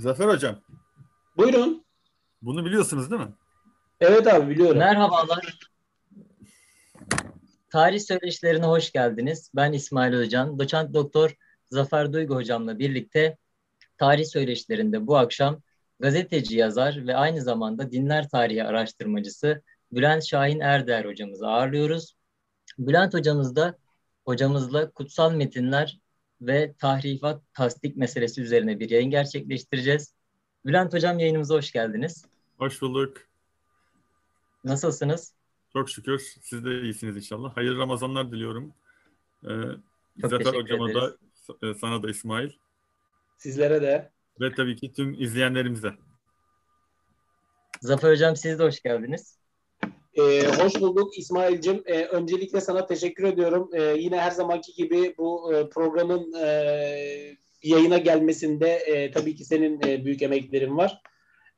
Zafer Hocam, Buyurun. bunu biliyorsunuz değil mi? Evet abi biliyorum. Merhabalar. Tarih söyleşilerine hoş geldiniz. Ben İsmail Özcan. Doçent Doktor Zafer Duygu hocamla birlikte tarih söyleşilerinde bu akşam gazeteci yazar ve aynı zamanda dinler tarihi araştırmacısı Bülent Şahin Erder hocamızı ağırlıyoruz. Bülent hocamız da hocamızla kutsal metinler ve tahrifat tasdik meselesi üzerine bir yayın gerçekleştireceğiz. Bülent hocam yayınımıza hoş geldiniz. Hoş bulduk. Nasılsınız? Çok şükür. Siz de iyisiniz inşallah. Hayırlı Ramazanlar diliyorum. Ee, Çok Zafer Hocama da, ederiz. e, sana da İsmail. Sizlere de. Ve tabii ki tüm izleyenlerimize. Zafer hocam siz de hoş geldiniz. Ee, hoş bulduk İsmail'cim. Ee, öncelikle sana teşekkür ediyorum. Ee, yine her zamanki gibi bu e, programın e, yayına gelmesinde e, tabii ki senin e, büyük emeklerin var.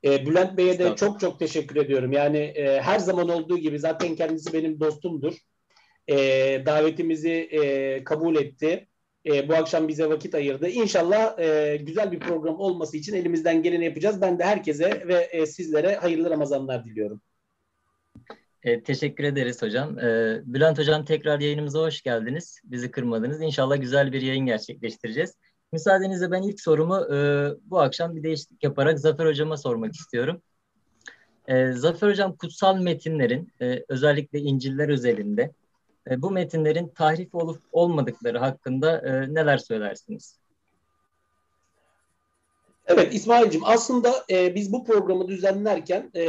E, Bülent Bey'e de çok çok teşekkür ediyorum. Yani e, her zaman olduğu gibi zaten kendisi benim dostumdur. E, davetimizi e, kabul etti. E, bu akşam bize vakit ayırdı. İnşallah e, güzel bir program olması için elimizden geleni yapacağız. Ben de herkese ve e, sizlere hayırlı Ramazanlar diliyorum. E, teşekkür ederiz hocam. E, Bülent hocam tekrar yayınımıza hoş geldiniz. Bizi kırmadınız. İnşallah güzel bir yayın gerçekleştireceğiz. Müsaadenizle ben ilk sorumu e, bu akşam bir değişiklik yaparak Zafer hocama sormak istiyorum. E, Zafer hocam kutsal metinlerin e, özellikle İncil'ler özelinde e, bu metinlerin tahrif olup olmadıkları hakkında e, neler söylersiniz? Evet İsmail'cim aslında e, biz bu programı düzenlerken e,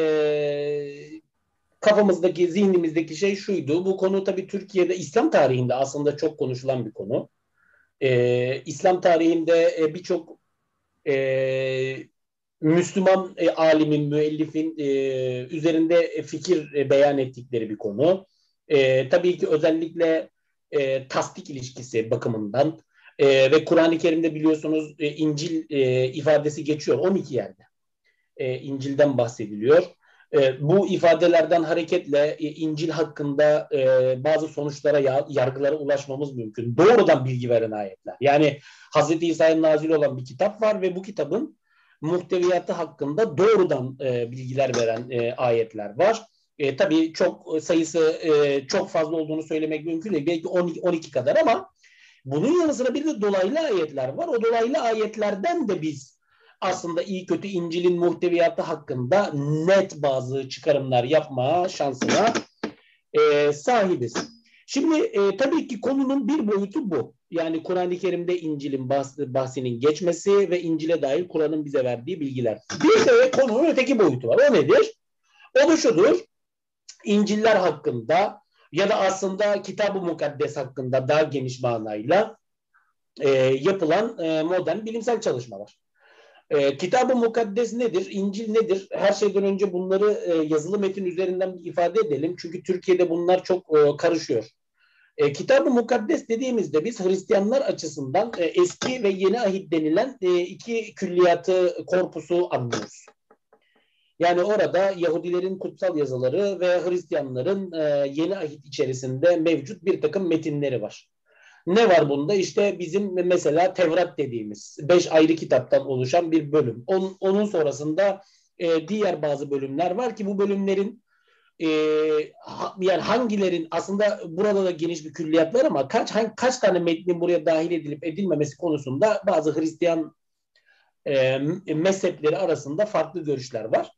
kafamızdaki, zihnimizdeki şey şuydu. Bu konu tabii Türkiye'de İslam tarihinde aslında çok konuşulan bir konu. E, İslam tarihinde e, birçok e, Müslüman e, alimin, müellifin e, üzerinde fikir e, beyan ettikleri bir konu. E, tabii ki özellikle e, tasdik ilişkisi bakımından e, ve Kur'an-ı Kerim'de biliyorsunuz e, İncil e, ifadesi geçiyor 12 yerde. E, İncil'den bahsediliyor. E, bu ifadelerden hareketle e, İncil hakkında e, bazı sonuçlara, ya, yargılara ulaşmamız mümkün. Doğrudan bilgi veren ayetler. Yani Hz. İsa'nın nazil olan bir kitap var ve bu kitabın muhteviyatı hakkında doğrudan e, bilgiler veren ayetler var. E, tabii çok sayısı e, çok fazla olduğunu söylemek mümkün değil. Belki 12, 12 kadar ama bunun yanı sıra bir de dolaylı ayetler var. O dolaylı ayetlerden de biz aslında iyi kötü İncil'in muhteviyatı hakkında net bazı çıkarımlar yapma şansına e, sahibiz. Şimdi e, tabii ki konunun bir boyutu bu. Yani Kur'an-ı Kerim'de İncil'in bahs- bahsinin geçmesi ve İncil'e dair Kur'an'ın bize verdiği bilgiler. Bir de konunun öteki boyutu var. O nedir? O da şudur. İncil'ler hakkında ya da aslında Kitab-ı Mukaddes hakkında daha geniş manayla e, yapılan e, modern bilimsel çalışmalar. E, Kitab-ı Mukaddes nedir? İncil nedir? Her şeyden önce bunları e, yazılı metin üzerinden bir ifade edelim. Çünkü Türkiye'de bunlar çok e, karışıyor. E, Kitab-ı Mukaddes dediğimizde biz Hristiyanlar açısından e, eski ve yeni ahit denilen e, iki külliyatı, korpusu anlıyoruz. Yani orada Yahudilerin kutsal yazıları ve Hristiyanların e, yeni ahit içerisinde mevcut bir takım metinleri var. Ne var bunda? İşte bizim mesela Tevrat dediğimiz beş ayrı kitaptan oluşan bir bölüm. Onun, onun sonrasında e, diğer bazı bölümler var ki bu bölümlerin e, ha- yani hangilerin aslında burada da geniş bir külliyat var ama kaç hangi, kaç tane metnin buraya dahil edilip edilmemesi konusunda bazı Hristiyan e, mezhepleri arasında farklı görüşler var.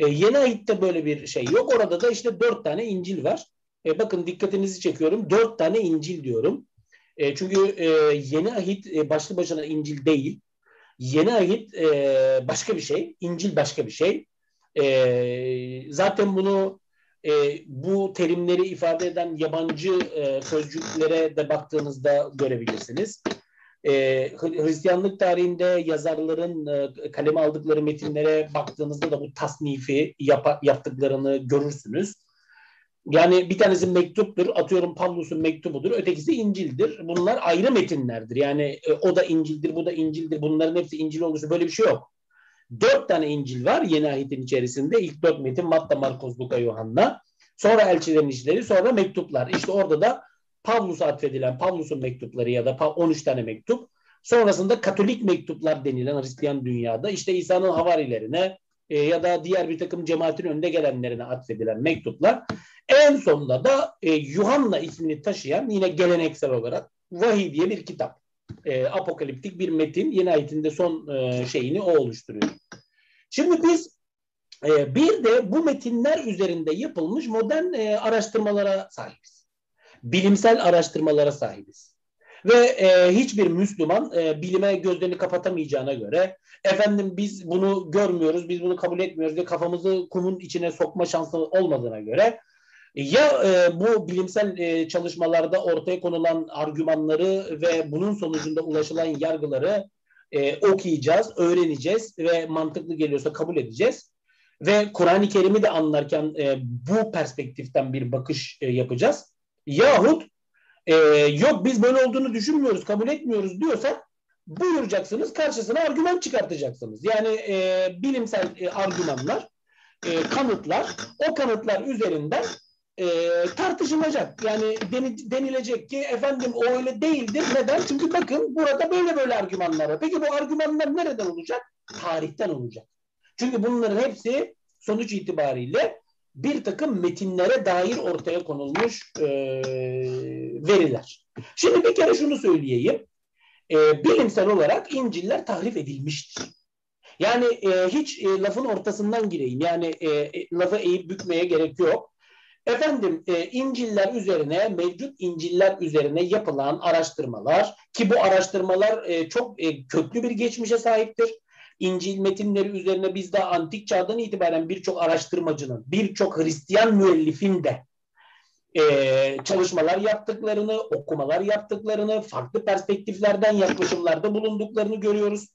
E, yeni ahitte böyle bir şey yok. Orada da işte dört tane İncil var. E, bakın dikkatinizi çekiyorum. Dört tane İncil diyorum. E, çünkü e, yeni ahit e, başlı başına İncil değil. Yeni ahit e, başka bir şey. İncil başka bir şey. E, zaten bunu e, bu terimleri ifade eden yabancı e, sözcüklere de baktığınızda görebilirsiniz. E, Hri- Hristiyanlık tarihinde yazarların e, kaleme aldıkları metinlere baktığınızda da bu tasnifi yapa- yaptıklarını görürsünüz. Yani bir tanesi mektuptur, atıyorum Pavlus'un mektubudur, ötekisi İncil'dir. Bunlar ayrı metinlerdir. Yani e, o da İncil'dir, bu da İncil'dir. Bunların hepsi İncil olursa böyle bir şey yok. Dört tane İncil var yeni ahitin içerisinde. İlk dört metin Matta, Markos, Luka, Yuhanna. Sonra elçilerin işleri, sonra mektuplar. İşte orada da Pavlus'a atfedilen Pavlus'un mektupları ya da pa- 13 tane mektup. Sonrasında Katolik mektuplar denilen Hristiyan dünyada işte İsa'nın havarilerine e, ya da diğer bir takım cemaatin önde gelenlerine atfedilen mektuplar. En sonunda da e, Yuhanna ismini taşıyan yine geleneksel olarak Vahiy diye bir kitap. E, apokaliptik bir metin. Yeni ayetinde son e, şeyini o oluşturuyor. Şimdi biz e, bir de bu metinler üzerinde yapılmış modern e, araştırmalara sahibiz. Bilimsel araştırmalara sahibiz. Ve e, hiçbir Müslüman e, bilime gözlerini kapatamayacağına göre efendim biz bunu görmüyoruz, biz bunu kabul etmiyoruz diye kafamızı kumun içine sokma şansı olmadığına göre ya e, bu bilimsel e, çalışmalarda ortaya konulan argümanları ve bunun sonucunda ulaşılan yargıları e, okuyacağız, öğreneceğiz ve mantıklı geliyorsa kabul edeceğiz. Ve Kur'an-ı Kerim'i de anlarken e, bu perspektiften bir bakış e, yapacağız. Yahut e, yok biz böyle olduğunu düşünmüyoruz, kabul etmiyoruz diyorsa buyuracaksınız, karşısına argüman çıkartacaksınız. Yani e, bilimsel e, argümanlar, e, kanıtlar, o kanıtlar üzerinden e, tartışılacak. Yani denilecek ki efendim o öyle değildir. Neden? Çünkü bakın burada böyle böyle argümanlar var. Peki bu argümanlar nereden olacak? Tarihten olacak. Çünkü bunların hepsi sonuç itibariyle bir takım metinlere dair ortaya konulmuş e, veriler. Şimdi bir kere şunu söyleyeyim. E, bilimsel olarak İncil'ler tahrif edilmiştir. Yani e, hiç e, lafın ortasından gireyim. Yani e, e, lafı eğip bükmeye gerek yok. Efendim e, İncil'ler üzerine, mevcut İncil'ler üzerine yapılan araştırmalar ki bu araştırmalar e, çok e, köklü bir geçmişe sahiptir. İncil metinleri üzerine biz de antik çağdan itibaren birçok araştırmacının, birçok Hristiyan müellifin de e, çalışmalar yaptıklarını, okumalar yaptıklarını, farklı perspektiflerden yaklaşımlarda bulunduklarını görüyoruz.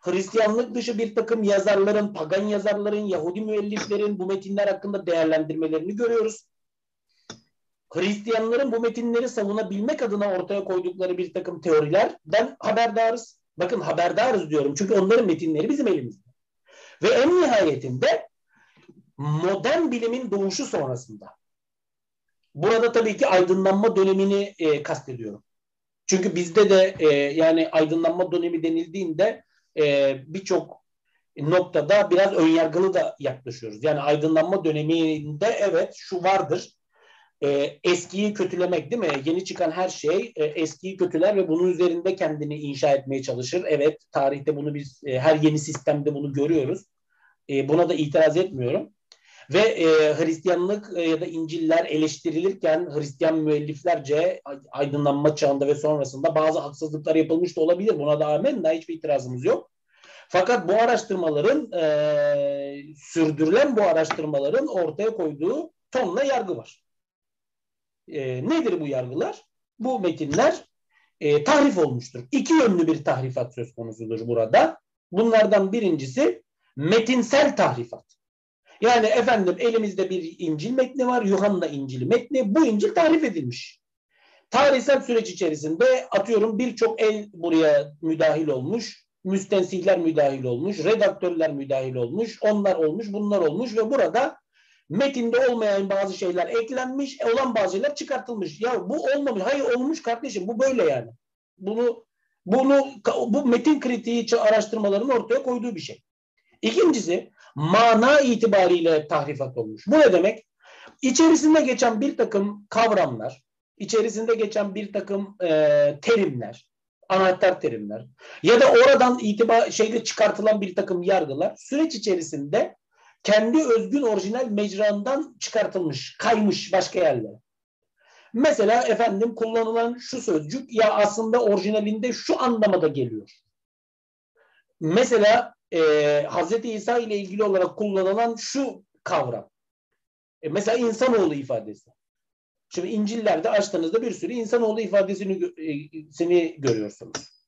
Hristiyanlık dışı bir takım yazarların, pagan yazarların, Yahudi müelliflerin bu metinler hakkında değerlendirmelerini görüyoruz. Hristiyanların bu metinleri savunabilmek adına ortaya koydukları bir takım teorilerden haberdarız. Bakın haberdarız diyorum çünkü onların metinleri bizim elimizde. Ve en nihayetinde modern bilimin doğuşu sonrasında burada tabii ki aydınlanma dönemini e, kastediyorum. Çünkü bizde de e, yani aydınlanma dönemi denildiğinde e, birçok noktada biraz önyargılı da yaklaşıyoruz. Yani aydınlanma döneminde evet şu vardır. E, eskiyi kötülemek değil mi? Yeni çıkan her şey e, eskiyi kötüler ve bunun üzerinde kendini inşa etmeye çalışır. Evet tarihte bunu biz e, her yeni sistemde bunu görüyoruz. E, buna da itiraz etmiyorum. Ve e, Hristiyanlık e, ya da İncil'ler eleştirilirken Hristiyan müelliflerce aydınlanma çağında ve sonrasında bazı haksızlıklar yapılmış da olabilir. Buna da amenna hiçbir itirazımız yok. Fakat bu araştırmaların e, sürdürülen bu araştırmaların ortaya koyduğu tonla yargı var. E, nedir bu yargılar? Bu metinler e, tahrif olmuştur. İki yönlü bir tahrifat söz konusudur burada. Bunlardan birincisi metinsel tahrifat. Yani efendim elimizde bir İncil metni var. Yuhanna İncil metni. Bu İncil tarif edilmiş. Tarihsel süreç içerisinde atıyorum birçok el buraya müdahil olmuş. Müstensihler müdahil olmuş. Redaktörler müdahil olmuş. Onlar olmuş, bunlar olmuş ve burada metinde olmayan bazı şeyler eklenmiş, olan bazı şeyler çıkartılmış. Ya bu olmamış. Hayır olmuş kardeşim. Bu böyle yani. Bunu bunu bu metin kritiği araştırmaların ortaya koyduğu bir şey. İkincisi mana itibariyle tahrifat olmuş. Bu ne demek? İçerisinde geçen bir takım kavramlar, içerisinde geçen bir takım e, terimler, anahtar terimler ya da oradan itibar şeyde çıkartılan bir takım yargılar süreç içerisinde kendi özgün orijinal mecrandan çıkartılmış, kaymış başka yerlere. Mesela efendim kullanılan şu sözcük ya aslında orijinalinde şu anlamada geliyor. Mesela e, Hazreti İsa ile ilgili olarak kullanılan şu kavram. E, mesela insanoğlu ifadesi. Şimdi İncil'lerde açtığınızda bir sürü insanoğlu ifadesini e, seni görüyorsunuz.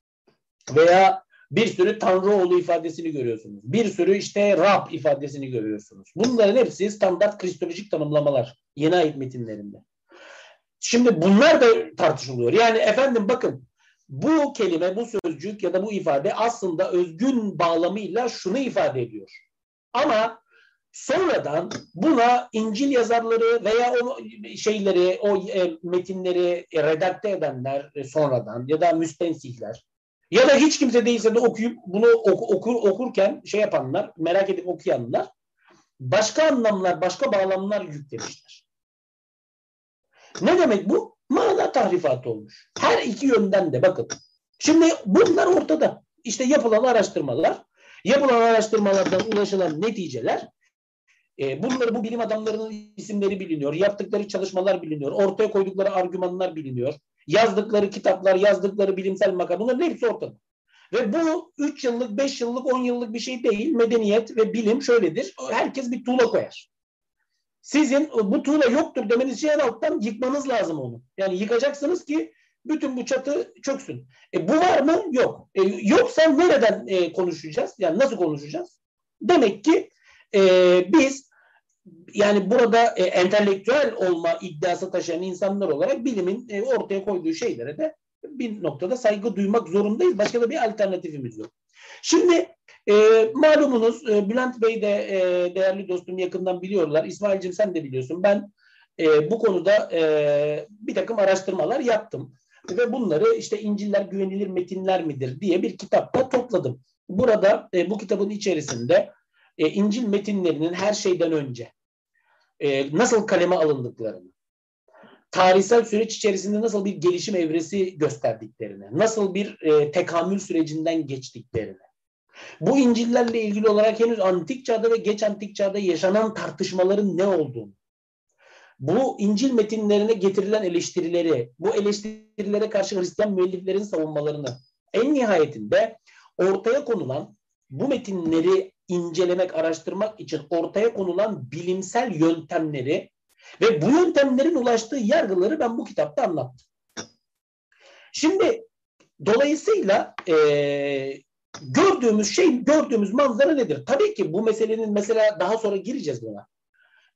Veya bir sürü Tanrıoğlu ifadesini görüyorsunuz. Bir sürü işte Rab ifadesini görüyorsunuz. Bunların hepsi standart kristolojik tanımlamalar yeni ayet metinlerinde. Şimdi bunlar da tartışılıyor. Yani efendim bakın bu kelime, bu sözcük ya da bu ifade aslında özgün bağlamıyla şunu ifade ediyor. Ama sonradan buna İncil yazarları veya o şeyleri, o e, metinleri redakte edenler sonradan ya da müstensihler Ya da hiç kimse değilse de okuyup bunu oku, okur, okurken şey yapanlar, merak edip okuyanlar başka anlamlar, başka bağlamlar yüklemişler. Ne demek bu? Mana tahrifatı olmuş. Her iki yönden de bakın. Şimdi bunlar ortada. İşte yapılan araştırmalar, yapılan araştırmalardan ulaşılan neticeler e, bunları bu bilim adamlarının isimleri biliniyor, yaptıkları çalışmalar biliniyor, ortaya koydukları argümanlar biliniyor, yazdıkları kitaplar, yazdıkları bilimsel makale bunların hepsi ortada. Ve bu 3 yıllık, 5 yıllık, 10 yıllık bir şey değil. Medeniyet ve bilim şöyledir. Herkes bir tuğla koyar. Sizin bu tuğla yoktur demeniz için en alttan yıkmanız lazım onu. Yani yıkacaksınız ki bütün bu çatı çöksün. E, bu var mı? Yok. E, yoksa nereden e, konuşacağız? Yani nasıl konuşacağız? Demek ki e, biz yani burada e, entelektüel olma iddiası taşıyan insanlar olarak bilimin e, ortaya koyduğu şeylere de bir noktada saygı duymak zorundayız. Başka da bir alternatifimiz yok. Şimdi e, malumunuz e, Bülent Bey de e, değerli dostum yakından biliyorlar. İsmail'cim sen de biliyorsun. Ben e, bu konuda e, bir takım araştırmalar yaptım. Ve bunları işte İncil'ler güvenilir metinler midir diye bir kitapta topladım. Burada e, bu kitabın içerisinde e, İncil metinlerinin her şeyden önce e, nasıl kaleme alındıklarını, tarihsel süreç içerisinde nasıl bir gelişim evresi gösterdiklerini, nasıl bir e, tekamül sürecinden geçtiklerini, bu İncil'lerle ilgili olarak henüz antik çağda ve geç antik çağda yaşanan tartışmaların ne olduğunu, bu İncil metinlerine getirilen eleştirileri, bu eleştirilere karşı Hristiyan müelliflerin savunmalarını, en nihayetinde ortaya konulan bu metinleri incelemek, araştırmak için ortaya konulan bilimsel yöntemleri ve bu yöntemlerin ulaştığı yargıları ben bu kitapta anlattım. Şimdi dolayısıyla e, gördüğümüz şey, gördüğümüz manzara nedir? Tabii ki bu meselenin mesela daha sonra gireceğiz buna.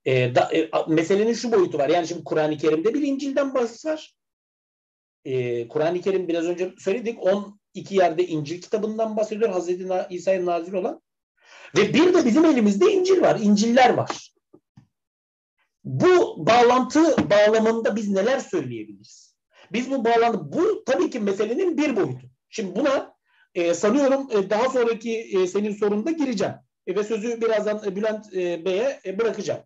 E, da, e, meselenin şu boyutu var. Yani şimdi Kur'an-ı Kerim'de bir İncil'den bahis var. E, Kur'an-ı Kerim biraz önce söyledik 12 yerde İncil kitabından bahsediyor. Hazreti İsa'ya nazil olan. Ve bir de bizim elimizde İncil var. İnciller var. Bu bağlantı bağlamında biz neler söyleyebiliriz? Biz bu bağlantı, bu tabii ki meselenin bir boyutu. Şimdi buna e, sanıyorum e, daha sonraki e, senin sorunda gireceğim. E, ve sözü birazdan e, Bülent e, Bey'e e, bırakacağım.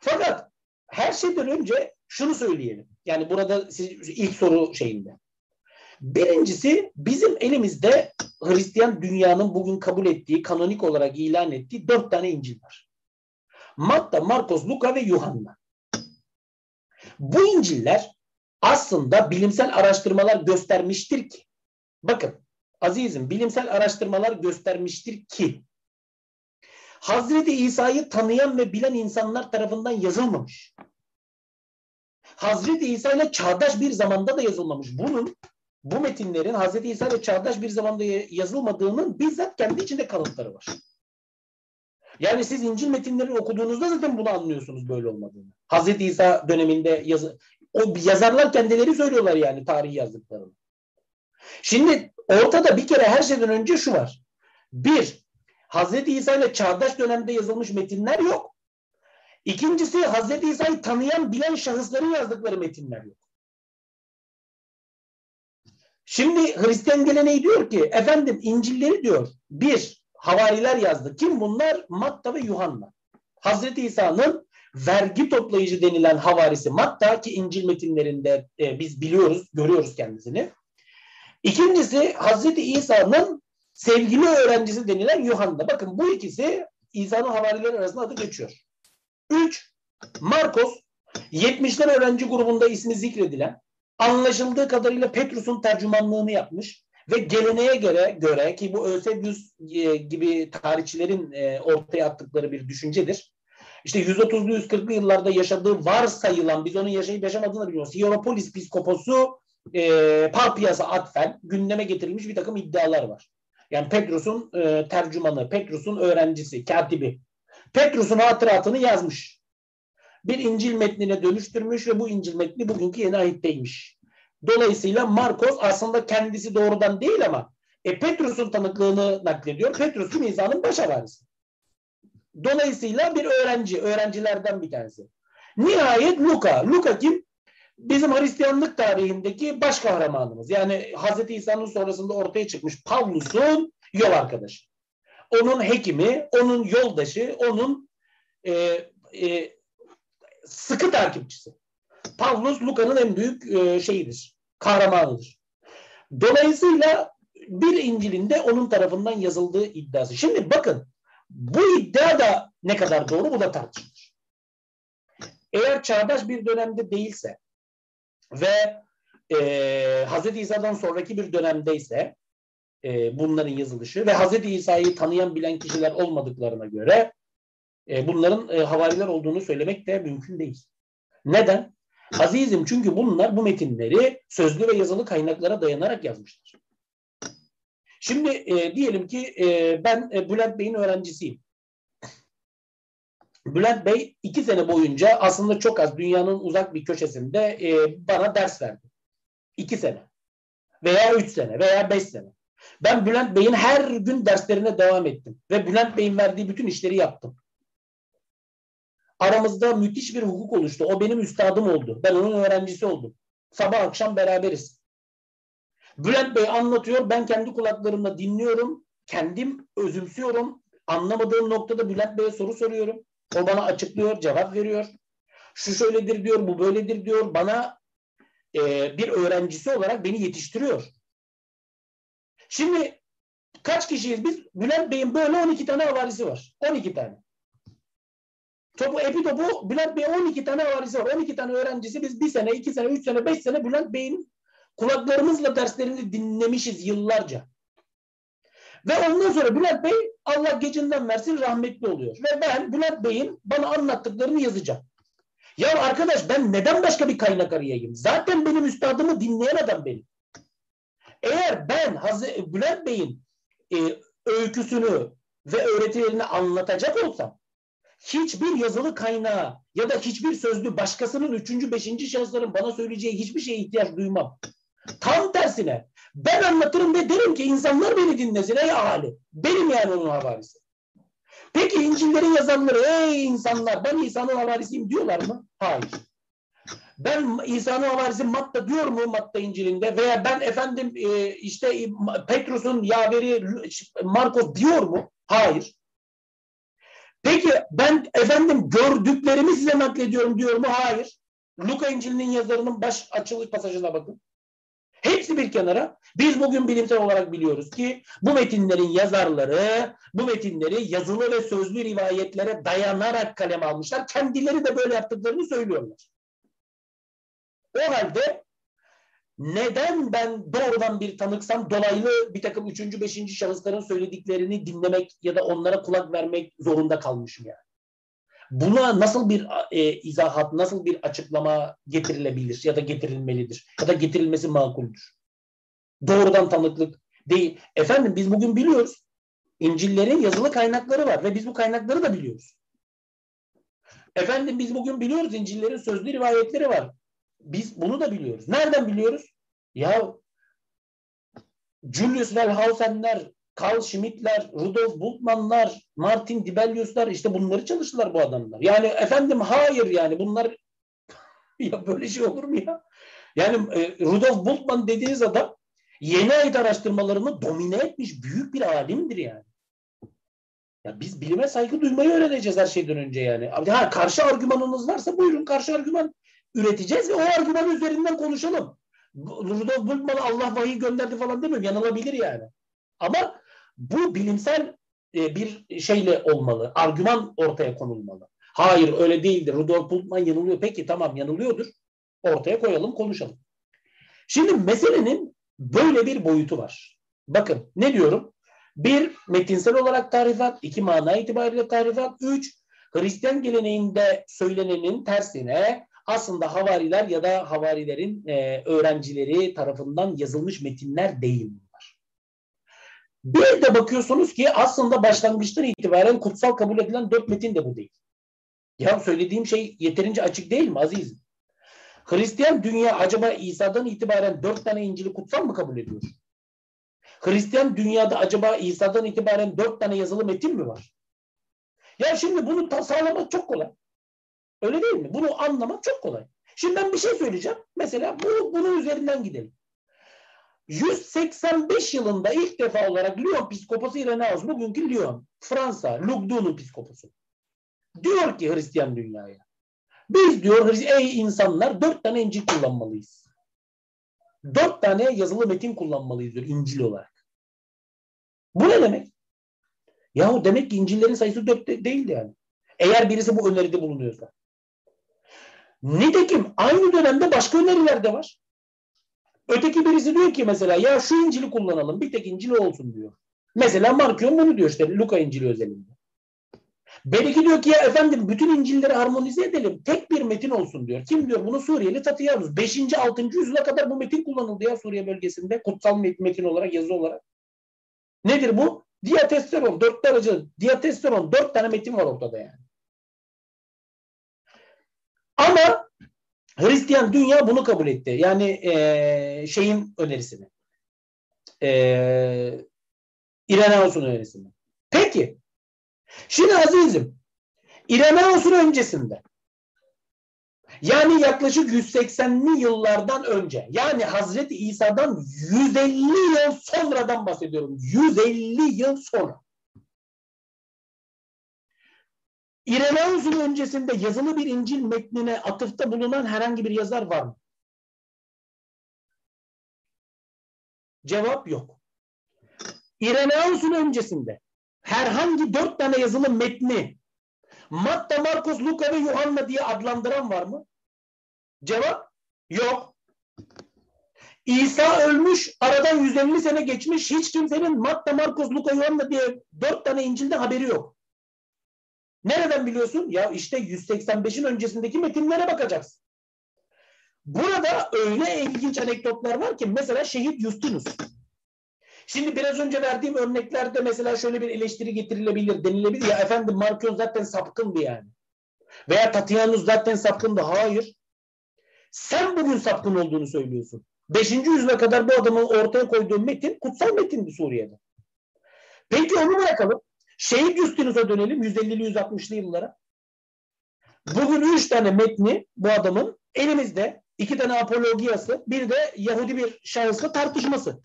Fakat her şeyden önce şunu söyleyelim. Yani burada siz, ilk soru şeyinde. Birincisi bizim elimizde Hristiyan dünyanın bugün kabul ettiği, kanonik olarak ilan ettiği dört tane İncil var. Matta, Markos, Luka ve Yuhanna. Bu İncil'ler aslında bilimsel araştırmalar göstermiştir ki, bakın azizim bilimsel araştırmalar göstermiştir ki, Hazreti İsa'yı tanıyan ve bilen insanlar tarafından yazılmamış. Hazreti İsa ile çağdaş bir zamanda da yazılmamış. Bunun bu metinlerin Hazreti İsa ile çağdaş bir zamanda yazılmadığının bizzat kendi içinde kanıtları var. Yani siz İncil metinlerini okuduğunuzda zaten bunu anlıyorsunuz böyle olmadığını. Hazreti İsa döneminde yazı, o yazarlar kendileri söylüyorlar yani tarih yazdıklarını. Şimdi ortada bir kere her şeyden önce şu var. Bir, Hazreti İsa ile çağdaş dönemde yazılmış metinler yok. İkincisi Hazreti İsa'yı tanıyan, bilen şahısların yazdıkları metinler yok. Şimdi Hristiyan geleneği diyor ki efendim İncil'leri diyor bir havariler yazdı. Kim bunlar? Matta ve Yuhanna. Hazreti İsa'nın vergi toplayıcı denilen havarisi Matta ki İncil metinlerinde e, biz biliyoruz, görüyoruz kendisini. İkincisi Hazreti İsa'nın sevgili öğrencisi denilen Yuhanna. Bakın bu ikisi İsa'nın havarileri arasında adı geçiyor. Üç, Markos 70'ler öğrenci grubunda ismi zikredilen anlaşıldığı kadarıyla Petrus'un tercümanlığını yapmış ve geleneğe göre göre ki bu Eusebius e, gibi tarihçilerin e, ortaya attıkları bir düşüncedir. İşte 130'lu 140'lı yıllarda yaşadığı varsayılan biz onun yaşayıp yaşamadığını bilmiyoruz. Hieropolis piskoposu e, Papiyas'a atfen gündeme getirilmiş bir takım iddialar var. Yani Petrus'un e, tercümanı, Petrus'un öğrencisi, katibi. Petrus'un hatıratını yazmış. Bir İncil metnine dönüştürmüş ve bu İncil metni bugünkü yeni ahitteymiş. Dolayısıyla Markos aslında kendisi doğrudan değil ama e, Petrus'un tanıklığını naklediyor. Petrus tüm İsa'nın baş havarisi. Dolayısıyla bir öğrenci, öğrencilerden bir tanesi. Nihayet Luka. Luka kim? bizim Hristiyanlık tarihindeki baş kahramanımız. Yani Hz. İsa'nın sonrasında ortaya çıkmış Pavlus'un yol arkadaşı. Onun hekimi, onun yoldaşı, onun e, e, sıkı takipçisi. Pavlus Luka'nın en büyük e, şeyidir, kahramanıdır. Dolayısıyla bir İncil'inde onun tarafından yazıldığı iddiası. Şimdi bakın bu iddia da ne kadar doğru bu da tartışılır. Eğer çağdaş bir dönemde değilse ve e, Hz. İsa'dan sonraki bir dönemdeyse e, bunların yazılışı ve Hz. İsa'yı tanıyan bilen kişiler olmadıklarına göre e, bunların e, havariler olduğunu söylemek de mümkün değil. Neden? Azizim çünkü bunlar bu metinleri sözlü ve yazılı kaynaklara dayanarak yazmışlar. Şimdi e, diyelim ki e, ben e, Bülent Bey'in öğrencisiyim. Bülent Bey iki sene boyunca aslında çok az dünyanın uzak bir köşesinde e, bana ders verdi. İki sene veya üç sene veya beş sene. Ben Bülent Bey'in her gün derslerine devam ettim. Ve Bülent Bey'in verdiği bütün işleri yaptım. Aramızda müthiş bir hukuk oluştu. O benim üstadım oldu. Ben onun öğrencisi oldum. Sabah akşam beraberiz. Bülent Bey anlatıyor. Ben kendi kulaklarımla dinliyorum. Kendim özümsüyorum. Anlamadığım noktada Bülent Bey'e soru soruyorum. O bana açıklıyor, cevap veriyor. Şu şöyledir diyor, bu böyledir diyor. Bana e, bir öğrencisi olarak beni yetiştiriyor. Şimdi kaç kişiyiz biz? Bülent Bey'in böyle 12 tane havarisi var. 12 tane. Topu, epi topu Bülent Bey'in 12 tane havarisi var. 12 tane öğrencisi biz bir sene, iki sene, üç sene, beş sene Bülent Bey'in kulaklarımızla derslerini dinlemişiz yıllarca. Ve ondan sonra Bülent Bey Allah gecinden versin rahmetli oluyor. Ve ben Bülent Bey'in bana anlattıklarını yazacağım. Ya arkadaş ben neden başka bir kaynak arayayım? Zaten benim üstadımı dinleyen adam benim. Eğer ben Hazreti Bülent Bey'in e, öyküsünü ve öğretilerini anlatacak olsam hiçbir yazılı kaynağı ya da hiçbir sözlü başkasının üçüncü, beşinci şahısların bana söyleyeceği hiçbir şeye ihtiyaç duymam. Tam tersine ben anlatırım ve derim ki insanlar beni dinlesin ey ahali. Benim yani onun havarisi. Peki İncil'lerin yazanları ey insanlar ben İsa'nın havarisiyim diyorlar mı? Hayır. Ben İsa'nın havarisi Matta diyor mu Matta İncil'inde veya ben efendim e, işte Petrus'un yaveri Markos diyor mu? Hayır. Peki ben efendim gördüklerimi size naklediyorum diyor mu? Hayır. Luka İncil'inin yazarının baş açılış pasajına bakın. Hepsi bir kenara. Biz bugün bilimsel olarak biliyoruz ki bu metinlerin yazarları bu metinleri yazılı ve sözlü rivayetlere dayanarak kaleme almışlar. Kendileri de böyle yaptıklarını söylüyorlar. O halde neden ben doğrudan bir tanıksam dolaylı bir takım üçüncü, beşinci şahısların söylediklerini dinlemek ya da onlara kulak vermek zorunda kalmışım yani. Buna nasıl bir e, izahat, nasıl bir açıklama getirilebilir ya da getirilmelidir ya da getirilmesi makuldür. Doğrudan tanıklık değil. Efendim biz bugün biliyoruz. İncil'lerin yazılı kaynakları var ve biz bu kaynakları da biliyoruz. Efendim biz bugün biliyoruz İncil'lerin sözlü rivayetleri var. Biz bunu da biliyoruz. Nereden biliyoruz? Ya Julius Wellhausen'ler, Carl Schmitt'ler, Rudolf Bultmann'lar, Martin Dibelius'lar işte bunları çalıştılar bu adamlar. Yani efendim hayır yani bunlar ya böyle şey olur mu ya? Yani e, Rudolf Bultmann dediğiniz adam yeni ait araştırmalarını domine etmiş büyük bir alimdir yani. Ya biz bilime saygı duymayı öğreneceğiz her şeyden önce yani. Ha, karşı argümanınız varsa buyurun karşı argüman üreteceğiz ve o argüman üzerinden konuşalım. Rudolf Bultmann Allah vahiy gönderdi falan demiyorum. Yanılabilir yani. Ama bu bilimsel e, bir şeyle olmalı. Argüman ortaya konulmalı. Hayır öyle değildir. Rudolf Bultmann yanılıyor. Peki tamam yanılıyordur. Ortaya koyalım konuşalım. Şimdi meselenin böyle bir boyutu var. Bakın ne diyorum? Bir, metinsel olarak tarifat. iki mana itibariyle tarifat. Üç, Hristiyan geleneğinde söylenenin tersine aslında havariler ya da havarilerin e, öğrencileri tarafından yazılmış metinler değil bunlar. Bir de bakıyorsunuz ki aslında başlangıçtan itibaren kutsal kabul edilen dört metin de bu değil. Ya söylediğim şey yeterince açık değil mi azizim? Hristiyan dünya acaba İsa'dan itibaren dört tane İncil'i kutsal mı kabul ediyor? Hristiyan dünyada acaba İsa'dan itibaren dört tane yazılı metin mi var? Ya şimdi bunu sağlamak çok kolay. Öyle değil mi? Bunu anlamak çok kolay. Şimdi ben bir şey söyleyeceğim. Mesela bu bunun üzerinden gidelim. 185 yılında ilk defa olarak Lyon Piskoposu Irenaeus, bugünkü Lyon, Fransa, Lugdun'un piskoposu. Diyor ki Hristiyan dünyaya. Biz diyor ey insanlar dört tane İncil kullanmalıyız. Dört tane yazılı metin kullanmalıyız diyor İncil olarak. Bu ne demek? Yahu demek ki İncil'lerin sayısı dört de, değildi yani. Eğer birisi bu öneride bulunuyorsa. Nitekim aynı dönemde başka öneriler de var. Öteki birisi diyor ki mesela ya şu İncil'i kullanalım bir tek İncil olsun diyor. Mesela Markion bunu diyor işte Luka İncil'i özelinde. Belki diyor ki ya efendim bütün İncil'leri harmonize edelim. Tek bir metin olsun diyor. Kim diyor bunu? Suriyeli Tatiyarus. 5. 6. yüzyıla kadar bu metin kullanıldı ya Suriye bölgesinde. Kutsal metin olarak, yazı olarak. Nedir bu? Diatesteron. Dört derece. Diatesteron. Dört tane metin var ortada yani. Ama Hristiyan dünya bunu kabul etti. Yani e, şeyin önerisini. E, İrenaeus'un önerisini. Peki. Şimdi azizim İrenaeus'un öncesinde yani yaklaşık 180'li yıllardan önce yani Hazreti İsa'dan 150 yıl sonradan bahsediyorum. 150 yıl sonra. İrenaeus'un öncesinde yazılı bir İncil metnine atıfta bulunan herhangi bir yazar var mı? Cevap yok. İrenaeus'un öncesinde herhangi dört tane yazılı metni Matta, Markus, Luka ve Yuhanna diye adlandıran var mı? Cevap yok. İsa ölmüş, aradan 150 sene geçmiş, hiç kimsenin Matta, Markus, Luka, Yuhanna diye dört tane İncil'de haberi yok. Nereden biliyorsun? Ya işte 185'in öncesindeki metinlere bakacaksın. Burada öyle ilginç anekdotlar var ki mesela şehit Justinus. Şimdi biraz önce verdiğim örneklerde mesela şöyle bir eleştiri getirilebilir, denilebilir. Ya efendim Markion zaten sapkındı yani. Veya Tatianus zaten sapkındı. Hayır. Sen bugün sapkın olduğunu söylüyorsun. Beşinci yüzyıla kadar bu adamın ortaya koyduğu metin kutsal metindi Suriye'de. Peki onu bırakalım. Şehit Justinus'a dönelim 150'li 160'lı yıllara. Bugün üç tane metni bu adamın elimizde. iki tane apologiyası, bir de Yahudi bir şahısla tartışması.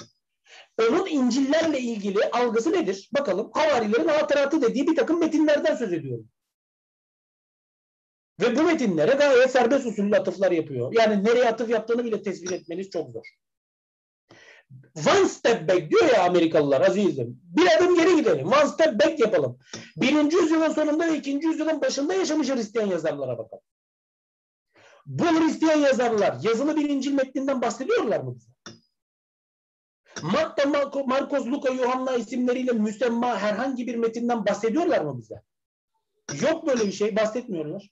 Onun İncil'lerle ilgili algısı nedir? Bakalım. Havarilerin hatıratı dediği bir takım metinlerden söz ediyorum. Ve bu metinlere gayet serbest usullü atıflar yapıyor. Yani nereye atıf yaptığını bile tespit etmeniz çok zor. One step back diyor ya Amerikalılar azizim. Bir adım geri gidelim. One step back yapalım. Birinci yüzyılın sonunda ve ikinci yüzyılın başında yaşamış Hristiyan yazarlara bakalım. Bu Hristiyan yazarlar yazılı bir İncil metninden bahsediyorlar mı bize? Matta, Marcos, Luka, Yohanna isimleriyle müsemma herhangi bir metinden bahsediyorlar mı bize? Yok böyle bir şey. Bahsetmiyorlar.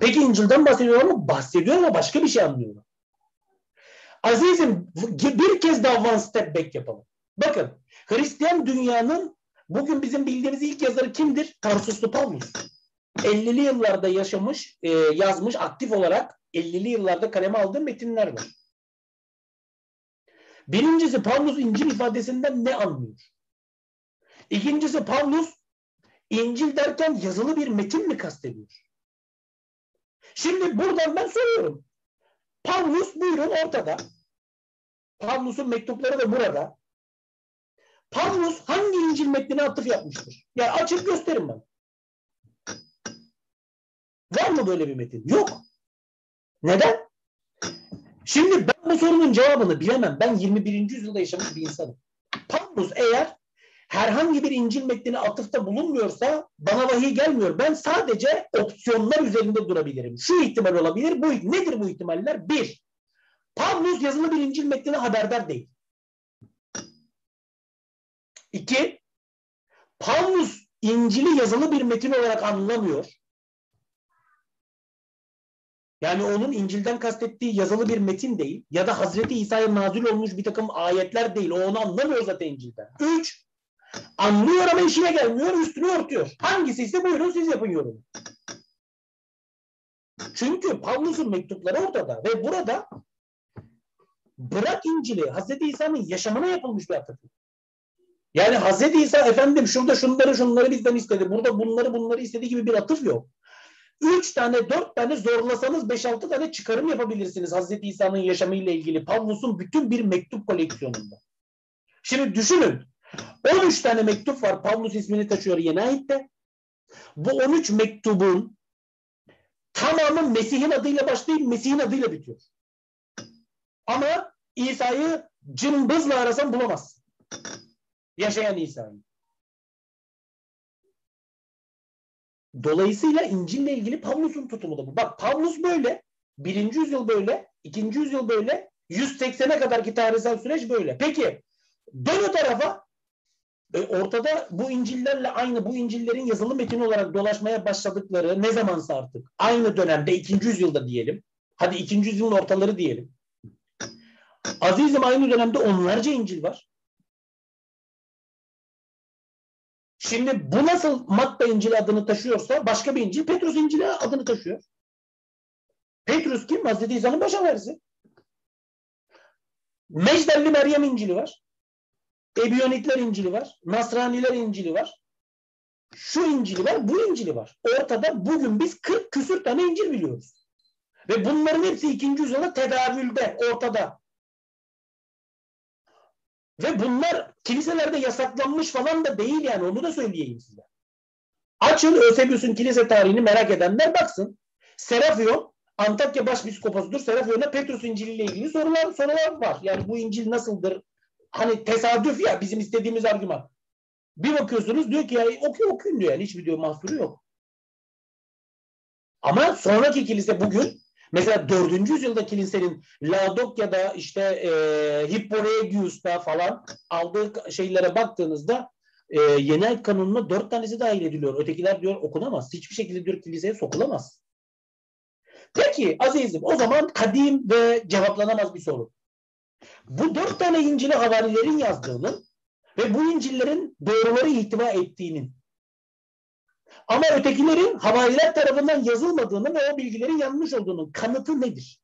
Peki İncil'den bahsediyorlar mı? Bahsediyor ama başka bir şey anlıyorlar. Azizim bir kez daha one step back yapalım. Bakın Hristiyan dünyanın bugün bizim bildiğimiz ilk yazarı kimdir? Tarsuslu Pavlus. 50'li yıllarda yaşamış, e, yazmış aktif olarak 50'li yıllarda kaleme aldığı metinler var. Birincisi Pavlus İncil ifadesinden ne anlıyor? İkincisi Pavlus İncil derken yazılı bir metin mi kastediyor? Şimdi buradan ben soruyorum. Pavlus buyurun ortada. Pavlus'un mektupları da burada. Pavlus hangi İncil metnine atıf yapmıştır? Ya yani açıp gösterin bana. Var mı böyle bir metin? Yok. Neden? Şimdi ben bu sorunun cevabını bilemem. Ben 21. yüzyılda yaşamış bir insanım. Pavlus eğer herhangi bir İncil metnine atıfta bulunmuyorsa bana vahiy gelmiyor. Ben sadece opsiyonlar üzerinde durabilirim. Şu ihtimal olabilir. Bu nedir bu ihtimaller? Bir, Pavlus yazılı bir İncil metnine haberdar değil. İki, Pavlus İncil'i yazılı bir metin olarak anlamıyor. Yani onun İncil'den kastettiği yazılı bir metin değil ya da Hazreti İsa'ya nazil olmuş bir takım ayetler değil. O onu anlamıyor zaten İncil'den. Üç, anlıyor ama işine gelmiyor, üstünü örtüyor. Hangisi ise buyurun siz yapın yorum. Çünkü Pavlus'un mektupları ortada ve burada bırak İncil'i Hazreti İsa'nın yaşamına yapılmış bir atıf. Yani Hazreti İsa efendim şurada şunları şunları bizden istedi. Burada bunları bunları istediği gibi bir atıf yok. üç tane, dört tane zorlasanız beş altı tane çıkarım yapabilirsiniz Hazreti İsa'nın yaşamıyla ilgili. Pavlus'un bütün bir mektup koleksiyonunda. Şimdi düşünün. 13 tane mektup var. Pavlus ismini taşıyor Yeni Ayet'te. Bu 13 mektubun tamamı Mesih'in adıyla başlayıp Mesih'in adıyla bitiyor. Ama İsa'yı cımbızla arasan bulamazsın. Yaşayan İsa'yı. Dolayısıyla İncil'le ilgili Pavlus'un tutumu da bu. Bak Pavlus böyle. Birinci yüzyıl böyle. ikinci yüzyıl böyle. 180'e kadarki tarihsel süreç böyle. Peki dön o tarafa e, ortada bu İncil'lerle aynı bu İncil'lerin yazılı metin olarak dolaşmaya başladıkları ne zamansa artık aynı dönemde ikinci yüzyılda diyelim. Hadi ikinci yüzyılın ortaları diyelim. Azizim aynı dönemde onlarca İncil var. Şimdi bu nasıl Matta İncil'i adını taşıyorsa başka bir İncil Petrus İncil'i adını taşıyor. Petrus kim? Hazreti İsa'nın baş haberisi. Mecdelli Meryem İncil'i var. Ebiyonitler İncil'i var. Nasraniler İncil'i var. Şu İncil'i var, bu İncil'i var. Ortada bugün biz 40 küsür tane İncil biliyoruz. Ve bunların hepsi ikinci yüzyılda tedavülde, ortada. Ve bunlar kiliselerde yasaklanmış falan da değil yani onu da söyleyeyim size. Açın Ösebius'un kilise tarihini merak edenler baksın. Serafyon Antakya Başpiskoposudur. Serafyon'da Petrus İncil'i ile ilgili sorular sorular var. Yani bu İncil nasıldır? Hani tesadüf ya bizim istediğimiz argüman. Bir bakıyorsunuz diyor ki ya okuyun okuyun diyor yani hiçbir diyor mahsuru yok. Ama sonraki kilise bugün Mesela 4. yüzyılda kilisenin Ladokya'da işte e, Hipporegius'ta falan aldığı şeylere baktığınızda e, yeni ayet kanununa dört tanesi dahil ediliyor. Ötekiler diyor okunamaz. Hiçbir şekilde diyor kiliseye sokulamaz. Peki azizim o zaman kadim ve cevaplanamaz bir soru. Bu dört tane İncil'i havarilerin yazdığının ve bu İncil'lerin doğruları ihtiva ettiğinin ama ötekilerin havariler tarafından yazılmadığını ve o bilgilerin yanlış olduğunun kanıtı nedir?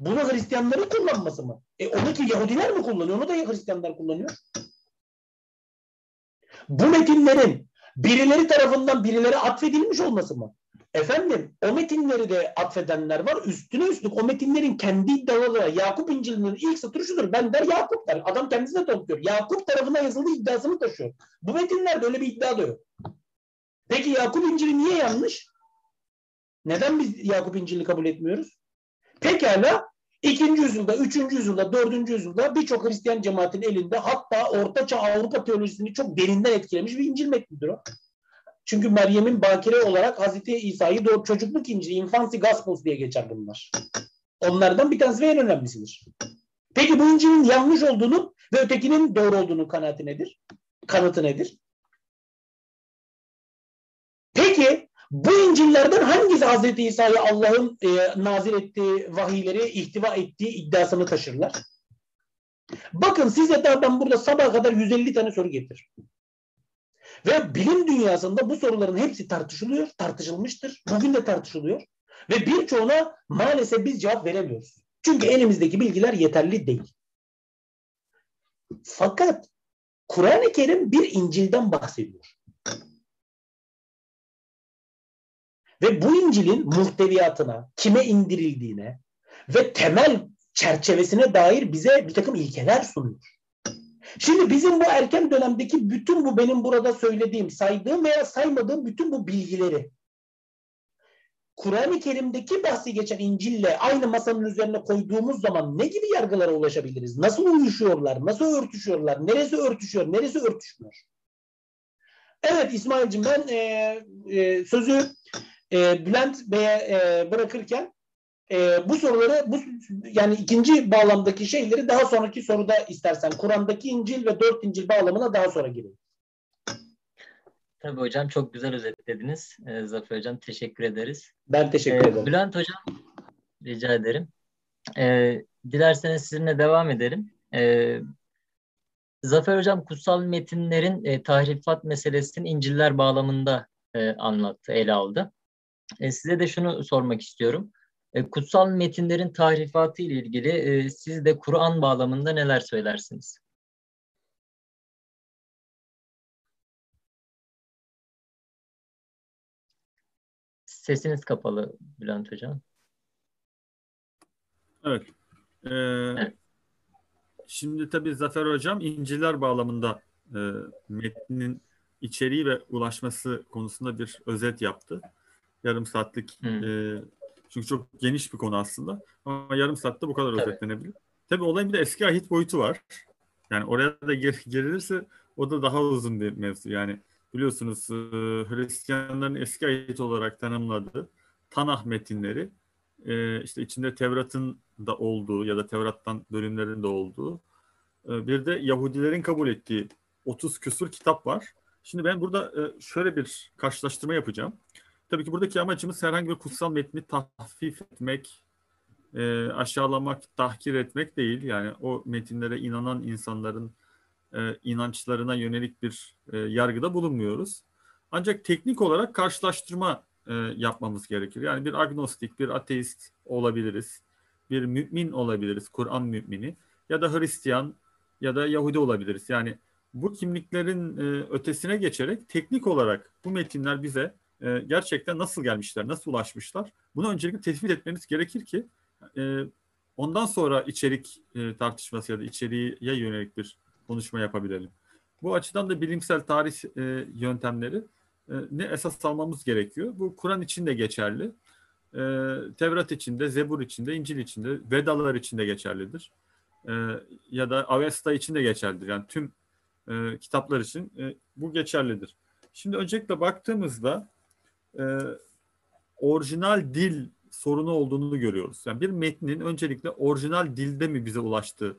Bunu Hristiyanların kullanması mı? E onu ki Yahudiler mi kullanıyor? Onu da Hristiyanlar kullanıyor. Bu metinlerin birileri tarafından birileri atfedilmiş olması mı? Efendim o metinleri de atfedenler var. Üstüne üstlük o metinlerin kendi iddiaları Yakup İncil'inin ilk satırı şudur. Ben der Yakup der. Adam kendisine tanıtıyor. Yakup tarafından yazıldığı iddiasını taşıyor. Bu metinlerde öyle bir iddia da yok. Peki Yakup İncil'i niye yanlış? Neden biz Yakup İncil'i kabul etmiyoruz? Pekala ikinci yüzyılda, üçüncü yüzyılda, dördüncü yüzyılda birçok Hristiyan cemaatin elinde hatta Ortaçağ Avrupa teolojisini çok derinden etkilemiş bir İncil metnidir o. Çünkü Meryem'in bakire olarak Hazreti İsa'yı doğru çocukluk İncil'i, Infancy Gospels diye geçer bunlar. Onlardan bir tanesi ve en önemlisidir. Peki bu İncil'in yanlış olduğunu ve ötekinin doğru olduğunu kanaati nedir? Kanıtı nedir? Peki bu İncil'lerden hangisi Hazreti İsa'yı Allah'ın e, nazil ettiği vahiyleri ihtiva ettiği iddiasını taşırlar? Bakın size daha ben burada sabah kadar 150 tane soru getir. Ve bilim dünyasında bu soruların hepsi tartışılıyor, tartışılmıştır. Bugün de tartışılıyor. Ve birçoğuna maalesef biz cevap veremiyoruz. Çünkü elimizdeki bilgiler yeterli değil. Fakat Kur'an-ı Kerim bir İncil'den bahsediyor. Ve bu İncil'in muhteviyatına, kime indirildiğine ve temel çerçevesine dair bize bir takım ilkeler sunuyor. Şimdi bizim bu erken dönemdeki bütün bu benim burada söylediğim, saydığım veya saymadığım bütün bu bilgileri Kur'an-ı Kerim'deki bahsi geçen İncil'le aynı masanın üzerine koyduğumuz zaman ne gibi yargılara ulaşabiliriz? Nasıl uyuşuyorlar? Nasıl örtüşüyorlar? Neresi örtüşüyor? Neresi örtüşmüyor? Evet İsmail'cim ben e, e, sözü e, Bülent Bey'e e, bırakırken e, bu soruları bu yani ikinci bağlamdaki şeyleri daha sonraki soruda istersen Kur'an'daki İncil ve dört İncil bağlamına daha sonra girelim. Tabii hocam çok güzel özetlediniz. E, Zafer hocam teşekkür ederiz. Ben teşekkür e, ederim. Bülent hocam rica ederim. E, dilerseniz sizinle devam edelim. E, Zafer hocam kutsal metinlerin e, tahrifat meselesini İncil'ler bağlamında e, anlattı, ele aldı. E, size de şunu sormak istiyorum. E, kutsal metinlerin tahrifatı ile ilgili e, siz de Kur'an bağlamında neler söylersiniz? Sesiniz kapalı Bülent Hocam. Evet. Ee, Şimdi tabii Zafer Hocam İncil'ler bağlamında e, metnin içeriği ve ulaşması konusunda bir özet yaptı. Yarım saatlik Hmm. e, çünkü çok geniş bir konu aslında ama yarım saatte bu kadar Tabii. özetlenebilir. Tabii olayın bir de eski ahit boyutu var. Yani oraya da gir, girilirse o da daha uzun bir mevzu. Yani biliyorsunuz e, Hristiyanların eski ahit olarak tanımladığı Tanah metinleri e, işte içinde Tevrat'ın da olduğu ya da Tevrat'tan bölümlerin de olduğu e, bir de Yahudilerin kabul ettiği 30 küsur kitap var. Şimdi ben burada e, şöyle bir karşılaştırma yapacağım. Tabii ki buradaki amacımız herhangi bir kutsal metni tahfif etmek, e, aşağılamak, tahkir etmek değil. Yani o metinlere inanan insanların e, inançlarına yönelik bir e, yargıda bulunmuyoruz. Ancak teknik olarak karşılaştırma e, yapmamız gerekir. Yani bir agnostik, bir ateist olabiliriz. Bir mümin olabiliriz, Kur'an mümini. Ya da Hristiyan ya da Yahudi olabiliriz. Yani bu kimliklerin e, ötesine geçerek teknik olarak bu metinler bize e, gerçekten nasıl gelmişler, nasıl ulaşmışlar? Bunu öncelikle tespit etmemiz gerekir ki e, ondan sonra içerik e, tartışması ya da içeriğe yönelik bir konuşma yapabilelim. Bu açıdan da bilimsel tarih e, yöntemleri e, ne esas almamız gerekiyor. Bu Kur'an için de geçerli. E, Tevrat için de, Zebur için de, İncil için de, Vedalar için de geçerlidir. E, ya da Avesta için de geçerlidir. Yani tüm e, kitaplar için e, bu geçerlidir. Şimdi öncelikle baktığımızda e, orijinal dil sorunu olduğunu görüyoruz. Yani bir metnin öncelikle orijinal dilde mi bize ulaştığını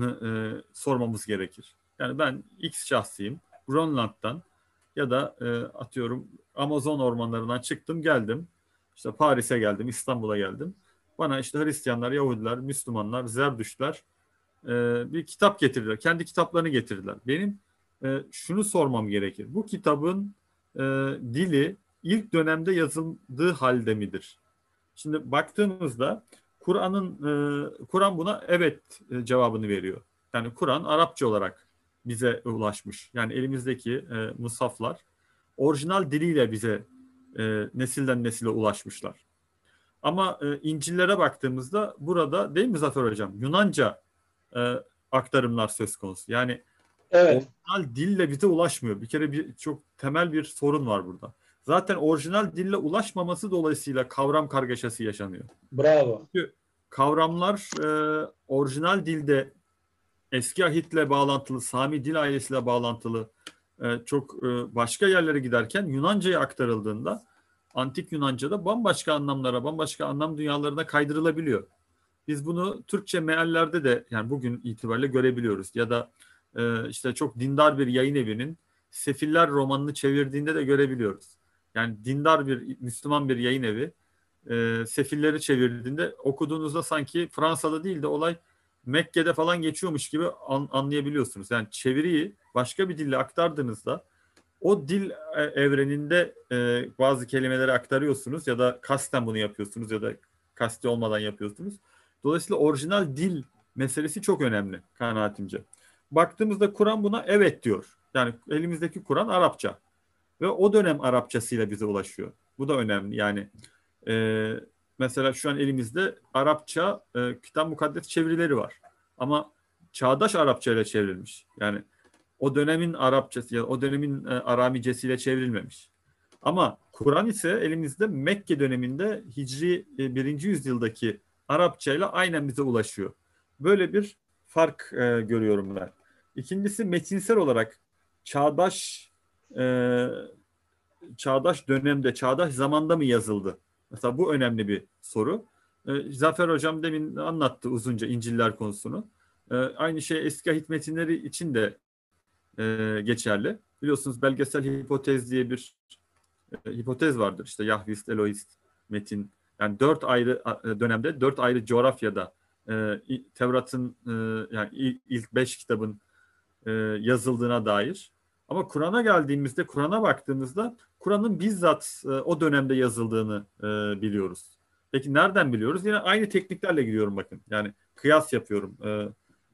e, sormamız gerekir. Yani ben X şahsıyım, Grönland'dan ya da e, atıyorum Amazon ormanlarından çıktım geldim. İşte Paris'e geldim, İstanbul'a geldim. Bana işte Hristiyanlar, Yahudiler, Müslümanlar, Zerdüştler e, bir kitap getirdiler. Kendi kitaplarını getirdiler. Benim e, şunu sormam gerekir. Bu kitabın e, dili ilk dönemde yazıldığı halde midir? Şimdi baktığımızda Kur'an'ın e, Kur'an buna evet e, cevabını veriyor. Yani Kur'an Arapça olarak bize ulaşmış. Yani elimizdeki e, musaflar orijinal diliyle bize e, nesilden nesile ulaşmışlar. Ama e, İncil'lere baktığımızda burada değil mi Zafer Hocam? Yunanca e, aktarımlar söz konusu. Yani Evet. orijinal dille bize ulaşmıyor. Bir kere bir çok temel bir sorun var burada. Zaten orijinal dille ulaşmaması dolayısıyla kavram kargaşası yaşanıyor. Bravo. Kavramlar e, orijinal dilde eski ahitle bağlantılı, Sami dil ailesiyle bağlantılı e, çok e, başka yerlere giderken Yunanca'ya aktarıldığında antik Yunanca'da bambaşka anlamlara, bambaşka anlam dünyalarına kaydırılabiliyor. Biz bunu Türkçe meallerde de yani bugün itibariyle görebiliyoruz. Ya da e, işte çok dindar bir yayın evinin Sefiller romanını çevirdiğinde de görebiliyoruz. Yani dindar bir Müslüman bir yayın evi e, Sefilleri çevirdiğinde okuduğunuzda sanki Fransa'da değil de olay Mekke'de falan geçiyormuş gibi an, anlayabiliyorsunuz. Yani çeviriyi başka bir dille aktardığınızda o dil e, evreninde e, bazı kelimeleri aktarıyorsunuz ya da kasten bunu yapıyorsunuz ya da kasti olmadan yapıyorsunuz. Dolayısıyla orijinal dil meselesi çok önemli kanaatimce. Baktığımızda Kur'an buna evet diyor. Yani elimizdeki Kur'an Arapça ve o dönem Arapçasıyla bize ulaşıyor. Bu da önemli. Yani e, mesela şu an elimizde Arapça e, kitap mukaddes çevirileri var. Ama çağdaş Arapça ile çevrilmiş. Yani o dönemin Arapçası ya o dönemin e, Aramicesiyle çevrilmemiş. Ama Kur'an ise elimizde Mekke döneminde Hicri e, 1. yüzyıldaki Arapça ile aynen bize ulaşıyor. Böyle bir fark e, görüyorum ben. İkincisi metinsel olarak çağdaş e, çağdaş dönemde, çağdaş zamanda mı yazıldı? Mesela bu önemli bir soru. E, Zafer Hocam demin anlattı uzunca İncil'ler konusunu. E, aynı şey eski ahit metinleri için de e, geçerli. Biliyorsunuz belgesel hipotez diye bir e, hipotez vardır. İşte Yahvist, Elohist metin. Yani dört ayrı e, dönemde, dört ayrı coğrafyada e, Tevrat'ın e, yani ilk beş kitabın e, yazıldığına dair. Ama Kur'an'a geldiğimizde, Kur'an'a baktığımızda Kur'an'ın bizzat e, o dönemde yazıldığını e, biliyoruz. Peki nereden biliyoruz? Yine aynı tekniklerle gidiyorum bakın. Yani kıyas yapıyorum, e,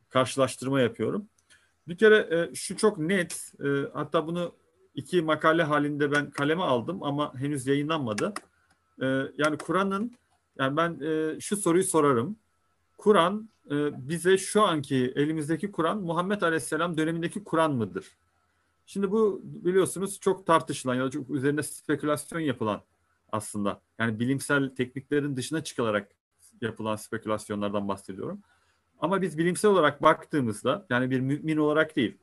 karşılaştırma yapıyorum. Bir kere e, şu çok net, e, hatta bunu iki makale halinde ben kaleme aldım ama henüz yayınlanmadı. e, yani Kur'an'ın yani ben e, şu soruyu sorarım. Kur'an e, bize şu anki elimizdeki Kur'an Muhammed Aleyhisselam dönemindeki Kur'an mıdır? Şimdi bu biliyorsunuz çok tartışılan ya da çok üzerine spekülasyon yapılan aslında. Yani bilimsel tekniklerin dışına çıkılarak yapılan spekülasyonlardan bahsediyorum. Ama biz bilimsel olarak baktığımızda yani bir mümin olarak değil.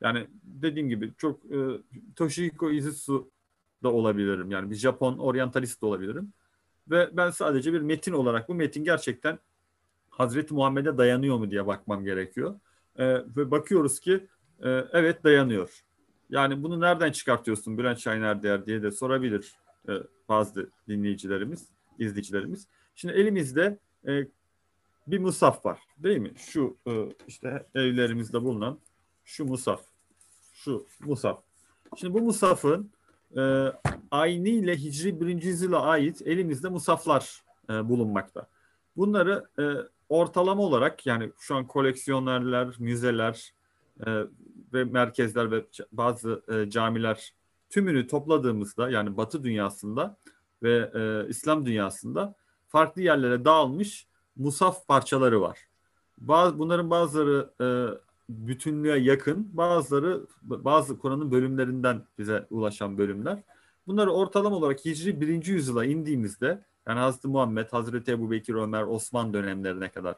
Yani dediğim gibi çok e, Toshihiko Izusu da olabilirim. Yani bir Japon oryantalist de olabilirim. Ve ben sadece bir metin olarak bu metin gerçekten Hazreti Muhammed'e dayanıyor mu diye bakmam gerekiyor. E, ve bakıyoruz ki e, evet dayanıyor. Yani bunu nereden çıkartıyorsun Bülent Şahinler diye de sorabilir e, bazı dinleyicilerimiz, izleyicilerimiz. Şimdi elimizde e, bir musaf var değil mi? Şu e, işte evlerimizde bulunan şu musaf. Şu musaf. Şimdi bu musafın e, aynı ile Hicri 1. yüzyıla ait elimizde musaflar e, bulunmakta. Bunları e, ortalama olarak yani şu an koleksiyonerler, müzeler e, ve merkezler ve bazı e, camiler tümünü topladığımızda yani Batı dünyasında ve e, İslam dünyasında farklı yerlere dağılmış musaf parçaları var. Bazı, bunların bazıları e, bütünlüğe yakın, bazıları bazı Kur'an'ın bölümlerinden bize ulaşan bölümler. Bunları ortalama olarak Hicri 1. yüzyıla indiğimizde yani Hazreti Muhammed, Hazreti Ebu Bekir, Ömer, Osman dönemlerine kadar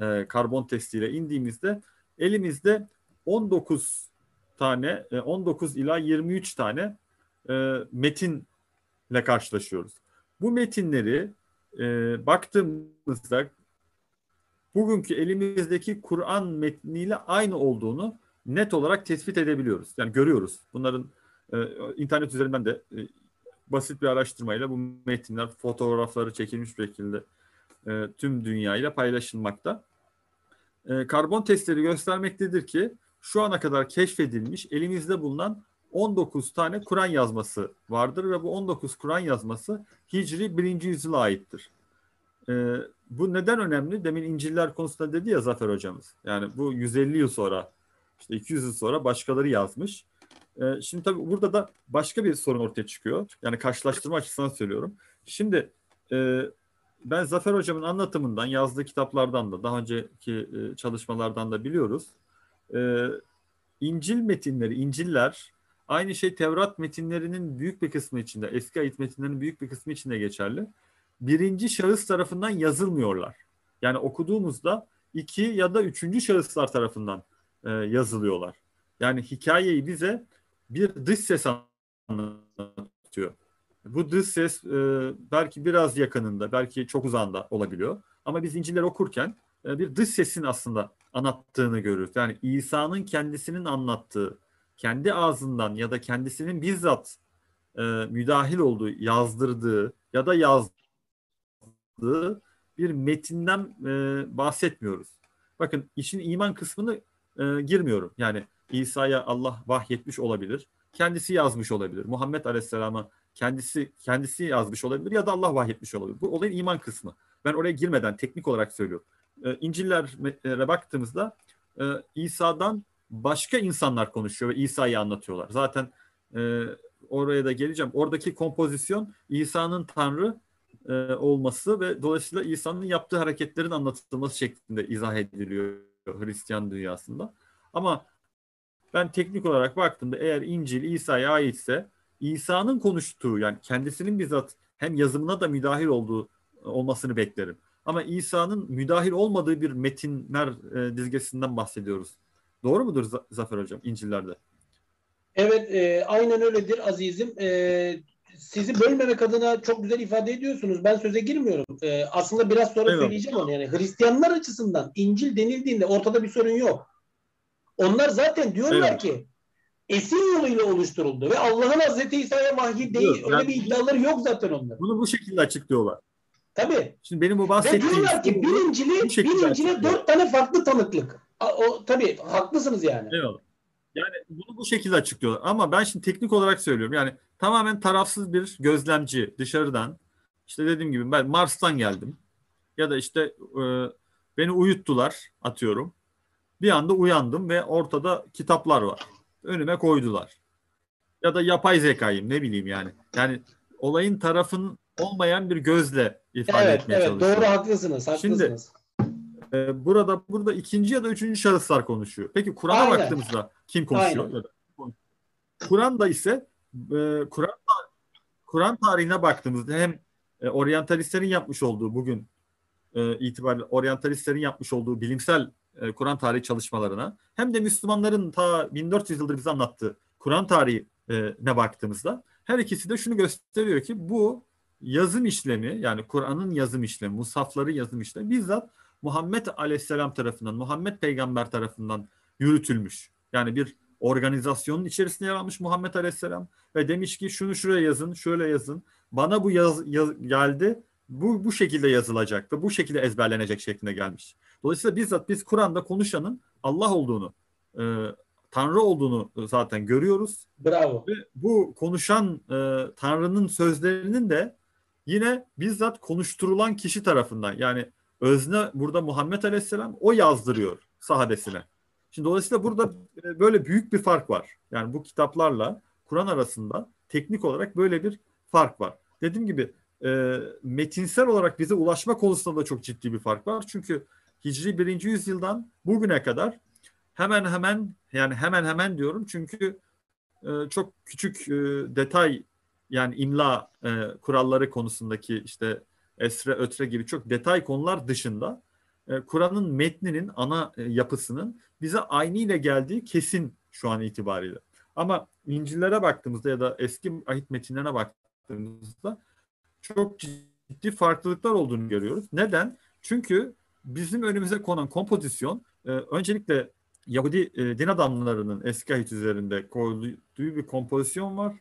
e, karbon testiyle indiğimizde elimizde 19 tane, 19 e, ila 23 tane e, metinle karşılaşıyoruz. Bu metinleri e, baktığımızda bugünkü elimizdeki Kur'an metniyle aynı olduğunu net olarak tespit edebiliyoruz. Yani görüyoruz. Bunların e, internet üzerinden de e, basit bir araştırmayla bu metinler fotoğrafları çekilmiş şekilde e, tüm dünyayla paylaşılmakta. E, karbon testleri göstermektedir ki şu ana kadar keşfedilmiş elimizde bulunan 19 tane Kur'an yazması vardır ve bu 19 Kur'an yazması Hicri 1. yüzyıla aittir. Ee, bu neden önemli? Demin İncil'ler konusunda dedi ya Zafer hocamız. Yani bu 150 yıl sonra, işte 200 yıl sonra başkaları yazmış. Ee, şimdi tabii burada da başka bir sorun ortaya çıkıyor. Yani karşılaştırma açısından söylüyorum. Şimdi e, ben Zafer hocamın anlatımından, yazdığı kitaplardan da, daha önceki e, çalışmalardan da biliyoruz. E, İncil metinleri, İnciller Aynı şey Tevrat metinlerinin büyük bir kısmı içinde, eski ayet metinlerinin büyük bir kısmı içinde geçerli. Birinci şahıs tarafından yazılmıyorlar. Yani okuduğumuzda iki ya da üçüncü şahıslar tarafından e, yazılıyorlar. Yani hikayeyi bize bir dış ses anlatıyor. Bu dış ses e, belki biraz yakınında, belki çok uzanda olabiliyor. Ama biz İncil'leri okurken e, bir dış sesin aslında anlattığını görürüz. Yani İsa'nın kendisinin anlattığı, kendi ağzından ya da kendisinin bizzat e, müdahil olduğu, yazdırdığı ya da yazdığı bir metinden e, bahsetmiyoruz. Bakın işin iman kısmını e, girmiyorum. Yani İsa'ya Allah vahyetmiş olabilir. Kendisi yazmış olabilir. Muhammed Aleyhisselam'a kendisi kendisi yazmış olabilir ya da Allah vahyetmiş olabilir. Bu olayın iman kısmı. Ben oraya girmeden teknik olarak söylüyorum. E, İncil'lere baktığımızda e, İsa'dan başka insanlar konuşuyor ve İsa'yı anlatıyorlar. Zaten e, oraya da geleceğim. Oradaki kompozisyon İsa'nın Tanrı e, olması ve dolayısıyla İsa'nın yaptığı hareketlerin anlatılması şeklinde izah ediliyor Hristiyan dünyasında. Ama ben teknik olarak baktığımda eğer İncil İsa'ya aitse İsa'nın konuştuğu yani kendisinin bizzat hem yazımına da müdahil olduğu olmasını beklerim. Ama İsa'nın müdahil olmadığı bir metinler e, dizgesinden bahsediyoruz. Doğru mudur Zafer Hocam İncil'lerde? Evet e, aynen öyledir azizim. E, sizi bölmemek adına çok güzel ifade ediyorsunuz. Ben söze girmiyorum. E, aslında biraz sonra evet. söyleyeceğim onu. Yani Hristiyanlar açısından İncil denildiğinde ortada bir sorun yok. Onlar zaten diyorlar evet. ki esin yoluyla oluşturuldu ve Allah'ın Hazreti İsa'ya vahiy değil. Öyle yani, bir iddiaları yok zaten onlar. Bunu bu şekilde açıklıyorlar. Tabii. Şimdi benim bu bahsettiğim... Ve diyorlar ki bir İncil'e, bir İncil'e dört tane farklı tanıklık o tabii haklısınız yani. Eyvallah. Yani bunu bu şekilde açıklıyorlar. Ama ben şimdi teknik olarak söylüyorum. Yani tamamen tarafsız bir gözlemci dışarıdan. İşte dediğim gibi ben Mars'tan geldim. Ya da işte e, beni uyuttular atıyorum. Bir anda uyandım ve ortada kitaplar var. Önüme koydular. Ya da yapay zekayım ne bileyim yani. Yani olayın tarafın olmayan bir gözle ifade Evet, etmeye evet çalışıyor. doğru haklısınız, haklısınız. Ee, burada burada ikinci ya da üçüncü şahıslar konuşuyor. Peki Kur'an'a baktığımızda kim konuşuyor? Aynen. Kur'an'da ise e, Kur'an Kur'an tarihine baktığımızda hem e, oryantalistlerin yapmış olduğu bugün e, itibariyle oryantalistlerin yapmış olduğu bilimsel e, Kur'an tarihi çalışmalarına hem de Müslümanların ta 1400 yıldır bize anlattığı Kur'an tarihine baktığımızda her ikisi de şunu gösteriyor ki bu yazım işlemi yani Kur'an'ın yazım işlemi, musafların yazım işlemi bizzat Muhammed Aleyhisselam tarafından, Muhammed Peygamber tarafından yürütülmüş. Yani bir organizasyonun içerisinde yer almış Muhammed Aleyhisselam ve demiş ki şunu şuraya yazın, şöyle yazın. Bana bu yaz, yaz- geldi. Bu bu şekilde yazılacak ve bu şekilde ezberlenecek şeklinde gelmiş. Dolayısıyla bizzat biz Kur'an'da konuşanın Allah olduğunu, e, Tanrı olduğunu zaten görüyoruz Bravo. ve bu konuşan e, Tanrı'nın sözlerinin de yine bizzat konuşturulan kişi tarafından yani özne burada Muhammed Aleyhisselam o yazdırıyor sahabesine. Şimdi dolayısıyla burada e, böyle büyük bir fark var. Yani bu kitaplarla Kur'an arasında teknik olarak böyle bir fark var. Dediğim gibi e, metinsel olarak bize ulaşma konusunda da çok ciddi bir fark var. Çünkü Hicri 1. yüzyıldan bugüne kadar hemen hemen yani hemen hemen diyorum çünkü e, çok küçük e, detay yani imla e, kuralları konusundaki işte esre ötre gibi çok detay konular dışında e, Kur'an'ın metninin ana e, yapısının bize aynı ile geldiği kesin şu an itibariyle. Ama İncil'lere baktığımızda ya da eski ahit metinlerine baktığımızda çok ciddi farklılıklar olduğunu görüyoruz. Neden? Çünkü bizim önümüze konan kompozisyon e, öncelikle Yahudi e, din adamlarının eski ahit üzerinde koyduğu bir kompozisyon var.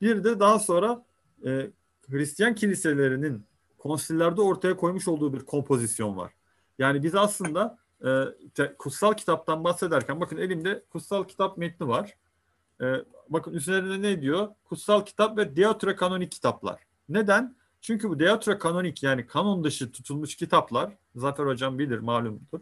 Bir de daha sonra e, Hristiyan kiliselerinin konsillerde ortaya koymuş olduğu bir kompozisyon var. Yani biz aslında e, kutsal kitaptan bahsederken bakın elimde kutsal kitap metni var. E, bakın üzerinde ne diyor? Kutsal kitap ve deuterokanonik kitaplar. Neden? Çünkü bu deuterokanonik yani kanon dışı tutulmuş kitaplar, Zafer Hocam bilir malumdur.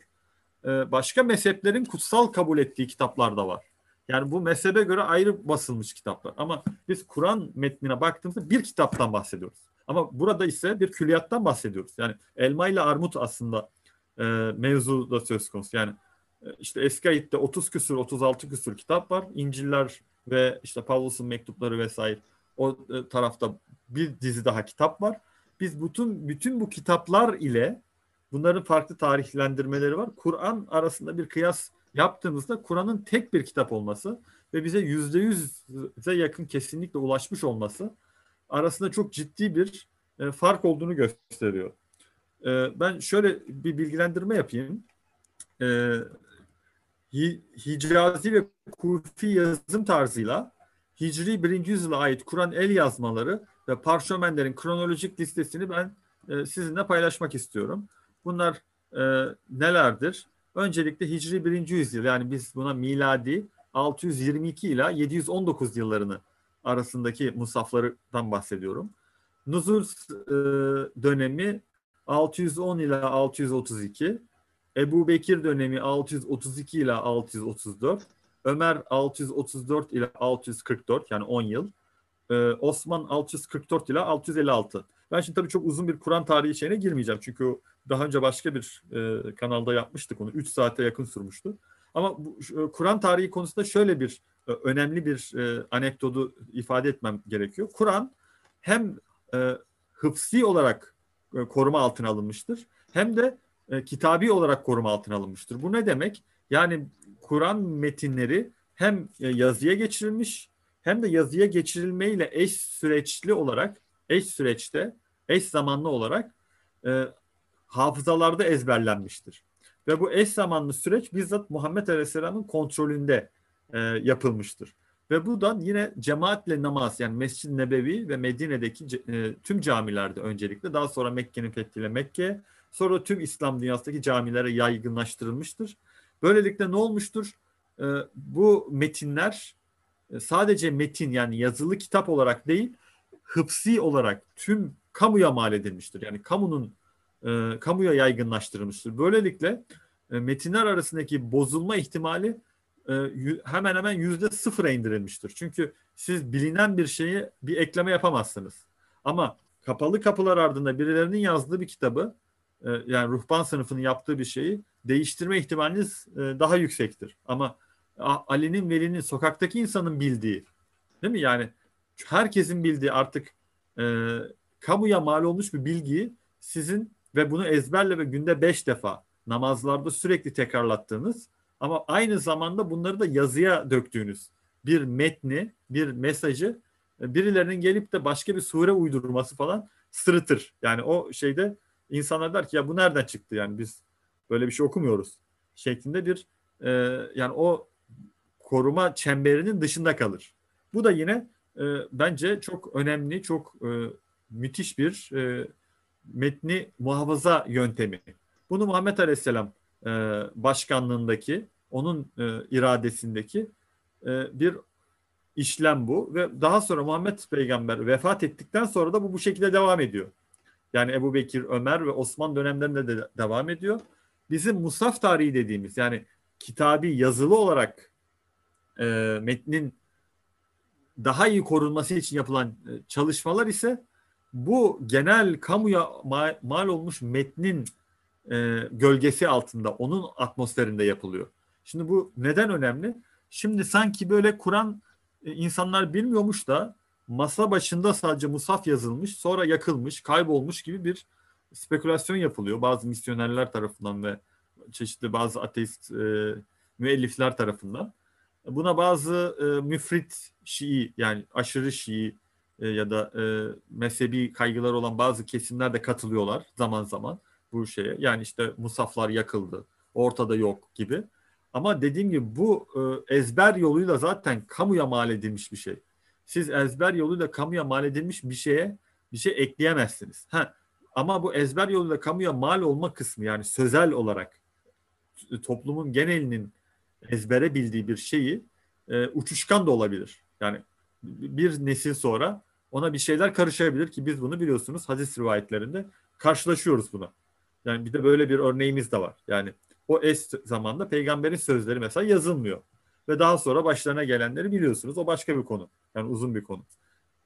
E, başka mezheplerin kutsal kabul ettiği kitaplar da var. Yani bu mezhebe göre ayrı basılmış kitaplar. Ama biz Kur'an metnine baktığımızda bir kitaptan bahsediyoruz. Ama burada ise bir külliyattan bahsediyoruz. Yani elma ile armut aslında e, mevzu da söz konusu. Yani e, işte eski ayitte 30 küsur 36 küsur kitap var. İnciller ve işte Pavlus'un mektupları vesaire o e, tarafta bir dizi daha kitap var. Biz bütün bütün bu kitaplar ile bunların farklı tarihlendirmeleri var. Kur'an arasında bir kıyas yaptığımızda Kur'an'ın tek bir kitap olması ve bize yüzde yüze yakın kesinlikle ulaşmış olması arasında çok ciddi bir e, fark olduğunu gösteriyor. E, ben şöyle bir bilgilendirme yapayım. E, Hi- Hicazi ve Kufi yazım tarzıyla Hicri 1. yüzyıla ait Kur'an el yazmaları ve parşömenlerin kronolojik listesini ben e, sizinle paylaşmak istiyorum. Bunlar e, nelerdir? Öncelikle Hicri 1. yüzyıl yani biz buna miladi 622 ila 719 yıllarını arasındaki musaflardan bahsediyorum. Nuzul e, dönemi 610 ila 632, Ebu Bekir dönemi 632 ila 634, Ömer 634 ila 644 yani 10 yıl, e, Osman 644 ila 656. Ben şimdi tabii çok uzun bir Kur'an tarihi şeyine girmeyeceğim çünkü daha önce başka bir e, kanalda yapmıştık onu. 3 saate yakın sürmüştü. Ama bu e, Kur'an tarihi konusunda şöyle bir e, önemli bir e, anekdotu ifade etmem gerekiyor. Kur'an hem e, hıfzi olarak e, koruma altına alınmıştır hem de e, kitabi olarak koruma altına alınmıştır. Bu ne demek? Yani Kur'an metinleri hem e, yazıya geçirilmiş hem de yazıya geçirilmeyle eş süreçli olarak eş süreçte eş zamanlı olarak e, hafızalarda ezberlenmiştir. Ve bu eş zamanlı süreç bizzat Muhammed Aleyhisselam'ın kontrolünde e, yapılmıştır. Ve buradan yine cemaatle namaz yani Mescid-i Nebevi ve Medine'deki e, tüm camilerde öncelikle daha sonra Mekke'nin fethiyle Mekke sonra tüm İslam dünyasındaki camilere yaygınlaştırılmıştır. Böylelikle ne olmuştur? E, bu metinler e, sadece metin yani yazılı kitap olarak değil hıpsi olarak tüm kamuya mal edilmiştir. Yani kamunun e, kamuya yaygınlaştırılmıştır. Böylelikle e, metinler arasındaki bozulma ihtimali e, hemen hemen yüzde sıfıra indirilmiştir. Çünkü siz bilinen bir şeyi bir ekleme yapamazsınız. Ama kapalı kapılar ardında birilerinin yazdığı bir kitabı e, yani ruhban sınıfının yaptığı bir şeyi değiştirme ihtimaliniz e, daha yüksektir. Ama Ali'nin, Veli'nin, sokaktaki insanın bildiği değil mi? Yani herkesin bildiği artık e, kamuya mal olmuş bir bilgiyi sizin ve bunu ezberle ve günde beş defa namazlarda sürekli tekrarlattığınız ama aynı zamanda bunları da yazıya döktüğünüz bir metni, bir mesajı e, birilerinin gelip de başka bir sure uydurması falan sırıtır. Yani o şeyde insanlar der ki ya bu nereden çıktı yani biz böyle bir şey okumuyoruz şeklinde bir e, yani o koruma çemberinin dışında kalır. Bu da yine e, bence çok önemli, çok e, müthiş bir e, metni muhafaza yöntemi. Bunu Muhammed Aleyhisselam e, başkanlığındaki, onun e, iradesindeki e, bir işlem bu ve daha sonra Muhammed Peygamber vefat ettikten sonra da bu bu şekilde devam ediyor. Yani Ebu Bekir, Ömer ve Osman dönemlerinde de devam ediyor. Bizim musaf tarihi dediğimiz yani kitabi yazılı olarak e, metnin daha iyi korunması için yapılan e, çalışmalar ise bu genel kamuya mal, olmuş metnin e, gölgesi altında, onun atmosferinde yapılıyor. Şimdi bu neden önemli? Şimdi sanki böyle Kur'an e, insanlar bilmiyormuş da masa başında sadece musaf yazılmış, sonra yakılmış, kaybolmuş gibi bir spekülasyon yapılıyor bazı misyonerler tarafından ve çeşitli bazı ateist e, müellifler tarafından. Buna bazı e, müfrit Şii yani aşırı Şii e, ya da e, mezhebi kaygılar olan bazı kesimler de katılıyorlar zaman zaman bu şeye. Yani işte musaflar yakıldı, ortada yok gibi. Ama dediğim gibi bu e, ezber yoluyla zaten kamuya mal edilmiş bir şey. Siz ezber yoluyla kamuya mal edilmiş bir şeye bir şey ekleyemezsiniz. Ha, ama bu ezber yoluyla kamuya mal olma kısmı yani sözel olarak toplumun genelinin ezbere bildiği bir şeyi e, uçuşkan da olabilir. Yani bir nesil sonra ona bir şeyler karışabilir ki biz bunu biliyorsunuz hadis rivayetlerinde karşılaşıyoruz buna. Yani bir de böyle bir örneğimiz de var. Yani o es zamanda peygamberin sözleri mesela yazılmıyor. Ve daha sonra başlarına gelenleri biliyorsunuz. O başka bir konu. Yani uzun bir konu.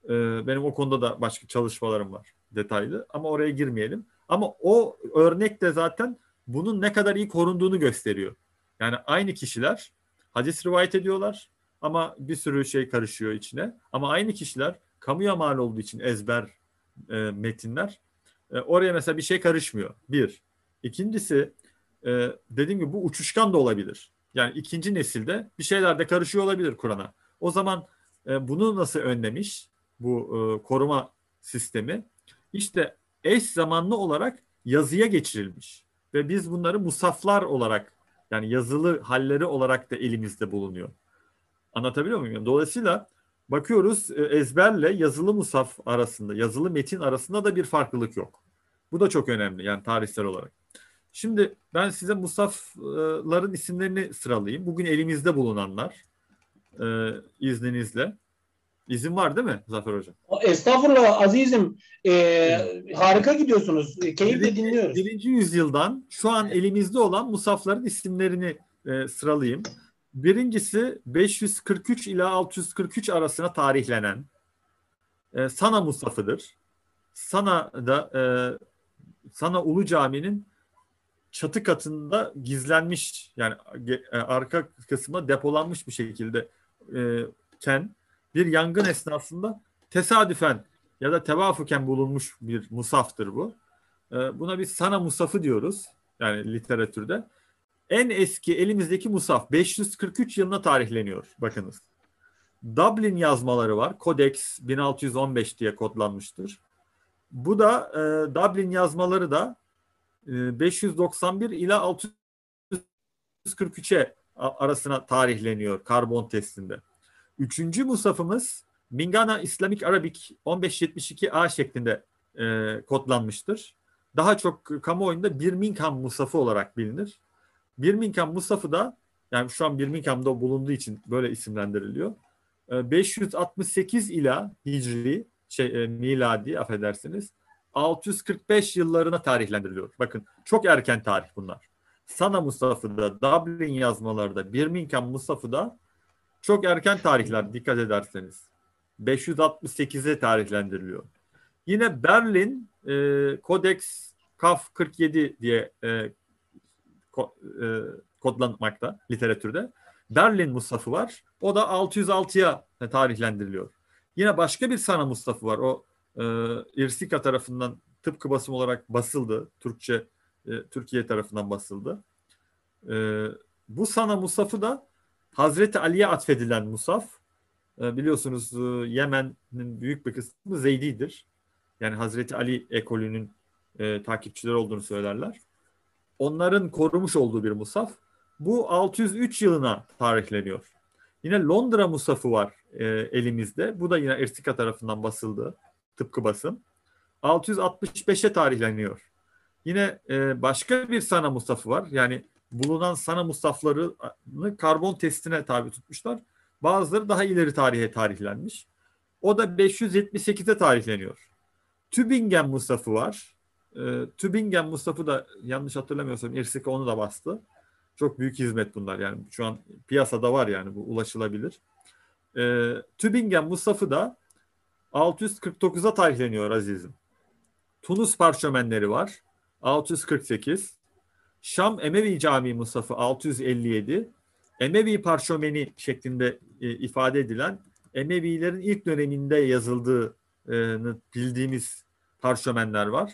Ee, benim o konuda da başka çalışmalarım var detaylı. Ama oraya girmeyelim. Ama o örnek de zaten bunun ne kadar iyi korunduğunu gösteriyor. Yani aynı kişiler hadis rivayet ediyorlar ama bir sürü şey karışıyor içine. Ama aynı kişiler kamuya mal olduğu için ezber e, metinler e, oraya mesela bir şey karışmıyor. Bir. İkincisi e, dediğim gibi bu uçuşkan da olabilir. Yani ikinci nesilde bir şeyler de karışıyor olabilir Kur'an'a. O zaman e, bunu nasıl önlemiş bu e, koruma sistemi? İşte eş zamanlı olarak yazıya geçirilmiş ve biz bunları musaflar olarak yani yazılı halleri olarak da elimizde bulunuyor. Anlatabiliyor muyum? Dolayısıyla bakıyoruz e, ezberle yazılı musaf arasında, yazılı metin arasında da bir farklılık yok. Bu da çok önemli yani tarihsel olarak. Şimdi ben size musafların isimlerini sıralayayım. Bugün elimizde bulunanlar e, izninizle. İzin var değil mi Zafer Hocam? Estağfurullah azizim. Ee, harika gidiyorsunuz. Keyifle birinci, dinliyoruz. Birinci yüzyıldan şu an elimizde olan musafların isimlerini e, sıralayayım. Birincisi 543 ila 643 arasına tarihlenen e, Sana Musaf'ıdır. Sana'da e, Sana Ulu Cami'nin çatı katında gizlenmiş yani e, arka kısmına depolanmış bir şekilde e, ken bir yangın esnasında tesadüfen ya da tevafuken bulunmuş bir musaftır bu. E, buna biz sana musafı diyoruz yani literatürde. En eski elimizdeki musaf 543 yılına tarihleniyor bakınız. Dublin yazmaları var. Codex 1615 diye kodlanmıştır. Bu da e, Dublin yazmaları da e, 591 ila 643'e arasına tarihleniyor karbon testinde. Üçüncü musafımız Mingana İslamik Arabik 1572A şeklinde e, kodlanmıştır. Daha çok kamuoyunda Birmingham musafı olarak bilinir. Birmingham musafı da yani şu an Birmingham'da bulunduğu için böyle isimlendiriliyor. E, 568 ila Hicri şey e, miladi affedersiniz 645 yıllarına tarihlendiriliyor. Bakın çok erken tarih bunlar. Sana Mustafa'da, Dublin yazmalarda, Birmingham Mustafa'da çok erken tarihler dikkat ederseniz. 568'e tarihlendiriliyor. Yine Berlin e, Codex Kaf 47 diye e, e, kodlanmakta literatürde. Berlin Mustafı var. O da 606'ya tarihlendiriliyor. Yine başka bir Sana Mustafı var. O e, İrsika tarafından tıpkı basım olarak basıldı. Türkçe e, Türkiye tarafından basıldı. E, bu Sana Mustafı da Hazreti Ali'ye atfedilen Musaf. E, biliyorsunuz e, Yemen'in büyük bir kısmı Zeydi'dir. Yani Hazreti Ali ekolünün e, takipçileri olduğunu söylerler. Onların korumuş olduğu bir musaf. Bu 603 yılına tarihleniyor. Yine Londra musafı var e, elimizde. Bu da yine Erstika tarafından basıldı. Tıpkı basım. 665'e tarihleniyor. Yine e, başka bir sana musafı var. Yani bulunan sana musaflarını karbon testine tabi tutmuşlar. Bazıları daha ileri tarihe tarihlenmiş. O da 578'e tarihleniyor. Tübingen musafı var. E, Tübingen musafı da yanlış hatırlamıyorsam Ersika onu da bastı. Çok büyük hizmet bunlar yani şu an piyasada var yani bu ulaşılabilir. E, Tübingen Mustafa'ı da 649'a tarihleniyor azizim. Tunus parşömenleri var 648. Şam Emevi Camii Mustafa 657. Emevi parşömeni şeklinde e, ifade edilen Emevilerin ilk döneminde yazıldığını bildiğimiz parşömenler var.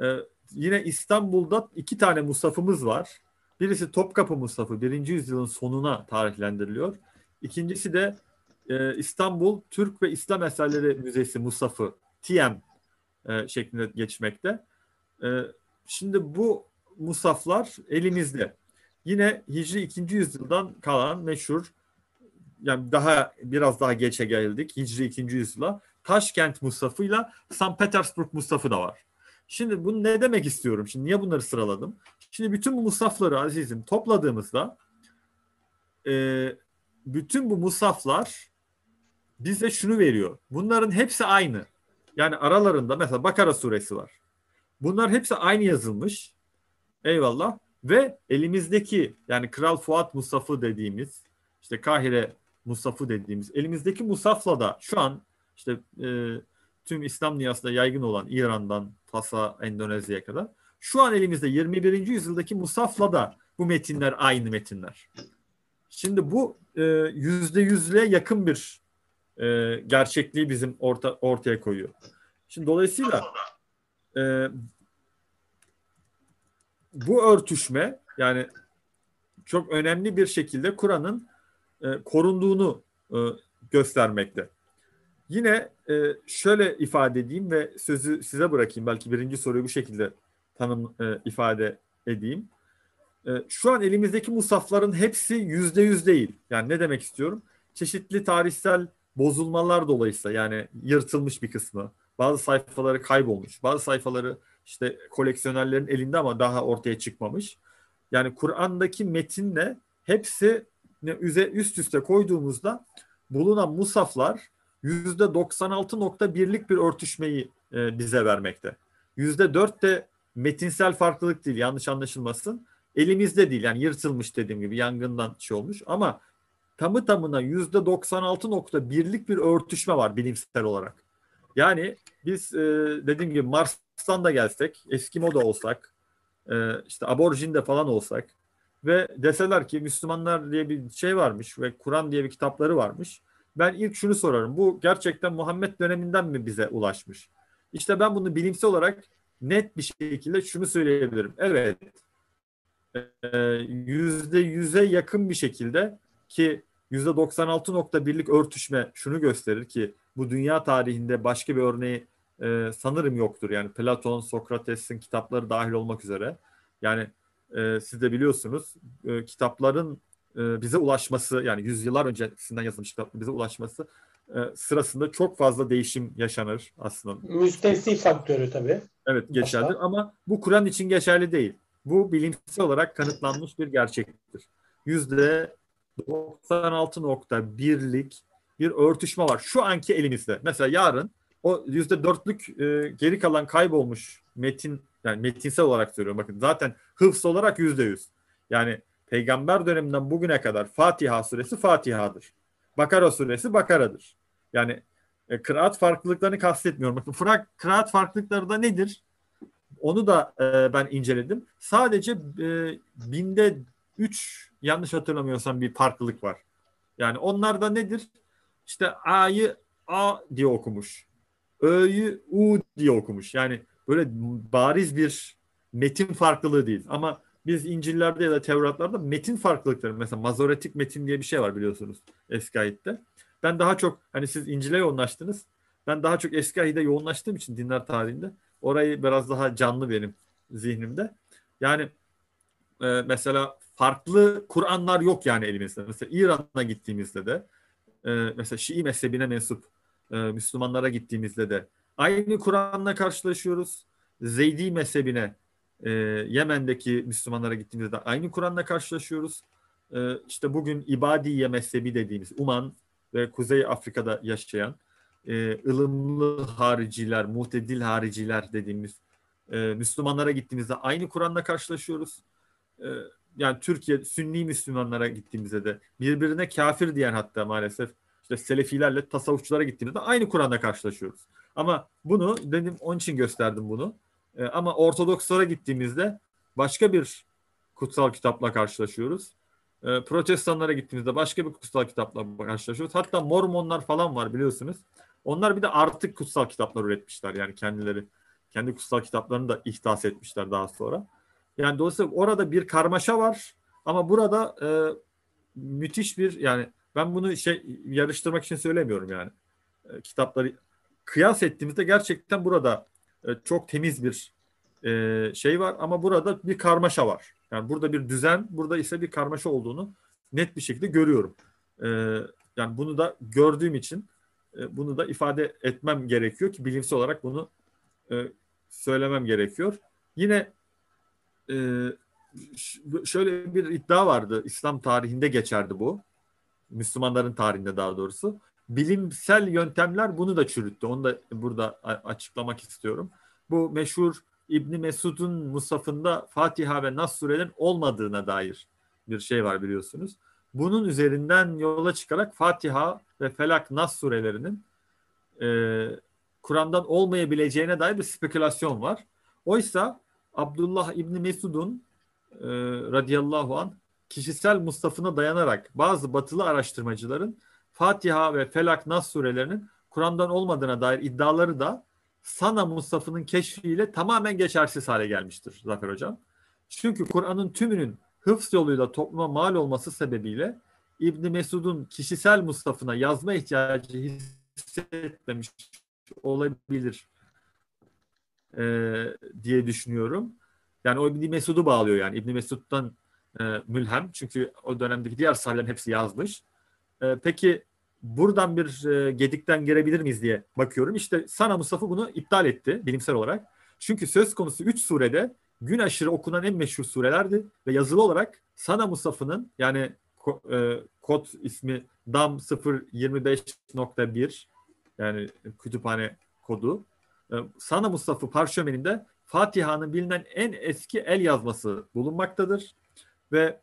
E, yine İstanbul'da iki tane Mustafa'mız var. Birisi Topkapı Mustafa birinci yüzyılın sonuna tarihlendiriliyor. İkincisi de e, İstanbul Türk ve İslam Eserleri Müzesi Mustafa TM e, şeklinde geçmekte. E, şimdi bu musaflar elimizde. Yine Hicri 2. yüzyıldan kalan meşhur yani daha biraz daha geçe geldik Hicri 2. yüzyıla. Taşkent Mustafa'yla St. Petersburg Mustafa da var. Şimdi bunu ne demek istiyorum? Şimdi niye bunları sıraladım? Şimdi bütün bu musafları azizim topladığımızda e, bütün bu musaflar bize şunu veriyor. Bunların hepsi aynı. Yani aralarında mesela Bakara suresi var. Bunlar hepsi aynı yazılmış. Eyvallah. Ve elimizdeki yani Kral Fuat Musaf'ı dediğimiz işte Kahire Musaf'ı dediğimiz elimizdeki Musaf'la da şu an işte e, tüm İslam dünyasında yaygın olan İran'dan Fas'a, Endonezya'ya kadar şu an elimizde 21. yüzyıldaki Musaf'la da bu metinler aynı metinler. Şimdi bu e, yüzde yüzle yakın bir e, gerçekliği bizim orta, ortaya koyuyor. Şimdi dolayısıyla e, bu örtüşme yani çok önemli bir şekilde Kur'an'ın e, korunduğunu e, göstermekte. Yine e, şöyle ifade edeyim ve sözü size bırakayım. Belki birinci soruyu bu şekilde tanım e, ifade edeyim. E, şu an elimizdeki musafların hepsi yüzde yüz değil. Yani ne demek istiyorum? Çeşitli tarihsel bozulmalar dolayısıyla yani yırtılmış bir kısmı, bazı sayfaları kaybolmuş, bazı sayfaları işte koleksiyonerlerin elinde ama daha ortaya çıkmamış. Yani Kur'an'daki metinle hepsi üst üste koyduğumuzda bulunan musaflar %96.1'lik bir örtüşmeyi e, bize vermekte. Yüzde dört de metinsel farklılık değil yanlış anlaşılmasın. Elimizde değil yani yırtılmış dediğim gibi yangından şey olmuş ama tamı tamına yüzde 96.1'lik bir örtüşme var bilimsel olarak. Yani biz e, dediğim gibi Mars'tan da gelsek, Eskimo da olsak, e, işte aborjin de falan olsak ve deseler ki Müslümanlar diye bir şey varmış ve Kur'an diye bir kitapları varmış. Ben ilk şunu sorarım. Bu gerçekten Muhammed döneminden mi bize ulaşmış? İşte ben bunu bilimsel olarak net bir şekilde şunu söyleyebilirim. Evet. E, yüzde yüze yakın bir şekilde ki yüzde 96.1'lik örtüşme şunu gösterir ki bu dünya tarihinde başka bir örneği e, sanırım yoktur. Yani Platon, Sokrates'in kitapları dahil olmak üzere. Yani e, siz de biliyorsunuz e, kitapların e, bize ulaşması yani yüzyıllar öncesinden yazılmış kitapların bize ulaşması e, sırasında çok fazla değişim yaşanır aslında. Müstesni faktörü tabii. Evet geçerli ama bu Kur'an için geçerli değil. Bu bilimsel olarak kanıtlanmış bir gerçektir. Yüzde 96.1'lik bir örtüşme var. Şu anki elimizde. Mesela yarın o yüzde dörtlük e, geri kalan kaybolmuş metin yani metinsel olarak söylüyorum bakın zaten hıfz olarak yüzde yüz. Yani peygamber döneminden bugüne kadar Fatiha suresi Fatiha'dır. Bakara suresi Bakara'dır. Yani E, kıraat farklılıklarını kastetmiyorum. Bakın frak, kıraat farklılıkları da nedir? Onu da e, ben inceledim. Sadece e, binde üç yanlış hatırlamıyorsam bir farklılık var. Yani onlar da nedir? İşte A'yı A diye okumuş. Ö'yü U diye okumuş. Yani böyle bariz bir metin farklılığı değil. Ama biz İncil'lerde ya da Tevratlarda metin farklılıkları mesela mazoretik metin diye bir şey var biliyorsunuz eski ayette. Ben daha çok hani siz İncil'e yoğunlaştınız. Ben daha çok eski ayette yoğunlaştığım için dinler tarihinde orayı biraz daha canlı benim zihnimde. Yani e, mesela farklı Kur'anlar yok yani elimizde. Mesela İran'a gittiğimizde de e, mesela Şii mezhebine mensup e, Müslümanlara gittiğimizde de aynı Kur'an'la karşılaşıyoruz. Zeydi mezhebine e, Yemen'deki Müslümanlara gittiğimizde de aynı Kur'an'la karşılaşıyoruz. E, işte bugün İbadiye mezhebi dediğimiz Uman ve Kuzey Afrika'da yaşayan e, ılımlı hariciler, muhtedil hariciler dediğimiz e, Müslümanlara gittiğimizde aynı Kur'an'la karşılaşıyoruz. E, yani Türkiye Sünni Müslümanlara gittiğimizde de birbirine kafir diyen hatta maalesef işte Selefilerle tasavvufçulara gittiğimizde aynı Kur'an'la karşılaşıyoruz. Ama bunu dedim onun için gösterdim bunu. E, ama Ortodokslara gittiğimizde başka bir kutsal kitapla karşılaşıyoruz. E, protestanlara gittiğimizde başka bir kutsal kitapla karşılaşıyoruz. Hatta Mormonlar falan var biliyorsunuz. Onlar bir de artık kutsal kitaplar üretmişler yani kendileri. Kendi kutsal kitaplarını da ihdas etmişler daha sonra. Yani dolayısıyla orada bir karmaşa var ama burada e, müthiş bir yani ben bunu şey yarıştırmak için söylemiyorum yani. E, kitapları kıyas ettiğimizde gerçekten burada çok temiz bir e, şey var ama burada bir karmaşa var. Yani burada bir düzen, burada ise bir karmaşa olduğunu net bir şekilde görüyorum. E, yani bunu da gördüğüm için e, bunu da ifade etmem gerekiyor ki bilimsel olarak bunu e, söylemem gerekiyor. Yine e, şöyle bir iddia vardı. İslam tarihinde geçerdi bu. Müslümanların tarihinde daha doğrusu. Bilimsel yöntemler bunu da çürüttü. Onu da burada açıklamak istiyorum. Bu meşhur İbni Mesud'un Musaf'ında Fatiha ve Nas surelerin olmadığına dair bir şey var biliyorsunuz. Bunun üzerinden yola çıkarak Fatiha ve Felak Nas surelerinin e, Kur'an'dan olmayabileceğine dair bir spekülasyon var. Oysa Abdullah İbni Mesud'un e, radıyallahu an kişisel Mustafa'na dayanarak bazı batılı araştırmacıların Fatiha ve Felak Nas surelerinin Kur'an'dan olmadığına dair iddiaları da Sana Mustafa'nın keşfiyle tamamen geçersiz hale gelmiştir Zafer Hocam. Çünkü Kur'an'ın tümünün hıfz yoluyla topluma mal olması sebebiyle İbni Mesud'un kişisel Mustafa'na yazma ihtiyacı hissetmemiş olabilir e, diye düşünüyorum. Yani o İbni Mesud'u bağlıyor yani. İbni Mesud'dan e, mülhem. Çünkü o dönemdeki diğer sahabelerin hepsi yazmış. E, peki buradan bir e, gedikten girebilir miyiz diye bakıyorum. İşte Sana Mustafa bunu iptal etti bilimsel olarak. Çünkü söz konusu 3 surede gün aşırı okunan en meşhur surelerdi ve yazılı olarak Sana Mustafa'nın yani e, kod ismi DAM 025.1 yani kütüphane kodu e, Sana Mustafa parşömeninde Fatiha'nın bilinen en eski el yazması bulunmaktadır ve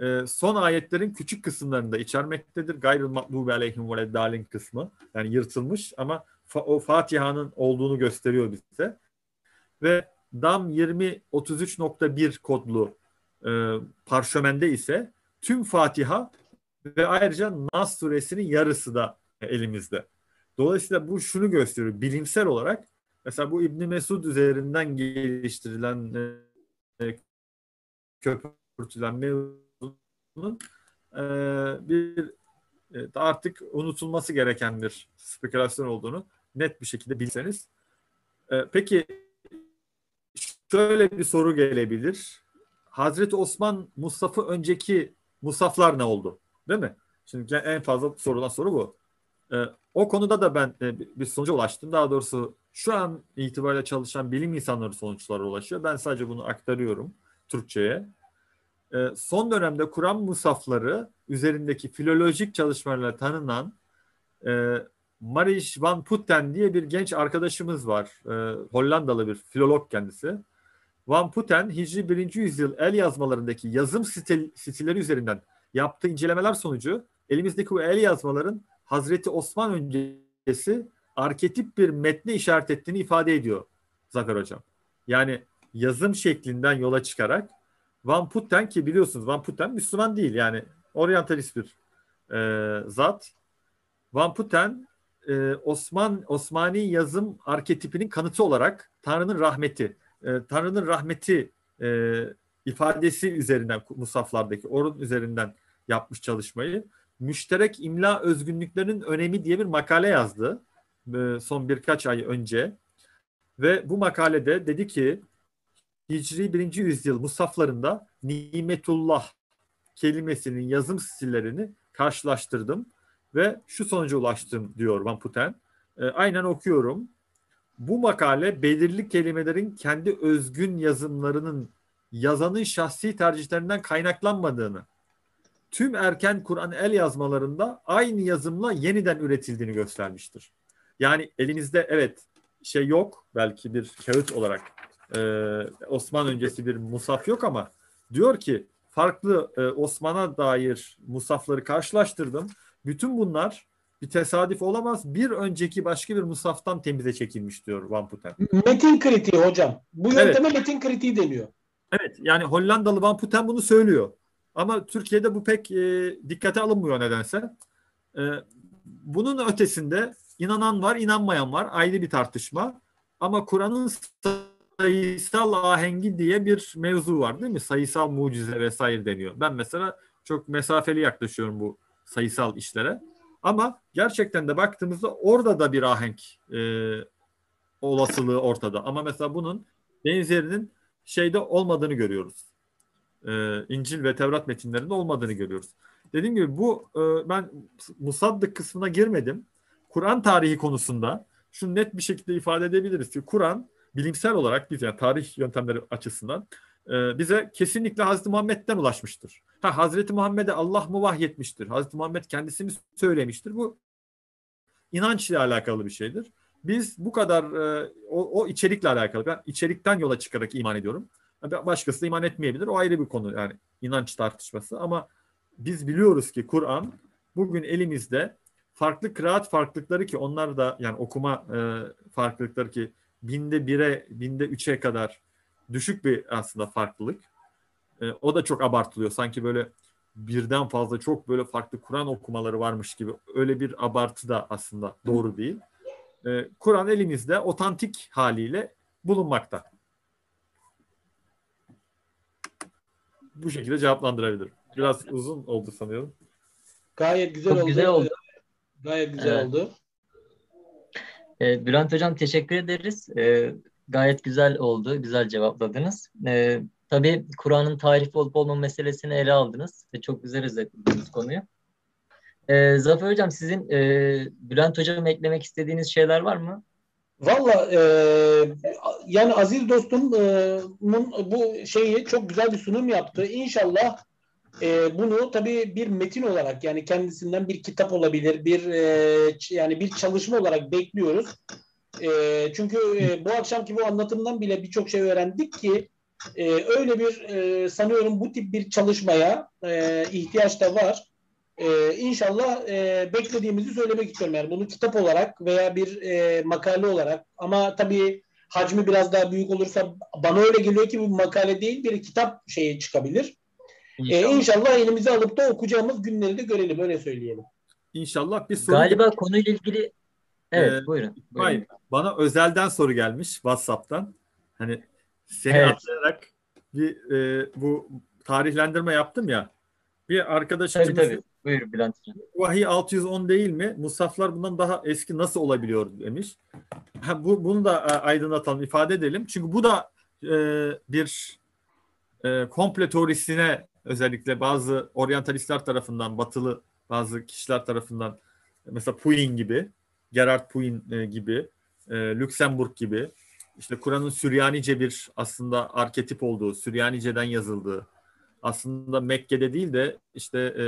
e, son ayetlerin küçük kısımlarını da içermektedir. Gayrıl maklubi aleyhim ve dalin kısmı yani yırtılmış ama fa- o Fatiha'nın olduğunu gösteriyor bize. Ve DAM 2033.1 kodlu e, parşömende ise tüm Fatiha ve ayrıca Nas suresinin yarısı da elimizde. Dolayısıyla bu şunu gösteriyor. Bilimsel olarak mesela bu İbni Mesud üzerinden geliştirilen e, köpürtülen mevzunun e, bir e, artık unutulması gereken bir spekülasyon olduğunu net bir şekilde bilseniz. E, peki şöyle bir soru gelebilir. Hazreti Osman Mustafa önceki Musaflar ne oldu? Değil mi? Şimdi en fazla sorulan soru bu. Ee, o konuda da ben e, bir sonuca ulaştım. Daha doğrusu şu an itibariyle çalışan bilim insanları sonuçlara ulaşıyor. Ben sadece bunu aktarıyorum Türkçe'ye. Ee, son dönemde Kur'an musafları üzerindeki filolojik çalışmalarla tanınan e, Marish van Putten diye bir genç arkadaşımız var. E, Hollandalı bir filolog kendisi. Van Putten Hicri 1. yüzyıl el yazmalarındaki yazım stil, stilleri üzerinden yaptığı incelemeler sonucu elimizdeki bu el yazmaların Hazreti Osman öncesi arketip bir metne işaret ettiğini ifade ediyor Zafer Hocam. Yani yazım şeklinden yola çıkarak Van Putten ki biliyorsunuz Van Putten Müslüman değil yani oryantalist bir e, zat. Van Putten e, Osman Osmani yazım arketipinin kanıtı olarak Tanrı'nın rahmeti, e, Tanrı'nın rahmeti e, ifadesi üzerinden musaflardaki orun üzerinden yapmış çalışmayı. Müşterek imla özgünlüklerinin önemi diye bir makale yazdı e, son birkaç ay önce. Ve bu makalede dedi ki Hicri 1. yüzyıl musaflarında nimetullah kelimesinin yazım stillerini karşılaştırdım ve şu sonuca ulaştım diyor Van Putten. E, aynen okuyorum. Bu makale belirli kelimelerin kendi özgün yazımlarının yazanın şahsi tercihlerinden kaynaklanmadığını, tüm erken Kur'an el yazmalarında aynı yazımla yeniden üretildiğini göstermiştir. Yani elinizde evet şey yok belki bir kağıt olarak e, Osman öncesi bir musaf yok ama diyor ki farklı e, Osman'a dair musafları karşılaştırdım. Bütün bunlar bir tesadüf olamaz. Bir önceki başka bir musaftan temize çekilmiş diyor Van Putten. Metin kritiği hocam. Bu yönteme evet. metin kritiği deniyor. Evet yani Hollandalı Van Putten bunu söylüyor. Ama Türkiye'de bu pek e, dikkate alınmıyor nedense. E, bunun ötesinde inanan var, inanmayan var. Ayrı bir tartışma. Ama Kur'an'ın sayısal ahengi diye bir mevzu var değil mi? Sayısal mucize vesaire deniyor. Ben mesela çok mesafeli yaklaşıyorum bu sayısal işlere. Ama gerçekten de baktığımızda orada da bir ahenk e, olasılığı ortada. Ama mesela bunun benzerinin şeyde olmadığını görüyoruz. E, İncil ve Tevrat metinlerinde olmadığını görüyoruz. Dediğim gibi bu e, ben musaddık kısmına girmedim. Kur'an tarihi konusunda şunu net bir şekilde ifade edebiliriz ki Kur'an bilimsel olarak biz yani tarih yöntemleri açısından e, bize kesinlikle Hazreti Muhammed'den ulaşmıştır. Ha Hazreti Muhammed'e Allah mı vahyetmiştir? Hazreti Muhammed kendisi mi söylemiştir? Bu inançla alakalı bir şeydir. Biz bu kadar e, o, o içerikle alakalı. Ben içerikten yola çıkarak iman ediyorum. Başkası da iman etmeyebilir. O ayrı bir konu yani inanç tartışması ama biz biliyoruz ki Kur'an bugün elimizde farklı kıraat farklılıkları ki onlar da yani okuma e, farklılıkları ki binde bire, binde üçe kadar düşük bir aslında farklılık. E, o da çok abartılıyor. Sanki böyle birden fazla çok böyle farklı Kur'an okumaları varmış gibi öyle bir abartı da aslında doğru değil. E, Kur'an elimizde otantik haliyle bulunmakta. Bu şekilde cevaplandırabilirim. Biraz uzun oldu sanıyorum. Gayet güzel Çok oldu. güzel oldu. Gayet güzel evet. oldu. E, Bülent Hocam teşekkür ederiz. E, gayet güzel oldu. Güzel cevapladınız. E, tabii Kur'an'ın tarifi olup olmama meselesini ele aldınız ve çok güzel özetlediniz konuyu. E, Zafer Hocam sizin e, Bülent Hocam eklemek istediğiniz şeyler var mı? Valla e, yani aziz dostumun e, bu şeyi çok güzel bir sunum yaptı. İnşallah e, bunu tabii bir metin olarak yani kendisinden bir kitap olabilir, bir e, yani bir çalışma olarak bekliyoruz. E, çünkü e, bu akşamki bu anlatımdan bile birçok şey öğrendik ki e, öyle bir e, sanıyorum bu tip bir çalışmaya e, ihtiyaç da var. E, inşallah e, beklediğimizi söylemek istiyorum. Yani bunu kitap olarak veya bir e, makale olarak ama tabii hacmi biraz daha büyük olursa bana öyle geliyor ki bu makale değil bir kitap şeyi çıkabilir. İnşallah. E, inşallah elimize alıp da okuyacağımız günleri de görelim öyle söyleyelim. İnşallah bir soru. Galiba konuyla ilgili Evet ee, buyurun. buyurun. Hayır, bana özelden soru gelmiş WhatsApp'tan. Hani seni evet. atlayarak bir e, bu tarihlendirme yaptım ya. Bir arkadaşımız tabii, tabii. Buyur Bülent Vahiy 610 değil mi? Musaflar bundan daha eski nasıl olabiliyor demiş. Ha, bu, bunu da e, aydınlatalım, ifade edelim. Çünkü bu da e, bir e, komple teorisine özellikle bazı oryantalistler tarafından, batılı bazı kişiler tarafından mesela Puyin gibi, Gerard Puyin e, gibi, e, Lüksemburg gibi işte Kur'an'ın Süryanice bir aslında arketip olduğu, Süryanice'den yazıldığı, aslında Mekke'de değil de işte e,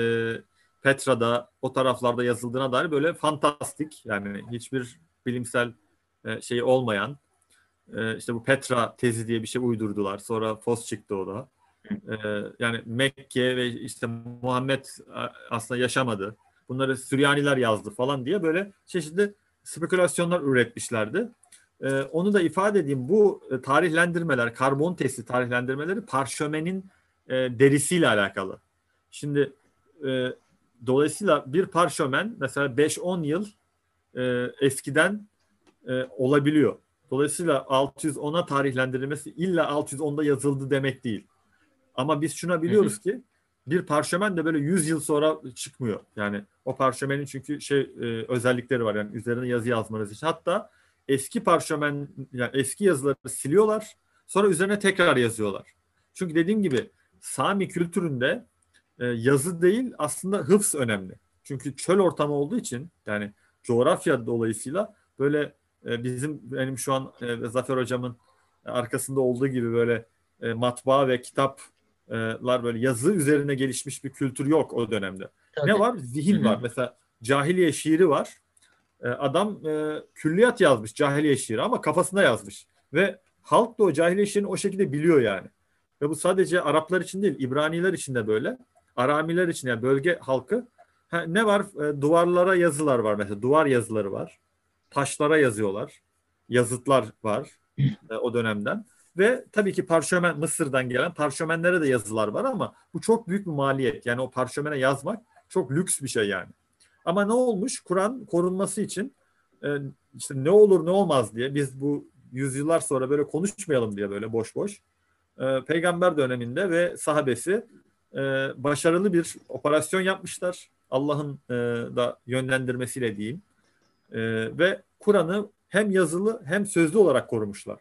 Petra'da o taraflarda yazıldığına dair böyle fantastik yani hiçbir bilimsel e, şey olmayan e, işte bu Petra tezi diye bir şey uydurdular. Sonra Fos çıktı o da. E, yani Mekke ve işte Muhammed aslında yaşamadı. Bunları Süryaniler yazdı falan diye böyle çeşitli spekülasyonlar üretmişlerdi. E, onu da ifade edeyim. Bu e, tarihlendirmeler, karbon testi tarihlendirmeleri parşömenin e, derisiyle alakalı. Şimdi e, dolayısıyla bir parşömen mesela 5-10 yıl e, eskiden olabiliyor. Dolayısıyla 610'a tarihlendirilmesi illa 610'da yazıldı demek değil. Ama biz şuna biliyoruz hı hı. ki bir parşömen de böyle 100 yıl sonra çıkmıyor. Yani o parşömenin çünkü şey e, özellikleri var yani üzerine yazı yazmanız için. Hatta eski parşömen yani eski yazıları siliyorlar. Sonra üzerine tekrar yazıyorlar. Çünkü dediğim gibi Sami kültüründe e, yazı değil aslında hıfz önemli. Çünkü çöl ortamı olduğu için yani coğrafya dolayısıyla böyle e, bizim benim şu an e, Zafer hocamın arkasında olduğu gibi böyle e, matbaa ve kitaplar böyle yazı üzerine gelişmiş bir kültür yok o dönemde. Tabii. Ne var? Zihin var. Mesela cahiliye şiiri var. E, adam e, külliyat yazmış cahiliye şiiri ama kafasında yazmış. Ve halk da o cahiliye şiirini o şekilde biliyor yani. Ve bu sadece Araplar için değil, İbraniler için de böyle. Aramiler için yani bölge halkı. Ha, ne var? E, duvarlara yazılar var mesela. Duvar yazıları var. Taşlara yazıyorlar. Yazıtlar var o dönemden. Ve tabii ki parşömen Mısır'dan gelen parşömenlere de yazılar var ama bu çok büyük bir maliyet. Yani o parşömene yazmak çok lüks bir şey yani. Ama ne olmuş? Kur'an korunması için e, işte ne olur ne olmaz diye biz bu yüzyıllar sonra böyle konuşmayalım diye böyle boş boş e, peygamber döneminde ve sahabesi e, başarılı bir operasyon yapmışlar. Allah'ın da yönlendirmesiyle diyeyim. Ve Kur'an'ı hem yazılı hem sözlü olarak korumuşlar.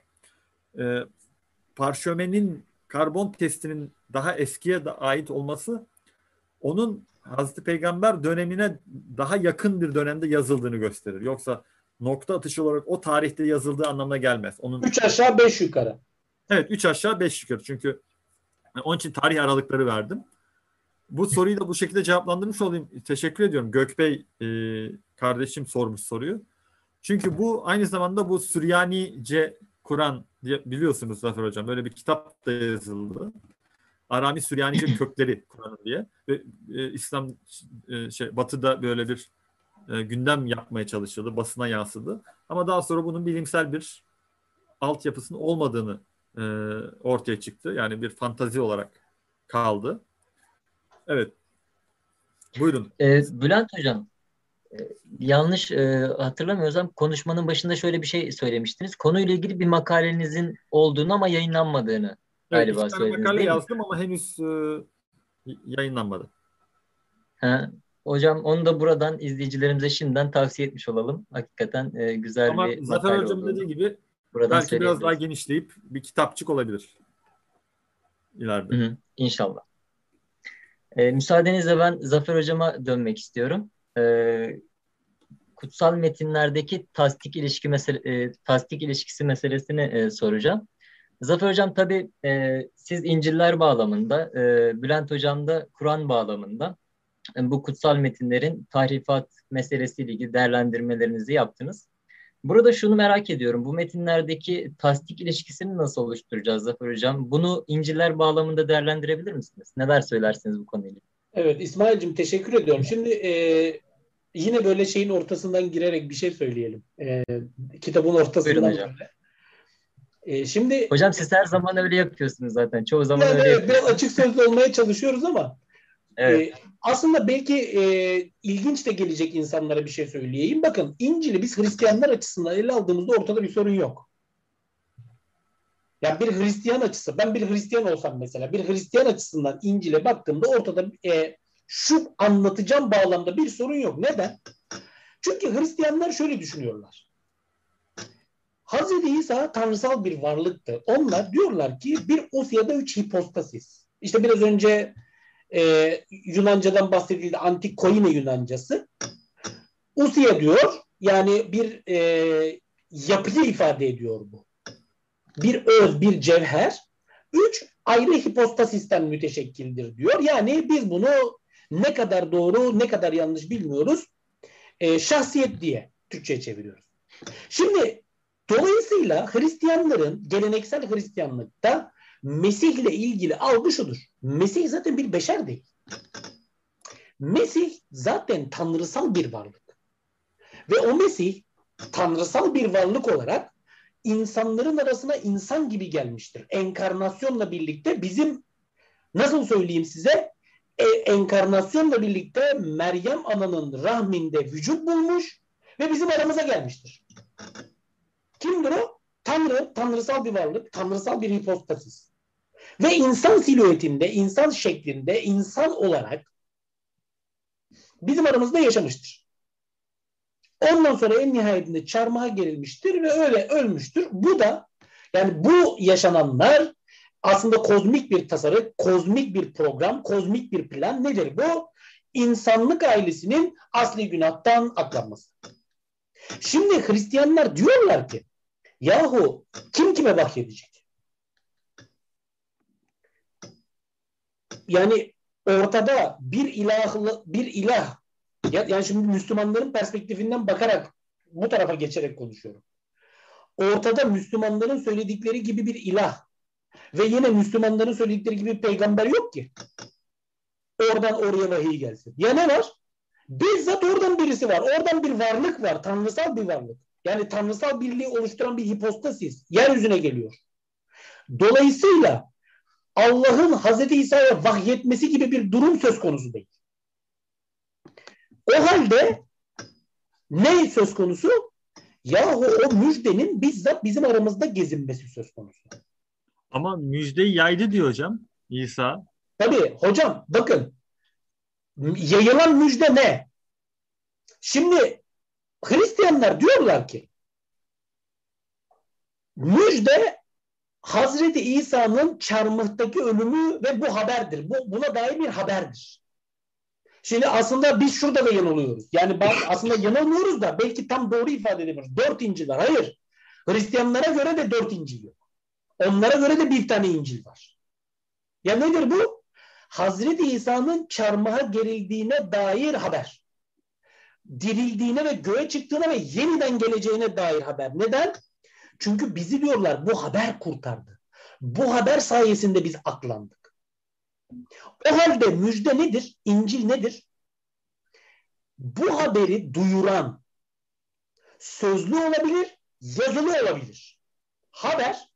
Parşömenin karbon testinin daha eskiye de ait olması onun Hazreti Peygamber dönemine daha yakın bir dönemde yazıldığını gösterir. Yoksa nokta atışı olarak o tarihte yazıldığı anlamına gelmez. Onun Üç aşağı beş yukarı. Evet üç aşağı beş yukarı. Çünkü onun için tarih aralıkları verdim. Bu soruyu da bu şekilde cevaplandırmış olayım. Teşekkür ediyorum. Gökbey e, kardeşim sormuş soruyu. Çünkü bu aynı zamanda bu Süryanice Kur'an diye biliyorsunuz Zafer Hocam. Böyle bir kitap da yazıldı. Arami Süryanice kökleri Kur'an'ın diye. Ve e, İslam e, şey Batı'da böyle bir e, gündem yapmaya çalışıldı. Basına yansıdı. Ama daha sonra bunun bilimsel bir altyapısının olmadığını e, ortaya çıktı. Yani bir fantazi olarak kaldı. Evet. Buyurun. E, Bülent Hocam, yanlış e, hatırlamıyorsam konuşmanın başında şöyle bir şey söylemiştiniz. Konuyla ilgili bir makalenizin olduğunu ama yayınlanmadığını galiba evet, söylediniz. makale yazdım ama henüz e, yayınlanmadı. Ha, hocam onu da buradan izleyicilerimize şimdiden tavsiye etmiş olalım. Hakikaten e, güzel ama bir Zafer Hocam dediği gibi Buradan belki biraz daha genişleyip bir kitapçık olabilir ileride. Hı hı, inşallah. E, müsaadenizle ben Zafer Hocam'a dönmek istiyorum. E, kutsal metinlerdeki tasdik ilişki mesele, e, tasdik ilişkisi meselesini e, soracağım. Zafer Hocam tabii e, siz İncil'ler bağlamında, e, Bülent Hocam da Kur'an bağlamında e, bu kutsal metinlerin tahrifat meselesiyle ilgili değerlendirmelerinizi yaptınız. Burada şunu merak ediyorum. Bu metinlerdeki tasdik ilişkisini nasıl oluşturacağız Zafer Hocam? Bunu İncil'ler bağlamında değerlendirebilir misiniz? Neler söylersiniz bu konuyla? Evet İsmail'cim teşekkür ediyorum. Şimdi e, yine böyle şeyin ortasından girerek bir şey söyleyelim. E, kitabın ortasından hocam. böyle. E, şimdi Hocam siz her zaman öyle yapıyorsunuz zaten. Çoğu zaman yani öyle evet, Biraz açık sözlü olmaya çalışıyoruz ama Evet. E, aslında belki e, ilginç de gelecek insanlara bir şey söyleyeyim. Bakın İncil'i biz Hristiyanlar açısından ele aldığımızda ortada bir sorun yok. Yani bir Hristiyan açısı, ben bir Hristiyan olsam mesela, bir Hristiyan açısından İncil'e baktığımda ortada e, şu anlatacağım bağlamda bir sorun yok. Neden? Çünkü Hristiyanlar şöyle düşünüyorlar. Hazreti İsa tanrısal bir varlıktı. Onlar diyorlar ki bir os ya da üç hipostasis. İşte biraz önce e, Yunancadan bahsedildi. Antik Koine Yunancası. Usia diyor. Yani bir e, yapıyı ifade ediyor bu. Bir öz, bir cevher. Üç, ayrı hipostasisten müteşekkildir diyor. Yani biz bunu ne kadar doğru, ne kadar yanlış bilmiyoruz. E, şahsiyet diye Türkçe'ye çeviriyoruz. Şimdi dolayısıyla Hristiyanların, geleneksel Hristiyanlıkta Mesih ile ilgili algı şudur. Mesih zaten bir beşer değil. Mesih zaten tanrısal bir varlık. Ve o Mesih tanrısal bir varlık olarak insanların arasına insan gibi gelmiştir. Enkarnasyonla birlikte bizim nasıl söyleyeyim size e, enkarnasyonla birlikte Meryem Ana'nın rahminde vücut bulmuş ve bizim aramıza gelmiştir. Kimdir o? Tanrı, tanrısal bir varlık, tanrısal bir hipostasis. Ve insan silüetinde, insan şeklinde, insan olarak bizim aramızda yaşamıştır. Ondan sonra en nihayetinde çarmıha gerilmiştir ve öyle ölmüştür. Bu da yani bu yaşananlar aslında kozmik bir tasarı, kozmik bir program, kozmik bir plan nedir bu? İnsanlık ailesinin asli günahtan aklanması. Şimdi Hristiyanlar diyorlar ki yahu kim kime vahyedecek? Yani ortada bir ilahlı bir ilah yani şimdi Müslümanların perspektifinden bakarak bu tarafa geçerek konuşuyorum. Ortada Müslümanların söyledikleri gibi bir ilah ve yine Müslümanların söyledikleri gibi peygamber yok ki. Oradan oraya vahiy gelsin. Ya ne var? Bizzat oradan birisi var. Oradan bir varlık var. Tanrısal bir varlık. Yani tanrısal birliği oluşturan bir hipostasis. Yeryüzüne geliyor. Dolayısıyla Allah'ın Hazreti İsa'ya vahyetmesi gibi bir durum söz konusu değil. O halde ne söz konusu? Yahu o müjdenin bizzat bizim aramızda gezinmesi söz konusu. Ama müjdeyi yaydı diyor hocam İsa. Tabii hocam bakın yayılan müjde ne? Şimdi Hristiyanlar diyorlar ki müjde Hazreti İsa'nın çarmıhtaki ölümü ve bu haberdir. Bu, buna dair bir haberdir. Şimdi aslında biz şurada da yanılıyoruz. Yani aslında yanılmıyoruz da belki tam doğru ifade edemiyoruz. Dört İncil var. Hayır. Hristiyanlara göre de dört İncil yok. Onlara göre de bir tane İncil var. Ya nedir bu? Hazreti İsa'nın çarmıha gerildiğine dair haber. Dirildiğine ve göğe çıktığına ve yeniden geleceğine dair haber. Neden? Çünkü bizi diyorlar bu haber kurtardı. Bu haber sayesinde biz aklandık. O halde müjde nedir? İncil nedir? Bu haberi duyuran sözlü olabilir, yazılı olabilir. Haber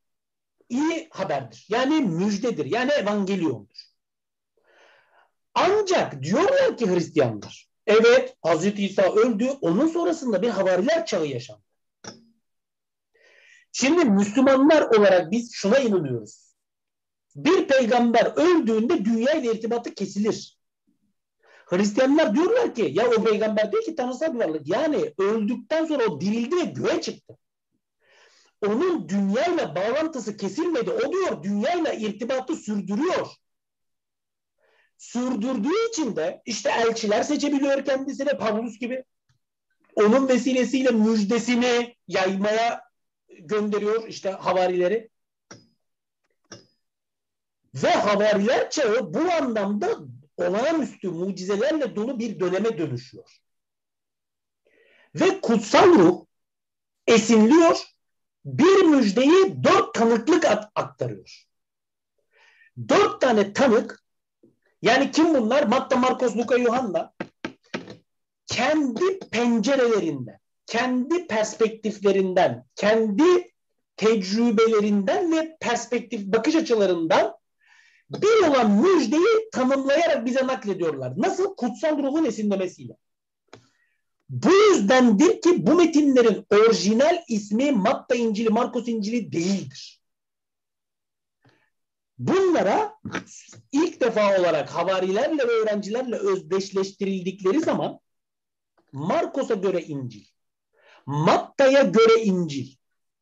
iyi haberdir. Yani müjdedir. Yani evangelyondur. Ancak diyorlar ki Hristiyanlar, evet Hazreti İsa öldü, onun sonrasında bir havariler çağı yaşandı. Şimdi Müslümanlar olarak biz şuna inanıyoruz. Bir peygamber öldüğünde dünya ile irtibatı kesilir. Hristiyanlar diyorlar ki ya o peygamber değil ki tanrısal bir varlık. Yani öldükten sonra o dirildi ve göğe çıktı. Onun dünyayla bağlantısı kesilmedi. O diyor dünyayla irtibatı sürdürüyor. Sürdürdüğü için de işte elçiler seçebiliyor kendisine Pavlus gibi. Onun vesilesiyle müjdesini yaymaya gönderiyor işte havarileri. Ve havariler çağı bu anlamda olağanüstü mucizelerle dolu bir döneme dönüşüyor. Ve kutsal ruh esinliyor, bir müjdeyi dört tanıklık aktarıyor. Dört tane tanık, yani kim bunlar? Matta, Markos, Luka, Yuhanna, kendi pencerelerinden, kendi perspektiflerinden, kendi tecrübelerinden ve perspektif bakış açılarından bir olan müjdeyi tanımlayarak bize naklediyorlar. Nasıl? Kutsal ruhun esinlemesiyle. Bu yüzdendir ki bu metinlerin orijinal ismi Matta İncili, Markus İncili değildir. Bunlara ilk defa olarak havarilerle ve öğrencilerle özdeşleştirildikleri zaman Markus'a göre İncil, Matta'ya göre İncil,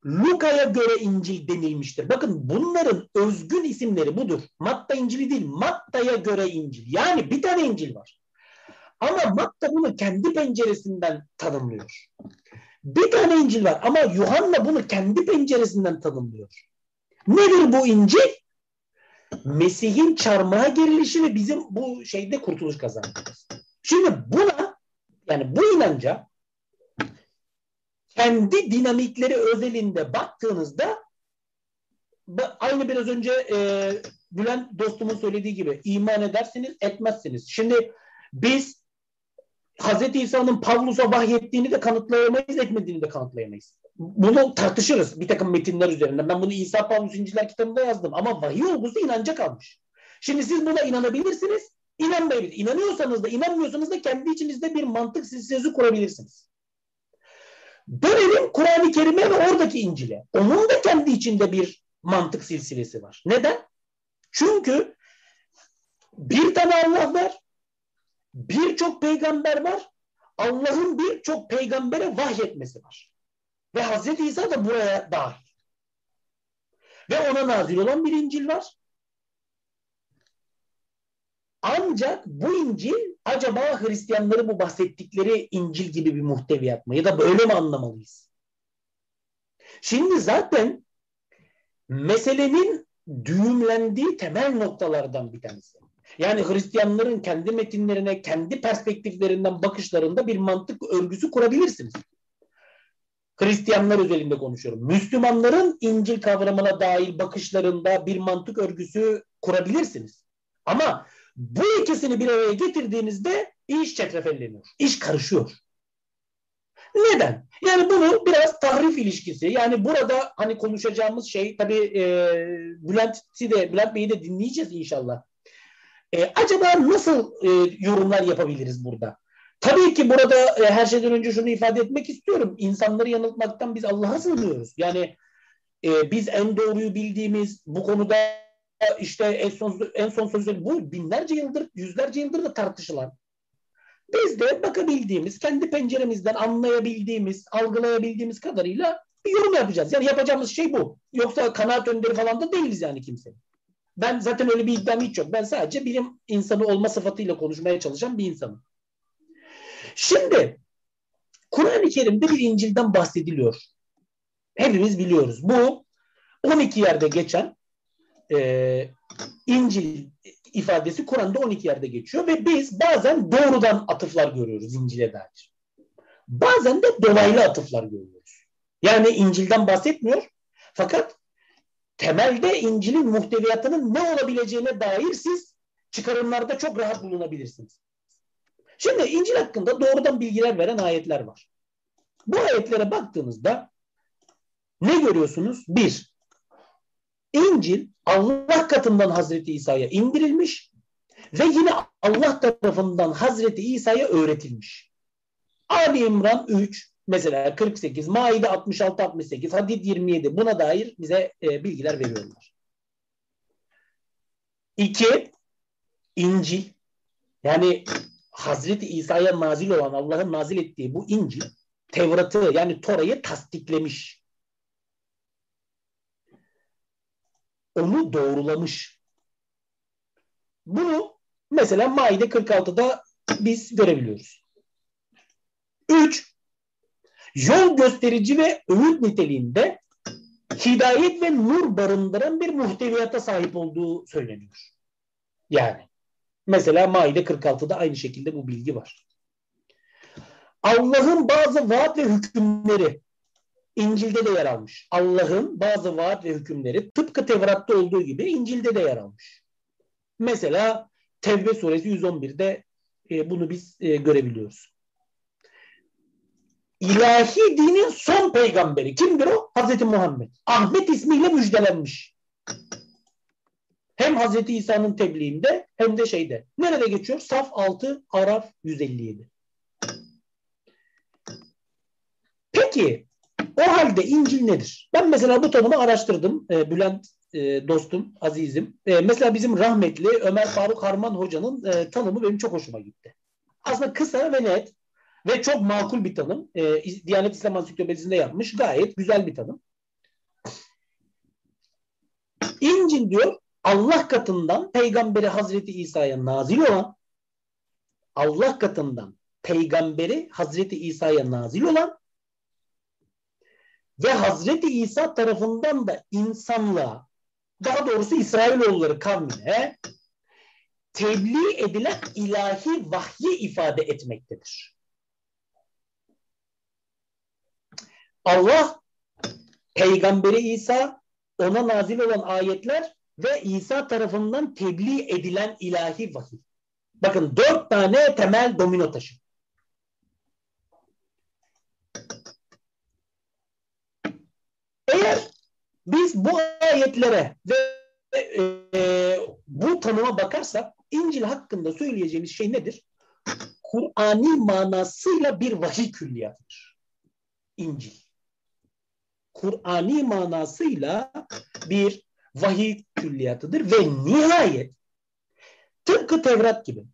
Luka'ya göre İncil denilmiştir. Bakın bunların özgün isimleri budur. Matta İncil'i değil, Matta'ya göre İncil. Yani bir tane İncil var. Ama Matta bunu kendi penceresinden tanımlıyor. Bir tane İncil var ama Yuhanna bunu kendi penceresinden tanımlıyor. Nedir bu İncil? Mesih'in çarmıha gerilişi ve bizim bu şeyde kurtuluş kazandığımız. Şimdi buna yani bu inanca kendi dinamikleri özelinde baktığınızda aynı biraz önce e, Bülent dostumun söylediği gibi iman edersiniz etmezsiniz. Şimdi biz Hazreti İsa'nın Pavlus'a vahyettiğini de kanıtlayamayız, etmediğini de kanıtlayamayız. Bunu tartışırız bir takım metinler üzerinden. Ben bunu İsa Pavlus İnciler kitabında yazdım ama vahiy olgusu inanca kalmış. Şimdi siz buna inanabilirsiniz, inanmayabilirsiniz. İnanıyorsanız da inanmıyorsanız da kendi içinizde bir mantık silsilesi kurabilirsiniz. Dönelim Kur'an-ı Kerim'e ve oradaki İncil'e. Onun da kendi içinde bir mantık silsilesi var. Neden? Çünkü bir tane Allah var, birçok peygamber var, Allah'ın birçok peygambere vahyetmesi var. Ve Hazreti İsa da buraya dahil. Ve ona nazil olan bir İncil var. Ancak bu İncil acaba Hristiyanları bu bahsettikleri İncil gibi bir muhteviyat mı? Ya da böyle mi anlamalıyız? Şimdi zaten meselenin düğümlendiği temel noktalardan bir tanesi. Yani Hristiyanların kendi metinlerine, kendi perspektiflerinden bakışlarında bir mantık örgüsü kurabilirsiniz. Hristiyanlar özelinde konuşuyorum. Müslümanların İncil kavramına dair bakışlarında bir mantık örgüsü kurabilirsiniz. Ama bu ikisini bir araya getirdiğinizde iş çetrefelleniyor. İş karışıyor. Neden? Yani bunu biraz tahrif ilişkisi. Yani burada hani konuşacağımız şey tabii e, Bülent'i de Bülent Bey'i de dinleyeceğiz inşallah. E, acaba nasıl e, yorumlar yapabiliriz burada? Tabii ki burada e, her şeyden önce şunu ifade etmek istiyorum. İnsanları yanıltmaktan biz Allah'a sığınıyoruz. Yani e, biz en doğruyu bildiğimiz bu konuda işte en son, en son sözleri bu binlerce yıldır, yüzlerce yıldır da tartışılan. Biz de bakabildiğimiz, kendi penceremizden anlayabildiğimiz, algılayabildiğimiz kadarıyla bir yorum yapacağız. Yani yapacağımız şey bu. Yoksa kanaat önderi falan da değiliz yani kimse. Ben zaten öyle bir iddiam hiç yok. Ben sadece bilim insanı olma sıfatıyla konuşmaya çalışan bir insanım. Şimdi Kur'an-ı Kerim'de bir İncil'den bahsediliyor. Hepimiz biliyoruz. Bu 12 yerde geçen e, İncil ifadesi Kur'an'da 12 yerde geçiyor ve biz bazen doğrudan atıflar görüyoruz İncil'e dair. Bazen de dolaylı atıflar görüyoruz. Yani İncil'den bahsetmiyor fakat temelde İncil'in muhteviyatının ne olabileceğine dair siz çıkarımlarda çok rahat bulunabilirsiniz. Şimdi İncil hakkında doğrudan bilgiler veren ayetler var. Bu ayetlere baktığınızda ne görüyorsunuz? Bir, İncil Allah katından Hazreti İsa'ya indirilmiş ve yine Allah tarafından Hazreti İsa'ya öğretilmiş. Ali İmran 3, mesela 48, Maide 66-68, Hadid 27 buna dair bize e, bilgiler veriyorlar. İki, İncil. Yani Hazreti İsa'ya nazil olan Allah'ın nazil ettiği bu İncil Tevrat'ı yani Tora'yı tasdiklemiş. Onu doğrulamış. Bunu mesela Maide 46'da biz görebiliyoruz. Üç, yol gösterici ve öğüt niteliğinde hidayet ve nur barındıran bir muhteviyata sahip olduğu söyleniyor. Yani mesela Maide 46'da aynı şekilde bu bilgi var. Allah'ın bazı vaat ve hükümleri İncil'de de yer almış. Allah'ın bazı vaat ve hükümleri tıpkı Tevrat'ta olduğu gibi İncil'de de yer almış. Mesela Tevbe suresi 111'de e, bunu biz e, görebiliyoruz. İlahi dinin son peygamberi kimdir o? Hazreti Muhammed. Ahmet ismiyle müjdelenmiş. Hem Hazreti İsa'nın tebliğinde hem de şeyde. Nerede geçiyor? Saf 6 Araf 157. Peki o halde İncil nedir? Ben mesela bu tanımı araştırdım. E, Bülent e, dostum, azizim. E, mesela bizim rahmetli Ömer Faruk Harman Hoca'nın tanımı benim çok hoşuma gitti. Aslında kısa ve net ve çok makul bir tanım. E, Diyanet İslam Ansiklopedisi'nde yapmış. Gayet güzel bir tanım. İncil diyor Allah katından peygamberi Hazreti İsa'ya nazil olan Allah katından peygamberi Hazreti İsa'ya nazil olan ve Hazreti İsa tarafından da insanlığa daha doğrusu İsrailoğulları kavmine tebliğ edilen ilahi vahyi ifade etmektedir. Allah, Peygamberi İsa, ona nazil olan ayetler ve İsa tarafından tebliğ edilen ilahi vahiy. Bakın dört tane temel domino taşı. Eğer biz bu ayetlere ve e, e bu tanıma bakarsak İncil hakkında söyleyeceğimiz şey nedir? Kur'ani manasıyla bir vahiy külliyatıdır. İncil. Kur'ani manasıyla bir vahiy külliyatıdır ve nihayet tıpkı Tevrat gibi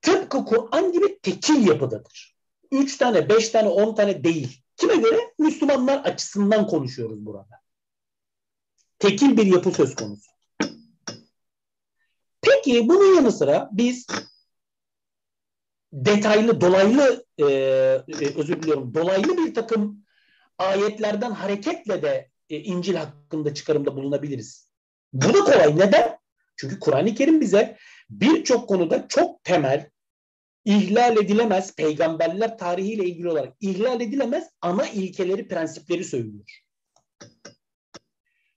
tıpkı Kur'an gibi tekil yapıdadır. Üç tane, beş tane, on tane değil. Kime göre? Müslümanlar açısından konuşuyoruz burada. Tekil bir yapı söz konusu. Peki bunun yanı sıra biz detaylı, dolaylı e, e, özür diliyorum, dolaylı bir takım ayetlerden hareketle de e, İncil hakkında çıkarımda bulunabiliriz. Bu da kolay. Neden? Çünkü Kur'an-ı Kerim bize birçok konuda çok temel, ihlal edilemez, peygamberler tarihiyle ilgili olarak ihlal edilemez ana ilkeleri, prensipleri söylüyor.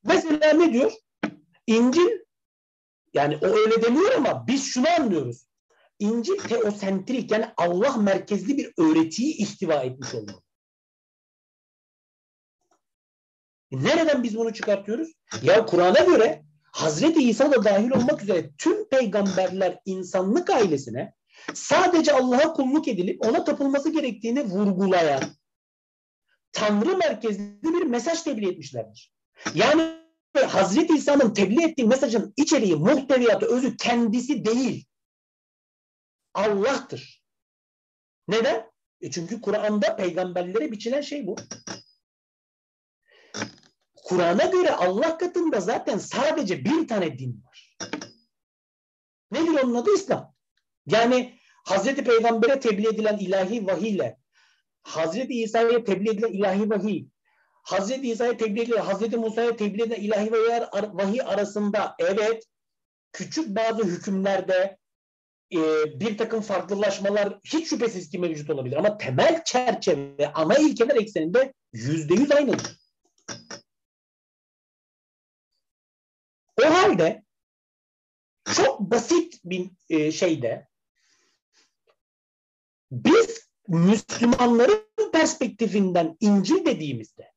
Mesela ne diyor? İncil yani o öyle demiyor ama biz şunu anlıyoruz. İncil teosentrik yani Allah merkezli bir öğretiyi ihtiva etmiş olmalı. E nereden biz bunu çıkartıyoruz? Ya Kur'an'a göre Hazreti İsa da dahil olmak üzere tüm peygamberler insanlık ailesine sadece Allah'a kulluk edilip ona tapılması gerektiğini vurgulayan Tanrı merkezli bir mesaj tebliğ etmişlerdir. Yani Hazreti İsa'nın tebliğ ettiği mesajın içeriği, muhteviyatı, özü kendisi değil. Allah'tır. Neden? E çünkü Kur'an'da peygamberlere biçilen şey bu. Kur'an'a göre Allah katında zaten sadece bir tane din var. Nedir onun adı? İslam. Yani Hazreti Peygamber'e tebliğ edilen ilahi vahiy ile Hazreti İsa'ya tebliğ edilen ilahi vahiy Hazreti İsa'ya tebliğ edilen, Hazreti Musa'ya tebliğ edilen ilahi vahiy arasında evet küçük bazı hükümlerde e, bir takım farklılaşmalar hiç şüphesiz ki mevcut olabilir. Ama temel çerçeve, ana ilkeler ekseninde yüzde yüz aynıdır. O halde çok basit bir e, şeyde biz Müslümanların perspektifinden İncil dediğimizde,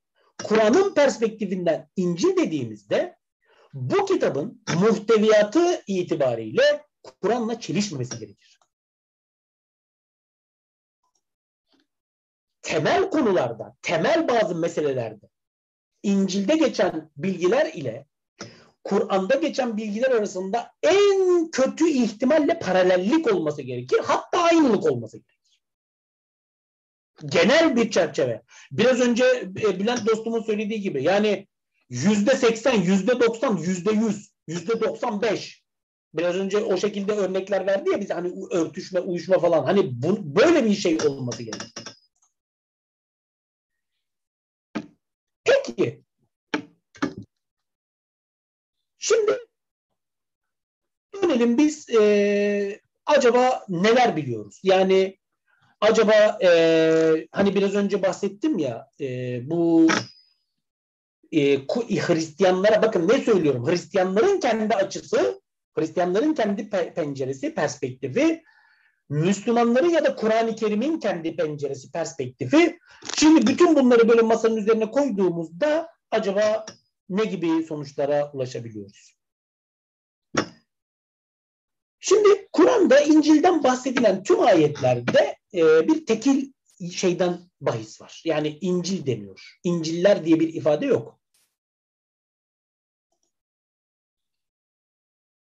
Kur'an'ın perspektifinden İncil dediğimizde bu kitabın muhteviyatı itibariyle Kur'an'la çelişmemesi gerekir. Temel konularda, temel bazı meselelerde İncil'de geçen bilgiler ile Kur'an'da geçen bilgiler arasında en kötü ihtimalle paralellik olması gerekir. Hatta aynılık olması gerekir. Genel bir çerçeve. Biraz önce e, Bülent dostumun söylediği gibi yani yüzde seksen, yüzde doksan, yüzde yüz, yüzde doksan beş. Biraz önce o şekilde örnekler verdi ya bize hani örtüşme, uyuşma falan. Hani bu, böyle bir şey olması gerekir. Peki Şimdi dönelim biz e, acaba neler biliyoruz? Yani acaba e, hani biraz önce bahsettim ya e, bu e, Hristiyanlara bakın ne söylüyorum? Hristiyanların kendi açısı, Hristiyanların kendi pe- penceresi, perspektifi, Müslümanların ya da Kur'an-ı Kerim'in kendi penceresi, perspektifi. Şimdi bütün bunları böyle masanın üzerine koyduğumuzda acaba ne gibi sonuçlara ulaşabiliyoruz? Şimdi Kur'an'da İncil'den bahsedilen tüm ayetlerde e, bir tekil şeyden bahis var. Yani İncil deniyor. İnciller diye bir ifade yok.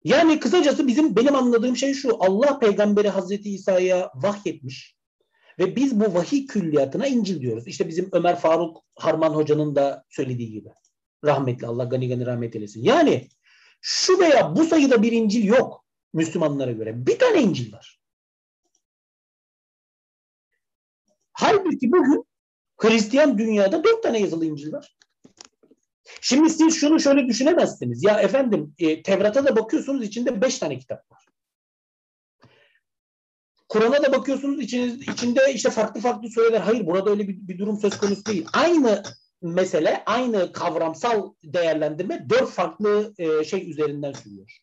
Yani kısacası bizim benim anladığım şey şu. Allah peygamberi Hazreti İsa'ya vahyetmiş ve biz bu vahiy külliyatına İncil diyoruz. İşte bizim Ömer Faruk Harman Hoca'nın da söylediği gibi. Rahmetli Allah gani gani rahmet eylesin. Yani şu veya bu sayıda bir İncil yok Müslümanlara göre. Bir tane İncil var. Halbuki bugün Hristiyan dünyada dört tane yazılı İncil var. Şimdi siz şunu şöyle düşünemezsiniz. Ya efendim e, Tevrat'a da bakıyorsunuz içinde beş tane kitap var. Kur'an'a da bakıyorsunuz içiniz, içinde işte farklı farklı sureler. Hayır burada öyle bir, bir durum söz konusu değil. Aynı mesele, aynı kavramsal değerlendirme dört farklı e, şey üzerinden sürüyor.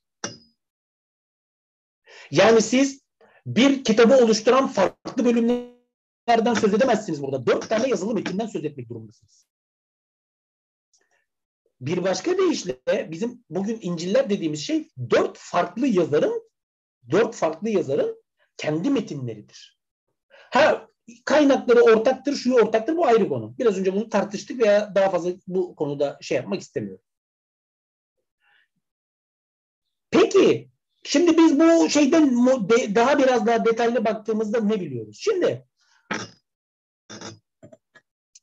Yani siz bir kitabı oluşturan farklı bölümlerden söz edemezsiniz burada. Dört tane yazılı metinden söz etmek durumundasınız. Bir başka deyişle bizim bugün İncil'ler dediğimiz şey dört farklı yazarın dört farklı yazarın kendi metinleridir. Ha kaynakları ortaktır, şunu ortaktır bu ayrı konu. Biraz önce bunu tartıştık veya daha fazla bu konuda şey yapmak istemiyorum. Peki şimdi biz bu şeyden daha biraz daha detaylı baktığımızda ne biliyoruz? Şimdi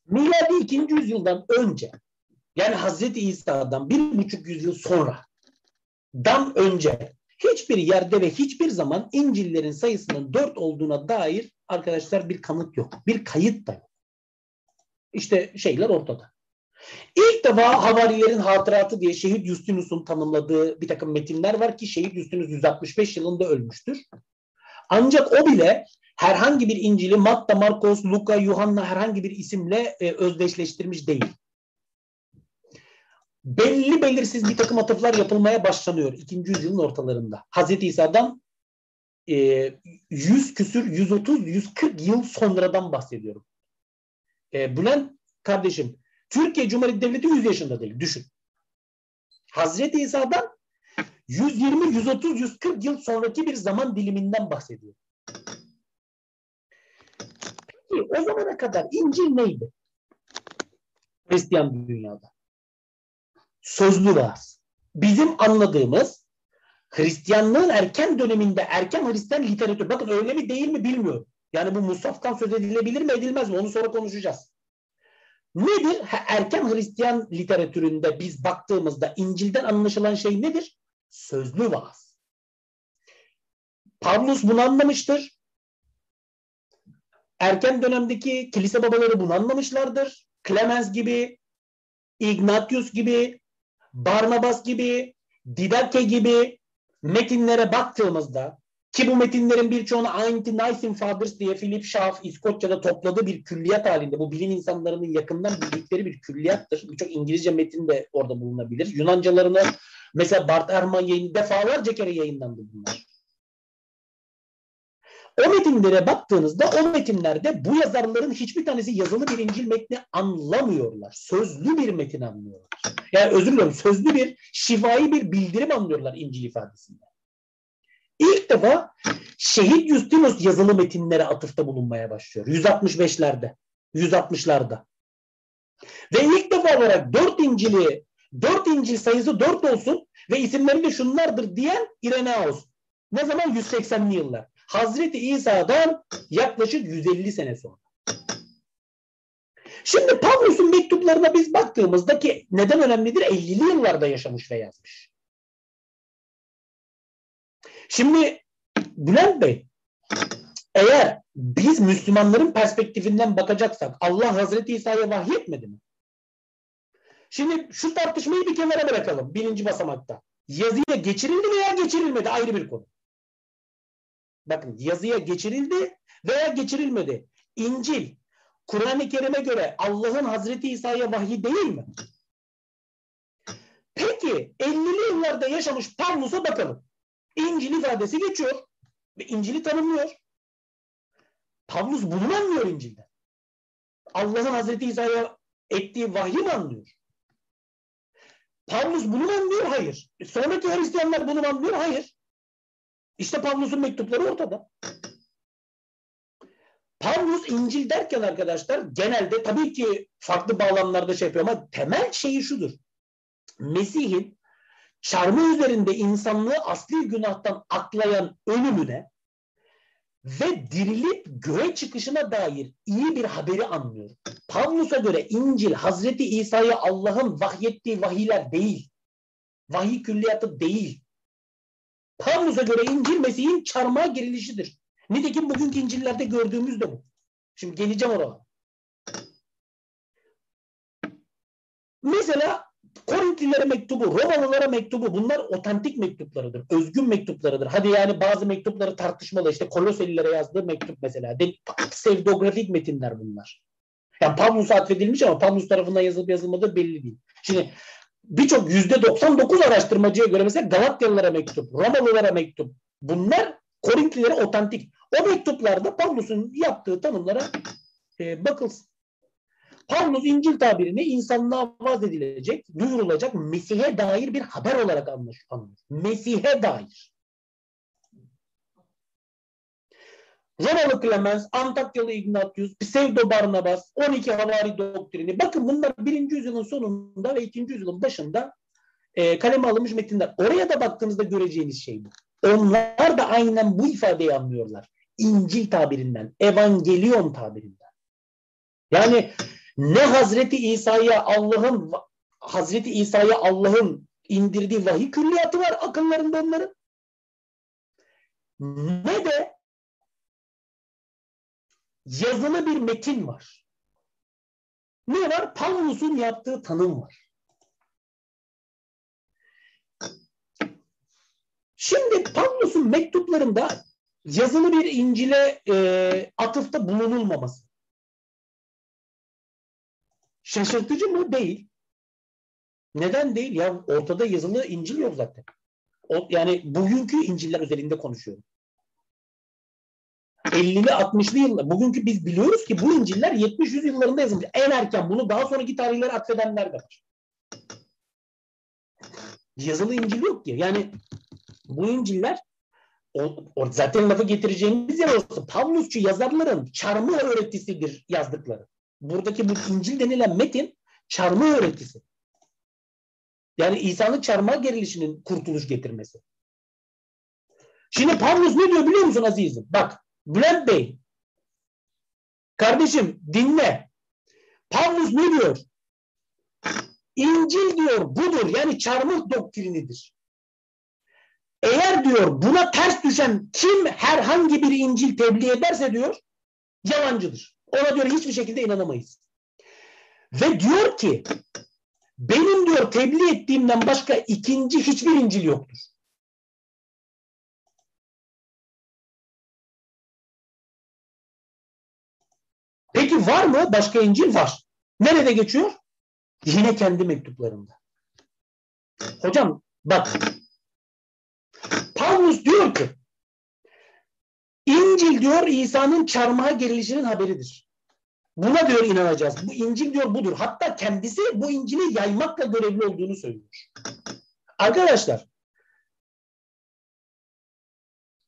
miladi ikinci yüzyıldan önce yani Hazreti İsa'dan bir buçuk yüzyıl sonra dan önce hiçbir yerde ve hiçbir zaman İncil'lerin sayısının dört olduğuna dair arkadaşlar bir kanıt yok. Bir kayıt da yok. İşte şeyler ortada. İlk defa havarilerin hatıratı diye Şehit Justinus'un tanımladığı bir takım metinler var ki Şehit Justinus 165 yılında ölmüştür. Ancak o bile herhangi bir İncil'i Matta, Markos, Luka, Yuhanna herhangi bir isimle e, özdeşleştirmiş değil. Belli belirsiz bir takım atıflar yapılmaya başlanıyor ikinci yüzyılın ortalarında. Hazreti İsa'dan e, 100 küsür, 130, 140 yıl sonradan bahsediyorum. E, Bülent kardeşim, Türkiye Cumhuriyeti Devleti 100 yaşında değil, düşün. Hazreti İsa'dan 120, 130, 140 yıl sonraki bir zaman diliminden bahsediyor. Peki o zamana kadar İncil neydi? Hristiyan dünyada. Sözlü vaaz. Bizim anladığımız Hristiyanlığın erken döneminde erken Hristiyan literatür. Bakın öyle mi değil mi bilmiyorum. Yani bu Musaf'tan söz edilebilir mi edilmez mi onu sonra konuşacağız. Nedir? Erken Hristiyan literatüründe biz baktığımızda İncil'den anlaşılan şey nedir? Sözlü vaaz. Pavlus bunu anlamıştır. Erken dönemdeki kilise babaları bunu anlamışlardır. Clemens gibi, Ignatius gibi, Barnabas gibi, Didache gibi metinlere baktığımızda ki bu metinlerin birçoğunu Anti-Nicene Fathers diye Philip Schaff İskoçya'da topladığı bir külliyat halinde. Bu bilim insanlarının yakından bildikleri bir külliyattır. Birçok İngilizce metin de orada bulunabilir. Yunancalarını mesela Bart Ehrman yayın defalarca kere yayınlandı bunlar. O metinlere baktığınızda o metinlerde bu yazarların hiçbir tanesi yazılı bir İncil metni anlamıyorlar. Sözlü bir metin anlıyorlar. Yani özür diliyorum sözlü bir şifai bir bildirim anlıyorlar İncil ifadesinde. İlk defa Şehit Justinus yazılı metinlere atıfta bulunmaya başlıyor. 165'lerde, 160'larda. Ve ilk defa olarak dört İncil'i, dört İncil sayısı dört olsun ve isimleri de şunlardır diyen İrenaeus. Ne zaman? 180'li yıllar. Hazreti İsa'dan yaklaşık 150 sene sonra. Şimdi Pavlus'un mektuplarına biz baktığımızda ki neden önemlidir? 50'li yıllarda yaşamış ve yazmış. Şimdi Bülent Bey eğer biz Müslümanların perspektifinden bakacaksak Allah Hazreti İsa'ya vahyetmedi mi? Şimdi şu tartışmayı bir kenara bırakalım birinci basamakta. Yazıya geçirildi veya geçirilmedi ayrı bir konu. Bakın yazıya geçirildi veya geçirilmedi. İncil, Kur'an-ı Kerim'e göre Allah'ın Hazreti İsa'ya vahyi değil mi? Peki 50'li yıllarda yaşamış Pavlus'a bakalım. İncil ifadesi geçiyor ve İncil'i tanımlıyor. Pavlus bunu anlıyor İncil'den? Allah'ın Hazreti İsa'ya ettiği vahyi mi anlıyor? Pavlus bunu anlıyor? Hayır. E sonraki Hristiyanlar bunu anlıyor? Hayır. İşte Pavlus'un mektupları ortada. Pavlus İncil derken arkadaşlar genelde tabii ki farklı bağlamlarda şey yapıyor ama temel şeyi şudur. Mesih'in çarmı üzerinde insanlığı asli günahtan aklayan ölümüne ve dirilip göğe çıkışına dair iyi bir haberi anlıyor. Pavlus'a göre İncil Hazreti İsa'ya Allah'ın vahyettiği vahiyler değil. Vahiy külliyatı değil. Pavlus'a göre İncil Mesih'in çarmıha girilişidir. Nitekim bugünkü İncil'lerde gördüğümüz de bu. Şimdi geleceğim oraya. Mesela Korintlilere mektubu, Romalılara mektubu bunlar otantik mektuplarıdır. Özgün mektuplarıdır. Hadi yani bazı mektupları tartışmalı. İşte Koloselilere yazdığı mektup mesela. De, sevdografik metinler bunlar. Yani Pavlus'a atfedilmiş ama Pavlus tarafından yazılıp yazılmadığı belli değil. Şimdi birçok yüzde 99 araştırmacıya göre mesela Galatyalılara mektup, Romalılara mektup. Bunlar Korintlilere otantik. O mektuplarda Pavlus'un yaptığı tanımlara e, bakılsın. Pavlus İncil tabirini insanlığa vaaz edilecek, duyurulacak Mesih'e dair bir haber olarak anlıyor. Mesih'e dair. Romalı Clemens, Antakyalı Ignatius, Pseudo Barnabas, 12 havari doktrini. Bakın bunlar birinci yüzyılın sonunda ve ikinci yüzyılın başında e, kaleme alınmış metinler. Oraya da baktığınızda göreceğiniz şey bu. Onlar da aynen bu ifadeyi anlıyorlar. İncil tabirinden, evangelion tabirinden. Yani ne Hazreti İsa'ya Allah'ın Hazreti İsa'ya Allah'ın indirdiği vahiy külliyatı var akıllarında onların. Ne de yazılı bir metin var. Ne var? Pavlus'un yaptığı tanım var. Şimdi Pavlus'un mektuplarında yazılı bir İncil'e e, atıfta bulunulmaması. Şaşırtıcı mı? Değil. Neden değil? Ya ortada yazılı İncil yok zaten. O, yani bugünkü İncil'ler üzerinde konuşuyorum. 50'li 60'lı yıllar. Bugünkü biz biliyoruz ki bu İncil'ler 70-100 yıllarında yazılmış. En erken bunu daha sonraki tarihlere atfedenler de var. Yazılı İncil yok ki. Yani bu İncil'ler o, o zaten lafı getireceğimiz yer orası. Pavlusçu yazarların çarmıh öğretisidir yazdıkları. Buradaki bu İncil denilen metin çarmıh öğretisi. Yani İsa'nın çarmıha gerilişinin kurtuluş getirmesi. Şimdi Pavlus ne diyor biliyor musun azizim? Bak Bülent Bey kardeşim dinle. Pavlus ne diyor? İncil diyor budur. Yani çarmıh doktrinidir. Eğer diyor buna ters düşen kim herhangi bir İncil tebliğ ederse diyor yalancıdır. Ona diyor hiçbir şekilde inanamayız. Ve diyor ki benim diyor tebliğ ettiğimden başka ikinci hiçbir İncil yoktur. Mı başka İncil? Var. Nerede geçiyor? Yine kendi mektuplarında. Hocam bak Pavlus diyor ki İncil diyor İsa'nın çarmıha gerilişinin haberidir. Buna diyor inanacağız. Bu İncil diyor budur. Hatta kendisi bu İncil'i yaymakla görevli olduğunu söylüyor. Arkadaşlar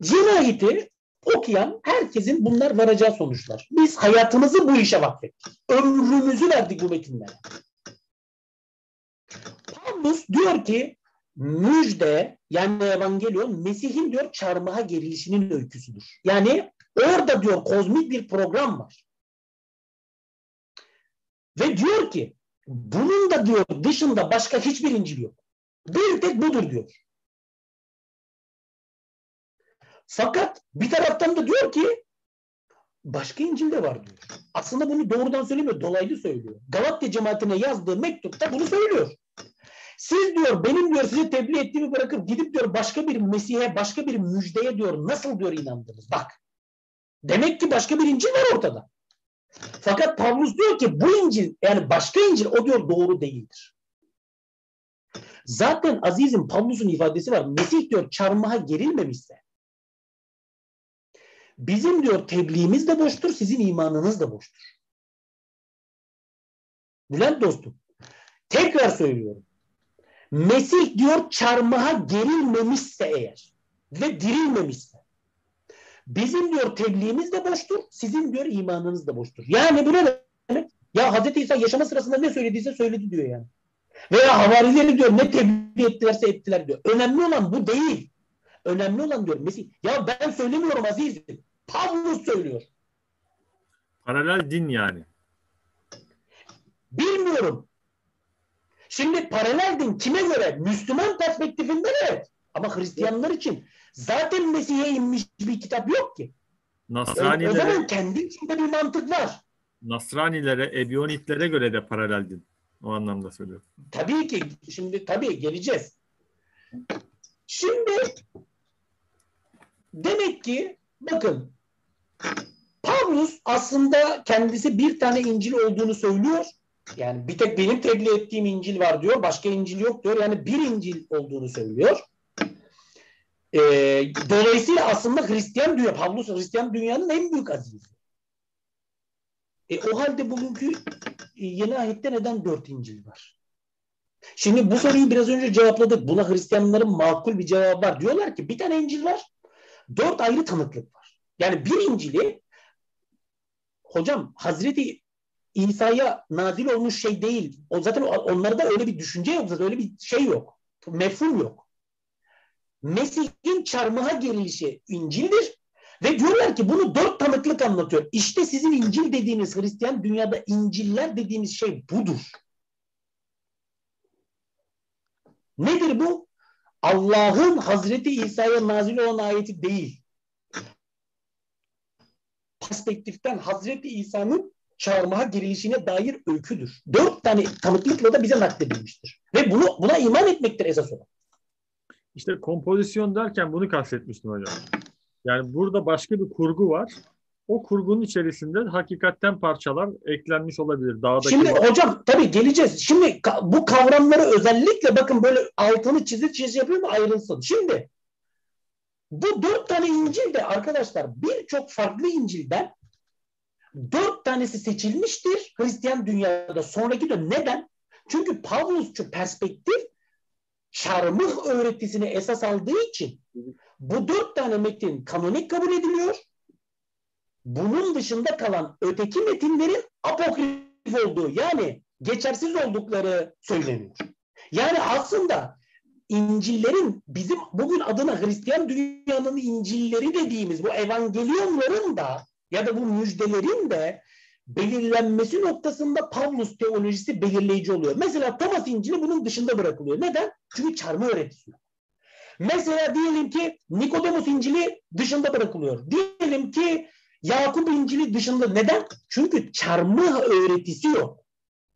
cinayeti okuyan herkesin bunlar varacağı sonuçlar. Biz hayatımızı bu işe vakfettik. Ömrümüzü verdik bu metinlere. Pavlus diyor ki müjde yani evangelion Mesih'in diyor çarmıha gerilişinin öyküsüdür. Yani orada diyor kozmik bir program var. Ve diyor ki bunun da diyor dışında başka hiçbir İncil yok. Bir tek budur diyor. Fakat bir taraftan da diyor ki başka İncil de var diyor. Aslında bunu doğrudan söylemiyor, dolaylı söylüyor. Galatya cemaatine yazdığı mektupta bunu söylüyor. Siz diyor benim diyor size tebliğ ettiğimi bırakıp gidip diyor başka bir Mesih'e, başka bir müjdeye diyor nasıl diyor inandınız? Bak. Demek ki başka bir İncil var ortada. Fakat Pavlus diyor ki bu İncil yani başka İncil o diyor doğru değildir. Zaten azizim Pavlus'un ifadesi var. Mesih diyor çarmıha gerilmemişse bizim diyor tebliğimiz de boştur, sizin imanınız da boştur. Bülent dostum, tekrar söylüyorum. Mesih diyor çarmıha gerilmemişse eğer ve dirilmemişse bizim diyor tebliğimiz de boştur, sizin diyor imanınız da boştur. Yani bu ne demek? Ya Hazreti İsa yaşama sırasında ne söylediyse söyledi diyor yani. Veya havarileri diyor ne tebliğ ettilerse ettiler diyor. Önemli olan bu değil. Önemli olan diyor Mesih. Ya ben söylemiyorum azizim. Pavlus söylüyor. Paralel din yani. Bilmiyorum. Şimdi paralel din kime göre? Müslüman perspektifinden evet. Ama Hristiyanlar için zaten Mesih'e inmiş bir kitap yok ki. Nasranilere, o zaman kendi içinde bir mantık var. Nasranilere, Ebionitlere göre de paralel din. O anlamda söylüyorum. Tabii ki. Şimdi tabii geleceğiz. Şimdi demek ki bakın Pavlus aslında kendisi bir tane İncil olduğunu söylüyor. Yani bir tek benim tebliğ ettiğim İncil var diyor. Başka İncil yok diyor. Yani bir İncil olduğunu söylüyor. Ee, dolayısıyla aslında Hristiyan diyor. Pavlus Hristiyan dünyanın en büyük azizi. E, o halde bugünkü yeni ayette neden dört İncil var? Şimdi bu soruyu biraz önce cevapladık. Buna Hristiyanların makul bir cevabı var. Diyorlar ki bir tane İncil var. Dört ayrı tanıklık var. Yani bir İncil'i hocam Hazreti İsa'ya nazil olmuş şey değil. O zaten onlarda öyle bir düşünce yok zaten öyle bir şey yok. Mefhum yok. Mesih'in çarmıha gerilişi İncil'dir. Ve diyorlar ki bunu dört tanıklık anlatıyor. İşte sizin İncil dediğiniz Hristiyan dünyada İnciller dediğimiz şey budur. Nedir bu? Allah'ın Hazreti İsa'ya nazil olan ayeti değil. Perspektiften Hazreti İsa'nın çarmıha girilişine dair öyküdür. Dört tane tanıklıkla da bize nakledilmiştir. Ve bunu buna iman etmektir esas olan. İşte kompozisyon derken bunu kastetmiştim hocam. Yani burada başka bir kurgu var. O kurgunun içerisinde hakikatten parçalar eklenmiş olabilir. Dağdaki Şimdi hocam tabii geleceğiz. Şimdi bu kavramları özellikle bakın böyle altını çizip çiz yapıyorum ayrılsın. Şimdi bu dört tane İncil de arkadaşlar birçok farklı İncil'den dört tanesi seçilmiştir Hristiyan dünyada. Sonraki de neden? Çünkü Pavlusçu perspektif çarmıh öğretisini esas aldığı için bu dört tane metin kanonik kabul ediliyor. Bunun dışında kalan öteki metinlerin apokrif olduğu yani geçersiz oldukları söyleniyor. Yani aslında İncil'lerin bizim bugün adına Hristiyan dünyanın İncil'leri dediğimiz bu evangelyonların da ya da bu müjdelerin de belirlenmesi noktasında Pavlus teolojisi belirleyici oluyor. Mesela Thomas İncil'i bunun dışında bırakılıyor. Neden? Çünkü çarmıha öğretisi Mesela diyelim ki Nikodemus İncil'i dışında bırakılıyor. Diyelim ki Yakup İncil'i dışında. Neden? Çünkü çarmıh öğretisi yok.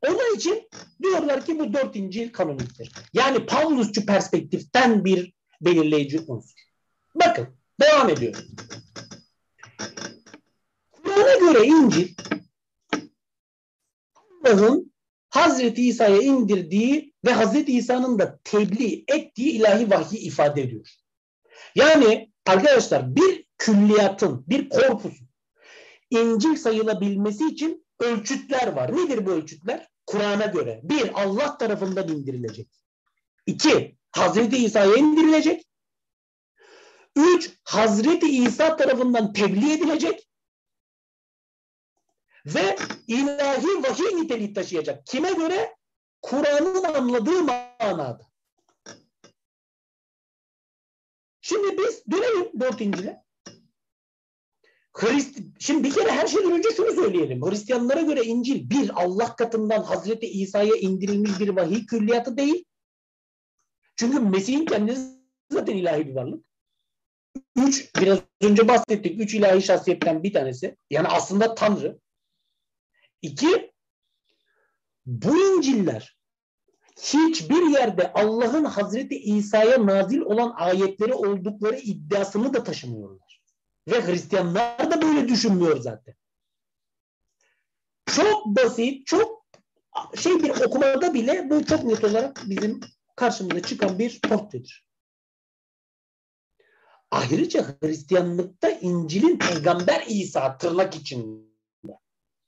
Onun için diyorlar ki bu dört İncil kanoniktir. Yani Pavlusçu perspektiften bir belirleyici unsur. Bakın devam ediyorum. Kur'an'a göre İncil Allah'ın Hazreti İsa'ya indirdiği ve Hazreti İsa'nın da tebliğ ettiği ilahi vahyi ifade ediyor. Yani arkadaşlar bir külliyatın, bir korpusun İncil sayılabilmesi için ölçütler var. Nedir bu ölçütler? Kur'an'a göre. Bir, Allah tarafından indirilecek. İki, Hazreti İsa'ya indirilecek. Üç, Hazreti İsa tarafından tebliğ edilecek ve ilahi vahiy niteliği taşıyacak. Kime göre? Kur'an'ın anladığı manada. Şimdi biz dönelim dört İncil'e. Hrist Şimdi bir kere her şeyden önce şunu söyleyelim. Hristiyanlara göre İncil bir Allah katından Hazreti İsa'ya indirilmiş bir vahiy külliyatı değil. Çünkü Mesih'in kendisi zaten ilahi bir varlık. Üç, biraz önce bahsettik. Üç ilahi şahsiyetten bir tanesi. Yani aslında Tanrı. İki, bu İncil'ler hiçbir yerde Allah'ın Hazreti İsa'ya nazil olan ayetleri oldukları iddiasını da taşımıyorlar. Ve Hristiyanlar da böyle düşünmüyor zaten. Çok basit, çok şey bir okumada bile bu çok net olarak bizim karşımıza çıkan bir portredir. Ayrıca Hristiyanlıkta İncil'in Peygamber İsa tırnak için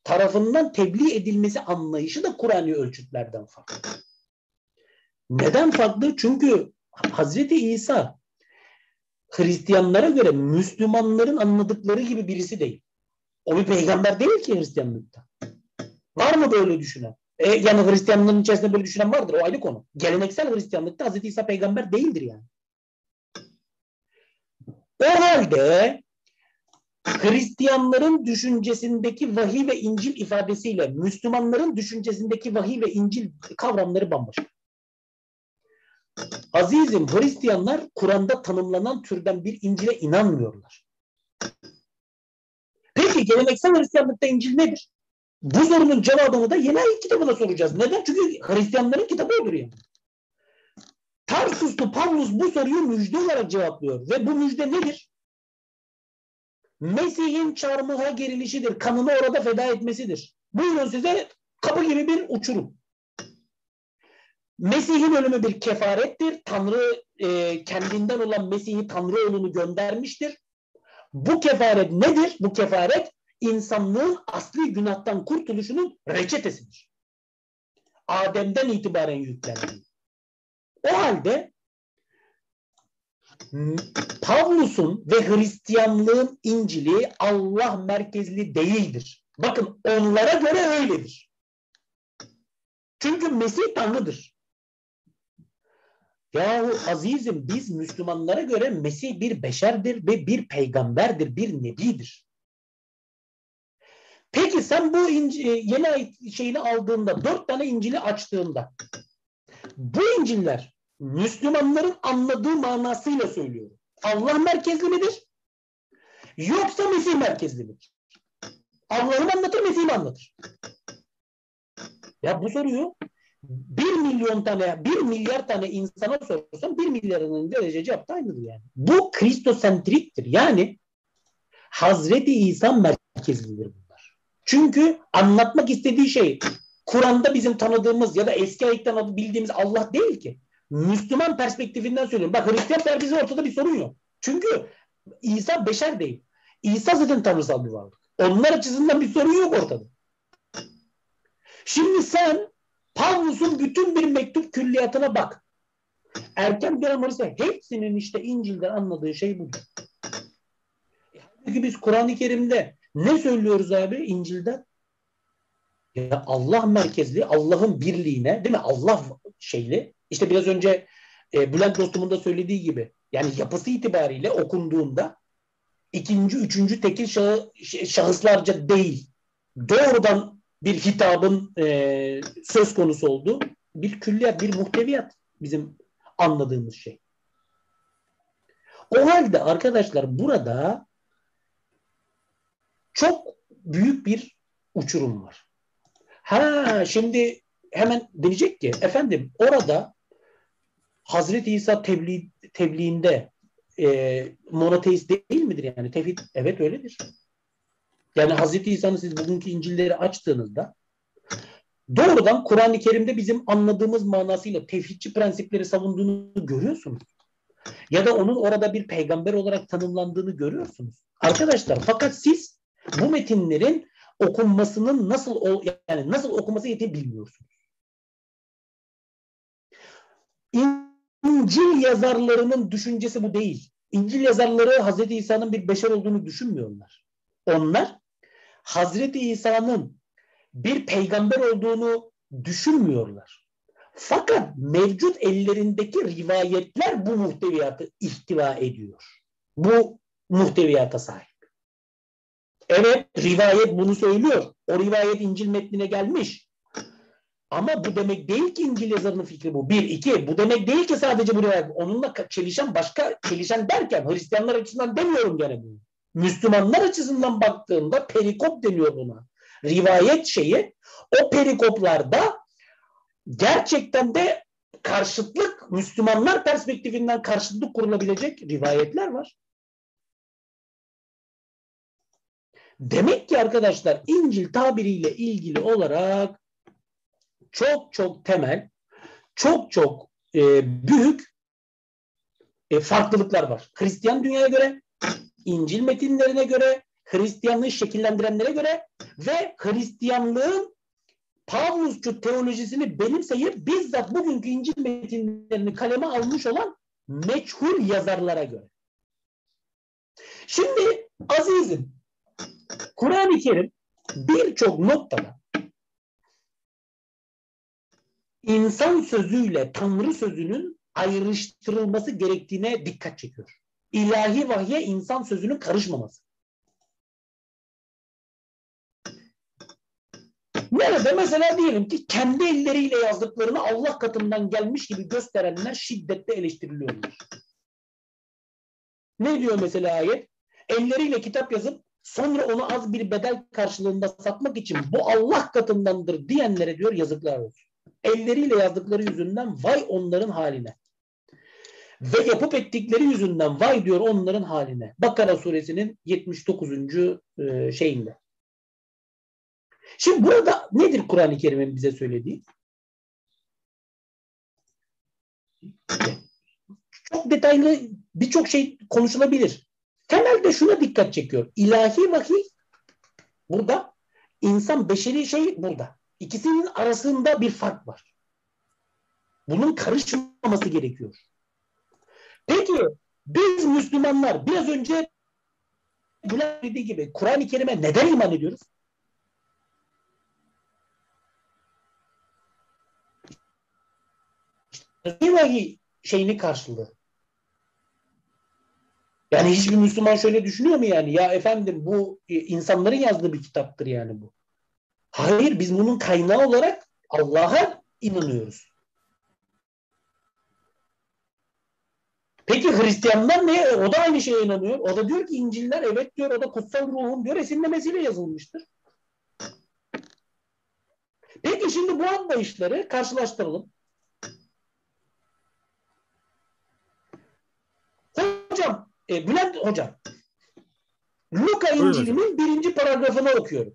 tarafından tebliğ edilmesi anlayışı da Kur'an'ı ölçütlerden farklı. Neden farklı? Çünkü Hazreti İsa Hristiyanlara göre Müslümanların anladıkları gibi birisi değil. O bir peygamber değil ki Hristiyanlıkta. Var mı böyle düşünen? E, yani Hristiyanlığın içerisinde böyle düşünen vardır. O ayrı konu. Geleneksel Hristiyanlıkta Hazreti İsa peygamber değildir yani. O halde Hristiyanların düşüncesindeki vahiy ve İncil ifadesiyle Müslümanların düşüncesindeki vahiy ve İncil kavramları bambaşka. Azizim Hristiyanlar Kur'an'da tanımlanan türden bir İncil'e inanmıyorlar. Peki geleneksel Hristiyanlıkta İncil nedir? Bu sorunun cevabını da Yeni Ayet kitabına soracağız. Neden? Çünkü Hristiyanların kitabı odur yani. Tarsuslu Pavlus bu soruyu müjde olarak cevaplıyor. Ve bu müjde nedir? Mesih'in çarmıha gerilişidir. Kanını orada feda etmesidir. Buyurun size kapı gibi bir uçurum. Mesih'in ölümü bir kefarettir. Tanrı e, kendinden olan Mesih'i Tanrı oğlunu göndermiştir. Bu kefaret nedir? Bu kefaret insanlığın asli günahtan kurtuluşunun reçetesidir. Adem'den itibaren yüklendi. O halde Pavlus'un ve Hristiyanlığın İncil'i Allah merkezli değildir. Bakın onlara göre öyledir. Çünkü Mesih Tanrı'dır. Yahu azizim biz Müslümanlara göre Mesih bir beşerdir ve bir peygamberdir, bir nebidir. Peki sen bu inci, yeni ait şeyini aldığında, dört tane İncil'i açtığında bu İncil'ler Müslümanların anladığı manasıyla söylüyorum. Allah merkezli midir? Yoksa Mesih merkezli midir? Allah'ı mı anlatır, Mesih'i mi anlatır? Ya bu soruyu bir milyon tane, bir milyar tane insana sorsan bir milyarının derece cevap da aynıdır yani. Bu kristosentriktir. Yani Hazreti İsa merkezlidir bunlar. Çünkü anlatmak istediği şey Kur'an'da bizim tanıdığımız ya da eski ayetten bildiğimiz Allah değil ki. Müslüman perspektifinden söylüyorum. Bak Hristiyan perspektifi ortada bir sorun yok. Çünkü İsa beşer değil. İsa zaten tanrısal bir varlık. Onlar açısından bir sorun yok ortada. Şimdi sen Pavlus'un bütün bir mektup külliyatına bak. Erken dönem arası hepsinin işte İncil'den anladığı şey budur. Halbuki biz Kur'an-ı Kerim'de ne söylüyoruz abi İncil'den? Ya Allah merkezli, Allah'ın birliğine, değil mi? Allah şeyli. İşte biraz önce e, Bülent dostumun da söylediği gibi yani yapısı itibariyle okunduğunda ikinci, üçüncü tekil şahı, şahıslarca değil doğrudan bir hitabın e, söz konusu olduğu bir külliyat, bir muhteviyat bizim anladığımız şey. O halde arkadaşlar burada çok büyük bir uçurum var. Ha şimdi hemen diyecek ki efendim orada Hazreti İsa tebliğ, tebliğinde e, monoteist değil midir yani? Tevhid evet öyledir. Yani Hazreti İsa'nın siz bugünkü İncil'leri açtığınızda doğrudan Kur'an-ı Kerim'de bizim anladığımız manasıyla tevhidçi prensipleri savunduğunu görüyorsunuz. Ya da onun orada bir peygamber olarak tanımlandığını görüyorsunuz. Arkadaşlar fakat siz bu metinlerin okunmasının nasıl yani nasıl okunması gerektiğini bilmiyorsunuz. İncil yazarlarının düşüncesi bu değil. İncil yazarları Hazreti İsa'nın bir beşer olduğunu düşünmüyorlar. Onlar Hazreti İsa'nın bir peygamber olduğunu düşünmüyorlar. Fakat mevcut ellerindeki rivayetler bu muhteviyatı ihtiva ediyor. Bu muhteviyata sahip. Evet rivayet bunu söylüyor. O rivayet İncil metnine gelmiş. Ama bu demek değil ki İncil yazarının fikri bu. Bir, iki. Bu demek değil ki sadece bu rivayet. Onunla çelişen başka, çelişen derken Hristiyanlar açısından demiyorum gene bunu. Müslümanlar açısından baktığında perikop deniyor buna. Rivayet şeyi o perikoplarda gerçekten de karşıtlık Müslümanlar perspektifinden karşıtlık kurulabilecek rivayetler var. Demek ki arkadaşlar İncil tabiriyle ilgili olarak çok çok temel, çok çok e, büyük e, farklılıklar var. Hristiyan dünyaya göre, İncil metinlerine göre, Hristiyanlığı şekillendirenlere göre ve Hristiyanlığın Pavlusçu teolojisini benimseyip bizzat bugünkü İncil metinlerini kaleme almış olan meçhul yazarlara göre. Şimdi azizim Kur'an-ı Kerim birçok noktada insan sözüyle Tanrı sözünün ayrıştırılması gerektiğine dikkat çekiyor. İlahi vahye insan sözünün karışmaması. Nerede mesela diyelim ki kendi elleriyle yazdıklarını Allah katından gelmiş gibi gösterenler şiddetle eleştiriliyorlar. Ne diyor mesela ayet? Elleriyle kitap yazıp sonra onu az bir bedel karşılığında satmak için bu Allah katındandır diyenlere diyor yazıklar olsun. Elleriyle yazdıkları yüzünden vay onların haline. Ve yapıp ettikleri yüzünden vay diyor onların haline. Bakara suresinin 79. E, şeyinde. Şimdi burada nedir Kur'an-ı Kerim'in bize söylediği? Çok detaylı birçok şey konuşulabilir. Temelde şuna dikkat çekiyor. İlahi vahiy burada, insan beşeri şey burada. İkisinin arasında bir fark var. Bunun karışmaması gerekiyor. Peki biz Müslümanlar biraz önce Bülent dediği gibi Kur'an-ı Kerim'e neden iman ediyoruz? vahiy şeyini karşılığı. Yani hiçbir Müslüman şöyle düşünüyor mu yani? Ya efendim bu e, insanların yazdığı bir kitaptır yani bu. Hayır biz bunun kaynağı olarak Allah'a inanıyoruz. Peki Hristiyanlar ne? O da aynı şeye inanıyor. O da diyor ki İncil'ler evet diyor o da kutsal ruhun diyor esinlemesiyle yazılmıştır. Peki şimdi bu anlayışları karşılaştıralım. Hocam, e, Bülent hocam, Luka İncil'inin birinci paragrafını okuyorum.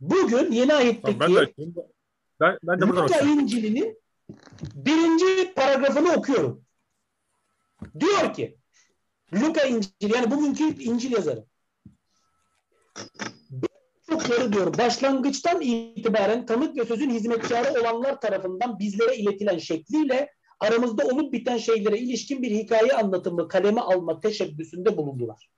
Bugün yeni ayetteki tamam, ben de, ben, ben de Luka İncil'inin birinci paragrafını okuyorum. Diyor ki Luka İncil yani bugünkü İncil yazarı birçokları diyor başlangıçtan itibaren tanık ve sözün hizmetkarı olanlar tarafından bizlere iletilen şekliyle aramızda olup biten şeylere ilişkin bir hikaye anlatımı kaleme alma teşebbüsünde bulundular.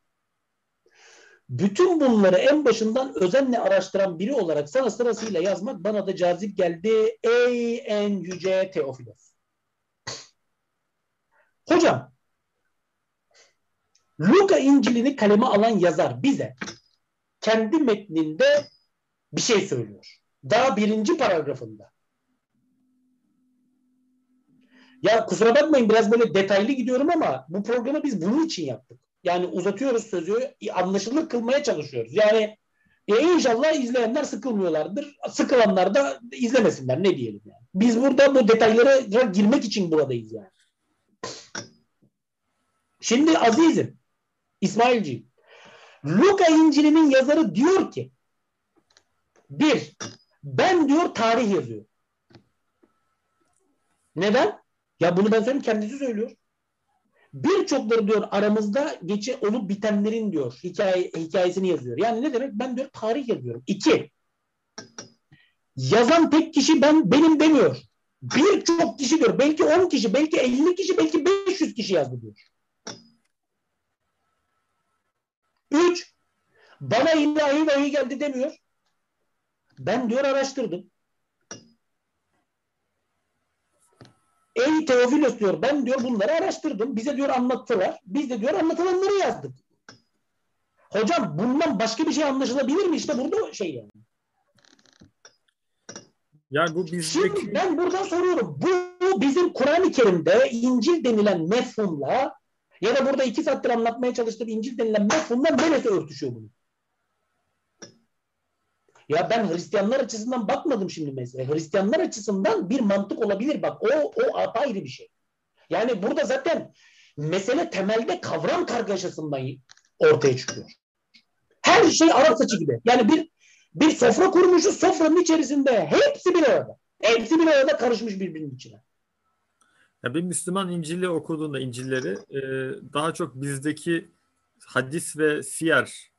Bütün bunları en başından özenle araştıran biri olarak sana sırasıyla yazmak bana da cazip geldi. Ey en yüce Teofilos. Hocam, Luka İncil'ini kaleme alan yazar bize kendi metninde bir şey söylüyor. Daha birinci paragrafında. Ya kusura bakmayın biraz böyle detaylı gidiyorum ama bu programı biz bunun için yaptık. Yani uzatıyoruz sözü, anlaşılır kılmaya çalışıyoruz. Yani e inşallah izleyenler sıkılmıyorlardır. Sıkılanlar da izlemesinler ne diyelim yani. Biz burada bu detaylara girmek için buradayız yani. Şimdi azizim, İsmailciğim, Luka İncil'inin yazarı diyor ki bir, ben diyor tarih yazıyor. Neden? Ya bunu ben söyleyeyim kendisi söylüyor. Birçokları diyor aramızda geçe olup bitenlerin diyor hikaye, hikayesini yazıyor. Yani ne demek? Ben diyor tarih yazıyorum. İki, yazan tek kişi ben benim demiyor. Birçok kişi diyor. Belki 10 kişi, belki 50 kişi, belki 500 kişi yazdı diyor. Üç, bana ilahi vahiy geldi demiyor. Ben diyor araştırdım. Ey Teofilos diyor ben diyor bunları araştırdım. Bize diyor anlattılar. Biz de diyor anlatılanları yazdık. Hocam bundan başka bir şey anlaşılabilir mi? İşte burada şey yani. Yani bu bizdeki... Şimdi ben buradan soruyorum. Bu bizim Kur'an-ı Kerim'de İncil denilen mefhumla ya da burada iki saattir anlatmaya çalıştığım İncil denilen mefhumla neresi örtüşüyor bunu? Ya ben Hristiyanlar açısından bakmadım şimdi mesela. Hristiyanlar açısından bir mantık olabilir. Bak o, o apayrı bir şey. Yani burada zaten mesele temelde kavram kargaşasından ortaya çıkıyor. Her şey Arap saçı gibi. Yani bir bir sofra kurmuşuz sofranın içerisinde hepsi bir arada. Hepsi bir arada karışmış birbirinin içine. Ya bir Müslüman İncil'i okuduğunda İncil'leri e, daha çok bizdeki hadis ve siyer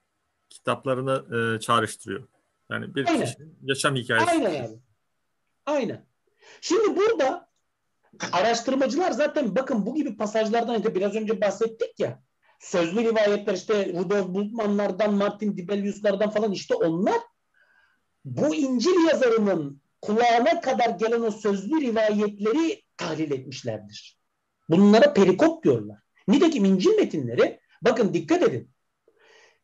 kitaplarını e, çağrıştırıyor. Yani bir Aynen. kişinin yaşam hikayesi. Aynen abi. Aynen. Şimdi burada araştırmacılar zaten bakın bu gibi pasajlardan biraz önce bahsettik ya sözlü rivayetler işte Rudolf Bultmann'lardan, Martin Dibelius'lardan falan işte onlar bu İncil yazarının kulağına kadar gelen o sözlü rivayetleri tahlil etmişlerdir. Bunlara perikop diyorlar. Nitekim İncil metinleri bakın dikkat edin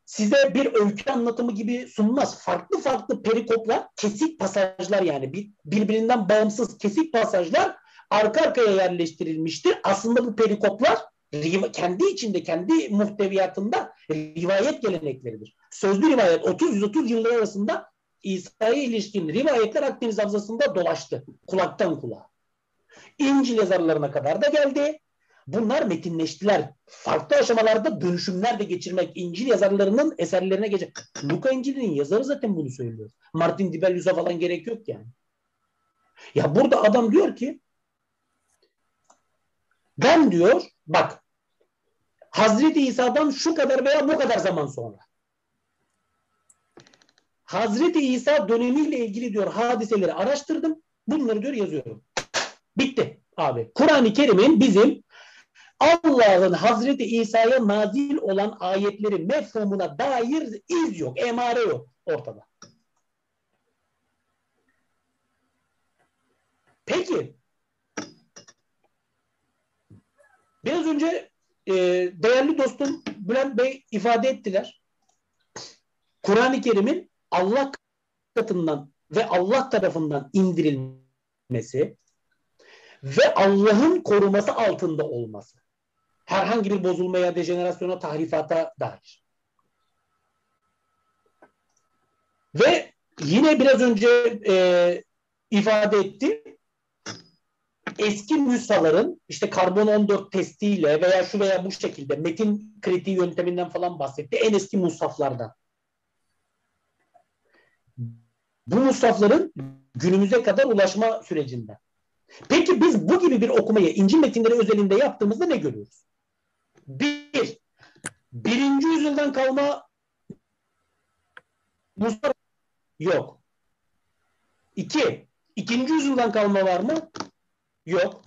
size bir öykü anlatımı gibi sunmaz. Farklı farklı perikoplar, kesik pasajlar yani bir, birbirinden bağımsız kesik pasajlar arka arkaya yerleştirilmiştir. Aslında bu perikoplar kendi içinde, kendi muhteviyatında rivayet gelenekleridir. Sözlü rivayet 30-130 yıllar arasında İsa'ya ilişkin rivayetler Akdeniz Havzası'nda dolaştı. Kulaktan kulağa. İncil yazarlarına kadar da geldi. Bunlar metinleştiler. Farklı aşamalarda dönüşümler de geçirmek. İncil yazarlarının eserlerine geçecek. Luka İncil'in yazarı zaten bunu söylüyor. Martin Dibelius'a falan gerek yok yani. Ya burada adam diyor ki ben diyor bak Hazreti İsa'dan şu kadar veya bu kadar zaman sonra Hazreti İsa dönemiyle ilgili diyor hadiseleri araştırdım. Bunları diyor yazıyorum. Bitti abi. Kur'an-ı Kerim'in bizim Allah'ın Hazreti İsa'ya nazil olan ayetleri mefhumuna dair iz yok, emare yok ortada. Peki biraz önce e, değerli dostum Bülent Bey ifade ettiler. Kur'an-ı Kerim'in Allah katından ve Allah tarafından indirilmesi ve Allah'ın koruması altında olması. Herhangi bir bozulmaya, dejenerasyona, tahrifata dair. Ve yine biraz önce e, ifade etti. Eski nüshaların işte karbon 14 testiyle veya şu veya bu şekilde metin kritiği yönteminden falan bahsetti. En eski musaflardan. Bu musafların günümüze kadar ulaşma sürecinde. Peki biz bu gibi bir okumayı İncil metinleri özelinde yaptığımızda ne görüyoruz? Bir, birinci yüzyıldan kalma musaf yok. İki, ikinci yüzyıldan kalma var mı? Yok.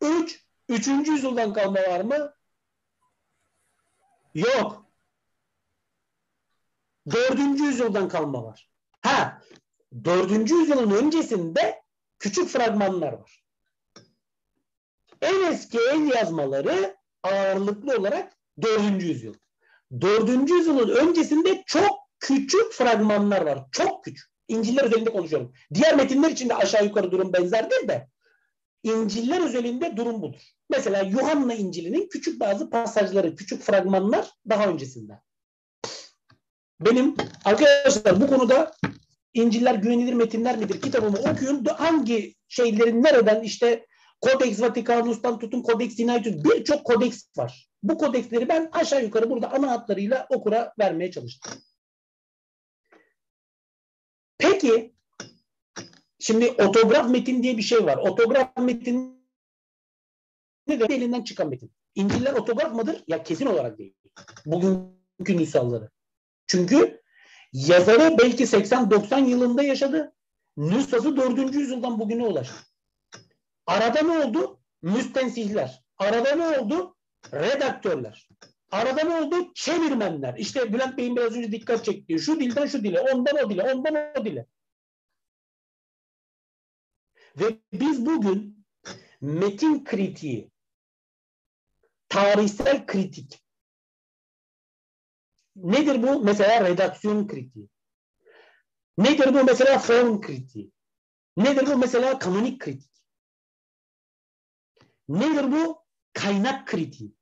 Üç, üçüncü yüzyıldan kalma var mı? Yok. Dördüncü yüzyıldan kalma var. Ha, dördüncü yüzyılın öncesinde küçük fragmanlar var. En eski el yazmaları ağırlıklı olarak dördüncü yüzyıl. Dördüncü yüzyılın öncesinde çok küçük fragmanlar var. Çok küçük. İnciller üzerinde konuşuyorum. Diğer metinler için de aşağı yukarı durum benzerdir de İnciller özelinde durum budur. Mesela Yuhanna İncil'inin küçük bazı pasajları, küçük fragmanlar daha öncesinde. Benim arkadaşlar bu konuda İnciller güvenilir metinler midir kitabımı okuyun. Hangi şeylerin nereden işte Codex Vaticanus'tan tutun Codex Sinaitus birçok kodeks var. Bu kodeksleri ben aşağı yukarı burada ana hatlarıyla okura vermeye çalıştım. Peki şimdi otograf metin diye bir şey var. Otograf metin ne de elinden çıkan metin. İnciller otograf mıdır? Ya kesin olarak değil. Bugünkü nüshaları. Çünkü yazarı belki 80-90 yılında yaşadı. Nüshası 4. yüzyıldan bugüne ulaştı. Arada ne oldu? Müstensihler. Arada ne oldu? Redaktörler. Arada ne oldu? Çevirmenler. İşte Bülent Bey'in biraz önce dikkat çektiği şu dilden şu dile, ondan o dile, ondan o dile. Ve biz bugün metin kritiği, tarihsel kritik, nedir bu? Mesela redaksiyon kritiği. Nedir bu? Mesela form kritiği. Nedir bu? Mesela kanonik kritik. Nedir bu? Kaynak kritiği.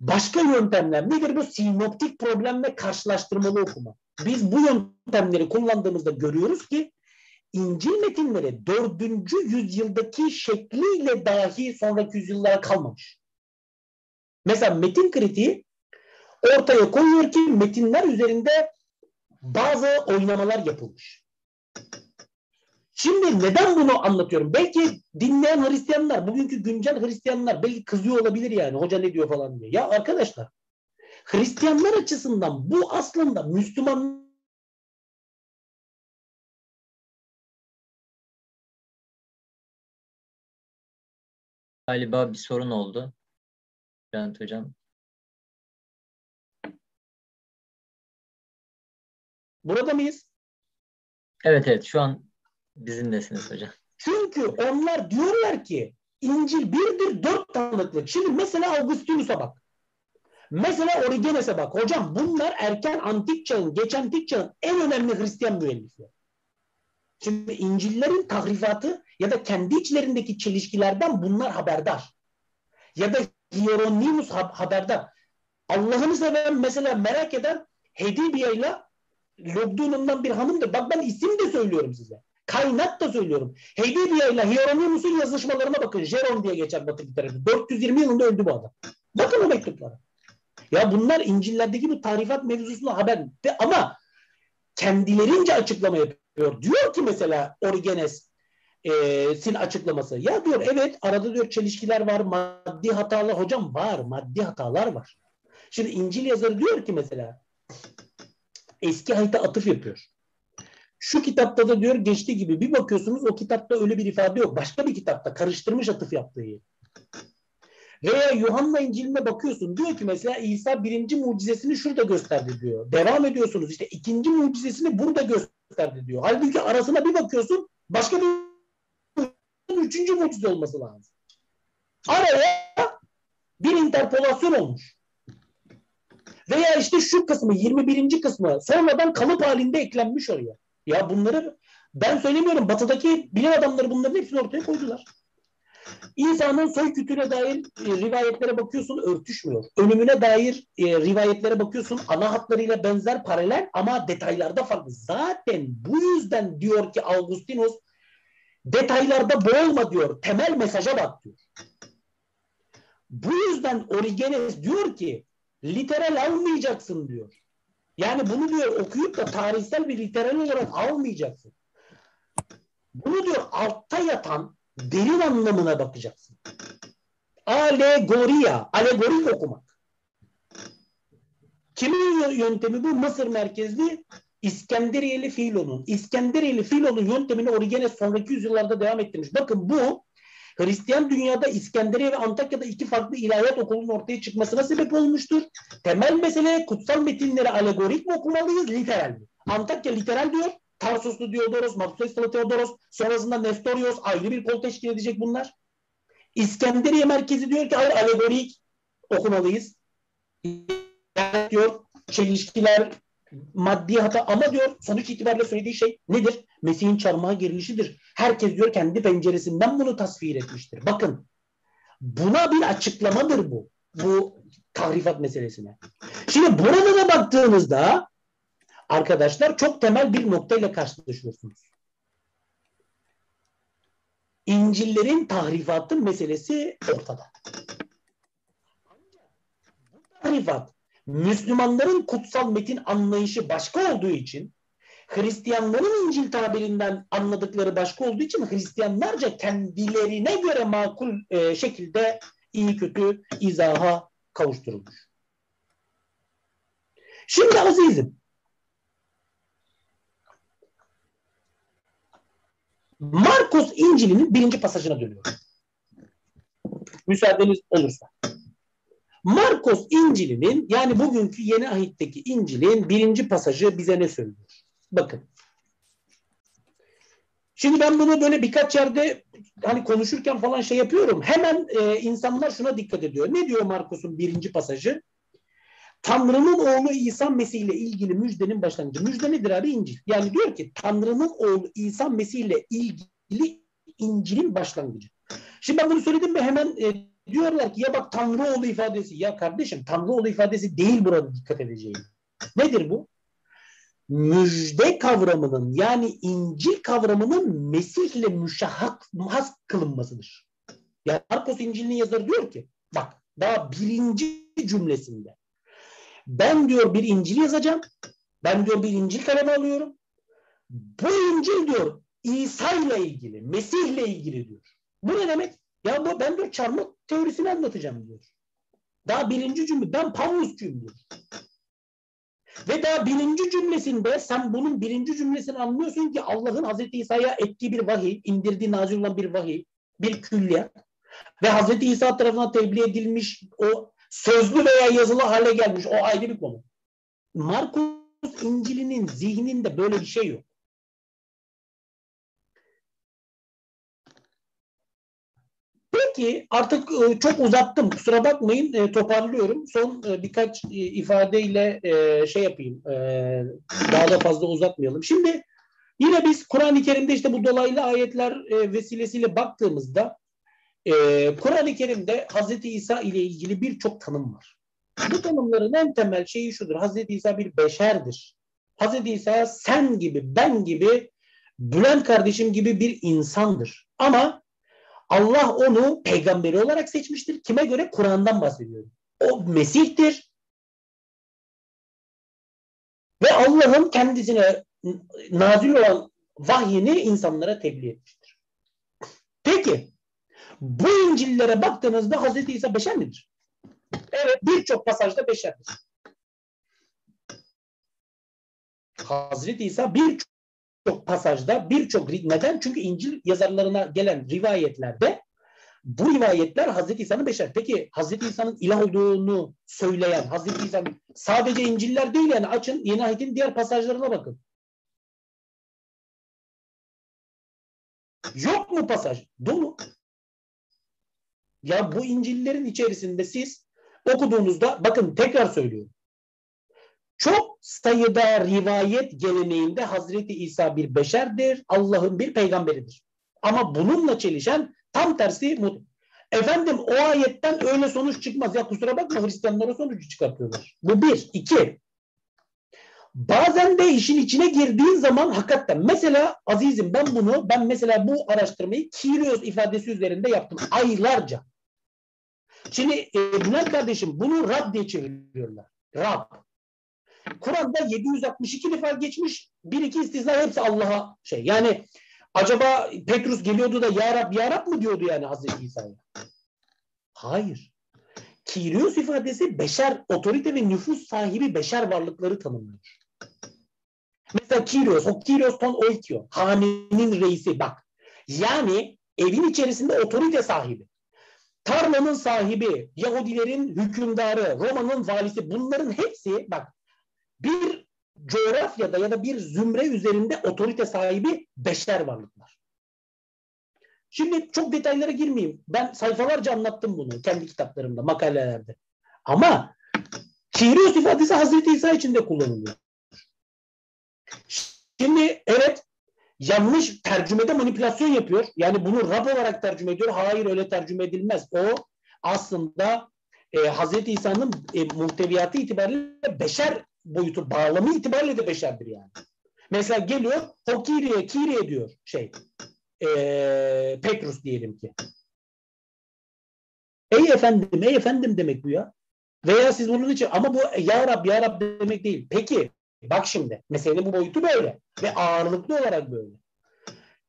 Başka yöntemler nedir bu? Sinoptik problem ve karşılaştırmalı okuma. Biz bu yöntemleri kullandığımızda görüyoruz ki İncil metinleri dördüncü yüzyıldaki şekliyle dahi sonraki yüzyıllara kalmamış. Mesela metin kritiği ortaya koyuyor ki metinler üzerinde bazı oynamalar yapılmış. Şimdi neden bunu anlatıyorum? Belki dinleyen Hristiyanlar, bugünkü güncel Hristiyanlar belki kızıyor olabilir yani. Hoca ne diyor falan diye. Ya arkadaşlar, Hristiyanlar açısından bu aslında Müslüman Galiba bir sorun oldu. Bülent Hocam. Burada mıyız? Evet evet şu an bizimlesiniz hocam. Çünkü onlar diyorlar ki İncil birdir dört tanıklık. Şimdi mesela Augustinus'a bak. Mesela Origenes'e bak. Hocam bunlar erken antik çağın, geç antik çağın en önemli Hristiyan müellifleri. Şimdi İncil'lerin tahrifatı ya da kendi içlerindeki çelişkilerden bunlar haberdar. Ya da Hieronymus haberdar. Allah'ını seven mesela merak eden Hedibiye ile Lobdunum'dan bir hanımdır. Bak ben isim de söylüyorum size. Kaynak da söylüyorum. Heydibiye ile Hieronymus'un yazışmalarına bakın. Jeron diye geçer Batı literatürü. 420 yılında öldü bu adam. Bakın o mektuplara. Ya bunlar İncil'lerdeki bu tarifat mevzusuna haber. De, ama kendilerince açıklama yapıyor. Diyor ki mesela Origenes e, sin açıklaması. Ya diyor evet arada diyor çelişkiler var, maddi hatalar. Hocam var, maddi hatalar var. Şimdi İncil yazarı diyor ki mesela eski ahite atıf yapıyor. Şu kitapta da diyor geçti gibi bir bakıyorsunuz o kitapta öyle bir ifade yok. Başka bir kitapta karıştırmış atıf yaptığı yeri. Veya Yuhanna İncil'ine bakıyorsun. Diyor ki mesela İsa birinci mucizesini şurada gösterdi diyor. Devam ediyorsunuz işte ikinci mucizesini burada gösterdi diyor. Halbuki arasına bir bakıyorsun başka bir üçüncü mucize olması lazım. Araya bir interpolasyon olmuş. Veya işte şu kısmı 21. kısmı sonradan kalıp halinde eklenmiş oraya. Ya bunları ben söylemiyorum. Batıdaki bilim adamları bunların hepsini ortaya koydular. İsa'nın soy kütüğüne dair e, rivayetlere bakıyorsun örtüşmüyor. Ölümüne dair e, rivayetlere bakıyorsun ana hatlarıyla benzer paralel ama detaylarda farklı. Zaten bu yüzden diyor ki Augustinus detaylarda boğulma diyor. Temel mesaja bak diyor. Bu yüzden Origenes diyor ki literal almayacaksın diyor. Yani bunu diyor okuyup da tarihsel bir literal olarak almayacaksın. Bunu diyor altta yatan derin anlamına bakacaksın. Alegoria, alegorik okumak. Kimin yöntemi bu? Mısır merkezli İskenderiyeli Filon'un. İskenderiyeli Filon'un yöntemini Origenes sonraki yüzyıllarda devam ettirmiş. Bakın bu Hristiyan dünyada İskenderiye ve Antakya'da iki farklı ilahiyat okulunun ortaya çıkmasına sebep olmuştur. Temel mesele kutsal metinleri alegorik mi okumalıyız, literal mi? Antakya literal diyor. Tarsuslu Diodoros, Mapsesli Theodoros, sonrasında Nestorios ayrı bir kol teşkil edecek bunlar. İskenderiye merkezi diyor ki hayır alegorik okumalıyız. Yani diyor çelişkiler, maddi hata ama diyor sonuç itibariyle söylediği şey nedir? Mesih'in çarmıha gerilişidir. Herkes diyor kendi penceresinden bunu tasvir etmiştir. Bakın buna bir açıklamadır bu. Bu tahrifat meselesine. Şimdi burada da baktığınızda arkadaşlar çok temel bir noktayla karşılaşıyorsunuz. İncillerin tahrifatı meselesi ortada. Tahrifat Müslümanların kutsal metin anlayışı başka olduğu için Hristiyanların İncil tabirinden anladıkları başka olduğu için Hristiyanlarca kendilerine göre makul e, şekilde iyi kötü izaha kavuşturulmuş. Şimdi azizim Markus İncil'inin birinci pasajına dönüyorum. Müsaadeniz olursa. Markus İncil'inin yani bugünkü yeni ahitteki İncil'in birinci pasajı bize ne söylüyor? Bakın. Şimdi ben bunu böyle birkaç yerde hani konuşurken falan şey yapıyorum. Hemen e, insanlar şuna dikkat ediyor. Ne diyor Markus'un birinci pasajı? Tanrı'nın oğlu İsa Mesih ile ilgili müjdenin başlangıcı. Müjde nedir abi? İncil. Yani diyor ki Tanrı'nın oğlu İsa Mesih ile ilgili İncil'in başlangıcı. Şimdi ben bunu söyledim mi hemen e, diyorlar ki ya bak Tanrı oğlu ifadesi. Ya kardeşim Tanrı oğlu ifadesi değil burada dikkat edeceğim. Nedir bu? Müjde kavramının yani İncil kavramının Mesih ile müşahhas kılınmasıdır. Yani Markus İncil'in yazarı diyor ki bak daha birinci cümlesinde ben diyor bir İncil yazacağım. Ben diyor bir İncil kalemi alıyorum. Bu İncil diyor İsa ile ilgili, Mesih ile ilgili diyor. Bu ne demek? Ya bu, ben diyor çarmıh teorisini anlatacağım diyor. Daha birinci cümle. Ben Pavlusçuyum diyor. Ve daha birinci cümlesinde sen bunun birinci cümlesini anlıyorsun ki Allah'ın Hazreti İsa'ya ettiği bir vahiy, indirdiği nazil olan bir vahiy, bir külliyat ve Hazreti İsa tarafından tebliğ edilmiş o sözlü veya yazılı hale gelmiş o ayrı bir konu. Markus İncil'inin zihninde böyle bir şey yok. Peki artık e, çok uzattım. Kusura bakmayın e, toparlıyorum. Son e, birkaç ifadeyle şey yapayım. Daha da fazla uzatmayalım. Şimdi yine biz Kur'an-ı Kerim'de işte bu dolaylı ayetler vesilesiyle baktığımızda Kur'an-ı Kerim'de Hazreti İsa ile ilgili birçok tanım var. Bu tanımların en temel şeyi şudur. Hazreti İsa bir beşerdir. Hazreti İsa sen gibi, ben gibi, Bülent kardeşim gibi bir insandır. Ama Allah onu peygamberi olarak seçmiştir. Kime göre? Kur'an'dan bahsediyorum. O Mesih'tir. Ve Allah'ın kendisine nazil olan vahyini insanlara tebliğ etmiştir. Peki bu İncil'lere baktığınızda Hz. İsa beşer midir? Evet birçok pasajda beşerdir. Hazreti İsa birçok pasajda birçok neden? Çünkü İncil yazarlarına gelen rivayetlerde bu rivayetler Hazreti İsa'nın beşer. Peki Hazreti İsa'nın ilah olduğunu söyleyen Hazreti İsa'nın sadece İncil'ler değil yani açın Yeni Ahit'in diğer pasajlarına bakın. Yok mu pasaj? Dolu. Ya bu İncil'lerin içerisinde siz okuduğunuzda bakın tekrar söylüyorum. Çok sayıda rivayet geleneğinde Hazreti İsa bir beşerdir, Allah'ın bir peygamberidir. Ama bununla çelişen tam tersi Efendim o ayetten öyle sonuç çıkmaz. Ya kusura bakma Hristiyanlar o sonucu çıkartıyorlar. Bu bir. iki. Bazen de işin içine girdiğin zaman hakikaten mesela azizim ben bunu ben mesela bu araştırmayı Kyrios ifadesi üzerinde yaptım aylarca. Şimdi e, kardeşim bunu Rab diye çeviriyorlar. Rab. Kur'an'da 762 defa geçmiş. Bir iki istisna hepsi Allah'a şey. Yani acaba Petrus geliyordu da Ya Rab Ya Rab mı diyordu yani Hazreti İsa'ya? Hayır. Kyrios ifadesi beşer, otorite ve nüfus sahibi beşer varlıkları tanımlıyor. Mesela Kyrios, o Kyrios ton oikio, hanenin reisi bak. Yani evin içerisinde otorite sahibi. Tarlanın sahibi, Yahudilerin hükümdarı, Roma'nın valisi bunların hepsi bak bir coğrafyada ya da bir zümre üzerinde otorite sahibi beşer varlıklar. Şimdi çok detaylara girmeyeyim. Ben sayfalarca anlattım bunu kendi kitaplarımda, makalelerde. Ama Kyrios ifadesi Hazreti İsa için de kullanılıyor. Şimdi evet yanlış tercümede manipülasyon yapıyor. Yani bunu Rab olarak tercüme ediyor. Hayır öyle tercüme edilmez. O aslında e, Hazreti İsa'nın e, muhteviyatı itibariyle beşer boyutu, bağlamı itibariyle de beşerdir yani. Mesela geliyor o Kiriye, diyor şey. E, Petrus diyelim ki. Ey efendim, ey efendim demek bu ya. Veya siz bunun için ama bu ya Rab, ya Rab demek değil. Peki Bak şimdi meselenin bu boyutu böyle ve ağırlıklı olarak böyle.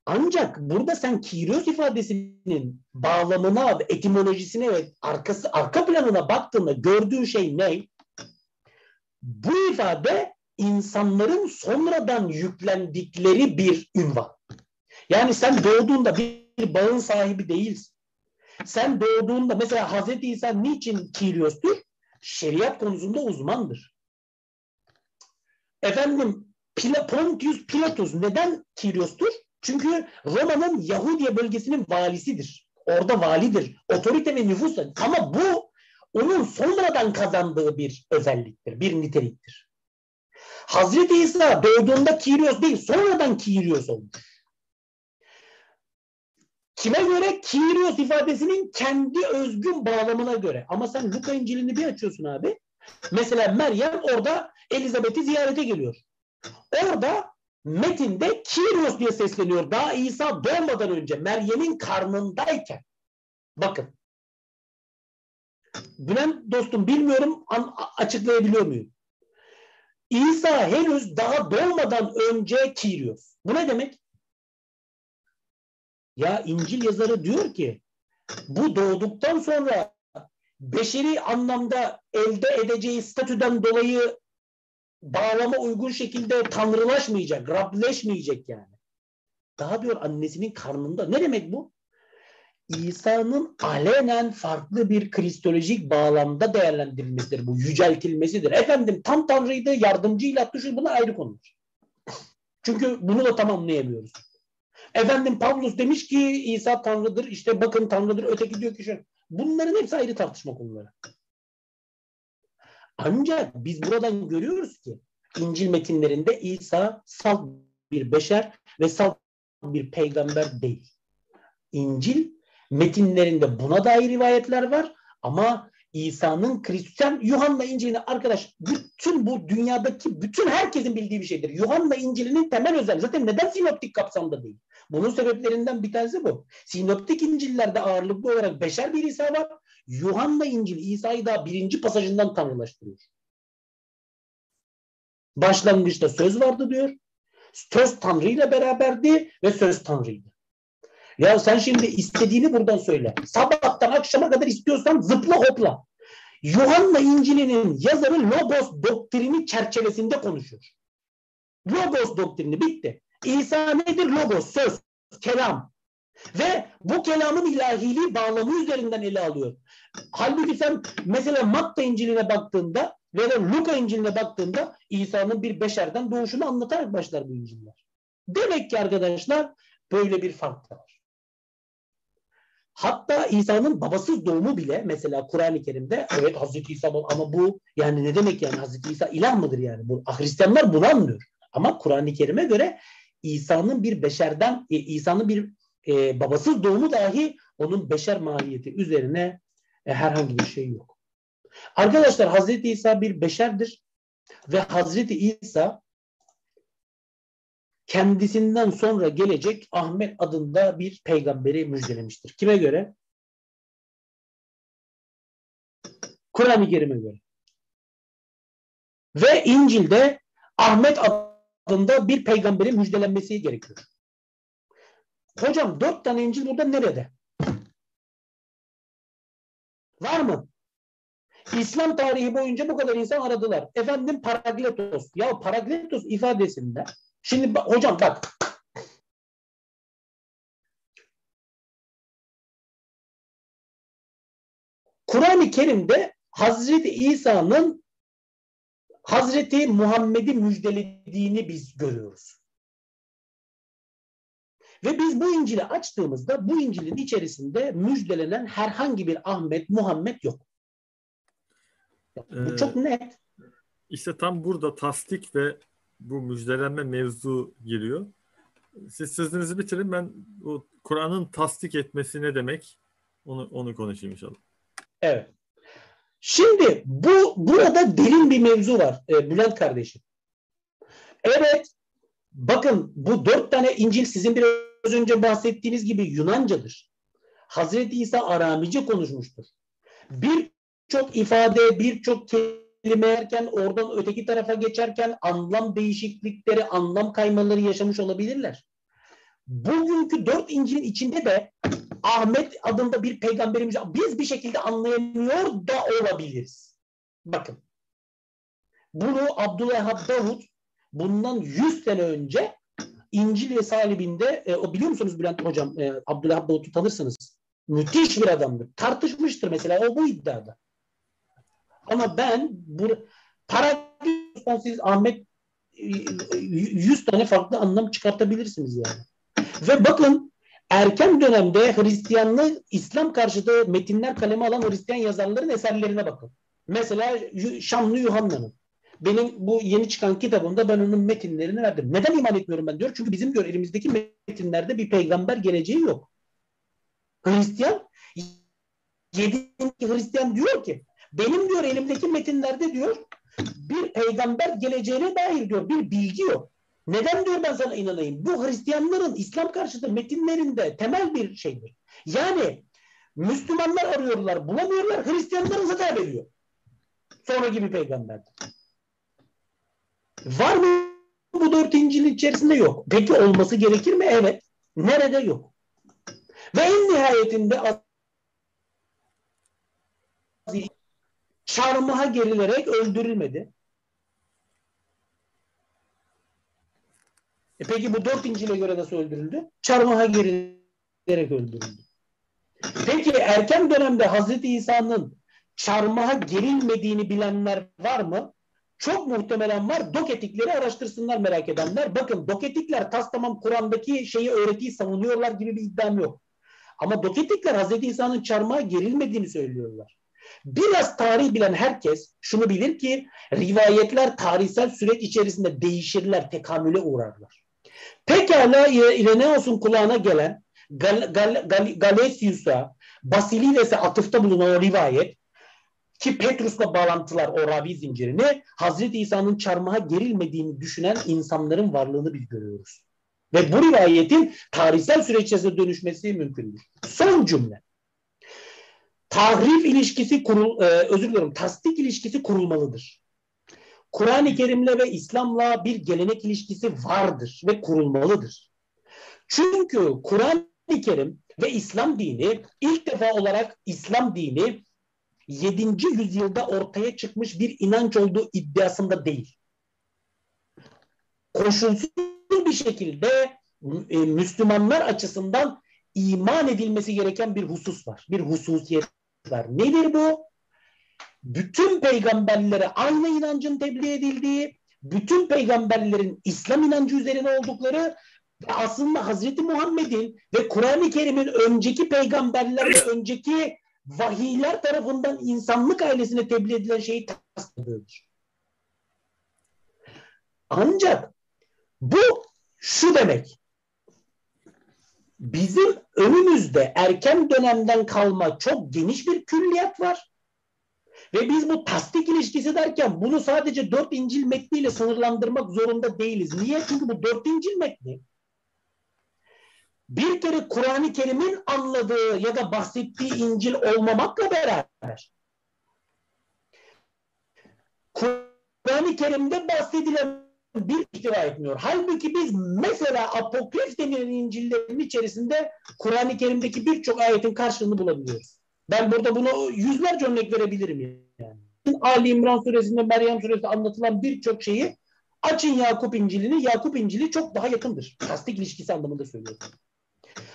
Ancak burada sen Kyrios ifadesinin bağlamına, etimolojisine ve arkası arka planına baktığında gördüğün şey ne? Bu ifade insanların sonradan yüklendikleri bir ünvan. Yani sen doğduğunda bir bağın sahibi değilsin. Sen doğduğunda mesela Hazreti İsa niçin Kyrios'tur? Şeriat konusunda uzmandır. Efendim Pontius Pilatus neden Kirios'tur? Çünkü Roma'nın Yahudiye bölgesinin valisidir. Orada validir. Otorite ve nüfus. Ama bu onun sonradan kazandığı bir özelliktir, bir niteliktir. Hazreti İsa doğduğunda Kirios değil, sonradan Kirios olmuş. Kime göre? Kirios ifadesinin kendi özgün bağlamına göre. Ama sen Luka İncil'ini bir açıyorsun abi. Mesela Meryem orada Elizabeth'i ziyarete geliyor. Orada metinde Kyrios diye sesleniyor. Daha İsa doğmadan önce Meryem'in karnındayken. Bakın. Bülent dostum bilmiyorum açıklayabiliyor muyum? İsa henüz daha doğmadan önce Kyrios. Bu ne demek? Ya İncil yazarı diyor ki bu doğduktan sonra beşeri anlamda elde edeceği statüden dolayı bağlama uygun şekilde tanrılaşmayacak, Rableşmeyecek yani. Daha diyor annesinin karnında. Ne demek bu? İsa'nın alenen farklı bir kristolojik bağlamda değerlendirilmesidir bu. Yüceltilmesidir. Efendim tam tanrıydı, yardımcıyla şu buna ayrı konular. Çünkü bunu da tamamlayamıyoruz. Efendim Pavlus demiş ki İsa tanrıdır, işte bakın tanrıdır, öteki diyor ki şu. Bunların hepsi ayrı tartışma konuları. Ancak biz buradan görüyoruz ki İncil metinlerinde İsa salt bir beşer ve salt bir peygamber değil. İncil metinlerinde buna dair rivayetler var ama İsa'nın Hristiyan Yuhanna İncil'ini arkadaş bütün bu dünyadaki bütün herkesin bildiği bir şeydir. Yuhanna İncil'inin temel özelliği zaten neden sinoptik kapsamda değil? Bunun sebeplerinden bir tanesi bu. Sinoptik İncil'lerde ağırlıklı olarak beşer bir İsa var. Yuhanna İncil İsa'yı daha birinci pasajından tanrılaştırıyor. Başlangıçta söz vardı diyor. Söz Tanrı ile beraberdi ve söz Tanrı'ydı. Ya sen şimdi istediğini buradan söyle. Sabahtan akşama kadar istiyorsan zıpla hopla. Yuhanna İncil'inin yazarı Logos doktrini çerçevesinde konuşuyor. Logos doktrini bitti. İsa nedir? Logos, söz, kelam. Ve bu kelamın ilahiliği bağlamı üzerinden ele alıyor. Halbuki sen mesela Matta İncil'ine baktığında ve de Luka İncil'ine baktığında İsa'nın bir beşerden doğuşunu anlatarak başlar bu İncil'ler. Demek ki arkadaşlar böyle bir fark var. Hatta İsa'nın babasız doğumu bile mesela Kur'an-ı Kerim'de evet Hazreti İsa ama bu yani ne demek yani Hazreti İsa ilah mıdır yani? Bu, Hristiyanlar bunu anlıyor. Ama Kur'an-ı Kerim'e göre İsa'nın bir beşerden e, İsa'nın bir e, babasız doğumu dahi onun beşer mahiyeti üzerine e, herhangi bir şey yok. Arkadaşlar Hazreti İsa bir beşerdir ve Hazreti İsa kendisinden sonra gelecek Ahmet adında bir peygamberi müjdelemiştir. Kime göre? Kur'an-ı Kerim'e göre. Ve İncil'de Ahmet adında bir peygamberin müjdelenmesi gerekiyor. Hocam dört tane İncil burada nerede? Var mı? İslam tarihi boyunca bu kadar insan aradılar. Efendim Paragletos. Ya Paragletos ifadesinde şimdi hocam bak Kur'an-ı Kerim'de Hazreti İsa'nın Hazreti Muhammed'i müjdelediğini biz görüyoruz. Ve biz bu İncil'i açtığımızda bu İncil'in içerisinde müjdelenen herhangi bir Ahmet, Muhammed yok. Bu ee, çok net. İşte tam burada tasdik ve bu müjdelenme mevzu giriyor. Siz sözünüzü bitirin ben o Kur'an'ın tasdik etmesi ne demek onu onu konuşayım inşallah. Evet. Şimdi bu burada derin bir mevzu var e, Bülent kardeşim. Evet bakın bu dört tane İncil sizin bir önce bahsettiğiniz gibi Yunancadır. Hazreti İsa Aramice konuşmuştur. Birçok ifade, birçok kelime erken oradan öteki tarafa geçerken anlam değişiklikleri, anlam kaymaları yaşamış olabilirler. Bugünkü dört İncil'in içinde de Ahmet adında bir peygamberimiz biz bir şekilde anlayamıyor da olabiliriz. Bakın. Bunu Abdülhab Davud bundan 100 sene önce İncil ve Salibinde e, o biliyor musunuz Bülent Hocam e, Abdülhab Davud'u tanırsınız. Müthiş bir adamdır. Tartışmıştır mesela o bu iddiada. Ama ben bu para siz Ahmet 100 e, tane farklı anlam çıkartabilirsiniz yani. Ve bakın erken dönemde Hristiyanlığı İslam karşıtı metinler kaleme alan Hristiyan yazarların eserlerine bakın. Mesela Şamlı Yuhanna'nın. Benim bu yeni çıkan kitabımda ben onun metinlerini verdim. Neden iman etmiyorum ben diyor? Çünkü bizim diyor elimizdeki metinlerde bir peygamber geleceği yok. Hristiyan yedinci Hristiyan diyor ki benim diyor elimdeki metinlerde diyor bir peygamber geleceğine dair diyor bir bilgi yok. Neden diyor ben sana inanayım? Bu Hristiyanların İslam karşıtı metinlerinde temel bir şeydir. Yani Müslümanlar arıyorlar, bulamıyorlar, Hristiyanların zaten veriyor. Sonra gibi peygamberdir. Var mı bu dört İncil'in içerisinde yok. Peki olması gerekir mi? Evet. Nerede yok. Ve en nihayetinde çarmıha gerilerek öldürülmedi. E peki bu dört İncil'e göre nasıl öldürüldü? Çarmıha gerilerek öldürüldü. Peki erken dönemde Hazreti İsa'nın çarmıha gerilmediğini bilenler var mı? Çok muhtemelen var. Doketikleri araştırsınlar merak edenler. Bakın doketikler tas tamam Kur'an'daki şeyi öğretiyi savunuyorlar gibi bir iddiam yok. Ama doketikler Hazreti İsa'nın çarmıha gerilmediğini söylüyorlar. Biraz tarih bilen herkes şunu bilir ki rivayetler tarihsel süreç içerisinde değişirler, tekamüle uğrarlar. Pekala İreneos'un kulağına gelen Gal, Gal, Gal, Galesius'a, Basilides'e atıfta bulunan o rivayet ki Petrus'la bağlantılar o ravi zincirini Hazreti İsa'nın çarmıha gerilmediğini düşünen insanların varlığını biz görüyoruz. Ve bu rivayetin tarihsel süreç içerisinde dönüşmesi mümkündür. Son cümle. Tahrif ilişkisi kurul, e, özür diliyorum, tasdik ilişkisi kurulmalıdır. Kur'an-ı Kerim'le ve İslam'la bir gelenek ilişkisi vardır ve kurulmalıdır. Çünkü Kur'an-ı Kerim ve İslam dini ilk defa olarak İslam dini 7. yüzyılda ortaya çıkmış bir inanç olduğu iddiasında değil. koşulsuz bir şekilde e, Müslümanlar açısından iman edilmesi gereken bir husus var. Bir hususiyet var. Nedir bu? Bütün peygamberlere aynı inancın tebliğ edildiği, bütün peygamberlerin İslam inancı üzerine oldukları ve aslında Hazreti Muhammed'in ve Kur'an-ı Kerim'in önceki peygamberler ve önceki vahiyler tarafından insanlık ailesine tebliğ edilen şeyi tasdikliyordur. Ancak bu şu demek. Bizim önümüzde erken dönemden kalma çok geniş bir külliyat var. Ve biz bu tasdik ilişkisi derken bunu sadece dört İncil metniyle sınırlandırmak zorunda değiliz. Niye? Çünkü bu dört İncil metni bir kere Kur'an-ı Kerim'in anladığı ya da bahsettiği İncil olmamakla beraber Kur'an-ı Kerim'de bahsedilen bir ihtiva etmiyor. Halbuki biz mesela apokrif denilen İncil'lerin içerisinde Kur'an-ı Kerim'deki birçok ayetin karşılığını bulabiliyoruz. Ben burada bunu yüzlerce örnek verebilirim yani. Ali İmran suresinde, Meryem suresinde anlatılan birçok şeyi açın Yakup İncil'ini. Yakup İncil'i çok daha yakındır. Tasdik ilişkisi anlamında söylüyorum.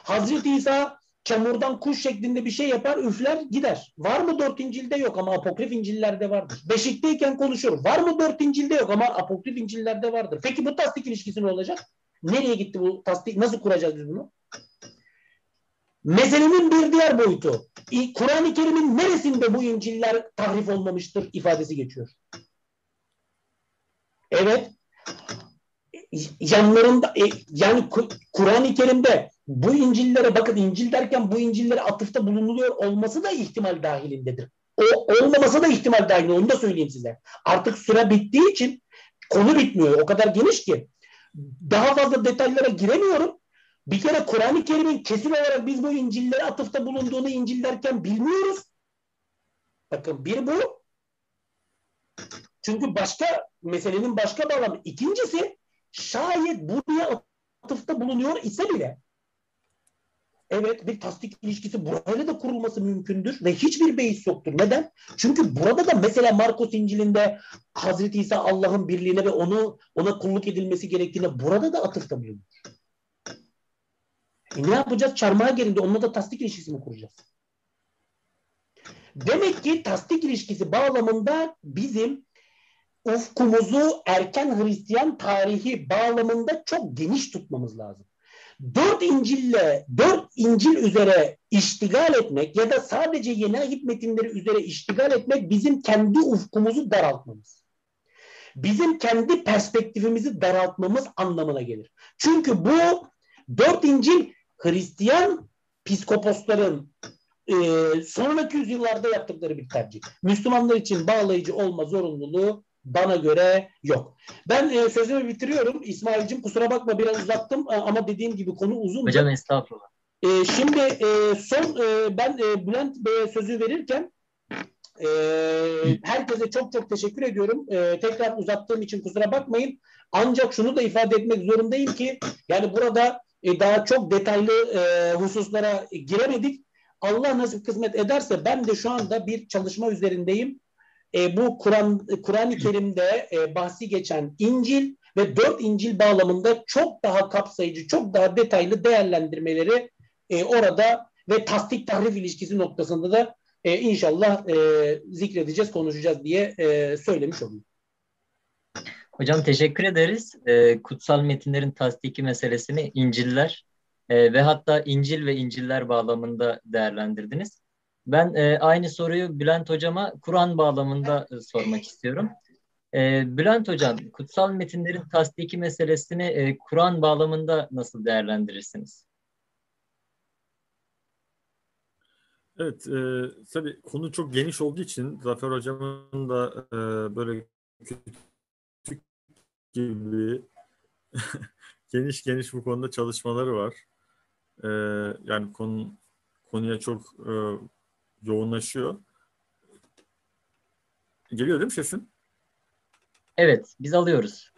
Hazreti İsa çamurdan kuş şeklinde bir şey yapar, üfler, gider. Var mı dört İncil'de yok ama apokrif İncil'lerde vardır. Beşikteyken konuşur. Var mı dört İncil'de yok ama apokrif İncil'lerde vardır. Peki bu tasdik ilişkisi ne olacak? Nereye gitti bu tasdik? Nasıl kuracağız biz bunu? Meselenin bir diğer boyutu. Kur'an-ı Kerim'in neresinde bu İncil'ler tahrif olmamıştır ifadesi geçiyor. Evet. Yanlarında e, yani Kur'an-ı Kerim'de bu İncil'lere bakın İncil derken bu İncil'lere atıfta bulunuluyor olması da ihtimal dahilindedir. O olmaması da ihtimal dahilinde onu da söyleyeyim size. Artık süre bittiği için konu bitmiyor. O kadar geniş ki. Daha fazla detaylara giremiyorum. Bir kere Kur'an-ı Kerim'in kesin olarak biz bu İncil'lere atıfta bulunduğunu İncil derken bilmiyoruz. Bakın bir bu. Çünkü başka meselenin başka bağlamı. İkincisi şayet buraya atıfta bulunuyor ise bile Evet bir tasdik ilişkisi burayla da kurulması mümkündür ve hiçbir beis yoktur. Neden? Çünkü burada da mesela Markus İncil'inde Hazreti İsa Allah'ın birliğine ve onu ona kulluk edilmesi gerektiğine burada da atıfta bulunur. E ne yapacağız? Çarmıha gelince onunla da tasdik ilişkisi mi kuracağız? Demek ki tasdik ilişkisi bağlamında bizim ufkumuzu erken Hristiyan tarihi bağlamında çok geniş tutmamız lazım dört İncil'le dört İncil üzere iştigal etmek ya da sadece yeni ahit metinleri üzere iştigal etmek bizim kendi ufkumuzu daraltmamız. Bizim kendi perspektifimizi daraltmamız anlamına gelir. Çünkü bu dört İncil Hristiyan psikoposların e, sonraki yüzyıllarda yaptıkları bir tercih. Müslümanlar için bağlayıcı olma zorunluluğu bana göre yok. Ben e, sözümü bitiriyorum. İsmail'cim kusura bakma biraz uzattım e, ama dediğim gibi konu uzun. Hocam estağfurullah. E, şimdi e, son e, ben e, Bülent Bey'e sözü verirken e, herkese çok çok teşekkür ediyorum. E, tekrar uzattığım için kusura bakmayın. Ancak şunu da ifade etmek zorundayım ki yani burada e, daha çok detaylı e, hususlara giremedik. Allah nasip kısmet ederse ben de şu anda bir çalışma üzerindeyim e, bu Kur'an Kur'an-ı Kerim'de e, bahsi geçen İncil ve dört İncil bağlamında çok daha kapsayıcı, çok daha detaylı değerlendirmeleri e, orada ve tasdik tahrif ilişkisi noktasında da e, inşallah e, zikredeceğiz, konuşacağız diye e, söylemiş olayım. Hocam teşekkür ederiz. E, kutsal metinlerin tasdiki meselesini İncil'ler e, ve hatta İncil ve İncil'ler bağlamında değerlendirdiniz. Ben e, aynı soruyu Bülent Hocam'a Kur'an bağlamında e, sormak istiyorum. E, Bülent Hocam, kutsal metinlerin tasdiki meselesini e, Kur'an bağlamında nasıl değerlendirirsiniz? Evet, e, tabii konu çok geniş olduğu için Zafer Hocam'ın da e, böyle küçük gibi geniş geniş bu konuda çalışmaları var. E, yani konu konuya çok e, yoğunlaşıyor. Geliyor değil mi sesin? Evet, biz alıyoruz.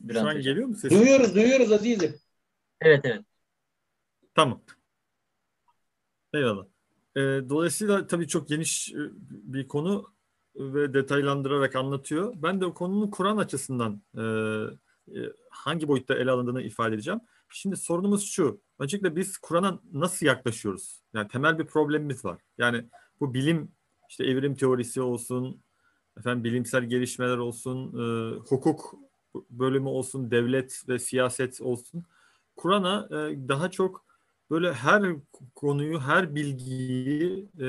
Bülent Şu an hocam. geliyor mu sesin? Duyuyoruz, duyuyoruz Aziz'im. Evet, evet. Tamam. Eyvallah. E, dolayısıyla tabii çok geniş e, bir konu ve detaylandırarak anlatıyor. Ben de o konunun Kur'an açısından e, e, hangi boyutta ele alındığını ifade edeceğim. Şimdi sorunumuz şu. Öncelikle biz Kur'an'a nasıl yaklaşıyoruz? Yani temel bir problemimiz var. Yani bu bilim işte evrim teorisi olsun, efendim bilimsel gelişmeler olsun, e, hukuk bölümü olsun, devlet ve siyaset olsun. Kur'an'a e, daha çok böyle her konuyu, her bilgiyi e,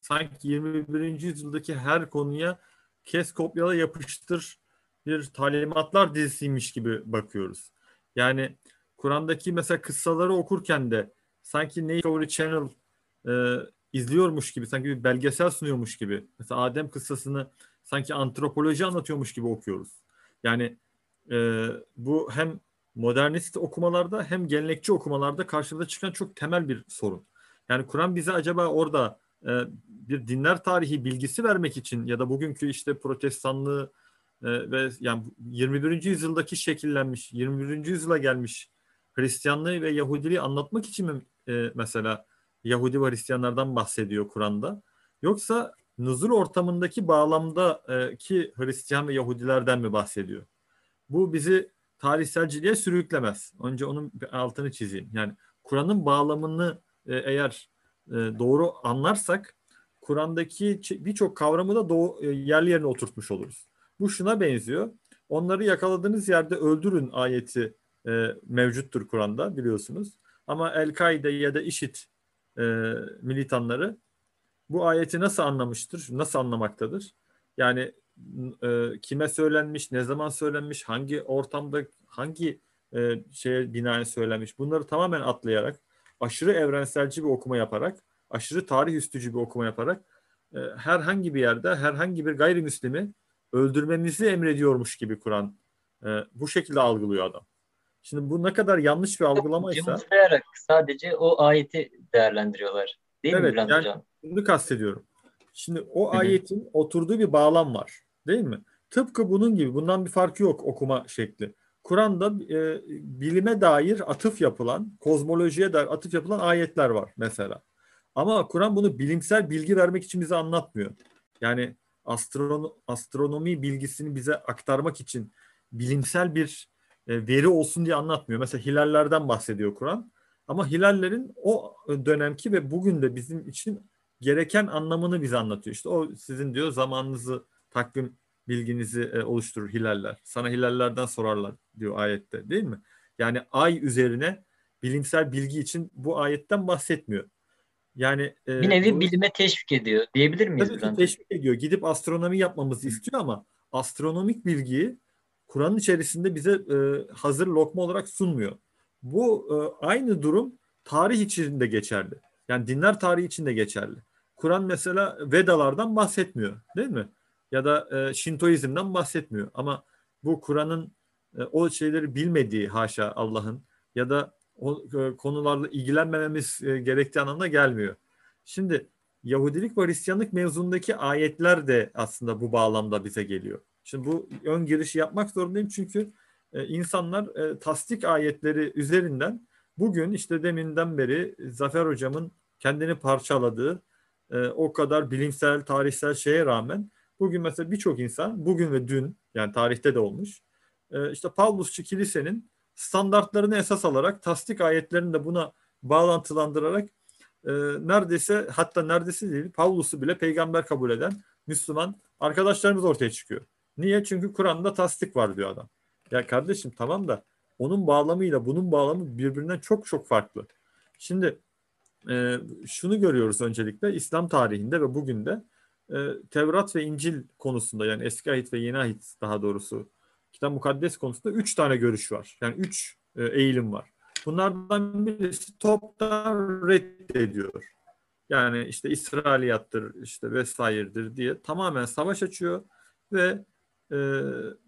sanki 21. yüzyıldaki her konuya kes kopyala yapıştır bir talimatlar dizisiymiş gibi bakıyoruz. Yani Kur'an'daki mesela kıssaları okurken de sanki Discovery Channel e, izliyormuş gibi, sanki bir belgesel sunuyormuş gibi. Mesela Adem kıssasını sanki antropoloji anlatıyormuş gibi okuyoruz. Yani e, bu hem modernist okumalarda hem gelenekçi okumalarda karşımıza çıkan çok temel bir sorun. Yani Kur'an bize acaba orada e, bir dinler tarihi bilgisi vermek için ya da bugünkü işte protestanlığı e, ve yani 21. yüzyıldaki şekillenmiş, 21. yüzyıla gelmiş Hristiyanlığı ve Yahudiliği anlatmak için mi e, mesela Yahudi ve Hristiyanlardan bahsediyor Kur'an'da? Yoksa nuzul ortamındaki bağlamdaki Hristiyan ve Yahudilerden mi bahsediyor? Bu bizi tarihselciliğe sürüklemez. Önce onun altını çizeyim. Yani Kur'an'ın bağlamını e, eğer e, doğru anlarsak Kur'an'daki birçok kavramı da doğu, e, yerli yerine oturtmuş oluruz. Bu şuna benziyor. Onları yakaladığınız yerde öldürün ayeti e, mevcuttur Kur'an'da biliyorsunuz. Ama El-Kaide ya da IŞİD e, militanları bu ayeti nasıl anlamıştır, nasıl anlamaktadır? Yani e, kime söylenmiş, ne zaman söylenmiş, hangi ortamda, hangi e, şeye binaen söylenmiş bunları tamamen atlayarak, aşırı evrenselci bir okuma yaparak, aşırı tarih üstücü bir okuma yaparak e, herhangi bir yerde herhangi bir gayrimüslimi öldürmemizi emrediyormuş gibi Kur'an e, bu şekilde algılıyor adam. Şimdi bu ne kadar yanlış bir algılamaysa... Cımızlayarak sadece o ayeti değerlendiriyorlar. Değil evet, mi Bülent yani Hocam? Bunu kastediyorum. Şimdi o ayetin oturduğu bir bağlam var. Değil mi? Tıpkı bunun gibi. Bundan bir farkı yok okuma şekli. Kur'an'da e, bilime dair atıf yapılan, kozmolojiye dair atıf yapılan ayetler var mesela. Ama Kur'an bunu bilimsel bilgi vermek için bize anlatmıyor. Yani astrono, astronomi bilgisini bize aktarmak için bilimsel bir veri olsun diye anlatmıyor. Mesela hilallerden bahsediyor Kur'an. Ama hilallerin o dönemki ve bugün de bizim için gereken anlamını bize anlatıyor. İşte o sizin diyor zamanınızı, takvim bilginizi e, oluşturur hilaller. Sana hilallerden sorarlar diyor ayette değil mi? Yani ay üzerine bilimsel bilgi için bu ayetten bahsetmiyor. Yani e, bir nevi bu, bilime teşvik ediyor diyebilir miyiz? Tabii ki teşvik ediyor. Gidip astronomi yapmamızı istiyor ama astronomik bilgiyi Kur'an'ın içerisinde bize e, hazır lokma olarak sunmuyor. Bu e, aynı durum tarih içinde geçerli. Yani dinler tarihi içinde geçerli. Kur'an mesela Vedalardan bahsetmiyor değil mi? Ya da e, Şintoizmden bahsetmiyor. Ama bu Kur'an'ın e, o şeyleri bilmediği haşa Allah'ın ya da o e, konularla ilgilenmememiz e, gerektiği anlamına gelmiyor. Şimdi Yahudilik ve Hristiyanlık mevzundaki ayetler de aslında bu bağlamda bize geliyor. Şimdi bu ön girişi yapmak zorundayım çünkü e, insanlar e, tasdik ayetleri üzerinden bugün işte deminden beri Zafer hocamın kendini parçaladığı e, o kadar bilimsel, tarihsel şeye rağmen bugün mesela birçok insan bugün ve dün yani tarihte de olmuş e, işte Pavlusçu kilisenin standartlarını esas alarak tasdik ayetlerini de buna bağlantılandırarak neredeyse hatta neredeyse değil Pavlus'u bile peygamber kabul eden Müslüman arkadaşlarımız ortaya çıkıyor. Niye? Çünkü Kur'an'da tasdik var diyor adam. Ya kardeşim tamam da onun bağlamıyla bunun bağlamı birbirinden çok çok farklı. Şimdi e, şunu görüyoruz öncelikle İslam tarihinde ve bugün de e, Tevrat ve İncil konusunda yani eski ahit ve yeni ahit daha doğrusu kitap mukaddes konusunda üç tane görüş var. Yani üç e, eğilim var. Bunlardan birisi toptan reddediyor. Yani işte İsrailiyattır işte vesairedir diye tamamen savaş açıyor ve e,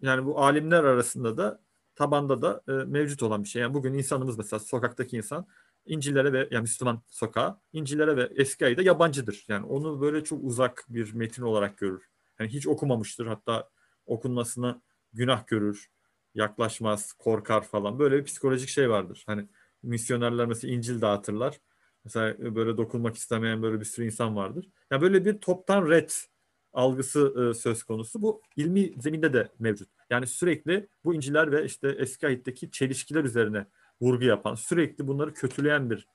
yani bu alimler arasında da tabanda da e, mevcut olan bir şey. Yani bugün insanımız mesela sokaktaki insan İncil'lere ve yani Müslüman sokağa İncil'lere ve eski ayda yabancıdır. Yani onu böyle çok uzak bir metin olarak görür. Yani hiç okumamıştır hatta okunmasına günah görür, yaklaşmaz, korkar falan. Böyle bir psikolojik şey vardır. Hani misyonerler mesela İncil dağıtırlar. Mesela böyle dokunmak istemeyen böyle bir sürü insan vardır. Yani böyle bir toptan red algısı e, söz konusu. Bu ilmi zeminde de mevcut. Yani sürekli bu İncil'ler ve işte eski ayetteki çelişkiler üzerine vurgu yapan, sürekli bunları kötüleyen bir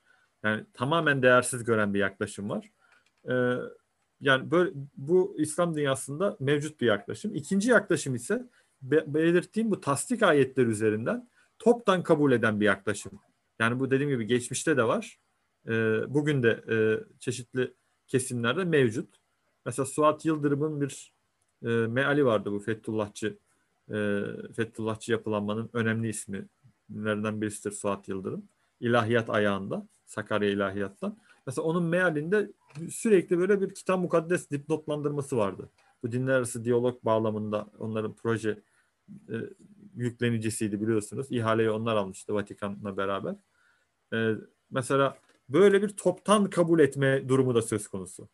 yani tamamen değersiz gören bir yaklaşım var. Ee, yani böyle bu İslam dünyasında mevcut bir yaklaşım. İkinci yaklaşım ise be, belirttiğim bu tasdik ayetler üzerinden toptan kabul eden bir yaklaşım. Yani bu dediğim gibi geçmişte de var. Ee, bugün de e, çeşitli kesimlerde mevcut. Mesela Suat Yıldırım'ın bir e, meali vardı bu Fethullahçı e, Fethullahçı yapılanmanın önemli isimlerinden birisidir Suat Yıldırım. İlahiyat ayağında, Sakarya İlahiyat'tan. Mesela onun mealinde sürekli böyle bir kitap mukaddes dipnotlandırması vardı. Bu dinler arası diyalog bağlamında onların proje e, yüklenicisiydi biliyorsunuz. İhaleyi onlar almıştı Vatikan'la beraber. E, mesela böyle bir toptan kabul etme durumu da söz konusu.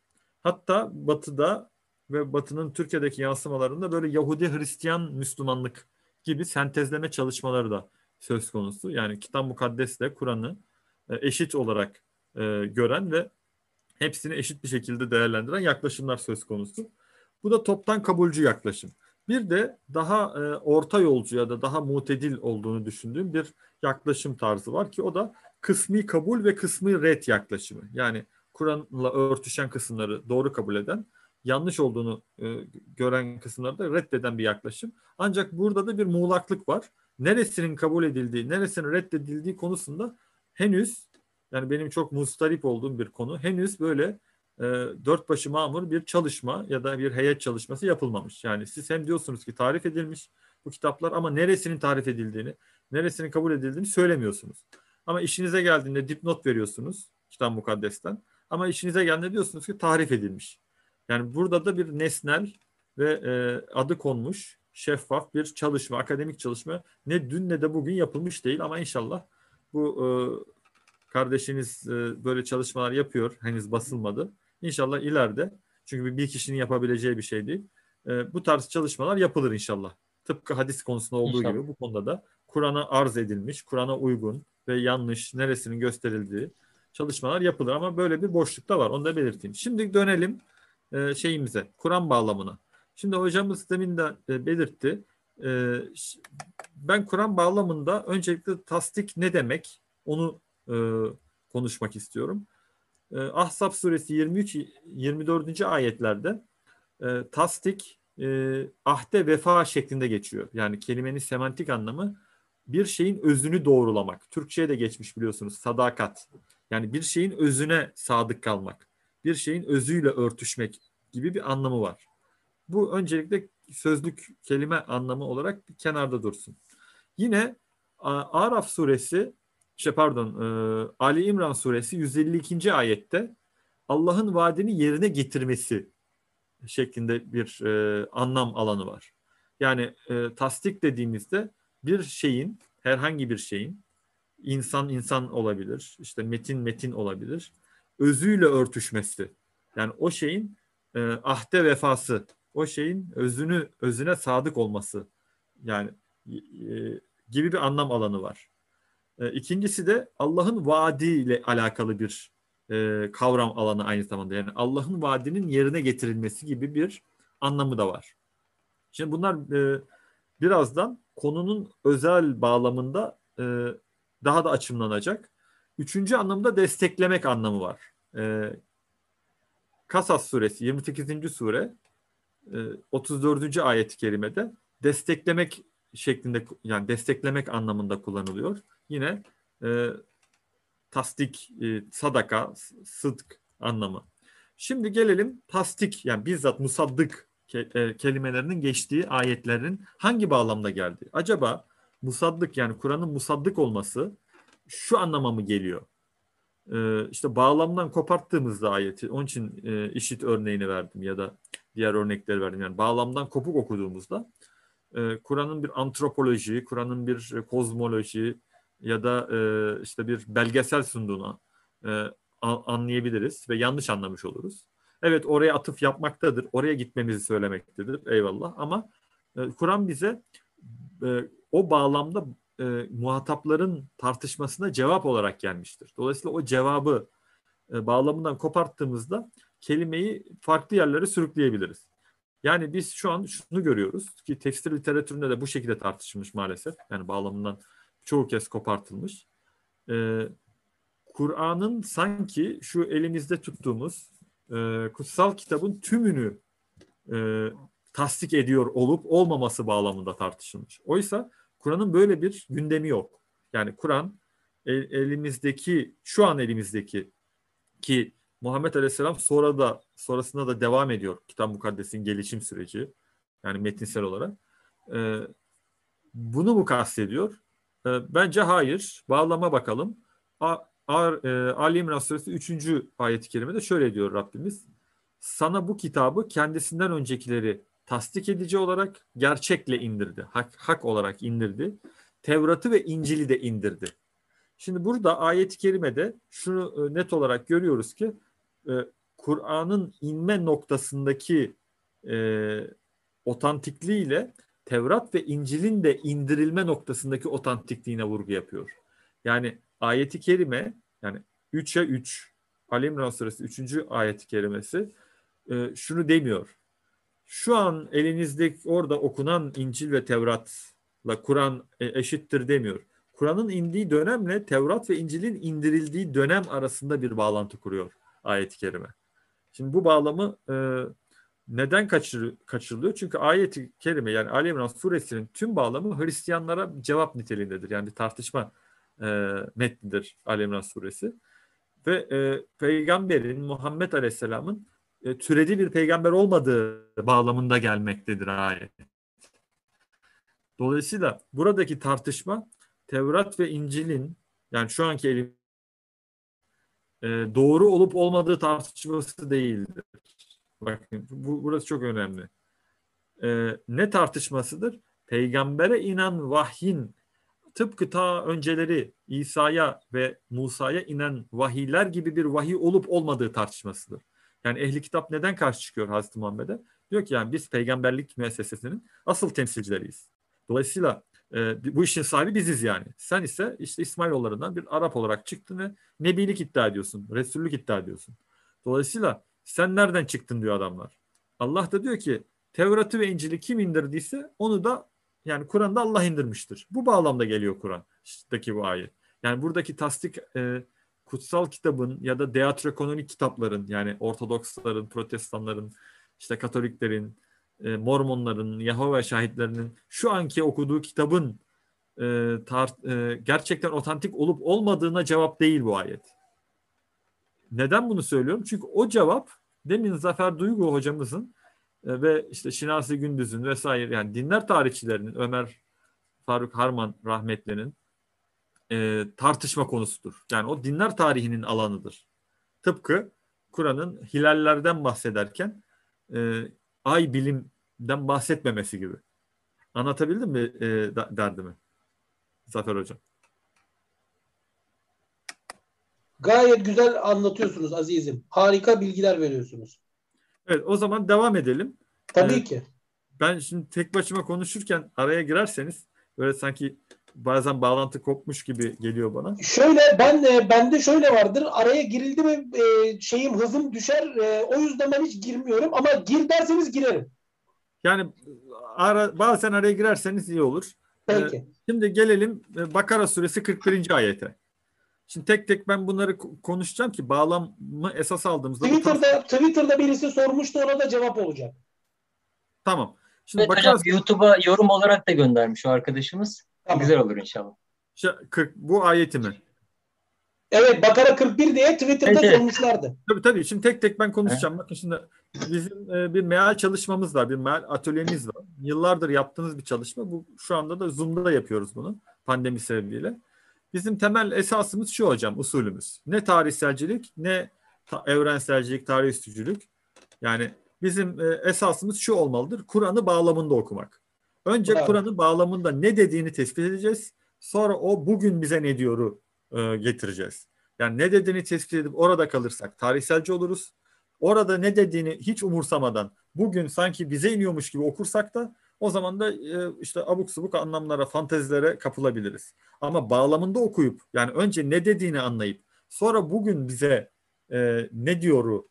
Hatta Batı'da ve Batı'nın Türkiye'deki yansımalarında böyle Yahudi Hristiyan Müslümanlık gibi sentezleme çalışmaları da söz konusu. Yani kitap mukaddesle Kur'an'ı e, eşit olarak e, gören ve hepsini eşit bir şekilde değerlendiren yaklaşımlar söz konusu. Bu da toptan kabulcü yaklaşım. Bir de daha e, orta yolcu ya da daha mutedil olduğunu düşündüğüm bir yaklaşım tarzı var ki o da kısmi kabul ve kısmi red yaklaşımı. Yani Kur'an'la örtüşen kısımları doğru kabul eden, yanlış olduğunu e, gören kısımları da reddeden bir yaklaşım. Ancak burada da bir muğlaklık var. Neresinin kabul edildiği, neresinin reddedildiği konusunda henüz yani benim çok mustarip olduğum bir konu. Henüz böyle e, dört başı mamur bir çalışma ya da bir heyet çalışması yapılmamış. Yani siz hem diyorsunuz ki tarif edilmiş bu kitaplar ama neresinin tarif edildiğini, neresinin kabul edildiğini söylemiyorsunuz. Ama işinize geldiğinde dipnot veriyorsunuz kitap mukaddesten. Ama işinize geldiğinde diyorsunuz ki tarif edilmiş. Yani burada da bir nesnel ve e, adı konmuş şeffaf bir çalışma, akademik çalışma ne dün ne de bugün yapılmış değil ama inşallah bu e, kardeşiniz e, böyle çalışmalar yapıyor. Henüz basılmadı. İnşallah ileride çünkü bir kişinin yapabileceği bir şey değil. E, bu tarz çalışmalar yapılır inşallah. Tıpkı hadis konusunda olduğu inşallah. gibi bu konuda da Kur'an'a arz edilmiş, Kur'an'a uygun ve yanlış neresinin gösterildiği çalışmalar yapılır ama böyle bir boşluk da var. Onu da belirteyim. Şimdi dönelim e, şeyimize, Kur'an bağlamına. Şimdi hocamız demin de e, belirtti. E, ben Kur'an bağlamında öncelikle tasdik ne demek onu e, konuşmak istiyorum. E, Ahzab suresi 23-24. ayetlerde e, tasdik e, ahde vefa şeklinde geçiyor. Yani kelimenin semantik anlamı bir şeyin özünü doğrulamak. Türkçe'ye de geçmiş biliyorsunuz sadakat. Yani bir şeyin özüne sadık kalmak. Bir şeyin özüyle örtüşmek gibi bir anlamı var. Bu öncelikle sözlük kelime anlamı olarak bir kenarda dursun. Yine Araf suresi işte pardon e, Ali İmran suresi 152. ayette Allah'ın vaadini yerine getirmesi şeklinde bir e, anlam alanı var. Yani e, tasdik dediğimizde bir şeyin herhangi bir şeyin insan insan olabilir, işte metin metin olabilir, özüyle örtüşmesi. Yani o şeyin e, ahde vefası, o şeyin özünü özüne sadık olması yani e, gibi bir anlam alanı var. E, ikincisi de Allah'ın vaadiyle alakalı bir e, kavram alanı aynı zamanda. Yani Allah'ın vaadinin yerine getirilmesi gibi bir anlamı da var. Şimdi bunlar e, birazdan konunun özel bağlamında e, daha da açımlanacak. Üçüncü anlamda desteklemek anlamı var. E, Kasas suresi 28. sure e, 34. ayet-i kerimede desteklemek şeklinde yani desteklemek anlamında kullanılıyor. Yine e, tasdik, e, sadaka, sıdk anlamı. Şimdi gelelim tasdik yani bizzat musaddık ke, e, kelimelerinin geçtiği ayetlerin hangi bağlamda geldiği. Acaba musaddık yani Kur'an'ın musaddık olması şu anlama mı geliyor? Ee, işte bağlamdan koparttığımızda ayeti, onun için e, işit örneğini verdim ya da diğer örnekleri verdim. Yani bağlamdan kopuk okuduğumuzda e, Kur'an'ın bir antropoloji, Kur'an'ın bir kozmoloji ya da e, işte bir belgesel sunduğunu e, anlayabiliriz ve yanlış anlamış oluruz. Evet oraya atıf yapmaktadır, oraya gitmemizi söylemektedir eyvallah ama e, Kur'an bize e, o bağlamda e, muhatapların tartışmasına cevap olarak gelmiştir. Dolayısıyla o cevabı e, bağlamından koparttığımızda kelimeyi farklı yerlere sürükleyebiliriz. Yani biz şu an şunu görüyoruz ki tefsir literatüründe de bu şekilde tartışılmış maalesef. Yani bağlamından çoğu kez kopartılmış. Ee, Kur'an'ın sanki şu elimizde tuttuğumuz e, kutsal kitabın tümünü e, tasdik ediyor olup olmaması bağlamında tartışılmış. Oysa Kur'an'ın böyle bir gündemi yok. Yani Kur'an el, elimizdeki şu an elimizdeki ki Muhammed Aleyhisselam sonra da sonrasında da devam ediyor Kitap Mukaddes'in gelişim süreci yani metinsel olarak. E, bunu mu kastediyor? E, bence hayır. Bağlama bakalım. A, A, e, Ali İmran Suresi 3. ayet-i kerimede şöyle diyor Rabbimiz. Sana bu kitabı kendisinden öncekileri tasdik edici olarak gerçekle indirdi. Hak, hak olarak indirdi. Tevrat'ı ve İncil'i de indirdi. Şimdi burada ayet-i kerimede şunu e, net olarak görüyoruz ki e, Kur'an'ın inme noktasındaki e, otantikliğiyle Tevrat ve İncil'in de indirilme noktasındaki otantikliğine vurgu yapıyor. Yani ayeti kerime yani 3'e 3 Ali İmran suresi 3. ayeti kerimesi e, şunu demiyor. Şu an elinizde orada okunan İncil ve Tevrat'la Kur'an e, eşittir demiyor. Kur'an'ın indiği dönemle Tevrat ve İncil'in indirildiği dönem arasında bir bağlantı kuruyor ayet-i kerime. Şimdi bu bağlamı e, neden kaçır, kaçırılıyor? Çünkü ayet-i kerime yani Ali İmran suresinin tüm bağlamı Hristiyanlara cevap niteliğindedir. Yani bir tartışma e, metnidir Ali İmran suresi. Ve e, peygamberin Muhammed Aleyhisselam'ın e, türedi bir peygamber olmadığı bağlamında gelmektedir ayet. Dolayısıyla buradaki tartışma Tevrat ve İncil'in yani şu anki elim e, doğru olup olmadığı tartışması değildir. Bakın bu, burası çok önemli. E, ne tartışmasıdır? Peygambere inen vahyin tıpkı ta önceleri İsa'ya ve Musa'ya inen vahiyler gibi bir vahiy olup olmadığı tartışmasıdır. Yani ehli kitap neden karşı çıkıyor Hazreti Muhammed'e? Diyor ki yani biz peygamberlik müessesesinin asıl temsilcileriyiz. Dolayısıyla e, bu işin sahibi biziz yani. Sen ise işte İsmailoğullarından bir Arap olarak çıktın ve nebilik iddia ediyorsun, resullük iddia ediyorsun. Dolayısıyla sen nereden çıktın diyor adamlar. Allah da diyor ki Tevrat'ı ve İncil'i kim indirdiyse onu da yani Kur'an'da Allah indirmiştir. Bu bağlamda geliyor Kur'an'daki bu ayet. Yani buradaki tasdik e, kutsal kitabın ya da deatrokononik kitapların yani Ortodoksların, Protestanların, işte Katoliklerin, e, Mormonların, Yahova şahitlerinin şu anki okuduğu kitabın e, tar- e, gerçekten otantik olup olmadığına cevap değil bu ayet. Neden bunu söylüyorum? Çünkü o cevap demin Zafer Duygu hocamızın e, ve işte Şinasi Gündüz'ün vesaire yani dinler tarihçilerinin Ömer Faruk Harman rahmetlinin e, tartışma konusudur. Yani o dinler tarihinin alanıdır. Tıpkı Kur'an'ın hilallerden bahsederken e, ay bilimden bahsetmemesi gibi. Anlatabildim mi e, derdimi? Zafer Hocam. Gayet güzel anlatıyorsunuz azizim. Harika bilgiler veriyorsunuz. Evet o zaman devam edelim. Tabii ee, ki. Ben şimdi tek başıma konuşurken araya girerseniz böyle sanki bazen bağlantı kopmuş gibi geliyor bana. Şöyle ben e, bende şöyle vardır. Araya girildi mi e, şeyim hızım düşer. E, o yüzden ben hiç girmiyorum ama gir derseniz girerim. Yani ara, bazen araya girerseniz iyi olur. Peki. Ee, şimdi gelelim e, Bakara suresi 41. ayete. Şimdi tek tek ben bunları konuşacağım ki bağlamı esas aldığımızda. Twitter'da, Twitter'da birisi sormuştu ona da cevap olacak. Tamam. Şimdi evet bakarız... YouTube'a yorum olarak da göndermiş o arkadaşımız. Tamam. Güzel olur inşallah. Şey, 40, bu ayeti mi? Evet Bakara 41 diye Twitter'da evet, sormuşlardı. Tabii tabii. Şimdi tek tek ben konuşacağım. Evet. Bakın şimdi bizim e, bir meal çalışmamız var. Bir meal atölyemiz var. Yıllardır yaptığınız bir çalışma. Bu şu anda da Zoom'da yapıyoruz bunu. Pandemi sebebiyle. Bizim temel esasımız şu hocam usulümüz. Ne tarihselcilik ne ta- evrenselcilik, tarih üstücülük. Yani bizim e, esasımız şu olmalıdır. Kur'an'ı bağlamında okumak. Önce evet. Kur'an'ın bağlamında ne dediğini tespit edeceğiz. Sonra o bugün bize ne diyoru e, getireceğiz. Yani ne dediğini tespit edip orada kalırsak tarihselci oluruz. Orada ne dediğini hiç umursamadan bugün sanki bize iniyormuş gibi okursak da o zaman da e, işte abuk subuk anlamlara, fantezilere kapılabiliriz. Ama bağlamında okuyup yani önce ne dediğini anlayıp sonra bugün bize e, ne diyoru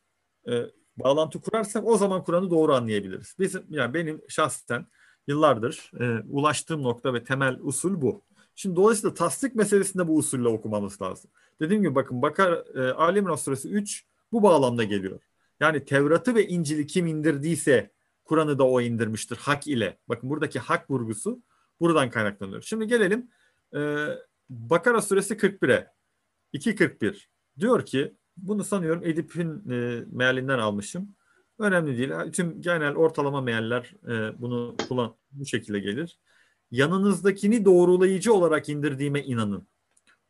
e, bağlantı kurarsak o zaman Kur'an'ı doğru anlayabiliriz. Bizim yani benim şahsen yıllardır e, ulaştığım nokta ve temel usul bu. Şimdi dolayısıyla tasdik meselesinde bu usulle okumamız lazım. Dediğim gibi bakın Bakar e, Ali İmran suresi 3 bu bağlamda geliyor. Yani Tevrat'ı ve İncil'i kim indirdiyse Kur'an'ı da o indirmiştir hak ile. Bakın buradaki hak vurgusu buradan kaynaklanıyor. Şimdi gelelim e, Bakara suresi 41'e. 2.41 diyor ki bunu sanıyorum Edip'in e, mealinden almışım. Önemli değil. Tüm genel ortalama mealler e, bunu kullan bu şekilde gelir. Yanınızdakini doğrulayıcı olarak indirdiğime inanın.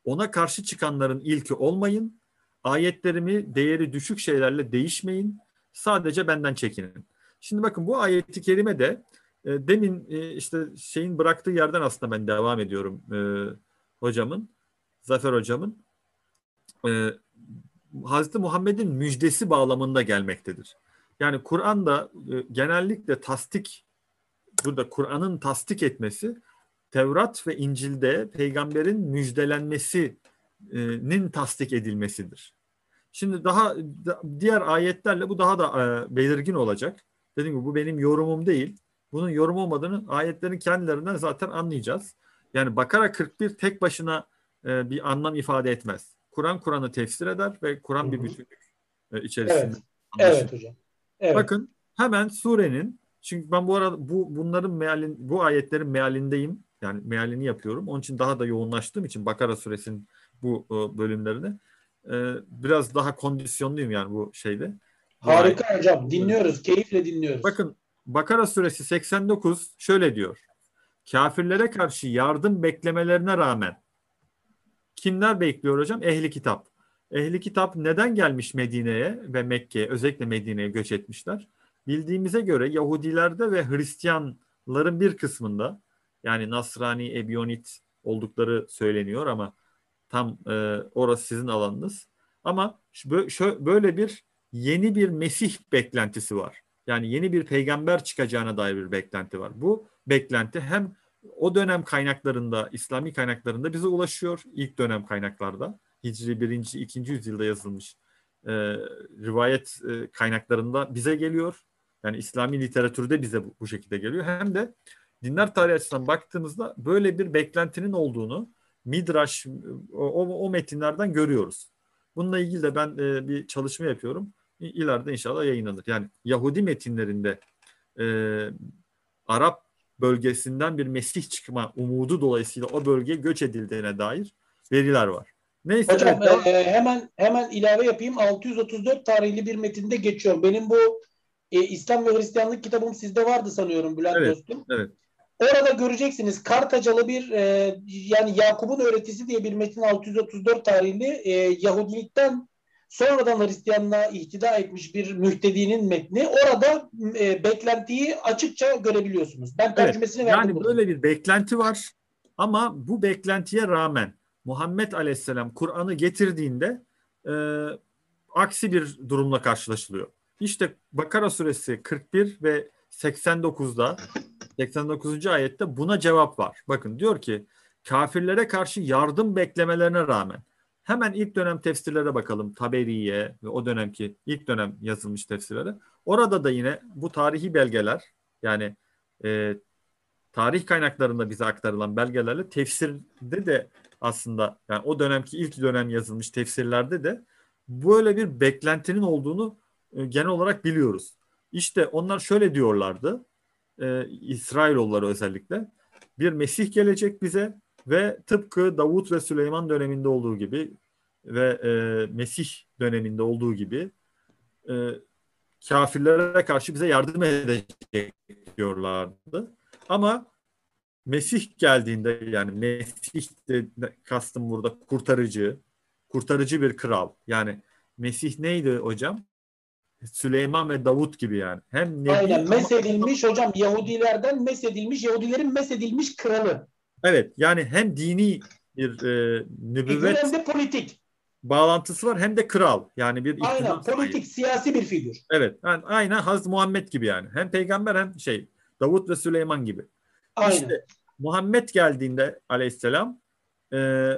Ona karşı çıkanların ilki olmayın. Ayetlerimi değeri düşük şeylerle değişmeyin. Sadece benden çekinin. Şimdi bakın bu ayeti kerime de e, demin e, işte şeyin bıraktığı yerden aslında ben devam ediyorum e, hocamın, Zafer hocamın. E, Hazreti Muhammed'in müjdesi bağlamında gelmektedir. Yani Kur'an'da e, genellikle tasdik, burada Kur'an'ın tasdik etmesi, Tevrat ve İncil'de peygamberin müjdelenmesinin tasdik edilmesidir. Şimdi daha diğer ayetlerle bu daha da e, belirgin olacak. Dediğim gibi bu benim yorumum değil. Bunun yorum olmadığını ayetlerin kendilerinden zaten anlayacağız. Yani Bakara 41 tek başına e, bir anlam ifade etmez. Kur'an Kur'an'ı tefsir eder ve Kur'an bir bütünlük e, içerisinde. Evet. evet hocam. Evet. Bakın hemen surenin çünkü ben bu arada bu bunların mealin bu ayetlerin mealindeyim. Yani mealini yapıyorum. Onun için daha da yoğunlaştığım için Bakara suresinin bu e, bölümlerine e, biraz daha kondisyonluyum yani bu şeyde. Harika bu hocam. Dinliyoruz. Keyifle dinliyoruz. Bakın Bakara suresi 89 şöyle diyor. Kafirlere karşı yardım beklemelerine rağmen kimler bekliyor hocam? Ehli kitap. Ehli kitap neden gelmiş Medine'ye ve Mekke'ye özellikle Medine'ye göç etmişler? Bildiğimize göre Yahudilerde ve Hristiyanların bir kısmında yani Nasrani, Ebionit oldukları söyleniyor ama tam e, orası sizin alanınız. Ama böyle bir yeni bir Mesih beklentisi var. Yani yeni bir peygamber çıkacağına dair bir beklenti var. Bu beklenti hem o dönem kaynaklarında, İslami kaynaklarında bize ulaşıyor. ilk dönem kaynaklarda. Hicri 1. 2. yüzyılda yazılmış e, rivayet e, kaynaklarında bize geliyor. Yani İslami literatürde bize bu, bu şekilde geliyor. Hem de dinler tarihi açısından baktığımızda böyle bir beklentinin olduğunu Midrash o, o metinlerden görüyoruz. Bununla ilgili de ben e, bir çalışma yapıyorum. İleride inşallah yayınlanır. Yani Yahudi metinlerinde e, Arap bölgesinden bir Mesih çıkma umudu dolayısıyla o bölgeye göç edildiğine dair veriler var. Neyse. Hocam evet, e, hemen hemen ilave yapayım. 634 tarihli bir metinde geçiyor. Benim bu e, İslam ve Hristiyanlık kitabım sizde vardı sanıyorum Bülent evet, dostum. Evet. Orada göreceksiniz Kartacalı bir e, yani Yakup'un öğretisi diye bir metin 634 tarihli e, Yahudilikten sonradan Hristiyanlığa ihtida etmiş bir mühtedinin metni. Orada e, beklentiyi açıkça görebiliyorsunuz. Ben tercümesini evet, verdim. Yani burada. böyle bir beklenti var ama bu beklentiye rağmen Muhammed Aleyhisselam Kur'an'ı getirdiğinde e, aksi bir durumla karşılaşılıyor. İşte Bakara suresi 41 ve 89'da 89. ayette buna cevap var. Bakın diyor ki kafirlere karşı yardım beklemelerine rağmen hemen ilk dönem tefsirlere bakalım. Taberiye ve o dönemki ilk dönem yazılmış tefsirlere. Orada da yine bu tarihi belgeler yani e, tarih kaynaklarında bize aktarılan belgelerle tefsirde de aslında yani o dönemki ilk dönem yazılmış tefsirlerde de böyle bir beklentinin olduğunu e, genel olarak biliyoruz. İşte onlar şöyle diyorlardı. E, İsrailoğulları özellikle bir Mesih gelecek bize ve tıpkı Davut ve Süleyman döneminde olduğu gibi ve e, Mesih döneminde olduğu gibi e, kafirlere karşı bize yardım edecek diyorlardı. Ama Mesih geldiğinde yani Mesih de kastım burada kurtarıcı, kurtarıcı bir kral. Yani Mesih neydi hocam? Süleyman ve Davut gibi yani. Hem nebi Aynen mesedilmiş hocam Yahudilerden mesedilmiş Yahudilerin mesedilmiş kralı. Evet yani hem dini bir e, nübüvvet hem de politik bağlantısı var hem de kral. Yani bir Aynen politik sahibi. siyasi bir figür. Evet. Yani aynen Hazreti Muhammed gibi yani. Hem peygamber hem şey Davut ve Süleyman gibi. Aynen. İşte Muhammed geldiğinde aleyhisselam e,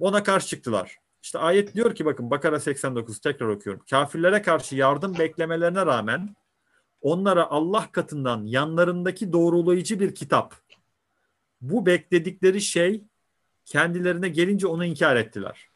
ona karşı çıktılar. İşte ayet diyor ki bakın Bakara 89 tekrar okuyorum. Kafirlere karşı yardım beklemelerine rağmen onlara Allah katından yanlarındaki doğrulayıcı bir kitap. Bu bekledikleri şey kendilerine gelince onu inkar ettiler.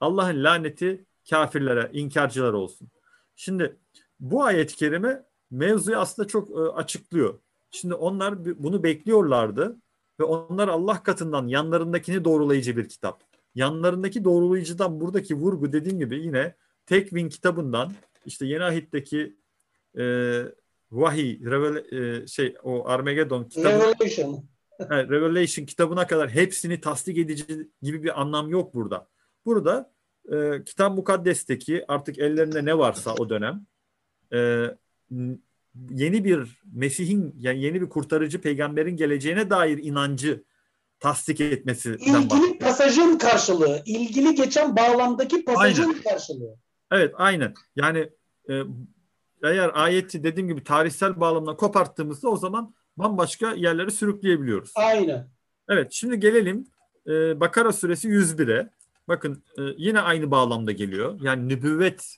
Allah'ın laneti kafirlere, inkarcılar olsun. Şimdi bu ayet-i kerime mevzuyu aslında çok e, açıklıyor. Şimdi onlar bunu bekliyorlardı ve onlar Allah katından yanlarındakini doğrulayıcı bir kitap. Yanlarındaki doğrulayıcıdan buradaki vurgu dediğim gibi yine Tekvin kitabından işte Yeni Ahit'teki e, vahiy, revel, e, şey o Armageddon kitabı. Revelation. Revelation kitabına kadar hepsini tasdik edici gibi bir anlam yok burada. Burada e, kitap mukaddesteki artık ellerinde ne varsa o dönem e, yeni bir Mesih'in yani yeni bir kurtarıcı peygamberin geleceğine dair inancı tasdik etmesi. İlgili pasajın karşılığı, ilgili geçen bağlamdaki pasajın aynen. karşılığı. Evet, aynen. Yani e, eğer ayeti dediğim gibi tarihsel bağlamına koparttığımızda o zaman bambaşka yerlere sürükleyebiliyoruz. Aynen. Evet, şimdi gelelim e, Bakara suresi 101'e. Bakın e, yine aynı bağlamda geliyor. Yani nübüvvet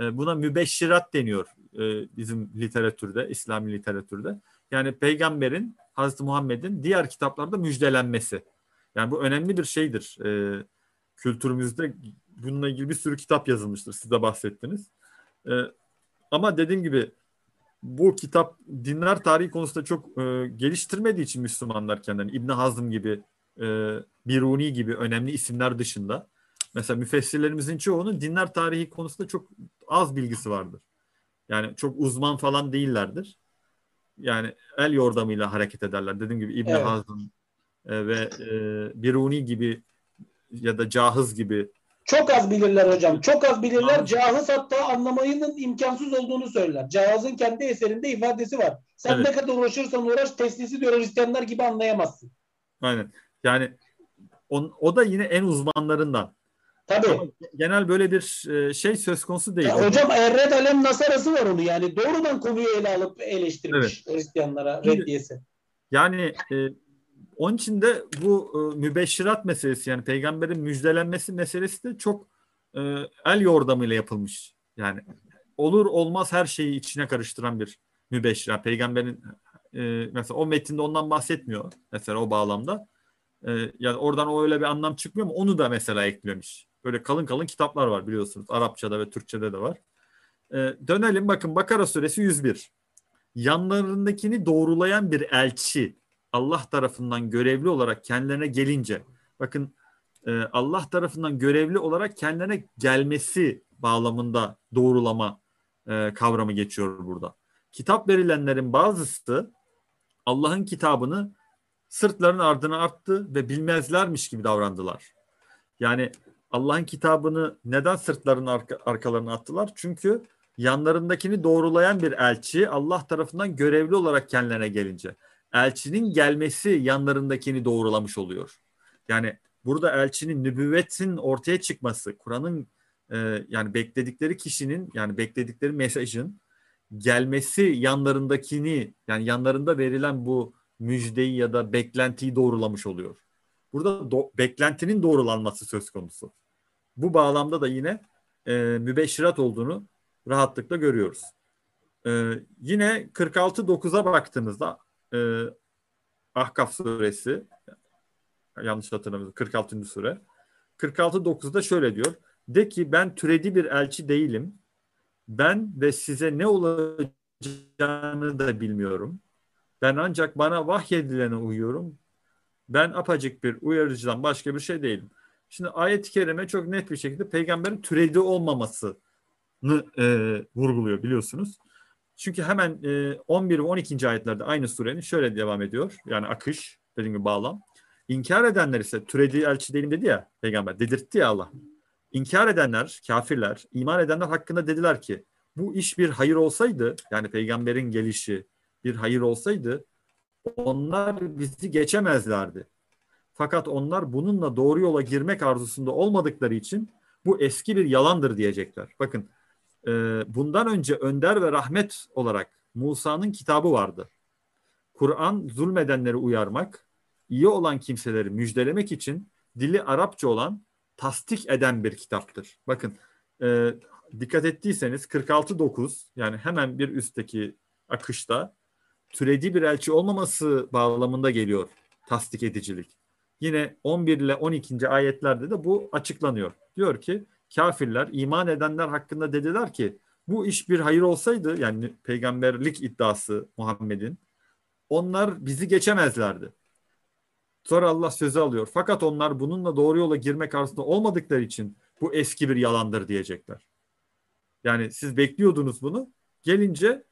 e, buna mübeşşirat deniyor e, bizim literatürde, İslami literatürde. Yani peygamberin, Hazreti Muhammed'in diğer kitaplarda müjdelenmesi. Yani bu önemli bir şeydir. E, kültürümüzde bununla ilgili bir sürü kitap yazılmıştır. Siz de bahsettiniz. E, ama dediğim gibi bu kitap dinler tarihi konusunda çok geliştirmediği için Müslümanlar kendilerini İbn Hazm gibi, e, Biruni gibi önemli isimler dışında mesela müfessirlerimizin çoğunun dinler tarihi konusunda çok az bilgisi vardır. Yani çok uzman falan değillerdir. Yani el yordamıyla hareket ederler. Dediğim gibi İbn evet. Hazm e, ve e, Biruni gibi ya da Cahız gibi çok az bilirler hocam. Çok az bilirler. Cahız, hatta anlamayının imkansız olduğunu söyler. Cahız'ın kendi eserinde ifadesi var. Sen evet. ne kadar uğraşırsan uğraş teslisi diyor Hristiyanlar gibi anlayamazsın. Aynen. Yani on, o da yine en uzmanlarından. Tabii. Genel böyle bir e, şey söz konusu değil. Ya hocam Erred Alem Nasarası var onu yani. Doğrudan konuyu ele alıp eleştirmiş evet. Hristiyanlara reddiyesi. Yani e, onun için de bu e, mübeşşirat meselesi yani peygamberin müjdelenmesi meselesi de çok e, el yordamıyla yapılmış. Yani olur olmaz her şeyi içine karıştıran bir mübeşşirat. Peygamberin e, mesela o metinde ondan bahsetmiyor mesela o bağlamda. E, yani oradan o öyle bir anlam çıkmıyor mu? Onu da mesela eklemiş. Böyle kalın kalın kitaplar var biliyorsunuz. Arapçada ve Türkçede de var. E, dönelim bakın Bakara suresi 101. Yanlarındakini doğrulayan bir elçi Allah tarafından görevli olarak kendilerine gelince bakın e, Allah tarafından görevli olarak kendilerine gelmesi bağlamında doğrulama e, kavramı geçiyor burada. Kitap verilenlerin bazısı Allah'ın kitabını sırtlarının ardına arttı ve bilmezlermiş gibi davrandılar. Yani Allah'ın kitabını neden sırtlarının arka, arkalarına attılar? Çünkü yanlarındakini doğrulayan bir elçi Allah tarafından görevli olarak kendilerine gelince elçinin gelmesi yanlarındakini doğrulamış oluyor. Yani burada elçinin nübüvvetin ortaya çıkması, Kur'an'ın e, yani bekledikleri kişinin yani bekledikleri mesajın gelmesi yanlarındakini yani yanlarında verilen bu müjdeyi ya da beklentiyi doğrulamış oluyor. Burada do- beklentinin doğrulanması söz konusu. Bu bağlamda da yine e, mübeşşirat olduğunu rahatlıkla görüyoruz. E, yine 46.9'a baktığımızda e, Ahkaf suresi yanlış hatırlamıyorum 46. sure 46.9'da şöyle diyor de ki ben türedi bir elçi değilim ben ve size ne olacağını da bilmiyorum ben ancak bana vahyedilene uyuyorum ben apacık bir uyarıcıdan başka bir şey değilim. Şimdi ayet-i kerime çok net bir şekilde peygamberin türedi olmamasını e, vurguluyor biliyorsunuz. Çünkü hemen e, 11 ve 12. ayetlerde aynı surenin şöyle devam ediyor. Yani akış dediğim gibi bağlam. İnkar edenler ise türedi elçi değilim dedi ya peygamber. Dedirtti ya Allah. İnkar edenler, kafirler, iman edenler hakkında dediler ki bu iş bir hayır olsaydı yani peygamberin gelişi bir hayır olsaydı onlar bizi geçemezlerdi. Fakat onlar bununla doğru yola girmek arzusunda olmadıkları için bu eski bir yalandır diyecekler. Bakın e, bundan önce önder ve rahmet olarak Musa'nın kitabı vardı. Kur'an zulmedenleri uyarmak, iyi olan kimseleri müjdelemek için dili Arapça olan tasdik eden bir kitaptır. Bakın e, dikkat ettiyseniz 46.9 yani hemen bir üstteki akışta türedi bir elçi olmaması bağlamında geliyor tasdik edicilik. Yine 11 ile 12. ayetlerde de bu açıklanıyor. Diyor ki kafirler iman edenler hakkında dediler ki bu iş bir hayır olsaydı yani peygamberlik iddiası Muhammed'in onlar bizi geçemezlerdi. Sonra Allah sözü alıyor. Fakat onlar bununla doğru yola girmek arasında olmadıkları için bu eski bir yalandır diyecekler. Yani siz bekliyordunuz bunu. Gelince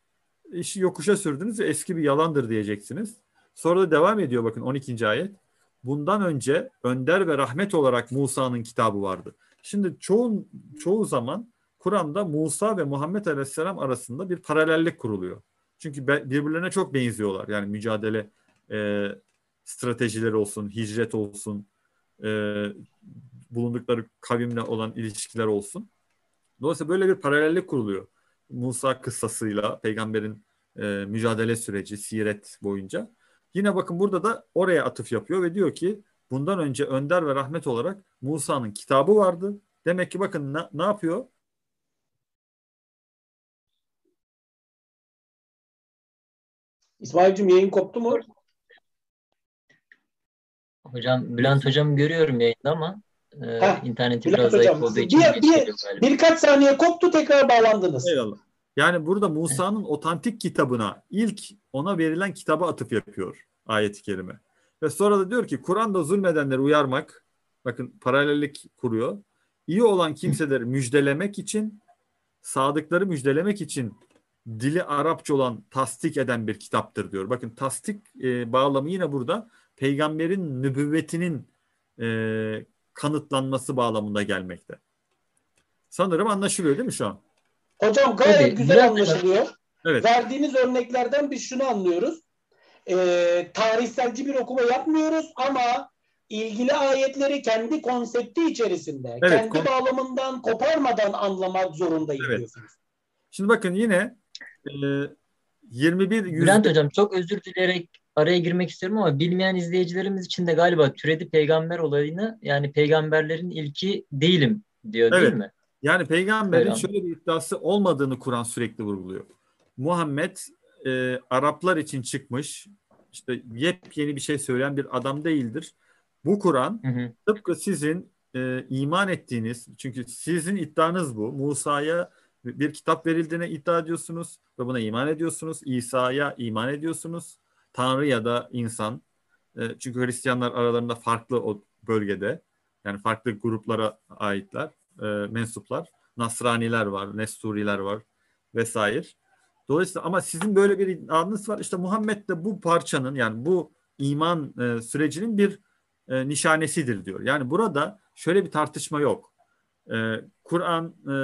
işi yokuşa sürdünüz ve eski bir yalandır diyeceksiniz. Sonra da devam ediyor bakın 12. ayet. Bundan önce önder ve rahmet olarak Musa'nın kitabı vardı. Şimdi çoğu, çoğu zaman Kur'an'da Musa ve Muhammed Aleyhisselam arasında bir paralellik kuruluyor. Çünkü birbirlerine çok benziyorlar. Yani mücadele e, stratejileri olsun, hicret olsun, e, bulundukları kavimle olan ilişkiler olsun. Dolayısıyla böyle bir paralellik kuruluyor. Musa kıssasıyla peygamberin e, mücadele süreci, siret boyunca. Yine bakın burada da oraya atıf yapıyor ve diyor ki bundan önce önder ve rahmet olarak Musa'nın kitabı vardı. Demek ki bakın ne, ne yapıyor? İsmail'cim yayın koptu mu? Hocam Bülent hocam görüyorum yayında ama e, Heh, interneti biraz hocam, zayıf olduğu için bir, bir, birkaç saniye koptu tekrar bağlandınız. Eyvallah. Yani burada Musa'nın otantik kitabına ilk ona verilen kitaba atıf yapıyor ayet-i kerime. Ve sonra da diyor ki Kur'an'da zulmedenleri uyarmak, bakın paralellik kuruyor. İyi olan kimseleri müjdelemek için, sadıkları müjdelemek için dili Arapça olan tasdik eden bir kitaptır diyor. Bakın tasdik e, bağlamı yine burada peygamberin nübüvvetinin e, kanıtlanması bağlamında gelmekte. Sanırım anlaşılıyor değil mi şu an? Hocam gayet Tabii, güzel anlaşılıyor. Evet. Verdiğiniz örneklerden biz şunu anlıyoruz. Ee, tarihselci bir okuma yapmıyoruz ama ilgili ayetleri kendi konsepti içerisinde, evet, kendi kon- bağlamından koparmadan anlamak zorundayız evet. diyorsunuz. Şimdi bakın yine e, 21 yüz... Bülent Hocam çok özür dileyerek araya girmek istiyorum ama bilmeyen izleyicilerimiz için de galiba türedi peygamber olayını yani peygamberlerin ilki değilim diyor evet. değil mi? Yani peygamberin Peygamber. şöyle bir iddiası olmadığını Kur'an sürekli vurguluyor. Muhammed e, Araplar için çıkmış işte yepyeni bir şey söyleyen bir adam değildir. Bu Kur'an tıpkı sizin e, iman ettiğiniz çünkü sizin iddianız bu. Musa'ya bir kitap verildiğine iddia ediyorsunuz ve buna iman ediyorsunuz. İsa'ya iman ediyorsunuz. Tanrı ya da insan. E, çünkü Hristiyanlar aralarında farklı o bölgede. Yani farklı gruplara aitler, e, mensuplar. Nasraniler var, Nesturiler var vesaire. Dolayısıyla ama sizin böyle bir iddianız var. İşte Muhammed de bu parçanın yani bu iman e, sürecinin bir e, nişanesidir diyor. Yani burada şöyle bir tartışma yok. E, Kur'an e,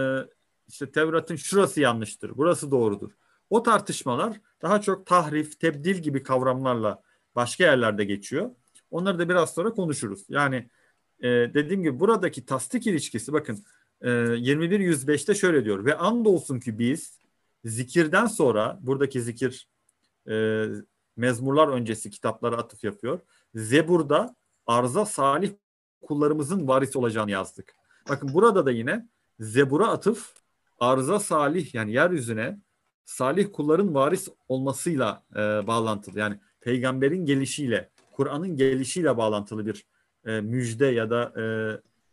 işte Tevrat'ın şurası yanlıştır, burası doğrudur. O tartışmalar daha çok tahrif, tebdil gibi kavramlarla başka yerlerde geçiyor. Onları da biraz sonra konuşuruz. Yani e, dediğim gibi buradaki tasdik ilişkisi bakın e, 21.105'te şöyle diyor. Ve andolsun ki biz zikirden sonra buradaki zikir e, mezmurlar öncesi kitaplara atıf yapıyor. Zebur'da arza salih kullarımızın varisi olacağını yazdık. Bakın burada da yine Zebur'a atıf arza salih yani yeryüzüne salih kulların varis olmasıyla e, bağlantılı. Yani peygamberin gelişiyle, Kur'an'ın gelişiyle bağlantılı bir e, müjde ya da e,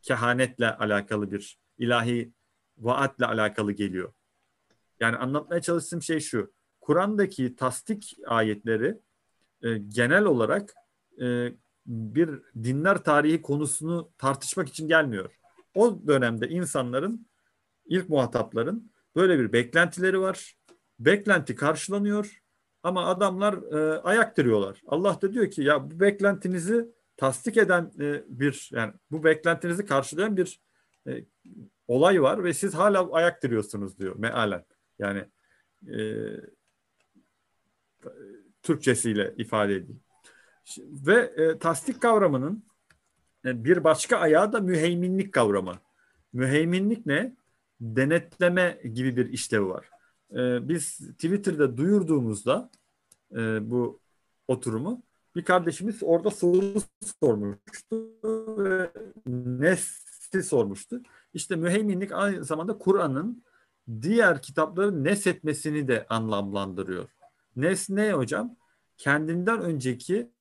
kehanetle alakalı bir ilahi vaatle alakalı geliyor. Yani anlatmaya çalıştığım şey şu. Kur'an'daki tasdik ayetleri e, genel olarak e, bir dinler tarihi konusunu tartışmak için gelmiyor. O dönemde insanların, ilk muhatapların böyle bir beklentileri var. Beklenti karşılanıyor ama adamlar e, ayak diriyorlar. Allah da diyor ki ya bu beklentinizi tasdik eden e, bir yani bu beklentinizi karşılayan bir e, olay var ve siz hala ayak diriyorsunuz diyor mealen. Yani e, Türkçesiyle ifade edeyim. Ve e, tasdik kavramının e, bir başka ayağı da müheyminlik kavramı. Müheyminlik ne? Denetleme gibi bir işlevi var. E, biz Twitter'da duyurduğumuzda e, bu oturumu bir kardeşimiz orada soru sormuştu ve ne birisi sormuştu. İşte müheyminlik aynı zamanda Kur'an'ın diğer kitapların neshetmesini de anlamlandırıyor. Nes ne hocam? Kendinden önceki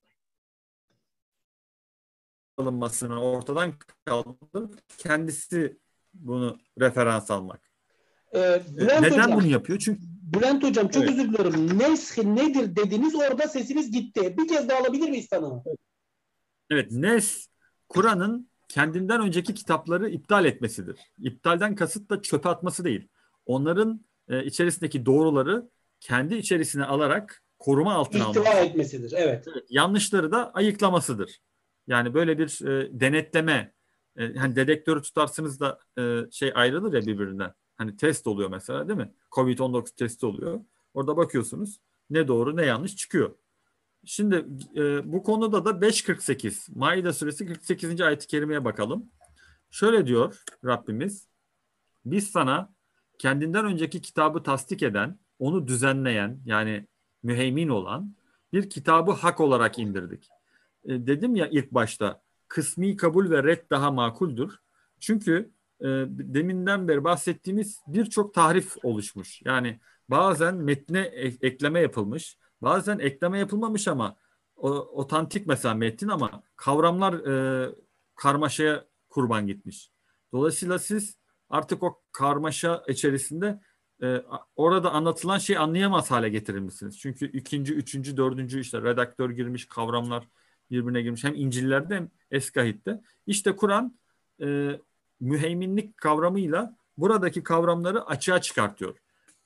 alınmasını ortadan kaldırıp kendisi bunu referans almak. Ee, Bülent Neden Hocam, bunu yapıyor? Çünkü Bülent Hocam çok Evet. özür diliyorum. Nesh nedir dediniz orada sesiniz gitti. Bir kez daha alabilir miyiz tanımı? evet Nes Kur'an'ın kendinden önceki kitapları iptal etmesidir. İptalden kasıt da çöpe atması değil. Onların e, içerisindeki doğruları kendi içerisine alarak koruma altına İhtiva alması. etmesidir. Evet. Evet, yanlışları da ayıklamasıdır. Yani böyle bir e, denetleme, e, hani dedektörü tutarsınız da e, şey ayrılır ya birbirinden. Hani test oluyor mesela değil mi? Covid-19 testi oluyor. Orada bakıyorsunuz ne doğru ne yanlış çıkıyor. Şimdi e, bu konuda da 5.48 Maide suresi 48. ayet-i kerimeye bakalım. Şöyle diyor Rabbimiz. Biz sana kendinden önceki kitabı tasdik eden, onu düzenleyen yani müheymin olan bir kitabı hak olarak indirdik. E, dedim ya ilk başta kısmi kabul ve red daha makuldür. Çünkü e, deminden beri bahsettiğimiz birçok tahrif oluşmuş. Yani bazen metne ek- ekleme yapılmış, bazen ekleme yapılmamış ama o, otantik mesela metin ama kavramlar e, karmaşaya kurban gitmiş. Dolayısıyla siz artık o karmaşa içerisinde e, orada anlatılan şeyi anlayamaz hale getirilmişsiniz. Çünkü ikinci, üçüncü, dördüncü işte redaktör girmiş kavramlar birbirine girmiş. Hem İncil'lerde hem Eskahit'te. İşte Kur'an e, müheyminlik kavramıyla buradaki kavramları açığa çıkartıyor.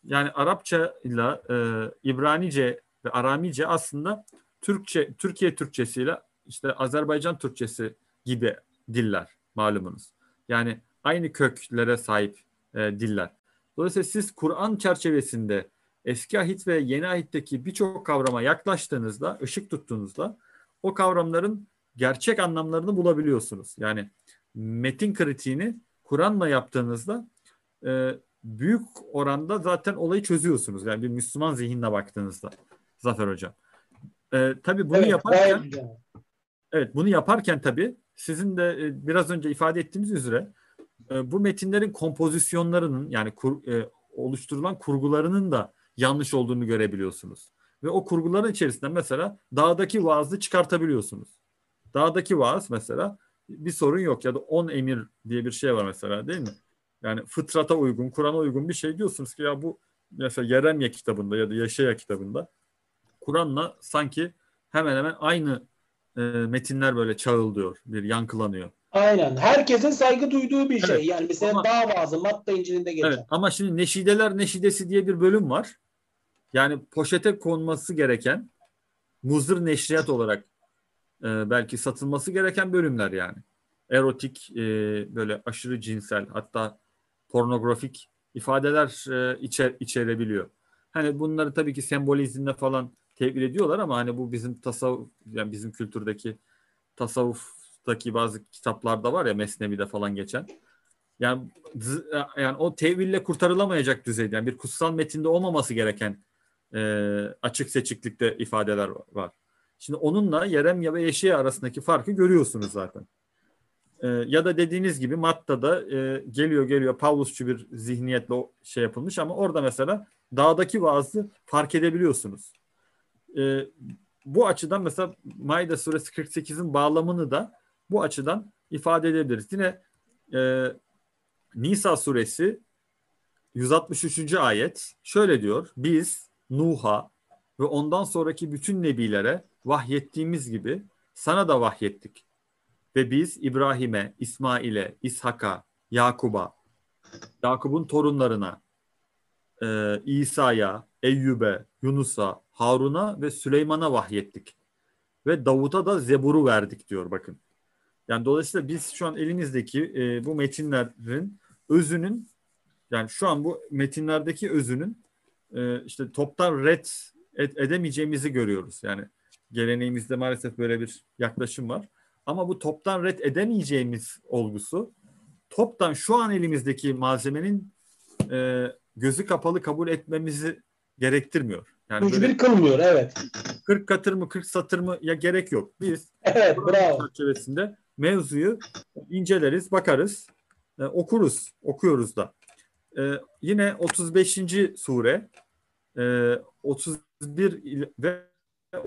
Yani Arapça ile e, İbranice ve Aramice aslında Türkçe, Türkiye Türkçesiyle işte Azerbaycan Türkçesi gibi diller malumunuz. Yani aynı köklere sahip e, diller. Dolayısıyla siz Kur'an çerçevesinde eski ahit ve yeni ahitteki birçok kavrama yaklaştığınızda, ışık tuttuğunuzda o kavramların gerçek anlamlarını bulabiliyorsunuz. Yani metin kritiğini Kur'an'la yaptığınızda e, büyük oranda zaten olayı çözüyorsunuz. Yani bir Müslüman zihinle baktığınızda Zafer Hocam. E, tabii bunu evet, yaparken. Evet bunu yaparken tabii sizin de e, biraz önce ifade ettiğiniz üzere e, bu metinlerin kompozisyonlarının yani kur, e, oluşturulan kurgularının da yanlış olduğunu görebiliyorsunuz. Ve o kurguların içerisinde mesela dağdaki vaazı çıkartabiliyorsunuz. Dağdaki vaaz mesela bir sorun yok ya da on emir diye bir şey var mesela değil mi? Yani fıtrata uygun, Kur'an'a uygun bir şey diyorsunuz ki ya bu mesela Yeremye kitabında ya da Yaşaya kitabında Kur'an'la sanki hemen hemen aynı e, metinler böyle çağıldıyor, bir yankılanıyor. Aynen. Herkesin saygı duyduğu bir şey. Evet. Yani mesela Ama- dağ vaazı Matta İncil'inde geçen. Evet ama şimdi Neşideler Neşidesi diye bir bölüm var. Yani poşete konması gereken muzır neşriyat olarak e, belki satılması gereken bölümler yani. Erotik, e, böyle aşırı cinsel hatta pornografik ifadeler e, içer, içerebiliyor. Hani bunları tabii ki sembolizmle falan tevil ediyorlar ama hani bu bizim tasavvuf yani bizim kültürdeki tasavvuftaki bazı kitaplarda var ya Mesnevi'de falan geçen. Yani yani o teville kurtarılamayacak düzeyde yani bir kutsal metinde olmaması gereken e, açık seçiklikte ifadeler var. Şimdi onunla Yeremya ve Yeşaya arasındaki farkı görüyorsunuz zaten. E, ya da dediğiniz gibi Matta'da e, geliyor geliyor Pavlusçu bir zihniyetle şey yapılmış ama orada mesela dağdaki vaazı fark edebiliyorsunuz. E, bu açıdan mesela Maide suresi 48'in bağlamını da bu açıdan ifade edebiliriz. Yine e, Nisa suresi 163. ayet şöyle diyor. Biz Nuh'a ve ondan sonraki bütün nebilere vahyettiğimiz gibi sana da vahyettik. Ve biz İbrahim'e, İsmail'e, İshak'a, Yakub'a, Yakub'un torunlarına, e, İsa'ya, Eyyub'e, Yunus'a, Harun'a ve Süleyman'a vahyettik. Ve Davut'a da Zebur'u verdik diyor bakın. Yani dolayısıyla biz şu an elinizdeki e, bu metinlerin özünün yani şu an bu metinlerdeki özünün e, işte toptan red edemeyeceğimizi görüyoruz. Yani geleneğimizde maalesef böyle bir yaklaşım var. Ama bu toptan red edemeyeceğimiz olgusu toptan şu an elimizdeki malzemenin e, gözü kapalı kabul etmemizi gerektirmiyor. Yani Mücbir kılmıyor. Evet. 40 katır mı 40 satır mı ya gerek yok. Biz Evet. Bravo. çerçevesinde mevzuyu inceleriz, bakarız, e, okuruz, okuyoruz da. E, yine 35. sure, e, 31 ve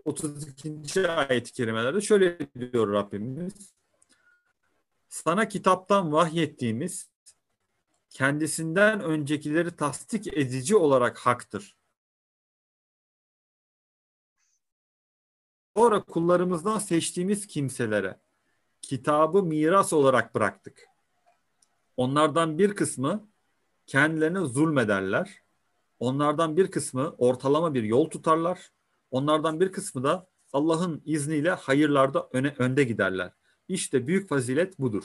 32. ayet-i kerimelerde şöyle diyor Rabbimiz. Sana kitaptan vahyettiğimiz kendisinden öncekileri tasdik edici olarak haktır. Sonra kullarımızdan seçtiğimiz kimselere kitabı miras olarak bıraktık. Onlardan bir kısmı kendilerine zulmederler. Onlardan bir kısmı ortalama bir yol tutarlar. Onlardan bir kısmı da Allah'ın izniyle hayırlarda öne, önde giderler. İşte büyük fazilet budur.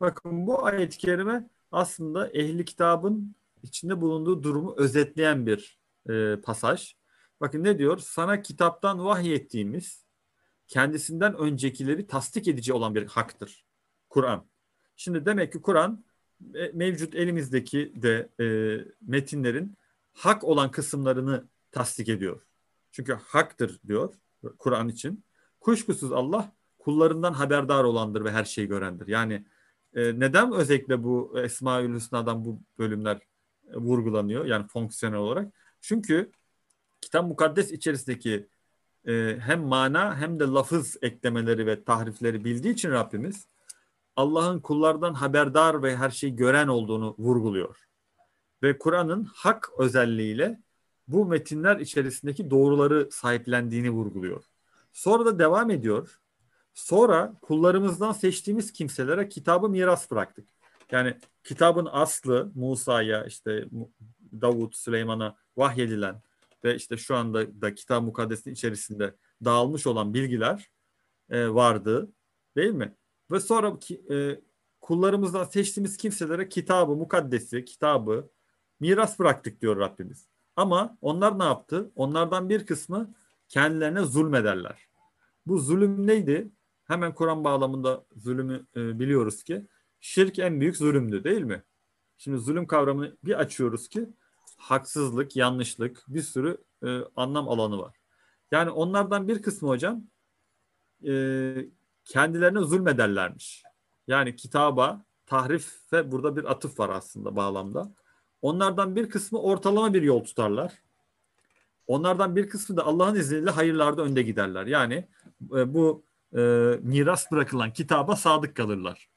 Bakın bu ayet-i kerime aslında ehli kitabın içinde bulunduğu durumu özetleyen bir e, pasaj. Bakın ne diyor? Sana kitaptan vahyettiğimiz kendisinden öncekileri tasdik edici olan bir haktır. Kur'an. Şimdi demek ki Kur'an e, mevcut elimizdeki de e, metinlerin hak olan kısımlarını tasdik ediyor. Çünkü haktır diyor Kur'an için. Kuşkusuz Allah kullarından haberdar olandır ve her şeyi görendir. Yani e, neden özellikle bu Esma-ül Hüsna'dan bu bölümler e, vurgulanıyor yani fonksiyonel olarak? Çünkü kitap mukaddes içerisindeki e, hem mana hem de lafız eklemeleri ve tahrifleri bildiği için Rabbimiz Allah'ın kullardan haberdar ve her şeyi gören olduğunu vurguluyor. Ve Kur'an'ın hak özelliğiyle bu metinler içerisindeki doğruları sahiplendiğini vurguluyor. Sonra da devam ediyor. Sonra kullarımızdan seçtiğimiz kimselere kitabı miras bıraktık. Yani kitabın aslı Musa'ya işte Davut, Süleyman'a vahyedilen ve işte şu anda da kitap mukaddesin içerisinde dağılmış olan bilgiler e, vardı değil mi? Ve sonra e, kullarımızdan seçtiğimiz kimselere kitabı, mukaddesi, kitabı miras bıraktık diyor Rabbimiz. Ama onlar ne yaptı? Onlardan bir kısmı kendilerine zulmederler. Bu zulüm neydi? Hemen Kur'an bağlamında zulümü e, biliyoruz ki şirk en büyük zulümdü değil mi? Şimdi zulüm kavramını bir açıyoruz ki haksızlık, yanlışlık bir sürü e, anlam alanı var. Yani onlardan bir kısmı hocam e, kendilerine zulmederlermiş. Yani kitaba tahrif ve burada bir atıf var aslında bağlamda. Onlardan bir kısmı ortalama bir yol tutarlar. Onlardan bir kısmı da Allah'ın izniyle hayırlarda önde giderler. Yani e, bu e, miras bırakılan kitaba sadık kalırlar.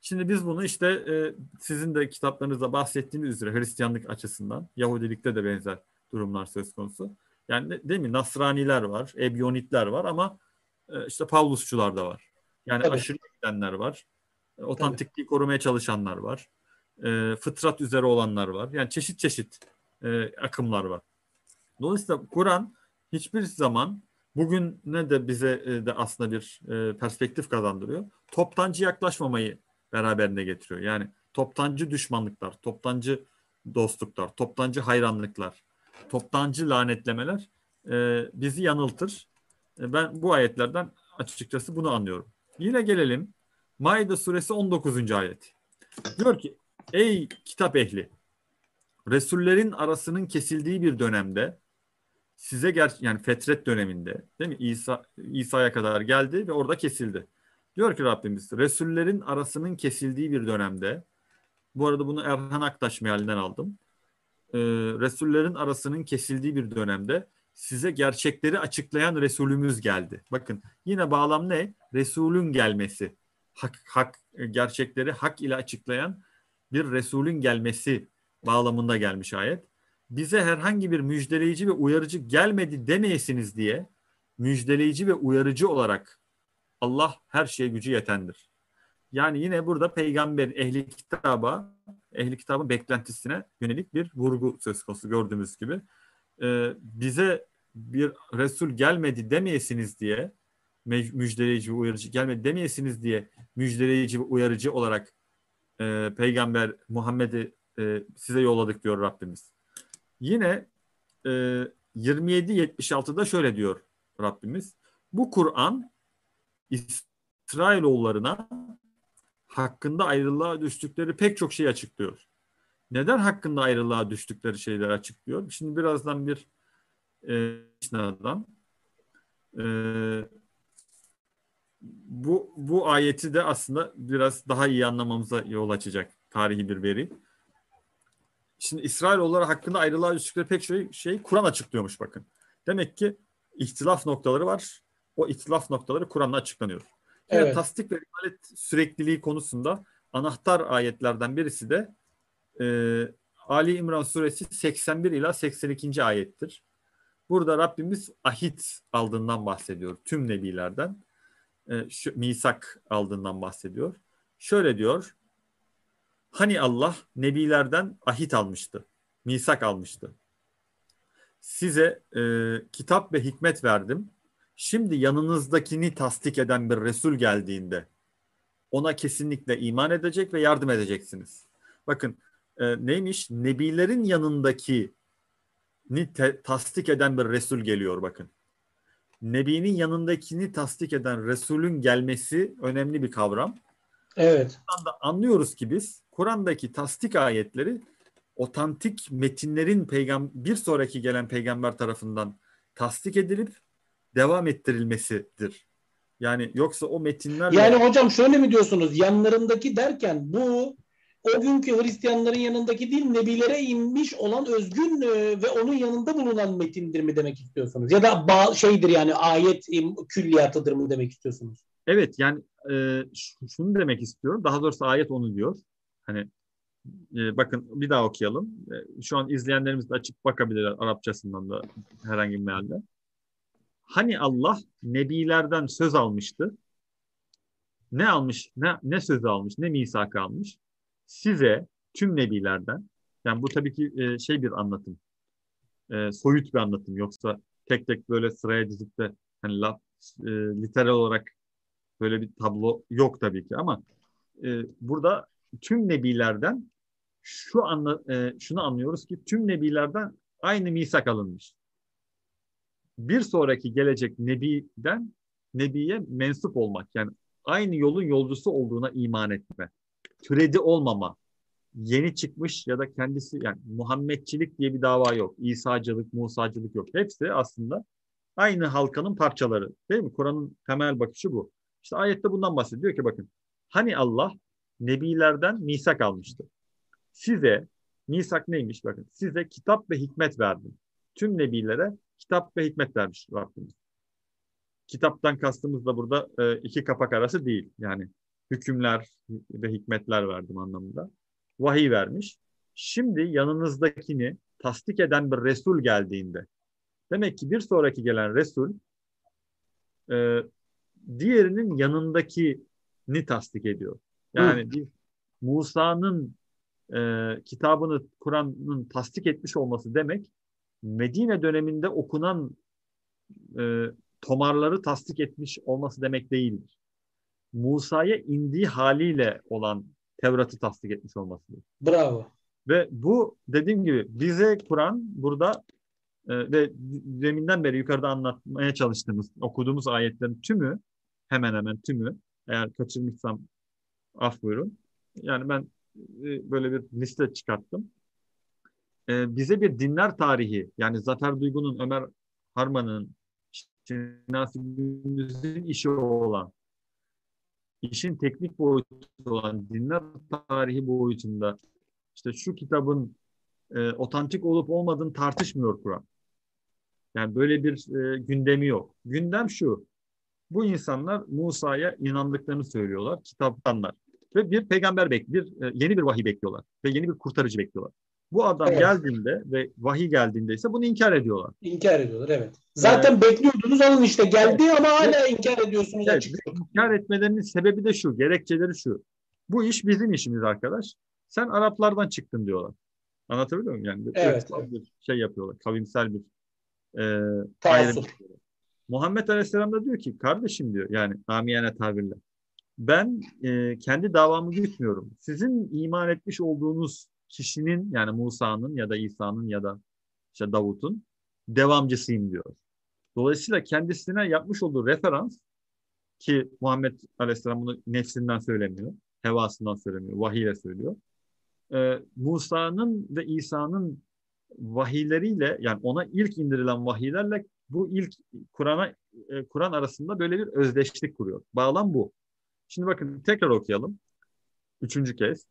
Şimdi biz bunu işte e, sizin de kitaplarınızda bahsettiğiniz üzere Hristiyanlık açısından, Yahudilikte de benzer durumlar söz konusu. Yani değil mi? Nasraniler var, Ebyonitler var ama e, işte Pavlusçular da var. Yani Tabii. aşırı gidenler var. E, otantikliği korumaya çalışanlar var. E, fıtrat üzere olanlar var. Yani çeşit çeşit e, akımlar var. Dolayısıyla Kur'an hiçbir zaman bugün ne de bize e, de aslında bir e, perspektif kazandırıyor. Toptancı yaklaşmamayı beraberinde getiriyor. Yani toptancı düşmanlıklar, toptancı dostluklar, toptancı hayranlıklar, toptancı lanetlemeler e, bizi yanıltır. E, ben bu ayetlerden açıkçası bunu anlıyorum. Yine gelelim Maide suresi 19. ayet. Diyor ki ey kitap ehli Resullerin arasının kesildiği bir dönemde size ger yani fetret döneminde değil mi? İsa İsa'ya kadar geldi ve orada kesildi. Diyor ki Rabbimiz Resullerin arasının kesildiği bir dönemde bu arada bunu Erhan Aktaş mealinden aldım. Ee, Resullerin arasının kesildiği bir dönemde size gerçekleri açıklayan Resulümüz geldi. Bakın yine bağlam ne? Resulün gelmesi. Hak, hak gerçekleri hak ile açıklayan bir Resulün gelmesi bağlamında gelmiş ayet. Bize herhangi bir müjdeleyici ve uyarıcı gelmedi demeyesiniz diye müjdeleyici ve uyarıcı olarak Allah her şeye gücü yetendir. Yani yine burada peygamber ehli kitaba, ehli kitabın beklentisine yönelik bir vurgu söz konusu gördüğümüz gibi. Ee, bize bir Resul gelmedi demeyesiniz diye müjdeleyici ve uyarıcı gelmedi demeyesiniz diye müjdeleyici ve uyarıcı olarak e, peygamber Muhammed'i e, size yolladık diyor Rabbimiz. Yine e, 27-76'da şöyle diyor Rabbimiz. Bu Kur'an İsrailoğullarına hakkında ayrılığa düştükleri pek çok şey açıklıyor. Neden hakkında ayrılığa düştükleri şeyler açıklıyor? Şimdi birazdan bir e, adam e, bu bu ayeti de aslında biraz daha iyi anlamamıza yol açacak tarihi bir veri. Şimdi İsrailoğulları hakkında ayrılığa düştükleri pek şey, şey Kur'an açıklıyormuş bakın. Demek ki ihtilaf noktaları var. O ihtilaf noktaları Kur'an'la açıklanıyor. Yani Evet. tasdik ve rivalet sürekliliği konusunda anahtar ayetlerden birisi de e, Ali İmran suresi 81 ila 82. ayettir. Burada Rabbimiz ahit aldığından bahsediyor tüm nebilerden. E, şu, misak aldığından bahsediyor. Şöyle diyor. Hani Allah nebilerden ahit almıştı. Misak almıştı. Size e, kitap ve hikmet verdim. Şimdi yanınızdakini tasdik eden bir Resul geldiğinde ona kesinlikle iman edecek ve yardım edeceksiniz. Bakın e, neymiş? Nebilerin yanındaki ni tasdik eden bir Resul geliyor bakın. Nebinin yanındakini tasdik eden Resulün gelmesi önemli bir kavram. Evet. Buradan da anlıyoruz ki biz Kur'an'daki tasdik ayetleri otantik metinlerin peygam bir sonraki gelen peygamber tarafından tasdik edilip devam ettirilmesidir. Yani yoksa o metinlerle Yani hocam şöyle mi diyorsunuz? Yanlarındaki derken bu o günkü Hristiyanların yanındaki değil Nebilere inmiş olan özgün e, ve onun yanında bulunan metindir mi demek istiyorsunuz? Ya da ba- şeydir yani ayet külliyatıdır mı demek istiyorsunuz? Evet yani e, şunu demek istiyorum. Daha doğrusu ayet onu diyor. Hani e, bakın bir daha okuyalım. E, şu an izleyenlerimiz de açıp bakabilirler Arapçasından da herhangi bir mealde. Hani Allah nebilerden söz almıştı. Ne almış, ne, ne sözü almış, ne misak almış? Size tüm nebilerden, yani bu tabii ki e, şey bir anlatım, e, soyut bir anlatım. Yoksa tek tek böyle sıraya dizip de hani laf, e, literal olarak böyle bir tablo yok tabii ki ama e, burada tüm nebilerden şu anla, e, şunu anlıyoruz ki tüm nebilerden aynı misak alınmış. Bir sonraki gelecek nebiden nebiye mensup olmak yani aynı yolun yolcusu olduğuna iman etme. Türedi olmama. Yeni çıkmış ya da kendisi yani Muhammedçilik diye bir dava yok. İsa'cılık, Musa'cılık yok. Hepsi aslında aynı halkanın parçaları. Değil mi? Kur'an'ın temel bakışı bu. İşte ayette bundan bahsediyor ki bakın. Hani Allah nebilerden misak almıştı. Size misak neymiş bakın. Size kitap ve hikmet verdim. Tüm nebilere kitap ve hikmet vermiş Rabbimiz. Kitaptan kastımız da burada e, iki kapak arası değil. Yani hükümler ve hikmetler verdim anlamında. Vahiy vermiş. Şimdi yanınızdakini tasdik eden bir Resul geldiğinde demek ki bir sonraki gelen Resul e, diğerinin yanındakini tasdik ediyor. Yani bir Musa'nın e, kitabını Kur'an'ın tasdik etmiş olması demek Medine döneminde okunan e, tomarları tasdik etmiş olması demek değildir. Musa'ya indiği haliyle olan Tevrat'ı tasdik etmiş olmasıdır. Bravo. Ve bu dediğim gibi bize Kur'an burada e, ve deminden beri yukarıda anlatmaya çalıştığımız, okuduğumuz ayetlerin tümü, hemen hemen tümü, eğer kaçırmışsam af buyurun. Yani ben e, böyle bir liste çıkarttım. E, bize bir dinler tarihi, yani Zafer Duygu'nun, Ömer Harman'ın, Şinasi Gündüz'ün işi olan, işin teknik boyutu olan dinler tarihi boyutunda işte şu kitabın e, otantik olup olmadığını tartışmıyor Kur'an. Yani böyle bir e, gündemi yok. Gündem şu. Bu insanlar Musa'ya inandıklarını söylüyorlar, kitaptanlar. Ve bir peygamber bek, bir e, yeni bir vahiy bekliyorlar ve yeni bir kurtarıcı bekliyorlar. Bu adam Evet. geldiğinde ve vahiy geldiğinde ise bunu inkar ediyorlar. İnkar ediyorlar evet. Zaten bekliyordunuz alın işte geldi ama hala inkar ediyorsunuz Evet, açık. inkar etmelerinin sebebi de şu, gerekçeleri şu. Bu iş bizim işimiz arkadaş. Sen Araplardan çıktın diyorlar. Anlatabiliyor muyum? Yani Evet, ırksal bir şey yapıyorlar, kavimsel bir e, ayrım. Muhammed Aleyhisselam da diyor ki kardeşim diyor yani amiyane tabirle. Ben e, kendi davamı gütmüyorum. Sizin iman etmiş olduğunuz kişinin yani Musa'nın ya da İsa'nın ya da işte Davut'un devamcısıyım diyor. Dolayısıyla kendisine yapmış olduğu referans ki Muhammed Aleyhisselam bunu nefsinden söylemiyor, hevasından söylemiyor, vahiyle söylüyor. Ee, Musa'nın ve İsa'nın vahiyleriyle yani ona ilk indirilen vahiylerle Bu ilk Kur'an'a e, Kur'an arasında böyle bir özdeşlik kuruyor. Bağlam bu. Şimdi bakın tekrar okuyalım. Üçüncü kez.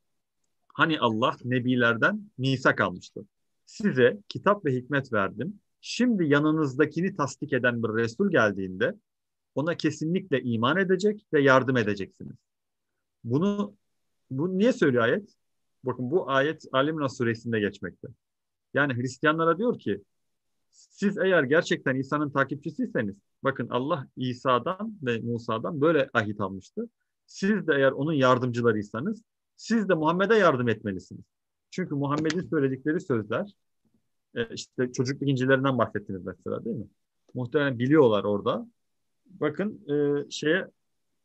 Hani Allah nebilerden misak almıştı. Size kitap ve hikmet verdim. Şimdi yanınızdakini tasdik eden bir Resul geldiğinde ona kesinlikle iman edecek ve yardım edeceksiniz. Bunu bu niye söylüyor ayet? Bakın bu ayet Alimran suresinde geçmekte. Yani Hristiyanlara diyor ki siz eğer gerçekten İsa'nın takipçisiyseniz bakın Allah İsa'dan ve Musa'dan böyle ahit almıştı. Siz de eğer onun yardımcılarıysanız siz de Muhammed'e yardım etmelisiniz. Çünkü Muhammed'in söyledikleri sözler e, işte çocukluk incilerinden bahsettiniz mesela değil mi? Muhtemelen biliyorlar orada. Bakın e, şeye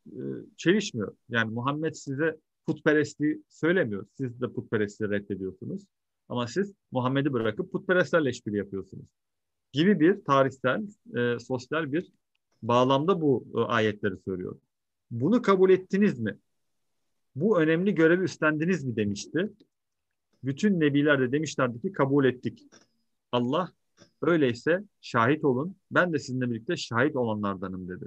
e, çelişmiyor. Yani Muhammed size putperestliği söylemiyor. Siz de putperestliği reddediyorsunuz. Ama siz Muhammed'i bırakıp putperestlerle işbirliği yapıyorsunuz. Gibi bir tarihsel, e, sosyal bir bağlamda bu e, ayetleri söylüyor. Bunu kabul ettiniz mi? Bu önemli görevi üstlendiniz mi demişti. Bütün nebiler de demişlerdi ki kabul ettik. Allah öyleyse şahit olun. Ben de sizinle birlikte şahit olanlardanım dedi.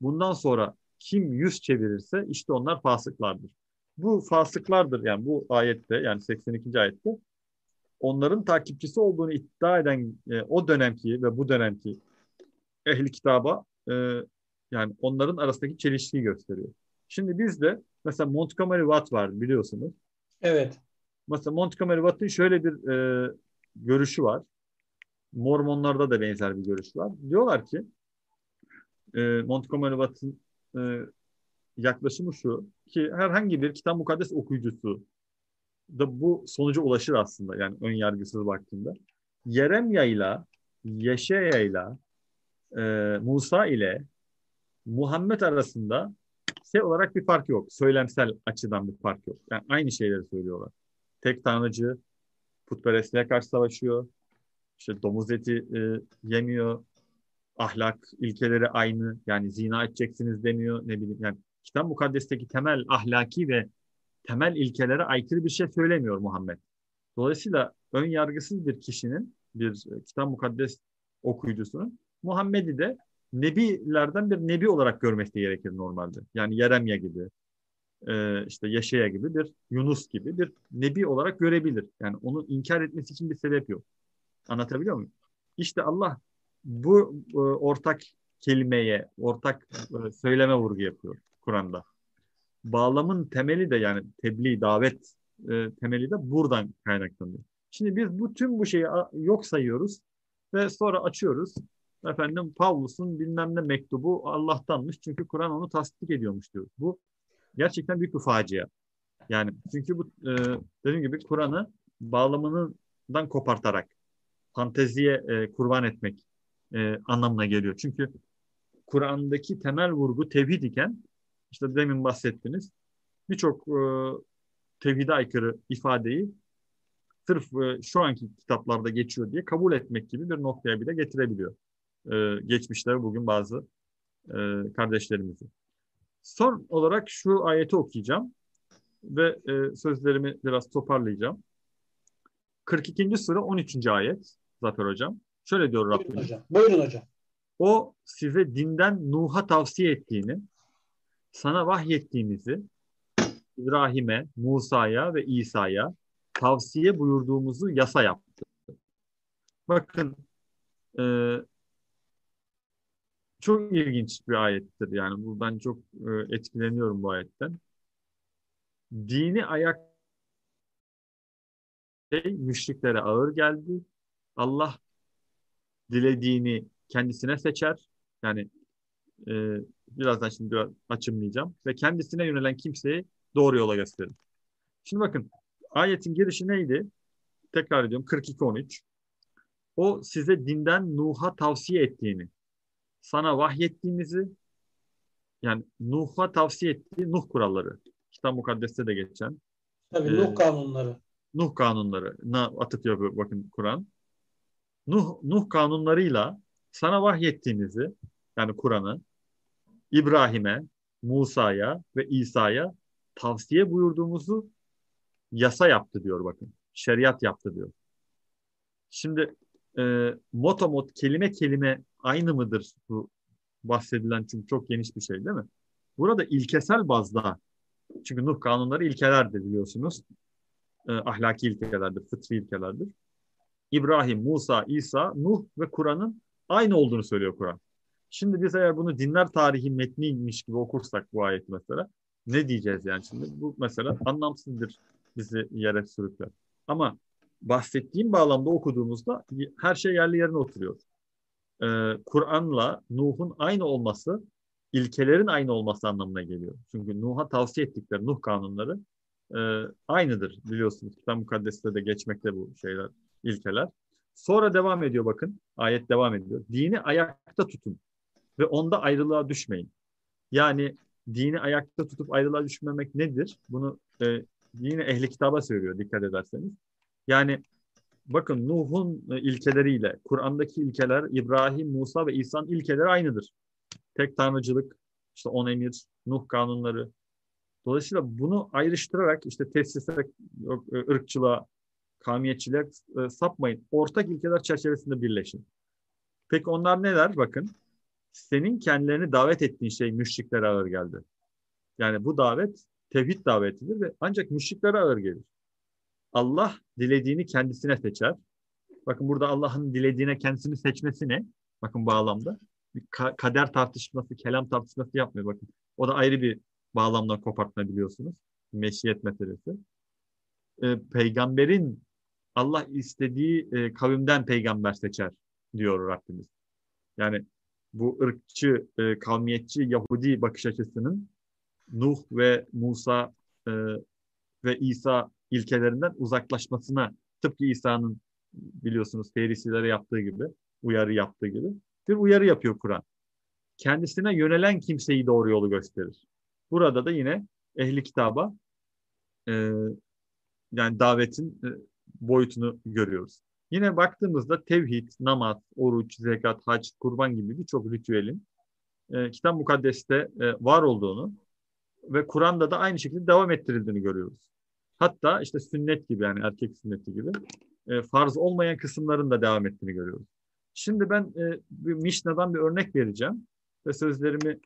Bundan sonra kim yüz çevirirse işte onlar fasıklardır. Bu fasıklardır yani bu ayette yani 82. ayette onların takipçisi olduğunu iddia eden e, o dönemki ve bu dönemki ehli kitaba e, yani onların arasındaki çelişkiyi gösteriyor. Şimdi bizde mesela Montgomery Watt var biliyorsunuz. Evet. Mesela Montgomery Watt'ın şöyle bir e, görüşü var. Mormonlarda da benzer bir görüş var. Diyorlar ki e, Montgomery Watt'ın e, yaklaşımı şu ki herhangi bir kitap mukaddes okuyucusu da bu sonuca ulaşır aslında yani ön yargısız baktığında. Yeremya ile Yeşeya ile Musa ile Muhammed arasında şey olarak bir fark yok. Söylemsel açıdan bir fark yok. Yani aynı şeyleri söylüyorlar. Tek tanrıcı putperestliğe karşı savaşıyor. İşte domuz eti e, yemiyor. Ahlak ilkeleri aynı. Yani zina edeceksiniz demiyor. Ne bileyim yani kitap mukaddesteki temel ahlaki ve temel ilkelere aykırı bir şey söylemiyor Muhammed. Dolayısıyla ön yargısız bir kişinin, bir kitap mukaddes okuyucusunun Muhammed'i de nebilerden bir nebi olarak görmesi gerekir normalde. Yani Yeremye gibi, e, işte Yeşaya gibi bir Yunus gibi bir nebi olarak görebilir. Yani onu inkar etmesi için bir sebep yok. Anlatabiliyor muyum? İşte Allah bu e, ortak kelimeye, ortak e, söyleme vurgu yapıyor Kur'an'da. Bağlamın temeli de yani tebliğ, davet temeli de buradan kaynaklanıyor. Şimdi biz bu tüm bu şeyi yok sayıyoruz ve sonra açıyoruz. Efendim Pavlus'un bilmem ne mektubu Allah'tanmış çünkü Kur'an onu tasdik ediyormuş diyor. Bu gerçekten büyük bir facia. Yani çünkü bu e, dediğim gibi Kur'an'ı bağlamından kopartarak fanteziye e, kurban etmek e, anlamına geliyor. Çünkü Kur'an'daki temel vurgu tevhid iken işte demin bahsettiniz birçok e, tevhide aykırı ifadeyi sırf e, şu anki kitaplarda geçiyor diye kabul etmek gibi bir noktaya bile getirebiliyor. E, geçmişler bugün bazı e, kardeşlerimizi. Son olarak şu ayeti okuyacağım ve e, sözlerimi biraz toparlayacağım. 42. sure 13. ayet Zafer Hocam. Şöyle diyor Rabbim. Buyurun hocam. Buyurun hocam. O size dinden Nuh'a tavsiye ettiğini, sana vahyettiğimizi İbrahim'e, Musa'ya ve İsa'ya tavsiye buyurduğumuzu yasa yaptı. Bakın e, çok ilginç bir ayettir. Yani bu ben çok e, etkileniyorum bu ayetten. Dini ayak şey müşriklere ağır geldi. Allah dilediğini kendisine seçer. Yani e, birazdan şimdi açımlayacağım. Ve kendisine yönelen kimseyi doğru yola gösterir. Şimdi bakın ayetin girişi neydi? Tekrar ediyorum 42-13. O size dinden Nuh'a tavsiye ettiğini, sana vahyettiğimizi yani Nuh'a tavsiye ettiği Nuh kuralları. Kitap mukaddeste de geçen. Tabii Nuh kanunları. Nuh kanunlarına atıf yapıyor bakın Kur'an. Nuh, Nuh kanunlarıyla sana vahyettiğimizi yani Kur'an'ı İbrahim'e, Musa'ya ve İsa'ya tavsiye buyurduğumuzu yasa yaptı diyor bakın. Şeriat yaptı diyor. Şimdi e, motomot kelime kelime aynı mıdır bu bahsedilen çünkü çok geniş bir şey değil mi? Burada ilkesel bazda çünkü Nuh kanunları ilkelerdir biliyorsunuz. E, ahlaki ilkelerdir, fıtri ilkelerdir. İbrahim, Musa, İsa, Nuh ve Kur'an'ın aynı olduğunu söylüyor Kur'an. Şimdi biz eğer bunu dinler tarihi metniymiş gibi okursak bu ayeti mesela ne diyeceğiz yani şimdi? Bu mesela anlamsızdır bizi yere sürükler. Ama bahsettiğim bağlamda okuduğumuzda her şey yerli yerine oturuyor. Ee, Kur'an'la Nuh'un aynı olması ilkelerin aynı olması anlamına geliyor. Çünkü Nuh'a tavsiye ettikleri Nuh kanunları e, aynıdır biliyorsunuz. Kitap mukaddeste de geçmekte bu şeyler, ilkeler. Sonra devam ediyor bakın. Ayet devam ediyor. Dini ayakta tutun ve onda ayrılığa düşmeyin. Yani dini ayakta tutup ayrılığa düşmemek nedir? Bunu e, yine ehli kitaba söylüyor dikkat ederseniz. Yani bakın Nuh'un e, ilkeleriyle Kur'an'daki ilkeler İbrahim, Musa ve İsa'nın ilkeleri aynıdır. Tek tanrıcılık, işte on emir, Nuh kanunları. Dolayısıyla bunu ayrıştırarak işte tesise, e, ırkçılığa, kavmiyetçiliğe e, sapmayın. Ortak ilkeler çerçevesinde birleşin. Peki onlar neler? Bakın senin kendilerini davet ettiğin şey müşriklere ağır geldi. Yani bu davet tevhid davetidir ve ancak müşriklere ağır gelir. Allah dilediğini kendisine seçer. Bakın burada Allah'ın dilediğine kendisini seçmesi ne? Bakın bağlamda. Bir kader tartışması, kelam tartışması yapmıyor. Bakın o da ayrı bir bağlamdan kopartma biliyorsunuz. Meşiyet meselesi. Ee, peygamberin Allah istediği e, kavimden peygamber seçer diyor Rabbimiz. Yani bu ırkçı, e, kavmiyetçi Yahudi bakış açısının Nuh ve Musa e, ve İsa ilkelerinden uzaklaşmasına tıpkı İsa'nın biliyorsunuz ferisilere yaptığı gibi, uyarı yaptığı gibi bir uyarı yapıyor Kur'an. Kendisine yönelen kimseyi doğru yolu gösterir. Burada da yine ehli kitaba e, yani davetin e, boyutunu görüyoruz. Yine baktığımızda tevhid, namaz, oruç, zekat, hac, kurban gibi birçok ritüelin e, kitap mukaddeste e, var olduğunu ve Kur'an'da da aynı şekilde devam ettirildiğini görüyoruz. Hatta işte sünnet gibi yani erkek sünneti gibi e, farz olmayan kısımların da devam ettiğini görüyoruz. Şimdi ben e, bir Mishna'dan bir örnek vereceğim ve sözlerimi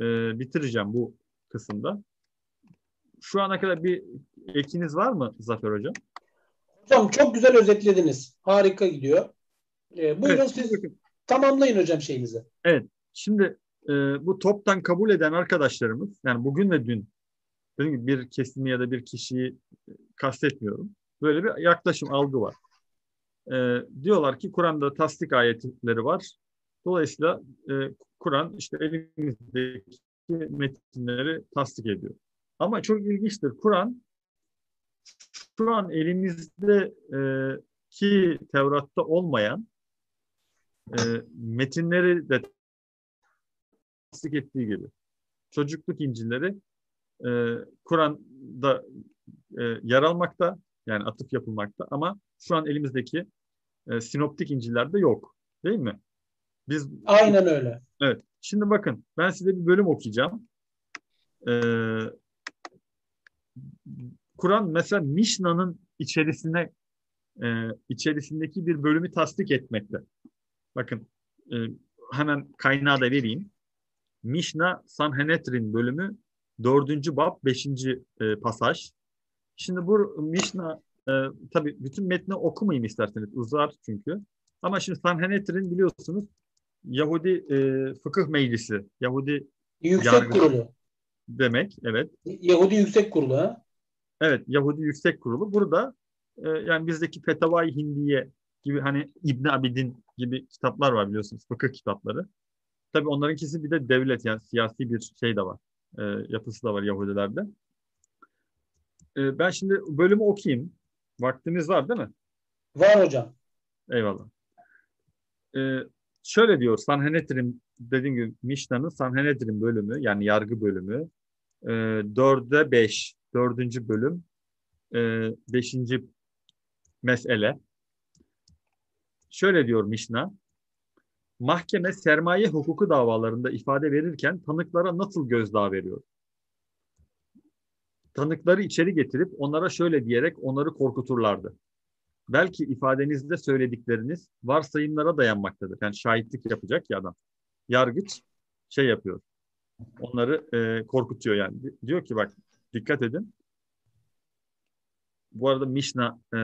e, bitireceğim bu kısımda. Şu ana kadar bir ekiniz var mı Zafer Hocam? Hocam çok güzel özetlediniz. Harika gidiyor. E, buyurun evet, siz bakın. tamamlayın hocam şeyinizi. Evet. Şimdi e, bu toptan kabul eden arkadaşlarımız yani bugün ve dün dediğim gibi bir kesimi ya da bir kişiyi kastetmiyorum. Böyle bir yaklaşım, algı var. E, diyorlar ki Kur'an'da tasdik ayetleri var. Dolayısıyla e, Kur'an işte elimizdeki metinleri tasdik ediyor. Ama çok ilginçtir. Kur'an şu an elimizde e, ki Tevrat'ta olmayan e, metinleri de tasdik ettiği gibi. Çocukluk İncil'leri e, Kur'an'da e, yer almakta, yani atıf yapılmakta ama şu an elimizdeki e, sinoptik İncil'lerde yok. Değil mi? Biz Aynen öyle. Evet. Şimdi bakın ben size bir bölüm okuyacağım. Ee, Kur'an mesela Mishna'nın içerisine e, içerisindeki bir bölümü tasdik etmekte. Bakın e, hemen kaynağı da vereyim. Mishnah Sanhedrin bölümü dördüncü bab beşinci e, pasaj. Şimdi bu Mishnah e, tabi bütün metni okumayayım isterseniz uzar çünkü. Ama şimdi Sanhedrin biliyorsunuz Yahudi e, fıkıh meclisi, Yahudi Yüksek kurulu. Demek, evet. Yahudi Yüksek Kurulu ha? Evet, Yahudi Yüksek Kurulu. Burada e, yani bizdeki Fetavai Hindiye gibi hani İbn Abidin gibi kitaplar var biliyorsunuz, fıkıh kitapları. Tabii onlarınkisi bir de devlet yani siyasi bir şey de var. E, yapısı da var Yahudilerde. E, ben şimdi bölümü okuyayım. Vaktimiz var değil mi? Var hocam. Eyvallah. E, şöyle diyor Sanhedrin dediğim gibi Mishna'nın Sanhedrin bölümü yani yargı bölümü e, 4'e 5 dördüncü bölüm e, beşinci mesele şöyle diyor Mishnah mahkeme sermaye hukuku davalarında ifade verirken tanıklara nasıl gözdağı veriyor? Tanıkları içeri getirip onlara şöyle diyerek onları korkuturlardı. Belki ifadenizde söyledikleriniz varsayımlara dayanmaktadır. Yani şahitlik yapacak ya adam. Yargıç şey yapıyor. Onları e, korkutuyor yani. Diyor ki bak dikkat edin. Bu arada Mishnah e,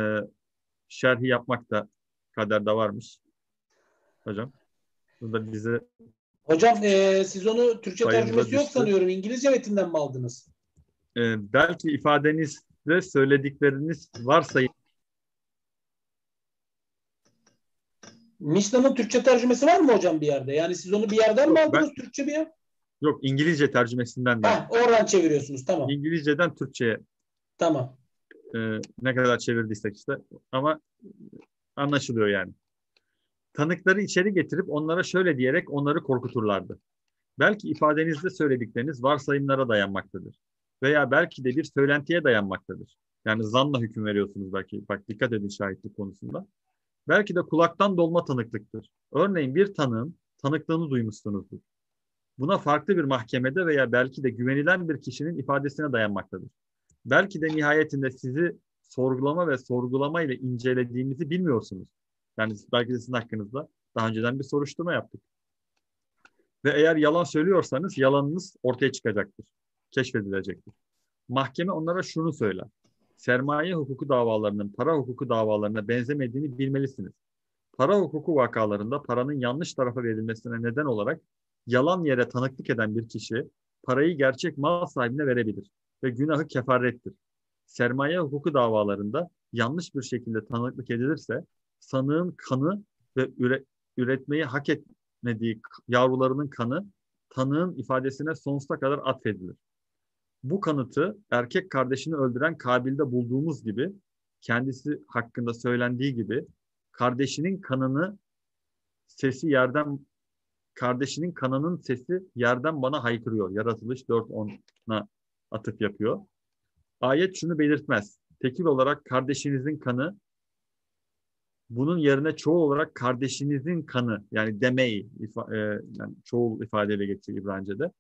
şerhi yapmak da kaderde varmış. Hocam. Burada bize Hocam e, siz onu Türkçe tercümesi yok sanıyorum. İngilizce metinden mi aldınız? e, belki ifadenizde söyledikleriniz varsayım Mishnah'ın Türkçe tercümesi var mı hocam bir yerde? Yani siz onu bir yerden mi Yok, aldınız Türkçe bir yer? yok İngilizce tercümesinden de. Oradan çeviriyorsunuz. Tamam. İngilizceden Türkçe'ye Tamam. e, ne kadar çevirdiysek işte ama anlaşılıyor yani. Tanıkları içeri getirip onlara şöyle diyerek onları korkuturlardı. Belki ifadenizde söyledikleriniz varsayımlara dayanmaktadır. Veya belki de bir söylentiye dayanmaktadır. Yani zanla hüküm veriyorsunuz belki. Bak dikkat edin şahitlik konusunda. Belki de kulaktan dolma tanıklıktır. Örneğin bir tanığın tanıklığını duymuşsunuzdur. Buna farklı bir mahkemede veya belki de güvenilen bir kişinin ifadesine dayanmaktadır. Belki de nihayetinde sizi sorgulama ve sorgulama ile incelediğimizi bilmiyorsunuz. Yani belki de sizin hakkınızda daha önceden bir soruşturma yaptık. Ve eğer yalan söylüyorsanız yalanınız ortaya çıkacaktır. Keşfedilecektir. Mahkeme onlara şunu söyler. Sermaye hukuku davalarının para hukuku davalarına benzemediğini bilmelisiniz. Para hukuku vakalarında paranın yanlış tarafa verilmesine neden olarak yalan yere tanıklık eden bir kişi parayı gerçek mal sahibine verebilir ve günahı kefarettir. Sermaye hukuku davalarında yanlış bir şekilde tanıklık edilirse sanığın kanı ve üre, üretmeyi hak etmediği yavrularının kanı tanığın ifadesine sonsuza kadar atfedilir. Bu kanıtı erkek kardeşini öldüren Kabil'de bulduğumuz gibi kendisi hakkında söylendiği gibi kardeşinin kanını sesi yerden kardeşinin kanının sesi yerden bana haykırıyor. Yaratılış 4.10'na atıf yapıyor. Ayet şunu belirtmez. Tekil olarak kardeşinizin kanı bunun yerine çoğul olarak kardeşinizin kanı yani demeyi ifa, e, yani çoğul ifadeyle geçiyor İbranice'de.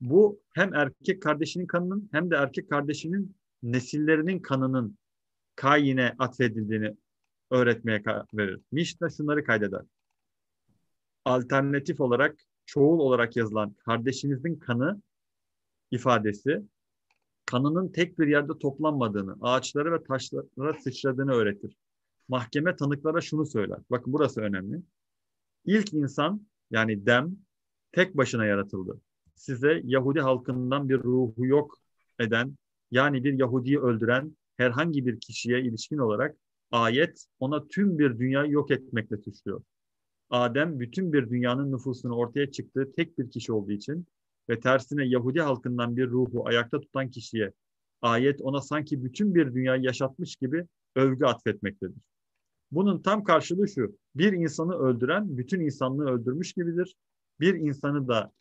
Bu hem erkek kardeşinin kanının hem de erkek kardeşinin nesillerinin kanının kayine atfedildiğini öğretmeye verir. Mişna şunları kaydeder. Alternatif olarak çoğul olarak yazılan kardeşinizin kanı ifadesi kanının tek bir yerde toplanmadığını, ağaçlara ve taşlara sıçradığını öğretir. Mahkeme tanıklara şunu söyler. Bakın burası önemli. İlk insan yani dem tek başına yaratıldı. Size Yahudi halkından bir ruhu yok eden yani bir Yahudi'yi öldüren herhangi bir kişiye ilişkin olarak ayet ona tüm bir dünyayı yok etmekle suçluyor. Adem bütün bir dünyanın nüfusunu ortaya çıktığı tek bir kişi olduğu için ve tersine Yahudi halkından bir ruhu ayakta tutan kişiye ayet ona sanki bütün bir dünyayı yaşatmış gibi övgü atfetmektedir. Bunun tam karşılığı şu. Bir insanı öldüren bütün insanlığı öldürmüş gibidir. Bir insanı da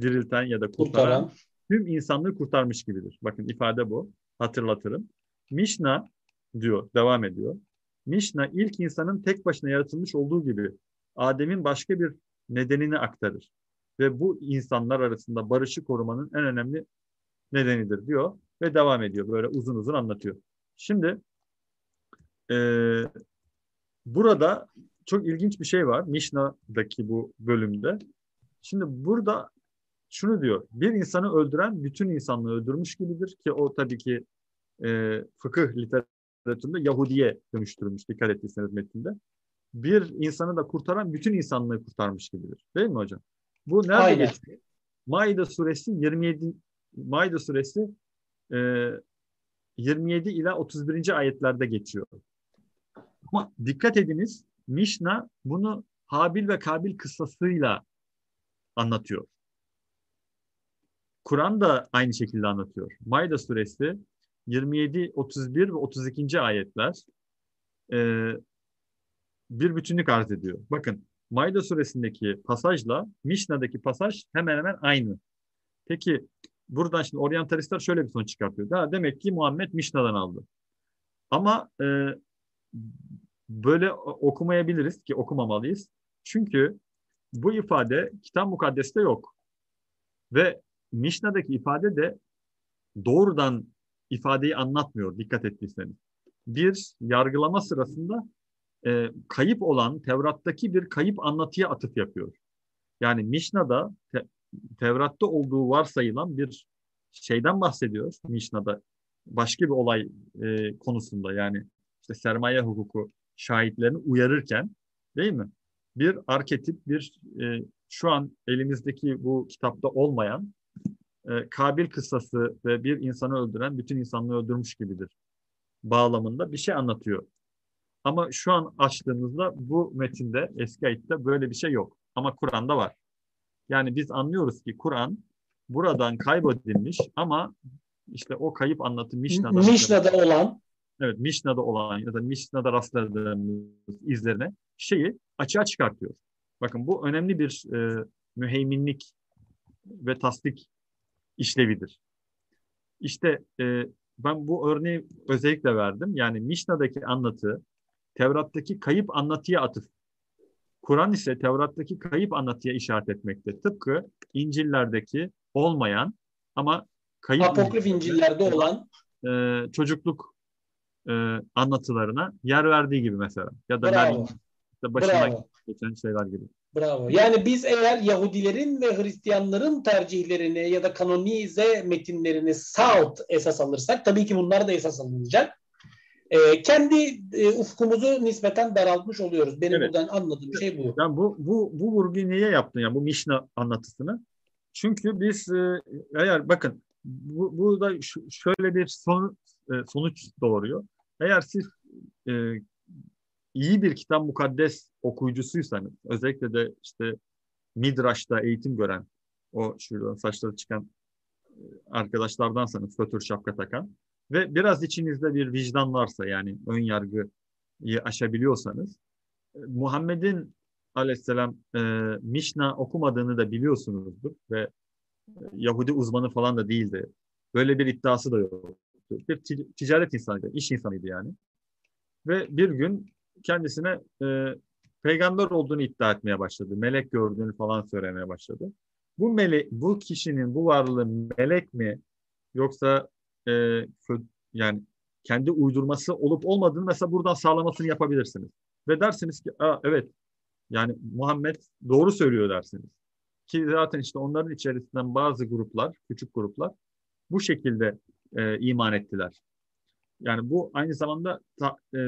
dirilten ya da kurtaran, kurtaran. tüm insanlığı kurtarmış gibidir. Bakın ifade bu. Hatırlatırım. Mişna diyor, devam ediyor. Mişna ilk insanın tek başına yaratılmış olduğu gibi Adem'in başka bir nedenini aktarır. Ve bu insanlar arasında barışı korumanın en önemli nedenidir diyor. Ve devam ediyor. Böyle uzun uzun anlatıyor. Şimdi e, burada çok ilginç bir şey var. Mishna'daki bu bölümde. Şimdi burada şunu diyor. Bir insanı öldüren bütün insanlığı öldürmüş gibidir ki o tabii ki e, fıkıh literatüründe Yahudiye dönüştürülmüş dikkat ettiyseniz metninde. Bir insanı da kurtaran bütün insanlığı kurtarmış gibidir. Değil mi hocam? Bu nerede Aynen. geçiyor? Maide suresi 27 Maide suresi e, 27 ila 31. ayetlerde geçiyor. Ama dikkat ediniz Mişna bunu Habil ve Kabil kıssasıyla anlatıyor. Kur'an da aynı şekilde anlatıyor. Maide suresi 27, 31 ve 32. ayetler e, bir bütünlük arz ediyor. Bakın Maide suresindeki pasajla Mişna'daki pasaj hemen hemen aynı. Peki buradan şimdi oryantalistler şöyle bir sonuç çıkartıyor. Daha demek ki Muhammed Mişna'dan aldı. Ama e, böyle okumayabiliriz ki okumamalıyız. Çünkü bu ifade kitap mukaddeste yok. Ve Mişna'daki ifade de doğrudan ifadeyi anlatmıyor dikkat ettiyseniz. bir yargılama sırasında e, kayıp olan Tevrat'taki bir kayıp anlatıya atıf yapıyor. Yani Mishna'da te, Tevrat'ta olduğu varsayılan bir şeyden bahsediyor Mishna'da başka bir olay e, konusunda yani işte sermaye hukuku şahitlerini uyarırken değil mi? Bir arketip bir e, şu an elimizdeki bu kitapta olmayan e, Kabil kıssası ve bir insanı öldüren bütün insanlığı öldürmüş gibidir bağlamında bir şey anlatıyor. Ama şu an açtığımızda bu metinde eski ayette böyle bir şey yok. Ama Kur'an'da var. Yani biz anlıyoruz ki Kur'an buradan kaybedilmiş ama işte o kayıp anlatı Mishna'da, Mishna'da olan evet Mishna'da olan ya da Mishna'da rastladığımız izlerine şeyi açığa çıkartıyor. Bakın bu önemli bir e, müheyminlik ve tasdik işlevidir. İşte e, ben bu örneği özellikle verdim. Yani Mishna'daki anlatı Tevrat'taki kayıp anlatıya atıf. Kur'an ise Tevrat'taki kayıp anlatıya işaret etmekte. Tıpkı İncil'lerdeki olmayan ama kayıp apokrif İncil'lerde olan e, çocukluk e, anlatılarına yer verdiği gibi mesela. Ya da Bravo. başına Bravo. geçen şeyler gibi. Bravo. Yani biz eğer Yahudilerin ve Hristiyanların tercihlerini ya da kanonize metinlerini South esas alırsak tabii ki bunlar da esas alınacak. Ee, kendi e, ufkumuzu nispeten daraltmış oluyoruz. Benim Evet. buradan anladığım şey bu. Yani bu bu bu vurguyu niye yaptın yani bu Mişna anlatısını? Çünkü biz e, eğer bakın bu burada şöyle bir son, e, sonuç doğuruyor. Eğer siz e, iyi bir kitap mukaddes okuyucusuysanız özellikle de işte Midraş'ta eğitim gören o şuradan saçları çıkan e, arkadaşlardansanız fötür şapka takan ve biraz içinizde bir vicdan varsa yani ön yargıyı aşabiliyorsanız e, Muhammed'in aleyhisselam e, Mişna okumadığını da biliyorsunuzdur ve e, Yahudi uzmanı falan da değildi. Böyle bir iddiası da yoktu. Bir tic- ticaret insanıydı, iş insanıydı yani. Ve bir gün kendisine e, peygamber olduğunu iddia etmeye başladı. Melek gördüğünü falan söylemeye başladı. Bu melek, bu kişinin bu varlığı melek mi yoksa e, yani kendi uydurması olup olmadığını mesela buradan sağlamasını yapabilirsiniz. Ve dersiniz ki Aa, evet yani Muhammed doğru söylüyor dersiniz. Ki zaten işte onların içerisinden bazı gruplar, küçük gruplar bu şekilde e, iman ettiler. Yani bu aynı zamanda ta- e,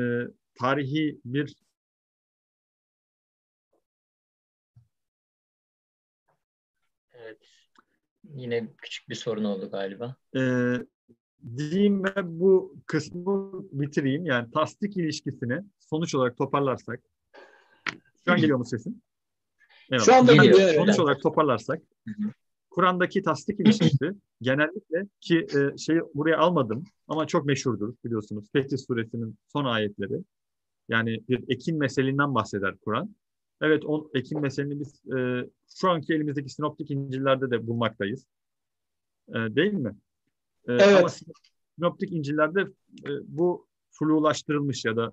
tarihi bir Evet. Yine küçük bir sorun oldu galiba. e, diyeyim ve bu kısmı bitireyim. Yani tasdik ilişkisini sonuç olarak toparlarsak şu an geliyor mu sesin? Evet. Şu anda Geliyor. Sonuç olarak toparlarsak Hı hı. Kur'an'daki tasdik ilişkisi genellikle ki e, şeyi buraya almadım ama çok meşhurdur biliyorsunuz. Fetih suresinin son ayetleri. Yani bir ekin meselinden bahseder Kur'an. Evet o ekin meselini biz e, şu anki elimizdeki sinoptik İncil'lerde de bulmaktayız. E, değil mi? E, Evet. Ama sinoptik İncil'lerde e, bu flulaştırılmış ya da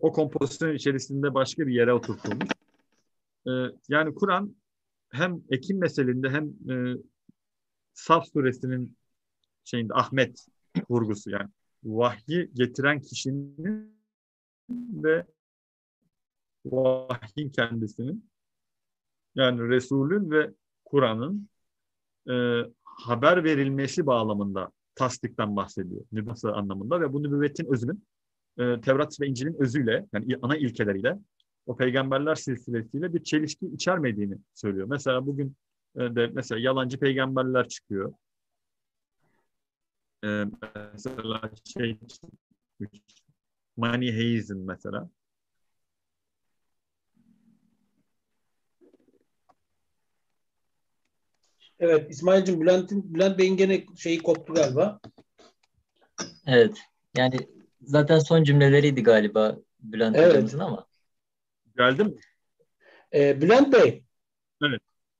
o kompozisyon içerisinde başka bir yere oturtulmuş. E, yani Kur'an hem ekim meselinde hem e, Saf suresinin şeyinde Ahmet vurgusu yani vahyi getiren kişinin ve vahyin kendisinin yani Resul'ün ve Kur'an'ın e, haber verilmesi bağlamında tasdikten bahsediyor. Nübüvvet anlamında ve bu nübüvvetin özünün e, Tevrat ve İncil'in özüyle yani ana ilkeleriyle o peygamberler silsilesiyle bir çelişki içermediğini söylüyor. Mesela bugün e, de mesela yalancı peygamberler çıkıyor. E, mesela şey Maniheizm mesela. Evet İsmail'cim Bülent'in Bülent Bey'in gene şeyi koptu galiba. Evet. Yani zaten son cümleleriydi galiba Bülent Evet. hocamızın ama. Geldi mi? Ee, Bülent Bey,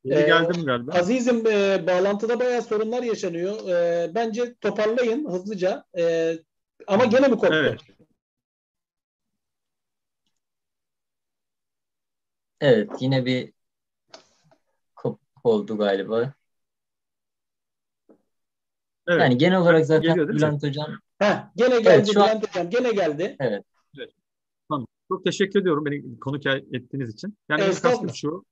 İyi Ee, geldim galiba. Aziz'im e, bağlantıda bayağı sorunlar yaşanıyor. E, bence toparlayın hızlıca. E, ama gene mi koptu? Evet. Evet. Yine bir kop oldu galiba. Evet. Yani genel olarak zaten Geliyor, Bülent Hocam. Heh, gene geldi evet, Bülent an... Hocam. Gene geldi. Evet. Çok teşekkür ediyorum beni konuk ettiğiniz için. Yani evet, kastım şu.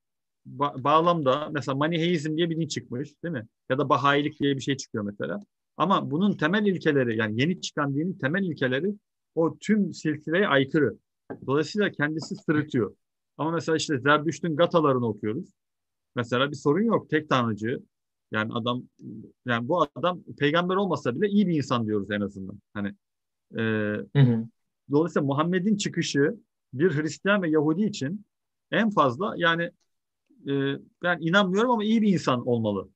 Ba- bağlamda mesela Maniheizm diye bir din çıkmış değil mi? Ya da Bahayilik diye bir şey çıkıyor mesela. Ama bunun temel ilkeleri yani yeni çıkan dinin temel ilkeleri o tüm silsileye aykırı. Dolayısıyla kendisi sırıtıyor. Ama mesela işte Zerdüşt'ün gatalarını okuyoruz. Mesela bir sorun yok. Tek tanrıcı. Yani adam yani bu adam peygamber olmasa bile iyi bir insan diyoruz en azından. Hani e, hı hı. Dolayısıyla Muhammed'in çıkışı bir Hristiyan ve Yahudi için en fazla yani e, ben inanmıyorum ama iyi bir insan olmalı.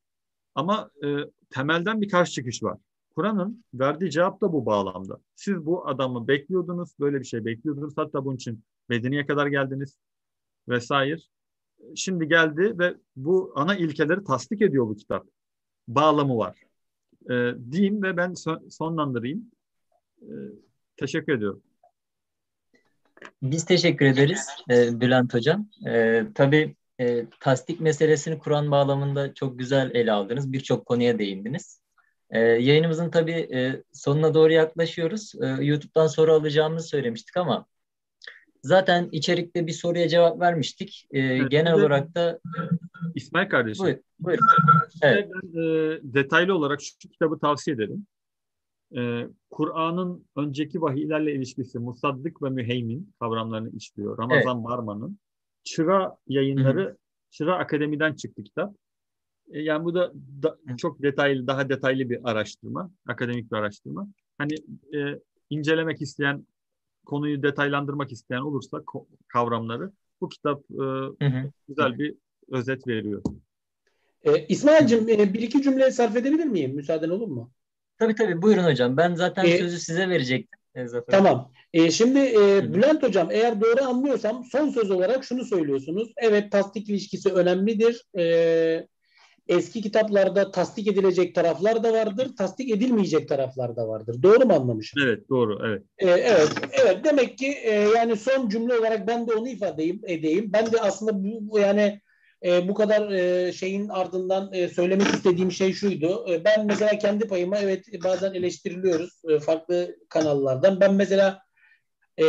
Ama e, temelden bir karşı çıkış var. Kur'an'ın verdiği cevap da bu bağlamda. Siz bu adamı bekliyordunuz, böyle bir şey bekliyordunuz. Hatta bunun için Medine'ye kadar geldiniz vesaire. Şimdi geldi ve bu ana ilkeleri tasdik ediyor bu kitap. Bağlamı var. E, diyeyim ve ben son, sonlandırayım. E, teşekkür ediyorum. Biz teşekkür ederiz e, Bülent Hocam. E, tabii e, tasdik meselesini Kur'an bağlamında çok güzel ele aldınız. Birçok konuya değindiniz. E, yayınımızın tabii e, sonuna doğru yaklaşıyoruz. E, YouTube'dan soru alacağımızı söylemiştik ama zaten içerikte bir soruya cevap vermiştik. E, evet, genel olarak da İsmail kardeşim. Buyur, buyur. Evet. Ben e, detaylı olarak şu kitabı tavsiye ederim. E, Kur'an'ın önceki vahiylerle ilişkisi musaddık ve müheymin kavramlarını işliyor. Ramazan evet. Barman'ın. Çıra yayınları, Hı-hı. Çıra Akademi'den çıktı kitap. E, yani bu da, da çok detaylı, daha detaylı bir araştırma, akademik bir araştırma. Hani e, incelemek isteyen, konuyu detaylandırmak isteyen olursa kavramları bu kitap e, Hı-hı. güzel bir özet veriyor. E, İsmail'cim e, bir iki cümle sarf edebilir miyim? Müsaaden olur mu? Tabii tabii buyurun hocam. Ben zaten e, sözü size verecektim. Zafer. Tamam. E, şimdi e, Bülent Hocam eğer doğru anlıyorsam son söz olarak şunu söylüyorsunuz. Evet tasdik ilişkisi önemlidir. E, eski kitaplarda tasdik edilecek taraflar da vardır, tasdik edilmeyecek taraflar da vardır. Doğru mu anlamışım? Evet, doğru. Evet. Ee, evet, evet. Demek ki e, yani son cümle olarak ben de onu ifade edeyim. edeyim. Ben de aslında bu, bu yani e, bu kadar e, şeyin ardından e, söylemek istediğim şey şuydu. E, ben mesela kendi payıma evet bazen eleştiriliyoruz e, farklı kanallardan. Ben mesela e,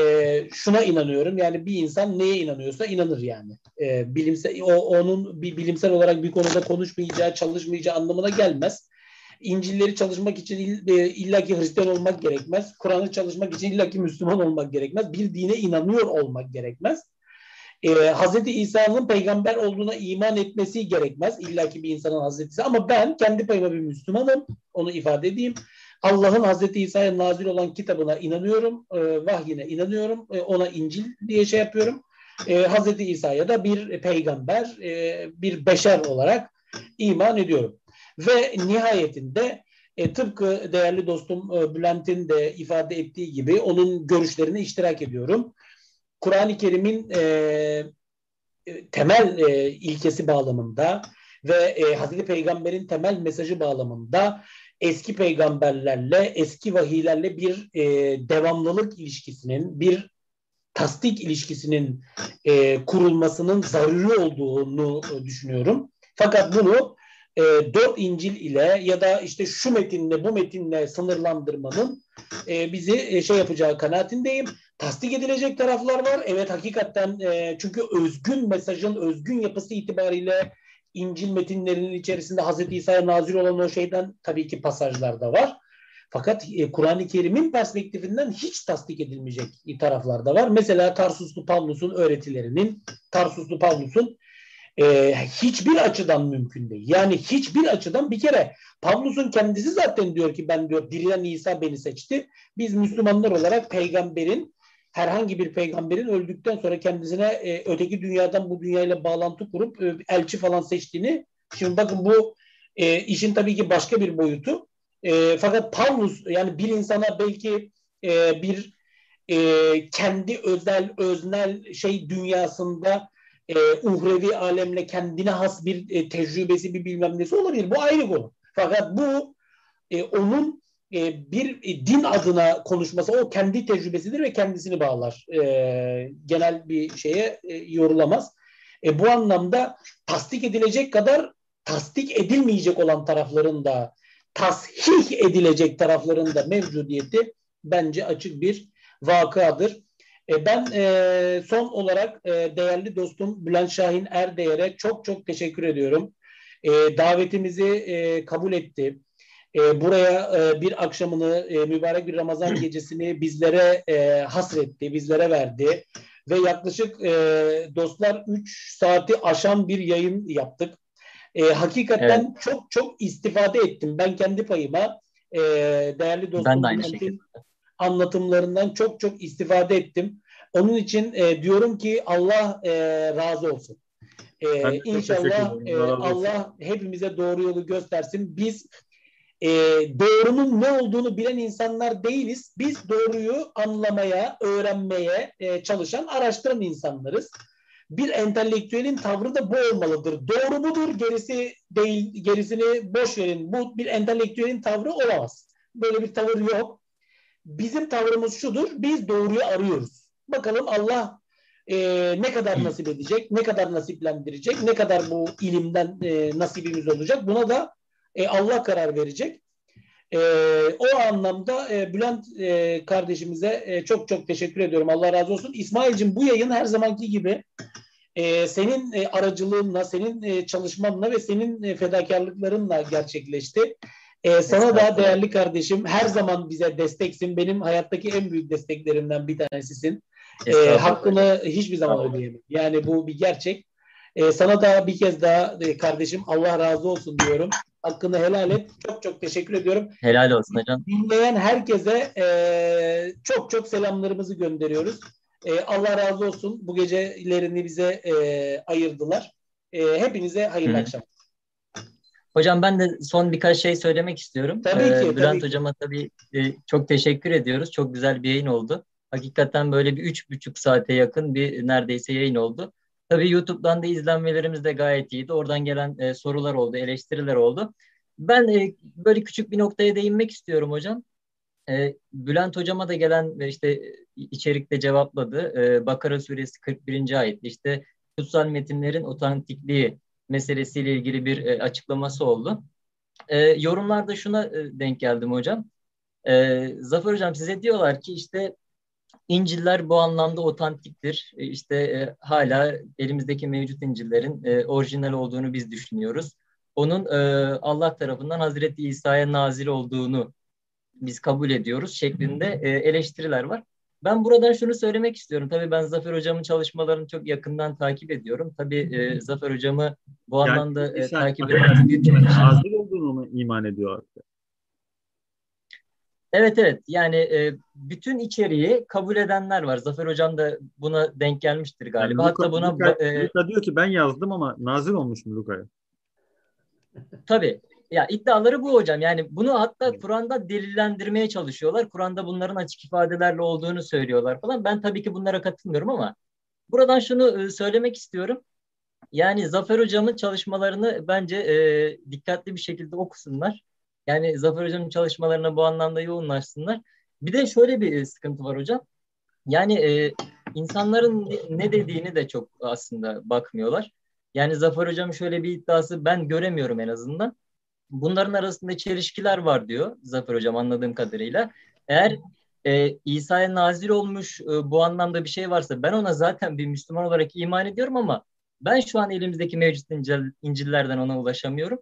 şuna inanıyorum. Yani bir insan neye inanıyorsa inanır yani. E, bilimsel o onun bir bilimsel olarak bir konuda konuşmayacağı, çalışmayacağı anlamına gelmez. İncil'leri çalışmak için illaki Hristiyan olmak gerekmez. Kur'an'ı çalışmak için illaki Müslüman olmak gerekmez. Bir dine inanıyor olmak gerekmez e, Hazreti İsa'nın peygamber olduğuna iman etmesi gerekmez. İlla ki bir insanın Hazreti İsa. Ama ben kendi payıma bir Müslümanım. Onu ifade edeyim. Allah'ın Hazreti İsa'ya nazil olan kitabına inanıyorum. E, vahyine inanıyorum. E, ona İncil diye şey yapıyorum. E, Hazreti İsa'ya da bir peygamber, e, bir beşer olarak iman ediyorum. Ve nihayetinde e, tıpkı değerli dostum e, Bülent'in de ifade ettiği gibi onun görüşlerine iştirak ediyorum. Kur'an-ı Kerim'in e, e, temel e, ilkesi bağlamında ve e, Hazreti Peygamber'in temel mesajı bağlamında eski peygamberlerle, eski vahiylerle bir e, devamlılık ilişkisinin, bir tasdik ilişkisinin e, kurulmasının zaruri olduğunu e, düşünüyorum. Fakat bunu e, dört İncil ile ya da işte şu metinle bu metinle sınırlandırmanın e, bizi e, şey yapacağı kanaatindeyim. Tasdik edilecek taraflar var. Evet hakikaten e, çünkü özgün mesajın özgün yapısı itibariyle İncil metinlerinin içerisinde Hazreti İsa'ya nazil olan o şeyden tabii ki pasajlar da var. Fakat e, Kur'an-ı Kerim'in perspektifinden hiç tasdik edilmeyecek taraflar da var. Mesela Tarsuslu Pavlus'un öğretilerinin, Tarsuslu Pavlus'un e, hiçbir açıdan mümkün değil. Yani hiçbir açıdan bir kere Pavlus'un kendisi zaten diyor ki ben diyor dirilen İsa beni seçti. Biz Müslümanlar olarak peygamberin herhangi bir peygamberin öldükten sonra kendisine e, öteki dünyadan bu dünyayla bağlantı kurup e, elçi falan seçtiğini şimdi bakın bu e, işin tabii ki başka bir boyutu. E, fakat Pavlus yani bir insana belki e, bir e, kendi özel öznel şey dünyasında e, uhrevi alemle kendine has bir e, tecrübesi bir bilmem nesi olabilir. Bu ayrı konu. Fakat bu e, onun e, bir din adına konuşması o kendi tecrübesidir ve kendisini bağlar. E, genel bir şeye e, yorulamaz. Bu anlamda tasdik edilecek kadar tasdik edilmeyecek olan tarafların da tasih edilecek taraflarında mevcudiyeti bence açık bir vakadır. Ben son olarak değerli dostum Bülent Şahin Erdeğer'e çok çok teşekkür ediyorum. Davetimizi kabul etti. E, buraya e, bir akşamını, e, mübarek bir Ramazan gecesini bizlere e, hasretti, bizlere verdi. Ve yaklaşık e, dostlar 3 saati aşan bir yayın yaptık. E, hakikaten evet. çok çok istifade ettim. Ben kendi payıma e, değerli dostum ben de aynı şekilde. anlatımlarından çok çok istifade ettim. Onun için e, diyorum ki Allah e, razı olsun. E, inşallah e, Allah hepimize doğru yolu göstersin. Biz e, doğrunun ne olduğunu bilen insanlar değiliz. Biz doğruyu anlamaya, öğrenmeye e, çalışan, araştıran insanlarız. Bir entelektüelin tavrı da bu olmalıdır. Doğru budur, gerisi değil, gerisini boş verin. Bu bir entelektüelin tavrı olamaz. Böyle bir tavır yok. Bizim tavrımız şudur, biz doğruyu arıyoruz. Bakalım Allah e, ne kadar nasip edecek, ne kadar nasiplendirecek, ne kadar bu ilimden e, nasibimiz olacak. Buna da e, Allah karar verecek. E, o anlamda e, Bülent e, kardeşimize e, çok çok teşekkür ediyorum. Allah razı olsun. İsmail'cim bu yayın her zamanki gibi e, senin e, aracılığınla, senin e, çalışmanla ve senin e, fedakarlıklarınla gerçekleşti. E, sana da değerli kardeşim her zaman bize desteksin. Benim hayattaki en büyük desteklerimden bir tanesisin. E, hakkını hiçbir zaman ödeyemem. Yani bu bir gerçek. E, sana da bir kez daha e, kardeşim Allah razı olsun diyorum. Hakkını helal et. Çok çok teşekkür ediyorum. Helal olsun hocam. Dinleyen herkese e, çok çok selamlarımızı gönderiyoruz. E, Allah razı olsun. Bu gecelerini bize e, ayırdılar. E, hepinize hayırlı Hı. akşamlar. Hocam ben de son birkaç şey söylemek istiyorum. Tabii ki. Ee, Bülent tabii hocama tabii e, çok teşekkür ediyoruz. Çok güzel bir yayın oldu. Hakikaten böyle bir üç buçuk saate yakın bir neredeyse yayın oldu. Tabii YouTube'dan da izlenmelerimiz de gayet iyiydi. Oradan gelen e, sorular oldu, eleştiriler oldu. Ben e, böyle küçük bir noktaya değinmek istiyorum hocam. E, Bülent hocama da gelen ve işte içerikte cevapladı. E, Bakara suresi 41. ayet işte kutsal metinlerin otantikliği meselesiyle ilgili bir e, açıklaması oldu. E, yorumlarda şuna e, denk geldim hocam. E, Zafer hocam size diyorlar ki işte İnciller bu anlamda otantiktir. E, işte e, hala elimizdeki mevcut İncil'lerin e, orijinal olduğunu biz düşünüyoruz. Onun e, Allah tarafından Hazreti İsa'ya nazil olduğunu biz kabul ediyoruz şeklinde e, eleştiriler var. Ben buradan şunu söylemek istiyorum. Tabii ben Zafer Hocam'ın çalışmalarını çok yakından takip ediyorum. Tabii e, Zafer Hocam'ı bu yani, anlamda e, takip eden büyük bir Nazil olduğunu mu iman ediyor? Evet evet yani e, bütün içeriği kabul edenler var. Zafer Hocam da buna denk gelmiştir galiba. Yani Luka, Hatta buna Luka, e, Luka diyor ki ben yazdım ama nazil olmuş mu Luka'ya? Tabii. Ya iddiaları bu hocam. Yani bunu hatta Kur'an'da delillendirmeye çalışıyorlar. Kur'an'da bunların açık ifadelerle olduğunu söylüyorlar falan. Ben tabii ki bunlara katılmıyorum ama buradan şunu e, söylemek istiyorum. Yani Zafer Hocam'ın çalışmalarını bence e, dikkatli bir şekilde okusunlar. Yani Zafer Hocam'ın çalışmalarına bu anlamda yoğunlaşsınlar. Bir de şöyle bir sıkıntı var hocam. Yani e, insanların ne dediğini de çok aslında bakmıyorlar. Yani Zafer Hocam şöyle bir iddiası ben göremiyorum en azından. Bunların arasında çelişkiler var diyor Zafer Hocam anladığım kadarıyla. Eğer e, İsa'ya nazil olmuş e, bu anlamda bir şey varsa ben ona zaten bir Müslüman olarak iman ediyorum ama ben şu an elimizdeki mevcut İncil, İncil'lerden ona ulaşamıyorum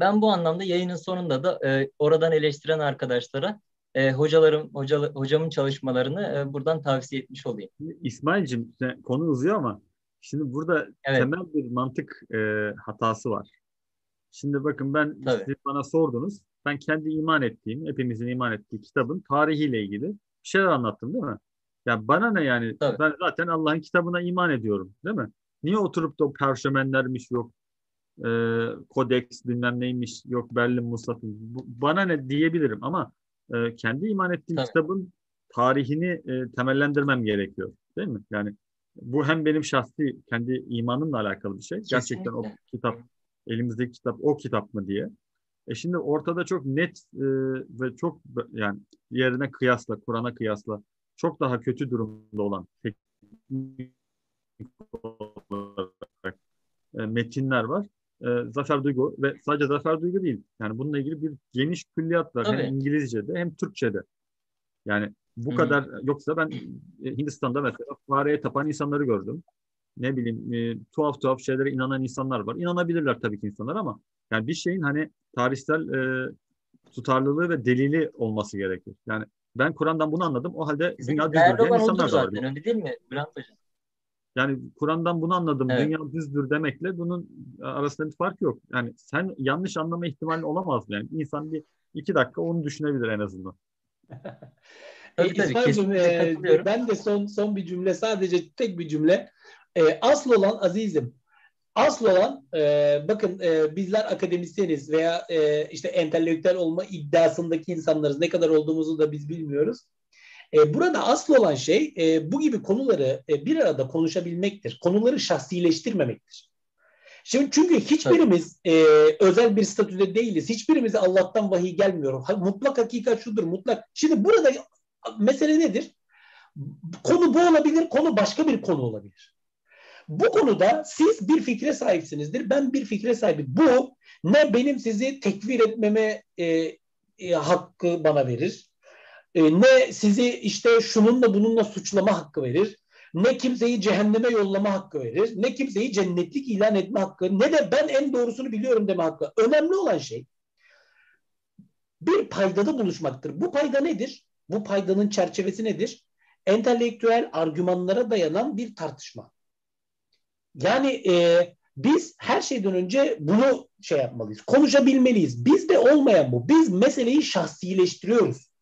ben bu anlamda yayının sonunda da e, oradan eleştiren arkadaşlara e, hocalarım hoca, hocamın çalışmalarını e, buradan tavsiye etmiş olayım. İsmail'cim konu uzuyor ama şimdi burada evet. temel bir mantık e, hatası var. Şimdi bakın ben siz bana sordunuz. Ben kendi iman ettiğim, hepimizin iman ettiği kitabın tarihiyle ilgili bir şeyler anlattım değil mi? Ya bana ne yani? Tabii. Ben zaten Allah'ın kitabına iman ediyorum değil mi? Niye oturup da o perşemenlermiş yok, e, kodeks bilmem neymiş yok Berlin Musafı bana ne diyebilirim ama e, kendi iman ettiğim Tabii. kitabın tarihini e, temellendirmem gerekiyor değil mi? Yani bu hem benim şahsi kendi imanımla alakalı bir şey. Kesinlikle. Gerçekten o kitap elimizdeki kitap o kitap mı diye. E şimdi ortada çok net e, ve çok yani yerine kıyasla Kur'an'a kıyasla çok daha kötü durumda olan teknik olarak e, metinler var. E, Zafer Duygu ve sadece Zafer Duygu değil. Yani bununla ilgili bir geniş külliyat var. Tabii. Hem İngilizce'de hem Türkçe'de. Yani bu Hı. kadar yoksa ben e, Hindistan'da mesela fareye tapan insanları gördüm. Ne bileyim e, tuhaf tuhaf şeylere inanan insanlar var. İnanabilirler tabii ki insanlar ama yani bir şeyin hani tarihsel e, tutarlılığı ve delili olması gerekir. Yani ben Kur'an'dan bunu anladım. O halde dünya odur insanlar da var. öyle değil mi Bülent Hocam? Yani Kur'an'dan bunu anladım. Evet. Dünya düzdür demekle bunun arasında bir fark yok. Yani sen yanlış anlama ihtimali olamaz mı? Yani insan bir iki dakika onu düşünebilir en azından. Tabii, tabii, İsmail'cim, e, ben de son son bir cümle sadece tek bir cümle. E, asıl olan azizim. Asıl olan e, bakın e, bizler akademisyeniz veya e, işte entelektüel olma iddiasındaki insanlarız. Ne kadar olduğumuzu da biz bilmiyoruz. E, burada asıl olan şey e, bu gibi konuları e, bir arada konuşabilmektir. Konuları şahsileştirmemektir. Şimdi çünkü hiçbirimiz e, özel bir statüde değiliz. Hiçbirimize Allah'tan vahiy gelmiyor. Ha, mutlak hakikat şudur, mutlak. Şimdi burada mesele nedir? Konu bu olabilir, konu başka bir konu olabilir. Bu konuda siz bir fikre sahipsinizdir, ben bir fikre sahibim. Bu ne benim sizi tekfir etmeme e, e, hakkı bana verir, e, ne sizi işte şununla bununla suçlama hakkı verir, ne kimseyi cehenneme yollama hakkı verir, ne kimseyi cennetlik ilan etme hakkı, ne de ben en doğrusunu biliyorum deme hakkı. Önemli olan şey bir paydada buluşmaktır. Bu payda nedir? Bu paydanın çerçevesi nedir? Entelektüel argümanlara dayanan bir tartışma. Yani e, biz her şeyden önce bunu şey yapmalıyız, konuşabilmeliyiz. Bizde olmayan bu. Biz meseleyi şahsileştiriyoruz.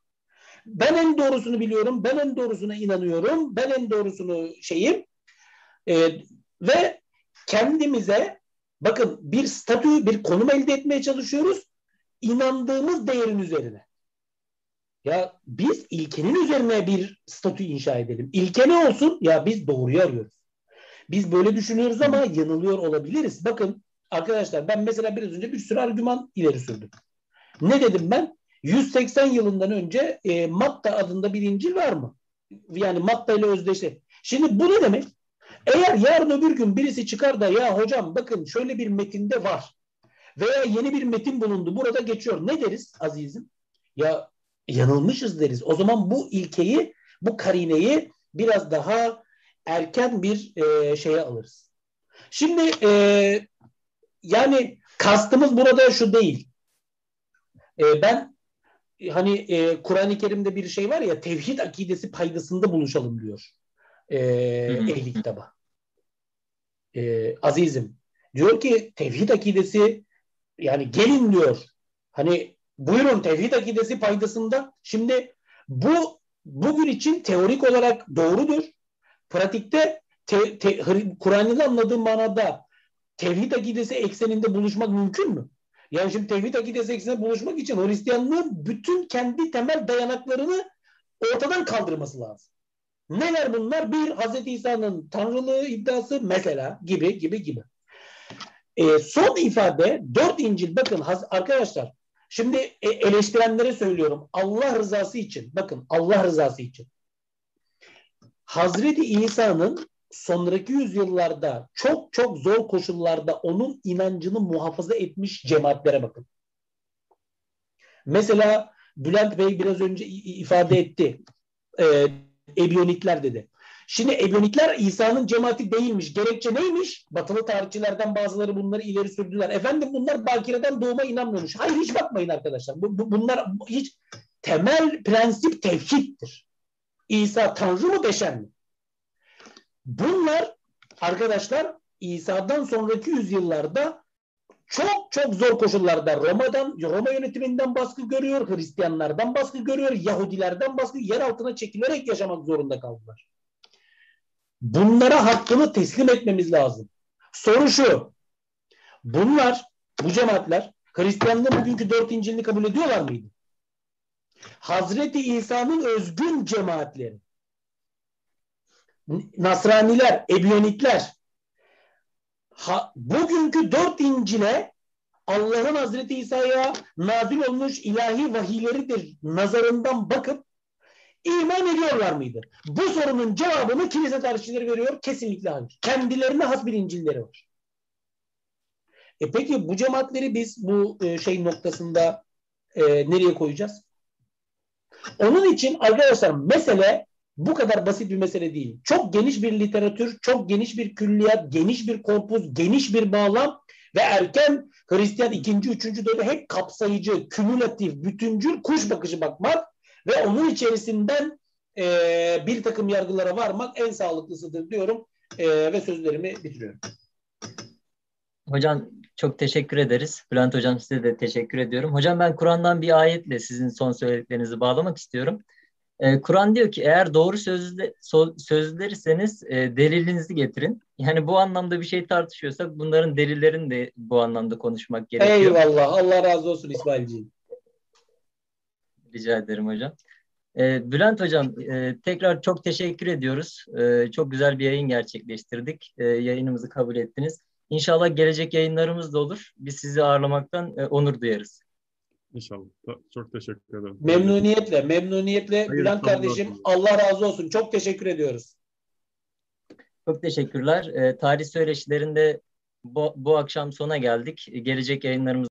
Ben en doğrusunu biliyorum, ben en doğrusuna inanıyorum, ben en doğrusunu şeyim e, ve kendimize bakın bir statü, bir konum elde etmeye çalışıyoruz inandığımız değerin üzerine. Ya biz ilkenin üzerine bir statü inşa edelim. İlke ne olsun? Ya biz doğruyu arıyoruz. Biz böyle düşünüyoruz ama yanılıyor olabiliriz. Bakın arkadaşlar ben mesela biraz önce bir sürü argüman ileri sürdüm. Ne dedim ben? 180 yılından önce e, Matta adında bir İncil var mı? Yani Matta ile özdeşti. Şimdi bu ne demek? Eğer yarın öbür gün birisi çıkar da ya hocam bakın şöyle bir metinde var veya yeni bir metin bulundu burada geçiyor. Ne deriz azizim? Ya yanılmışız deriz. O zaman bu ilkeyi, bu karineyi biraz daha erken bir e, şeye alırız. Şimdi e, yani kastımız burada şu değil. E, ben hani e, Kur'an-ı Kerim'de bir şey var ya tevhid akidesi paydasında buluşalım diyor. E, ehli kitaba. E, azizim. Diyor ki tevhid akidesi yani gelin diyor. Hani buyurun tevhid akidesi paydasında. Şimdi bu bugün için teorik olarak doğrudur. Pratikte te, te, Kur'an'ın anladığı manada tevhid akidesi ekseninde buluşmak mümkün mü? Yani şimdi tevhid akidesi buluşmak için Hristiyanlığın bütün kendi temel dayanaklarını ortadan kaldırması lazım. Neler bunlar? Bir, Hazreti İsa'nın tanrılığı iddiası mesela gibi gibi gibi. E, son ifade dört İncil bakın arkadaşlar şimdi e, eleştirenlere söylüyorum Allah rızası için bakın Allah rızası için Hazreti İsa'nın sonraki yüzyıllarda çok çok zor koşullarda onun inancını muhafaza etmiş cemaatlere bakın. Mesela Bülent Bey biraz önce ifade etti. E, Ebyonikler dedi. Şimdi Ebyonikler İsa'nın cemaati değilmiş. Gerekçe neymiş? Batılı tarihçilerden bazıları bunları ileri sürdüler. Efendim bunlar bakireden doğuma inanmıyormuş. Hayır hiç bakmayın arkadaşlar. Bu, bu, bunlar hiç temel prensip tevhiddir. İsa Tanrı mı beşer mi? Bunlar arkadaşlar İsa'dan sonraki yüzyıllarda çok çok zor koşullarda Roma'dan, Roma yönetiminden baskı görüyor, Hristiyanlardan baskı görüyor, Yahudilerden baskı, yer altına çekilerek yaşamak zorunda kaldılar. Bunlara hakkını teslim etmemiz lazım. Soru şu, bunlar, bu cemaatler Hristiyanlığın bugünkü dört İncil'ini kabul ediyorlar mıydı? Hazreti İsa'nın özgün cemaatleri, Nasraniler, Ebyonikler, ha, bugünkü dört İncil'e Allah'ın Hazreti İsa'ya nazil olmuş ilahi vahiyleridir nazarından bakıp iman ediyorlar mıydı? Bu sorunun cevabını kilise tarihçileri veriyor. Kesinlikle hayır. Kendilerine has bir İncil'leri var. E peki bu cemaatleri biz bu e, şey noktasında e, nereye koyacağız? Onun için arkadaşlar mesele bu kadar basit bir mesele değil. Çok geniş bir literatür, çok geniş bir külliyat, geniş bir korpus, geniş bir bağlam ve erken Hristiyan ikinci, üçüncü dönem hep kapsayıcı, kümülatif, bütüncül kuş bakışı bakmak ve onun içerisinden e, bir takım yargılara varmak en sağlıklısıdır diyorum e, ve sözlerimi bitiriyorum. Hocam çok teşekkür ederiz. Bülent Hocam size de teşekkür ediyorum. Hocam ben Kur'an'dan bir ayetle sizin son söylediklerinizi bağlamak istiyorum. Ee, Kur'an diyor ki eğer doğru sözlü, so, sözlerirseniz e, delilinizi getirin. Yani bu anlamda bir şey tartışıyorsak bunların delillerini de bu anlamda konuşmak gerekiyor. Eyvallah. Allah razı olsun İsmailciğim. Rica ederim hocam. Ee, Bülent Hocam e, tekrar çok teşekkür ediyoruz. E, çok güzel bir yayın gerçekleştirdik. E, yayınımızı kabul ettiniz. İnşallah gelecek yayınlarımız da olur. Biz sizi ağırlamaktan e, onur duyarız. İnşallah. Çok teşekkür ederim. Memnuniyetle, memnuniyetle Hayır, Bülent kardeşim Allah razı olsun. Çok teşekkür ediyoruz. Çok teşekkürler. E, tarih söyleşilerinde bu, bu akşam sona geldik. Gelecek yayınlarımız